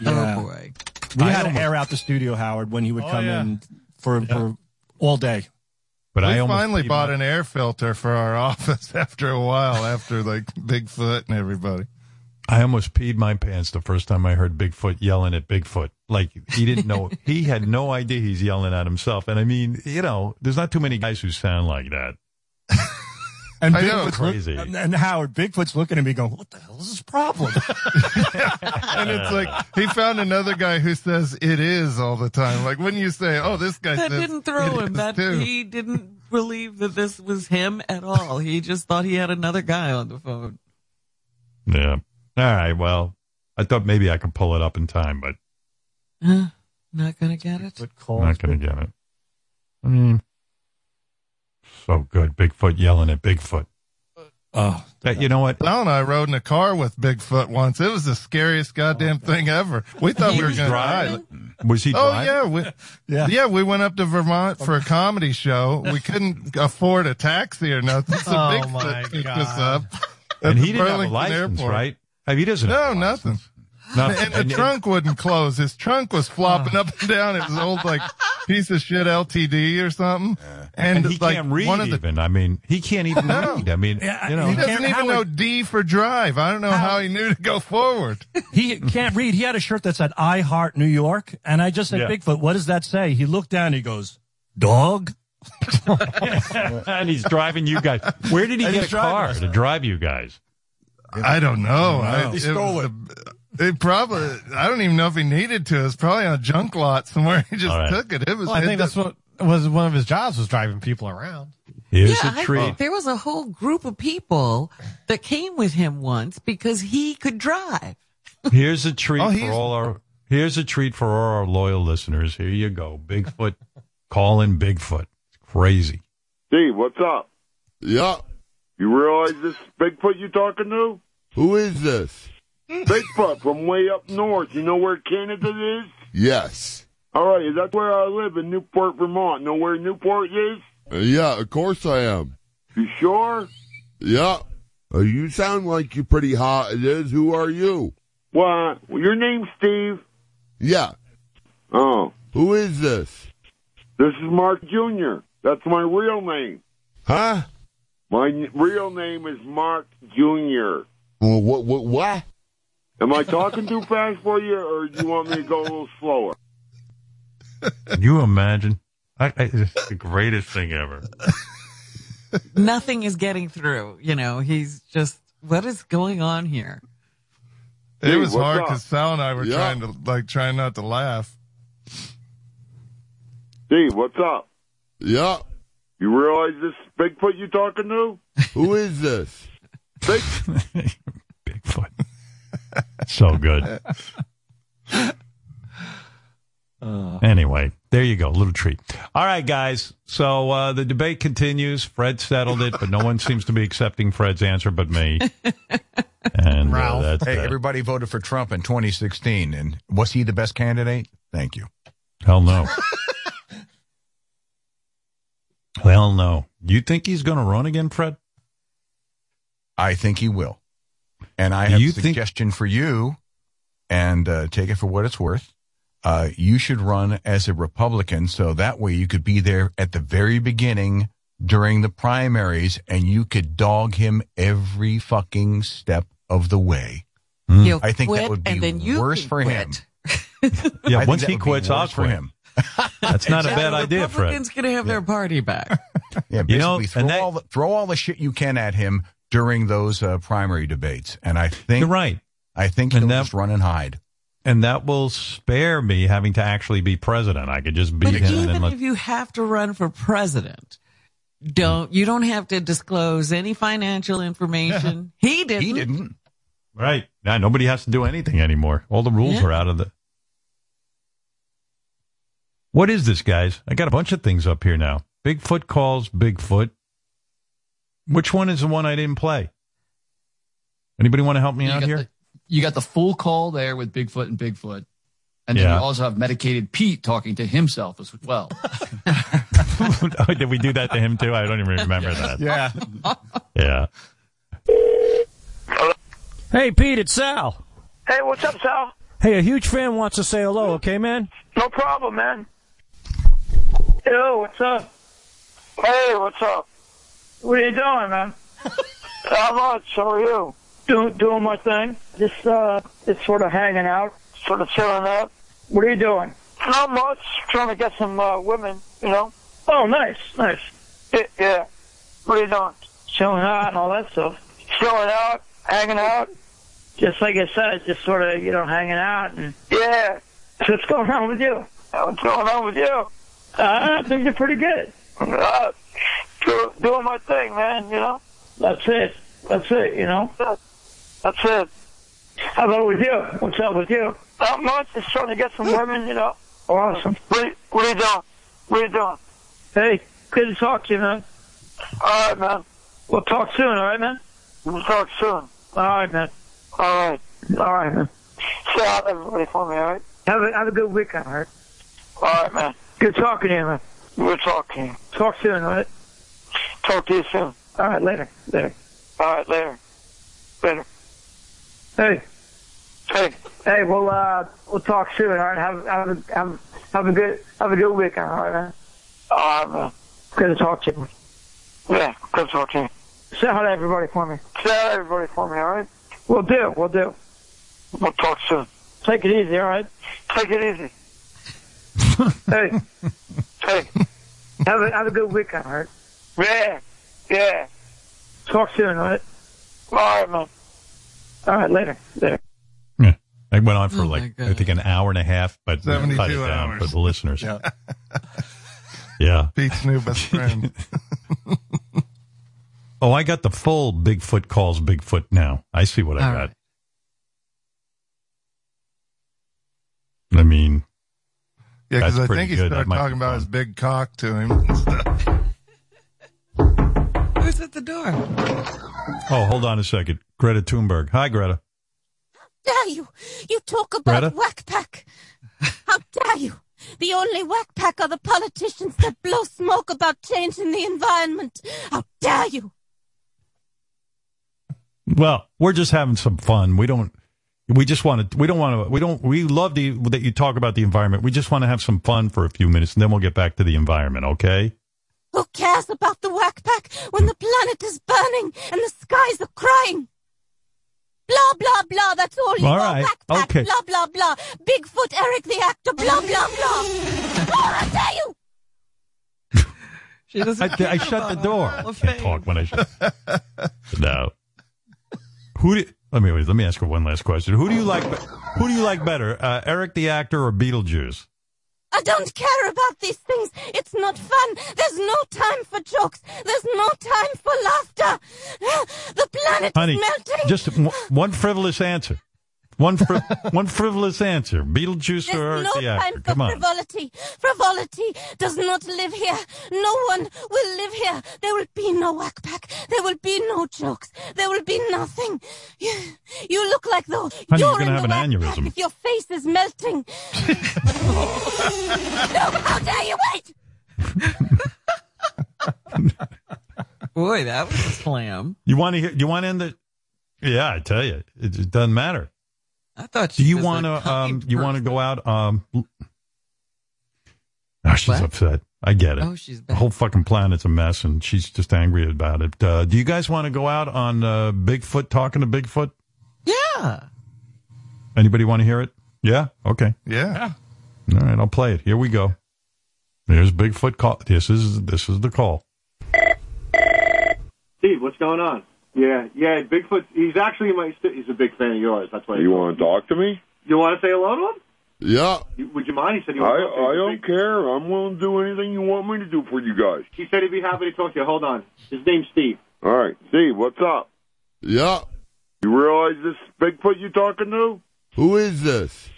Speaker 46: Yeah. *laughs*
Speaker 3: Oh *laughs* boy.
Speaker 46: We
Speaker 2: I
Speaker 46: had to air out the studio, Howard, when he would
Speaker 45: Oh,
Speaker 46: come
Speaker 45: yeah.
Speaker 46: in for, for all day.
Speaker 2: But
Speaker 8: we
Speaker 2: I
Speaker 8: finally bought
Speaker 2: my-
Speaker 8: an air filter for our *laughs* office after a while, after like Bigfoot and everybody.
Speaker 2: I almost peed my pants the first time I heard Bigfoot yelling at Bigfoot. Like he didn't know. he had no idea he's yelling at himself. And I mean, you know, there's not too many guys who sound like that.
Speaker 46: And
Speaker 8: I know,
Speaker 2: crazy.
Speaker 46: Look, and, and Howard, Bigfoot's looking at me going, what the hell is his problem? *laughs*
Speaker 8: And it's like he found another guy who says it is all the time. Like when you say, "Oh, this guy,"
Speaker 3: That
Speaker 8: says
Speaker 3: didn't throw
Speaker 8: it
Speaker 3: him. That
Speaker 8: too.
Speaker 3: he didn't believe that this was him at all. He just thought he had another guy on the phone.
Speaker 2: Yeah. All right. Well, I thought maybe I could pull it up in time, but
Speaker 3: Huh? Not gonna get it.
Speaker 2: I'm not going to get it. I mean, so good. Bigfoot yelling at Bigfoot.
Speaker 46: Oh,
Speaker 2: That, you know what?
Speaker 8: Sal and I rode in a car with Bigfoot once. It was the scariest goddamn thing ever. We thought
Speaker 3: He
Speaker 8: we were
Speaker 3: was
Speaker 8: going to die.
Speaker 2: Was he
Speaker 8: Oh
Speaker 2: driving?
Speaker 8: yeah, we,
Speaker 46: Yeah.
Speaker 8: yeah, We went up to Vermont for a comedy show. We couldn't afford a taxi or nothing, so
Speaker 46: Oh,
Speaker 8: Bigfoot
Speaker 46: my
Speaker 8: picked
Speaker 46: God.
Speaker 8: us up.
Speaker 2: And he didn't have a
Speaker 8: Burlington
Speaker 2: license,
Speaker 8: Airport.
Speaker 2: right? Uh, He doesn't.
Speaker 8: No,
Speaker 2: have a
Speaker 8: nothing.
Speaker 2: Nothing.
Speaker 8: And the
Speaker 2: And-
Speaker 8: trunk wouldn't close. His trunk was flopping up and down. It was old like piece of shit LTD or something.
Speaker 2: And,
Speaker 8: And,
Speaker 2: he
Speaker 8: like
Speaker 2: can't read
Speaker 8: one of the
Speaker 2: even. I mean, he can't even *laughs*
Speaker 8: No.
Speaker 2: read. I mean,
Speaker 46: Yeah,
Speaker 2: you know,
Speaker 8: he
Speaker 46: he
Speaker 8: doesn't
Speaker 46: can't-
Speaker 8: even
Speaker 46: Howard-
Speaker 8: know D for drive. I don't know how he knew to go forward. *laughs*
Speaker 46: he can't read. He had a shirt that said "I Heart New York," and I just said,
Speaker 2: Yeah.
Speaker 46: "Bigfoot, what does that say?" He looked down. He goes, "Dog." *laughs*
Speaker 2: and he's driving you guys. Where did he
Speaker 46: And
Speaker 2: get a car
Speaker 46: us.
Speaker 2: to drive you guys?
Speaker 8: I don't know.
Speaker 46: I
Speaker 8: I,
Speaker 46: don't know.
Speaker 8: it
Speaker 45: He stole
Speaker 8: was
Speaker 45: it.
Speaker 8: a- it probably. I don't even know if he needed to. It's probably on a junk lot somewhere. He just
Speaker 2: All right.
Speaker 8: took it. It was.
Speaker 45: Well, I think that's what was one of his jobs was driving people around.
Speaker 2: Here's
Speaker 3: yeah,
Speaker 2: a
Speaker 3: I
Speaker 2: treat.
Speaker 3: think there was a whole group of people that came with him once because he could drive.
Speaker 2: Here's a treat
Speaker 8: Oh,
Speaker 2: for all our. Here's a treat for all our loyal listeners. Here you go, Bigfoot. Call in Bigfoot. crazy.
Speaker 52: Steve, what's up?
Speaker 53: Yeah.
Speaker 52: You realize this Bigfoot you're talking to?
Speaker 53: Who is this?
Speaker 52: Bigfoot from way up north. You know where Canada is?
Speaker 53: Yes.
Speaker 52: All right, is that where I live in Newport, Vermont? Know where Newport is?
Speaker 53: Uh, yeah, of course I am.
Speaker 52: You sure?
Speaker 53: Yeah. Uh, you sound like you're pretty hot. It is. Who are you?
Speaker 52: What? Well, your name's Steve?
Speaker 53: Yeah.
Speaker 52: Oh.
Speaker 53: Who is this?
Speaker 52: This is Mark Jr. That's my real name.
Speaker 53: Huh?
Speaker 52: My n- real name is Mark Jr.
Speaker 53: What, what, what?
Speaker 52: Am I talking too fast for you, or do you want me to go a little slower?
Speaker 2: Can *laughs* you imagine? I, I, it's the greatest thing ever.
Speaker 3: Nothing is getting through. You know, he's just, what is going on here?
Speaker 47: It
Speaker 52: Hey,
Speaker 47: was hard because Sal and I were
Speaker 53: Yeah.
Speaker 47: trying to like trying not to laugh.
Speaker 52: Steve, what's up?
Speaker 53: Yeah.
Speaker 52: You realize this Bigfoot you talking to?
Speaker 53: Who is this?
Speaker 52: Big. *laughs*
Speaker 2: Bigfoot. *laughs* So good. Anyway, there you go. Little treat. All right, guys. So uh, the debate continues. Fred settled it, but no one seems to be accepting Fred's answer but me. *laughs* And uh,
Speaker 48: Ralph.
Speaker 2: that's
Speaker 48: hey,
Speaker 2: that.
Speaker 48: everybody voted for Trump in 2016, and was he the best candidate? Thank you.
Speaker 2: Hell no. *laughs* Hell no. You think he's going to run again, Fred?
Speaker 48: I think he will. And I
Speaker 2: Do
Speaker 48: have
Speaker 2: you
Speaker 48: a
Speaker 2: think-
Speaker 48: suggestion for you, and uh, take it for what it's worth. Uh, you should run as a Republican, so that way you could be there at the very beginning during the primaries, and you could dog him every fucking step of the way.
Speaker 3: He'll
Speaker 48: I think
Speaker 3: quit,
Speaker 48: that would be
Speaker 3: and then you
Speaker 48: worse *laughs* for
Speaker 3: quit.
Speaker 48: him.
Speaker 2: Yeah,
Speaker 48: I
Speaker 2: once he quits, *laughs* I'll
Speaker 48: worse for him.
Speaker 2: That's not a
Speaker 3: Yeah,
Speaker 2: bad
Speaker 3: the
Speaker 2: idea, Fred.
Speaker 3: Republicans can have their party back. *laughs*
Speaker 48: Yeah,
Speaker 2: You know,
Speaker 48: basically
Speaker 2: and
Speaker 48: throw
Speaker 2: that-
Speaker 48: all the, throw all the shit you can at him during those uh, primary debates, and I think
Speaker 2: You're right.
Speaker 48: I think
Speaker 2: And
Speaker 48: he'll
Speaker 2: that-
Speaker 48: just run and hide.
Speaker 2: And that will spare me having to actually be president. I could just be.
Speaker 3: But
Speaker 2: him
Speaker 3: even
Speaker 2: let
Speaker 3: if you have to run for president, don't you don't have to disclose any financial information. He didn't.
Speaker 48: He didn't.
Speaker 2: Right. Now nobody has to do anything anymore. All the rules
Speaker 3: Yeah.
Speaker 2: are out of the. What is this, guys? I got a bunch of things up here now. Bigfoot calls Bigfoot. Which one is the one I didn't play? Anybody want to help me
Speaker 54: You
Speaker 2: out here?
Speaker 54: the- you got the full call there with Bigfoot and Bigfoot. And then
Speaker 2: Yeah.
Speaker 54: you also have medicated Pete talking to himself as well.
Speaker 2: oh, *laughs* did we do that to him too? I don't even remember that. *laughs*
Speaker 54: Yeah.
Speaker 2: Yeah.
Speaker 55: Hey, Pete, it's Sal.
Speaker 42: Hey, what's up, Sal?
Speaker 55: Hey, a huge fan wants to say hello, okay, man?
Speaker 42: No problem, man. Yo, what's up? Hey, what's up? What are you doing, man? *laughs* How much. How are you? Doing doing my thing. Just uh, just sort of hanging out, sort of chilling out. What are you doing? Not much. Trying to get some uh, women, you know. Oh, nice, nice. Yeah, yeah. What are you doing? Chilling out and all that stuff. Chilling out, hanging out. Just like I said, just sort of, you know, hanging out and. Yeah. So what's going on with you? What's going on with you? Uh, things are pretty good. Uh, do, doing my thing, man. You know. That's it. That's it. You know. That's it. How about with you? What's up with you? Not much. Just trying to get some women. You know. Awesome. What, are- what are you doing? What are you doing? Hey, good to talk to you, man. All right, man. We'll talk soon. All right, man. We'll talk soon. All right, man. All right. All right, man. Say out everybody for me, all right? Have a, have a good weekend, all right? All right, man. Good talking to you, man. Good talking. Talk soon, all right? Talk to you soon. All right, later. Later. All right, later. Later. Hey. Hey. Hey, we'll uh we'll talk soon, all right? Have have a have, have a good have a good weekend, all right, man. All right, man. Good to talk to you. Yeah, good to talk to you. Say hi to everybody for me. Say hi to everybody for me, all right? We'll do, we'll do. We'll talk soon. Take it easy, all right? Take it easy. *laughs* hey. Hey. Have a have a good weekend, all right? Yeah. Yeah. Talk soon, all right? All right, man. All right, later. Later.
Speaker 2: Yeah. I went on for
Speaker 3: Oh,
Speaker 2: like, I think an hour and a half, but we cut it down
Speaker 47: hours.
Speaker 2: for the listeners.
Speaker 47: Yeah. *laughs*
Speaker 2: Yeah.
Speaker 47: Pete's new best friend. *laughs*
Speaker 2: Oh, I got the full Bigfoot calls Bigfoot now. I see what I
Speaker 3: All
Speaker 2: got.
Speaker 3: right.
Speaker 2: I mean,
Speaker 47: Yeah, because I think he
Speaker 2: good.
Speaker 47: Started talking
Speaker 2: be
Speaker 47: about his big cock to him and stuff.
Speaker 3: Who's at the door?
Speaker 2: Oh, hold on a second. Greta Thunberg. Hi, Greta.
Speaker 16: How dare you? You talk about
Speaker 2: Greta?
Speaker 16: wack pack. How dare you? The only wack pack are the politicians that blow smoke about changing the environment. How dare you?
Speaker 2: Well, we're just having some fun. We don't. We just want to. We don't want to. We don't. We love the, that you talk about the environment. We just want to have some fun for a few minutes, and then we'll get back to the environment. Okay?
Speaker 16: Who cares about the wack pack when the planet is burning and the skies are crying? Blah blah blah. That's all you
Speaker 2: All
Speaker 16: are.
Speaker 2: right,
Speaker 16: Wack pack.
Speaker 2: okay.
Speaker 16: Blah blah blah. Bigfoot Eric the actor. Blah blah blah. *laughs* oh, I dare you.
Speaker 3: She doesn't
Speaker 2: I, I shut the door. I can't talk when I shut. no. Who do? Let me wait. Let me ask her one last question. Who do you like? be- Who do you like better, uh, Eric the actor or Beetlejuice?
Speaker 16: I don't care about these things. It's not fun. There's no time for jokes. There's no time for laughter. The planet
Speaker 2: Honey,
Speaker 16: is melting.
Speaker 2: just w- one frivolous answer. One fri- *laughs* one frivolous answer. Beetlejuice or
Speaker 16: There's
Speaker 2: Eric
Speaker 16: no
Speaker 2: the
Speaker 16: time for
Speaker 2: Come on.
Speaker 16: frivolity. Frivolity does not live here. No one will live here. There will be no wack pack. There will be no jokes. There will be nothing. You, you look like though
Speaker 2: Honey,
Speaker 16: you're
Speaker 2: you're gonna
Speaker 16: in
Speaker 2: have
Speaker 16: the
Speaker 2: an
Speaker 16: whack
Speaker 2: aneurysm.
Speaker 16: pack if your face is melting. *laughs* no, how dare you wait? *laughs*
Speaker 3: Boy, that was a slam.
Speaker 2: You want to hear? You want to end the? Yeah, I tell you, it, it doesn't matter.
Speaker 3: I thought
Speaker 2: Do you want to? Um, you want to go out? Um, oh, she's upset. I get it.
Speaker 3: Oh, she's
Speaker 2: the whole fucking planet's a mess, and she's just angry about it. Uh, do you guys want to go out on uh, Bigfoot talking to Bigfoot?
Speaker 3: Yeah.
Speaker 2: Anybody want to hear it? Yeah. Okay.
Speaker 8: Yeah.
Speaker 2: All right, I'll play it. Here we go. There's Bigfoot call. This is this is the call.
Speaker 22: Steve, what's going on? Yeah, yeah, Bigfoot. He's actually my. He's a big fan of yours. That's why.
Speaker 52: You want to talk to me?
Speaker 22: You want to say hello to him?
Speaker 53: Yeah.
Speaker 22: Would you mind? He said he
Speaker 52: I,
Speaker 22: would talk to you.
Speaker 52: I don't care. I'm willing to do anything you want me to do for you guys.
Speaker 22: He said he'd be happy to talk to you. Hold on. His name's Steve.
Speaker 52: All right. Steve, what's up?
Speaker 53: Yeah.
Speaker 52: You realize this Bigfoot you're talking to?
Speaker 53: Who is this?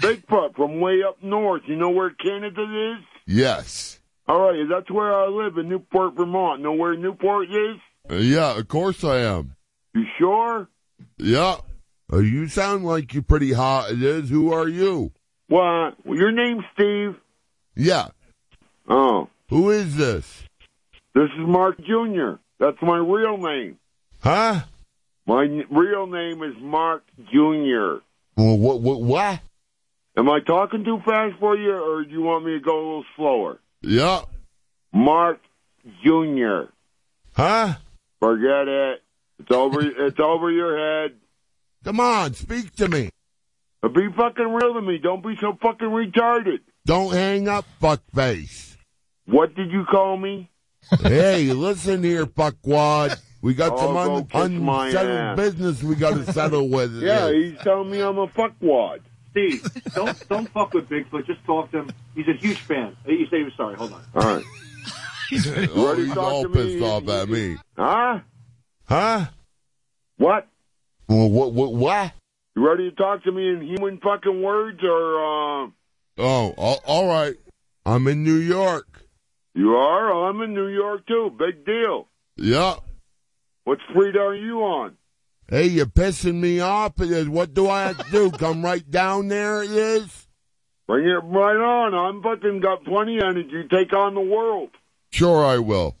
Speaker 52: Bigfoot from way up north. You know where Canada is?
Speaker 53: Yes.
Speaker 52: All right. That's where I live in Newport, Vermont. Know where Newport is?
Speaker 53: Yeah, of course I am.
Speaker 52: You sure?
Speaker 53: Yeah. Uh, you sound like you're pretty hot. It is. Who are you?
Speaker 52: What? Well, your name's Steve.
Speaker 53: Yeah.
Speaker 52: Oh.
Speaker 53: Who is this?
Speaker 52: This is Mark Jr. That's my real name.
Speaker 53: Huh?
Speaker 52: My n- real name is Mark Jr.
Speaker 53: Well, what? What? What?
Speaker 52: Am I talking too fast for you, or do you want me to go a little slower?
Speaker 53: Yeah.
Speaker 52: Mark Jr.
Speaker 53: Huh?
Speaker 52: Forget it. It's over. *laughs* it's over your head.
Speaker 53: Come on, speak to me.
Speaker 52: Be fucking real to me. Don't be so fucking retarded.
Speaker 53: Don't hang up, fuckface.
Speaker 52: What did you call me? *laughs*
Speaker 53: hey, listen here, fuckwad. We got
Speaker 52: Oh,
Speaker 53: some
Speaker 52: go
Speaker 53: un-
Speaker 52: kiss my
Speaker 53: unsettled
Speaker 52: ass.
Speaker 53: business we got to *laughs* settle with.
Speaker 52: Yeah, he's telling me I'm a fuckwad.
Speaker 22: Steve, don't don't fuck with Bigfoot. Just talk to him. He's a huge fan. He said he was sorry. Hold on.
Speaker 52: All right. *laughs*
Speaker 53: oh,
Speaker 52: Ready to
Speaker 53: he's
Speaker 52: talk
Speaker 53: all
Speaker 52: to me?
Speaker 53: pissed off at me.
Speaker 52: Huh?
Speaker 53: Huh?
Speaker 52: What?
Speaker 53: Well, what? What? What?
Speaker 52: You ready to talk to me in human fucking words, or uh?
Speaker 53: Oh, all, all right. I'm in New York.
Speaker 52: You are? I'm in New York too. Big deal.
Speaker 53: Yeah.
Speaker 52: What street are you on?
Speaker 53: Hey, you're pissing me off. What do I have to do? *laughs* Come right down there. It is.
Speaker 52: Bring it right on. I'm fucking got plenty of energy to take on the world.
Speaker 53: Sure, I will.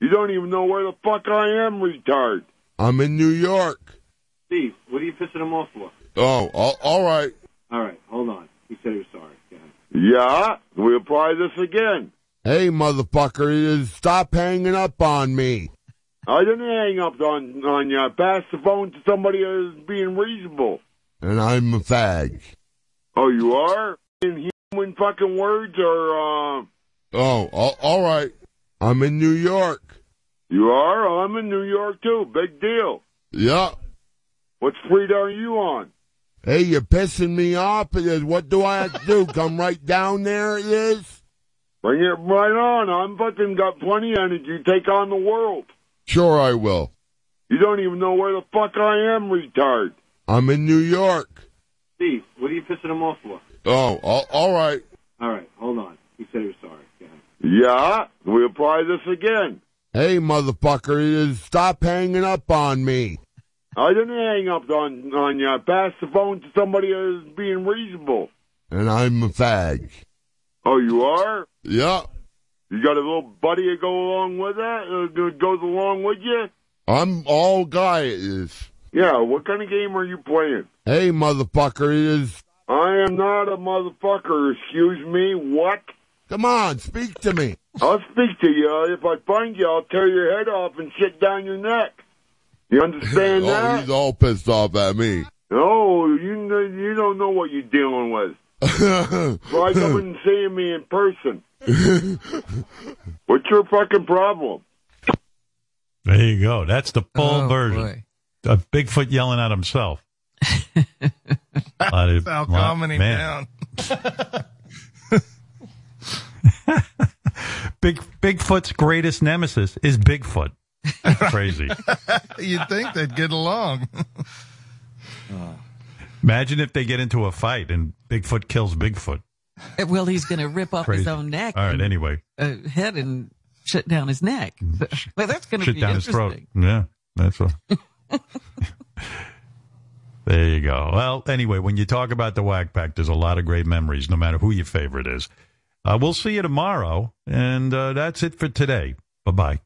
Speaker 52: You don't even know where the fuck I am, retard.
Speaker 53: I'm in New York.
Speaker 22: Steve, what are you pissing him off for?
Speaker 53: Oh, all, all right.
Speaker 22: All right, hold on. He said he was sorry. Go ahead.
Speaker 52: Yeah, we'll apply this again.
Speaker 53: Hey, motherfucker, it is. Stop hanging up on me.
Speaker 52: I didn't hang up on on you. I passed the phone to somebody who's being reasonable.
Speaker 53: And I'm a fag.
Speaker 52: Oh, you are in human fucking words, or uh?
Speaker 53: Oh, all, all right. I'm in New York.
Speaker 52: You are? Oh, I'm in New York too. Big deal.
Speaker 53: Yeah.
Speaker 52: What street are you on?
Speaker 53: Hey, you're pissing me off. It is. What do I have to do? *laughs* Come right down there. It is.
Speaker 52: Bring it right on. I'm fucking got plenty of energy take on the world.
Speaker 53: Sure, I will.
Speaker 52: You don't even know where the fuck I am, retard.
Speaker 53: I'm in New York.
Speaker 22: Steve, what are you pissing him off for?
Speaker 53: Oh, all, all right.
Speaker 22: All right, hold on. He said he was sorry. Go ahead.
Speaker 52: Yeah, we apply this again.
Speaker 53: Hey, motherfucker, is stop hanging up on me.
Speaker 52: I didn't hang up on on you. I passed the phone to somebody who's being reasonable.
Speaker 53: And I'm a fag.
Speaker 52: Oh, you are?
Speaker 53: Yeah.
Speaker 52: You got a little buddy to go along with that? Uh, that goes along with you?
Speaker 53: I'm all guy is.
Speaker 52: Yeah. What kind of game are you playing?
Speaker 53: Hey, motherfucker, is.
Speaker 52: I am not a motherfucker. Excuse me. What?
Speaker 53: Come on, speak to me.
Speaker 52: I'll speak to you. If I find you, I'll tear your head off and shit down your neck. You understand *laughs*
Speaker 53: oh,
Speaker 52: that?
Speaker 53: he's all pissed off at me.
Speaker 52: No, you kn- you don't know what you're dealing with. Try coming and seeing me in person. *laughs* What's your fucking problem?
Speaker 2: There you go. That's the full
Speaker 3: Oh,
Speaker 2: version of Bigfoot yelling at himself. Lot of-
Speaker 47: Sal,
Speaker 2: lot- man.
Speaker 47: down. *laughs* *laughs*
Speaker 2: Big Bigfoot's greatest nemesis is Bigfoot. That's *laughs* crazy.
Speaker 47: You'd think they'd get along. *laughs*
Speaker 2: Imagine if they get into a fight and Bigfoot kills Bigfoot.
Speaker 3: Well, he's going to rip off his own neck.
Speaker 2: All right.
Speaker 3: and,
Speaker 2: Anyway,
Speaker 3: uh, head and shut down his neck. well, that's going to
Speaker 2: shit
Speaker 3: be
Speaker 2: down his throat.
Speaker 3: interesting.
Speaker 2: Yeah, that's what. there you go. Well, anyway, when you talk about the Wack Pack, there's a lot of great memories, no matter who your favorite is. Uh, we'll see you tomorrow, and uh, that's it for today. Bye bye.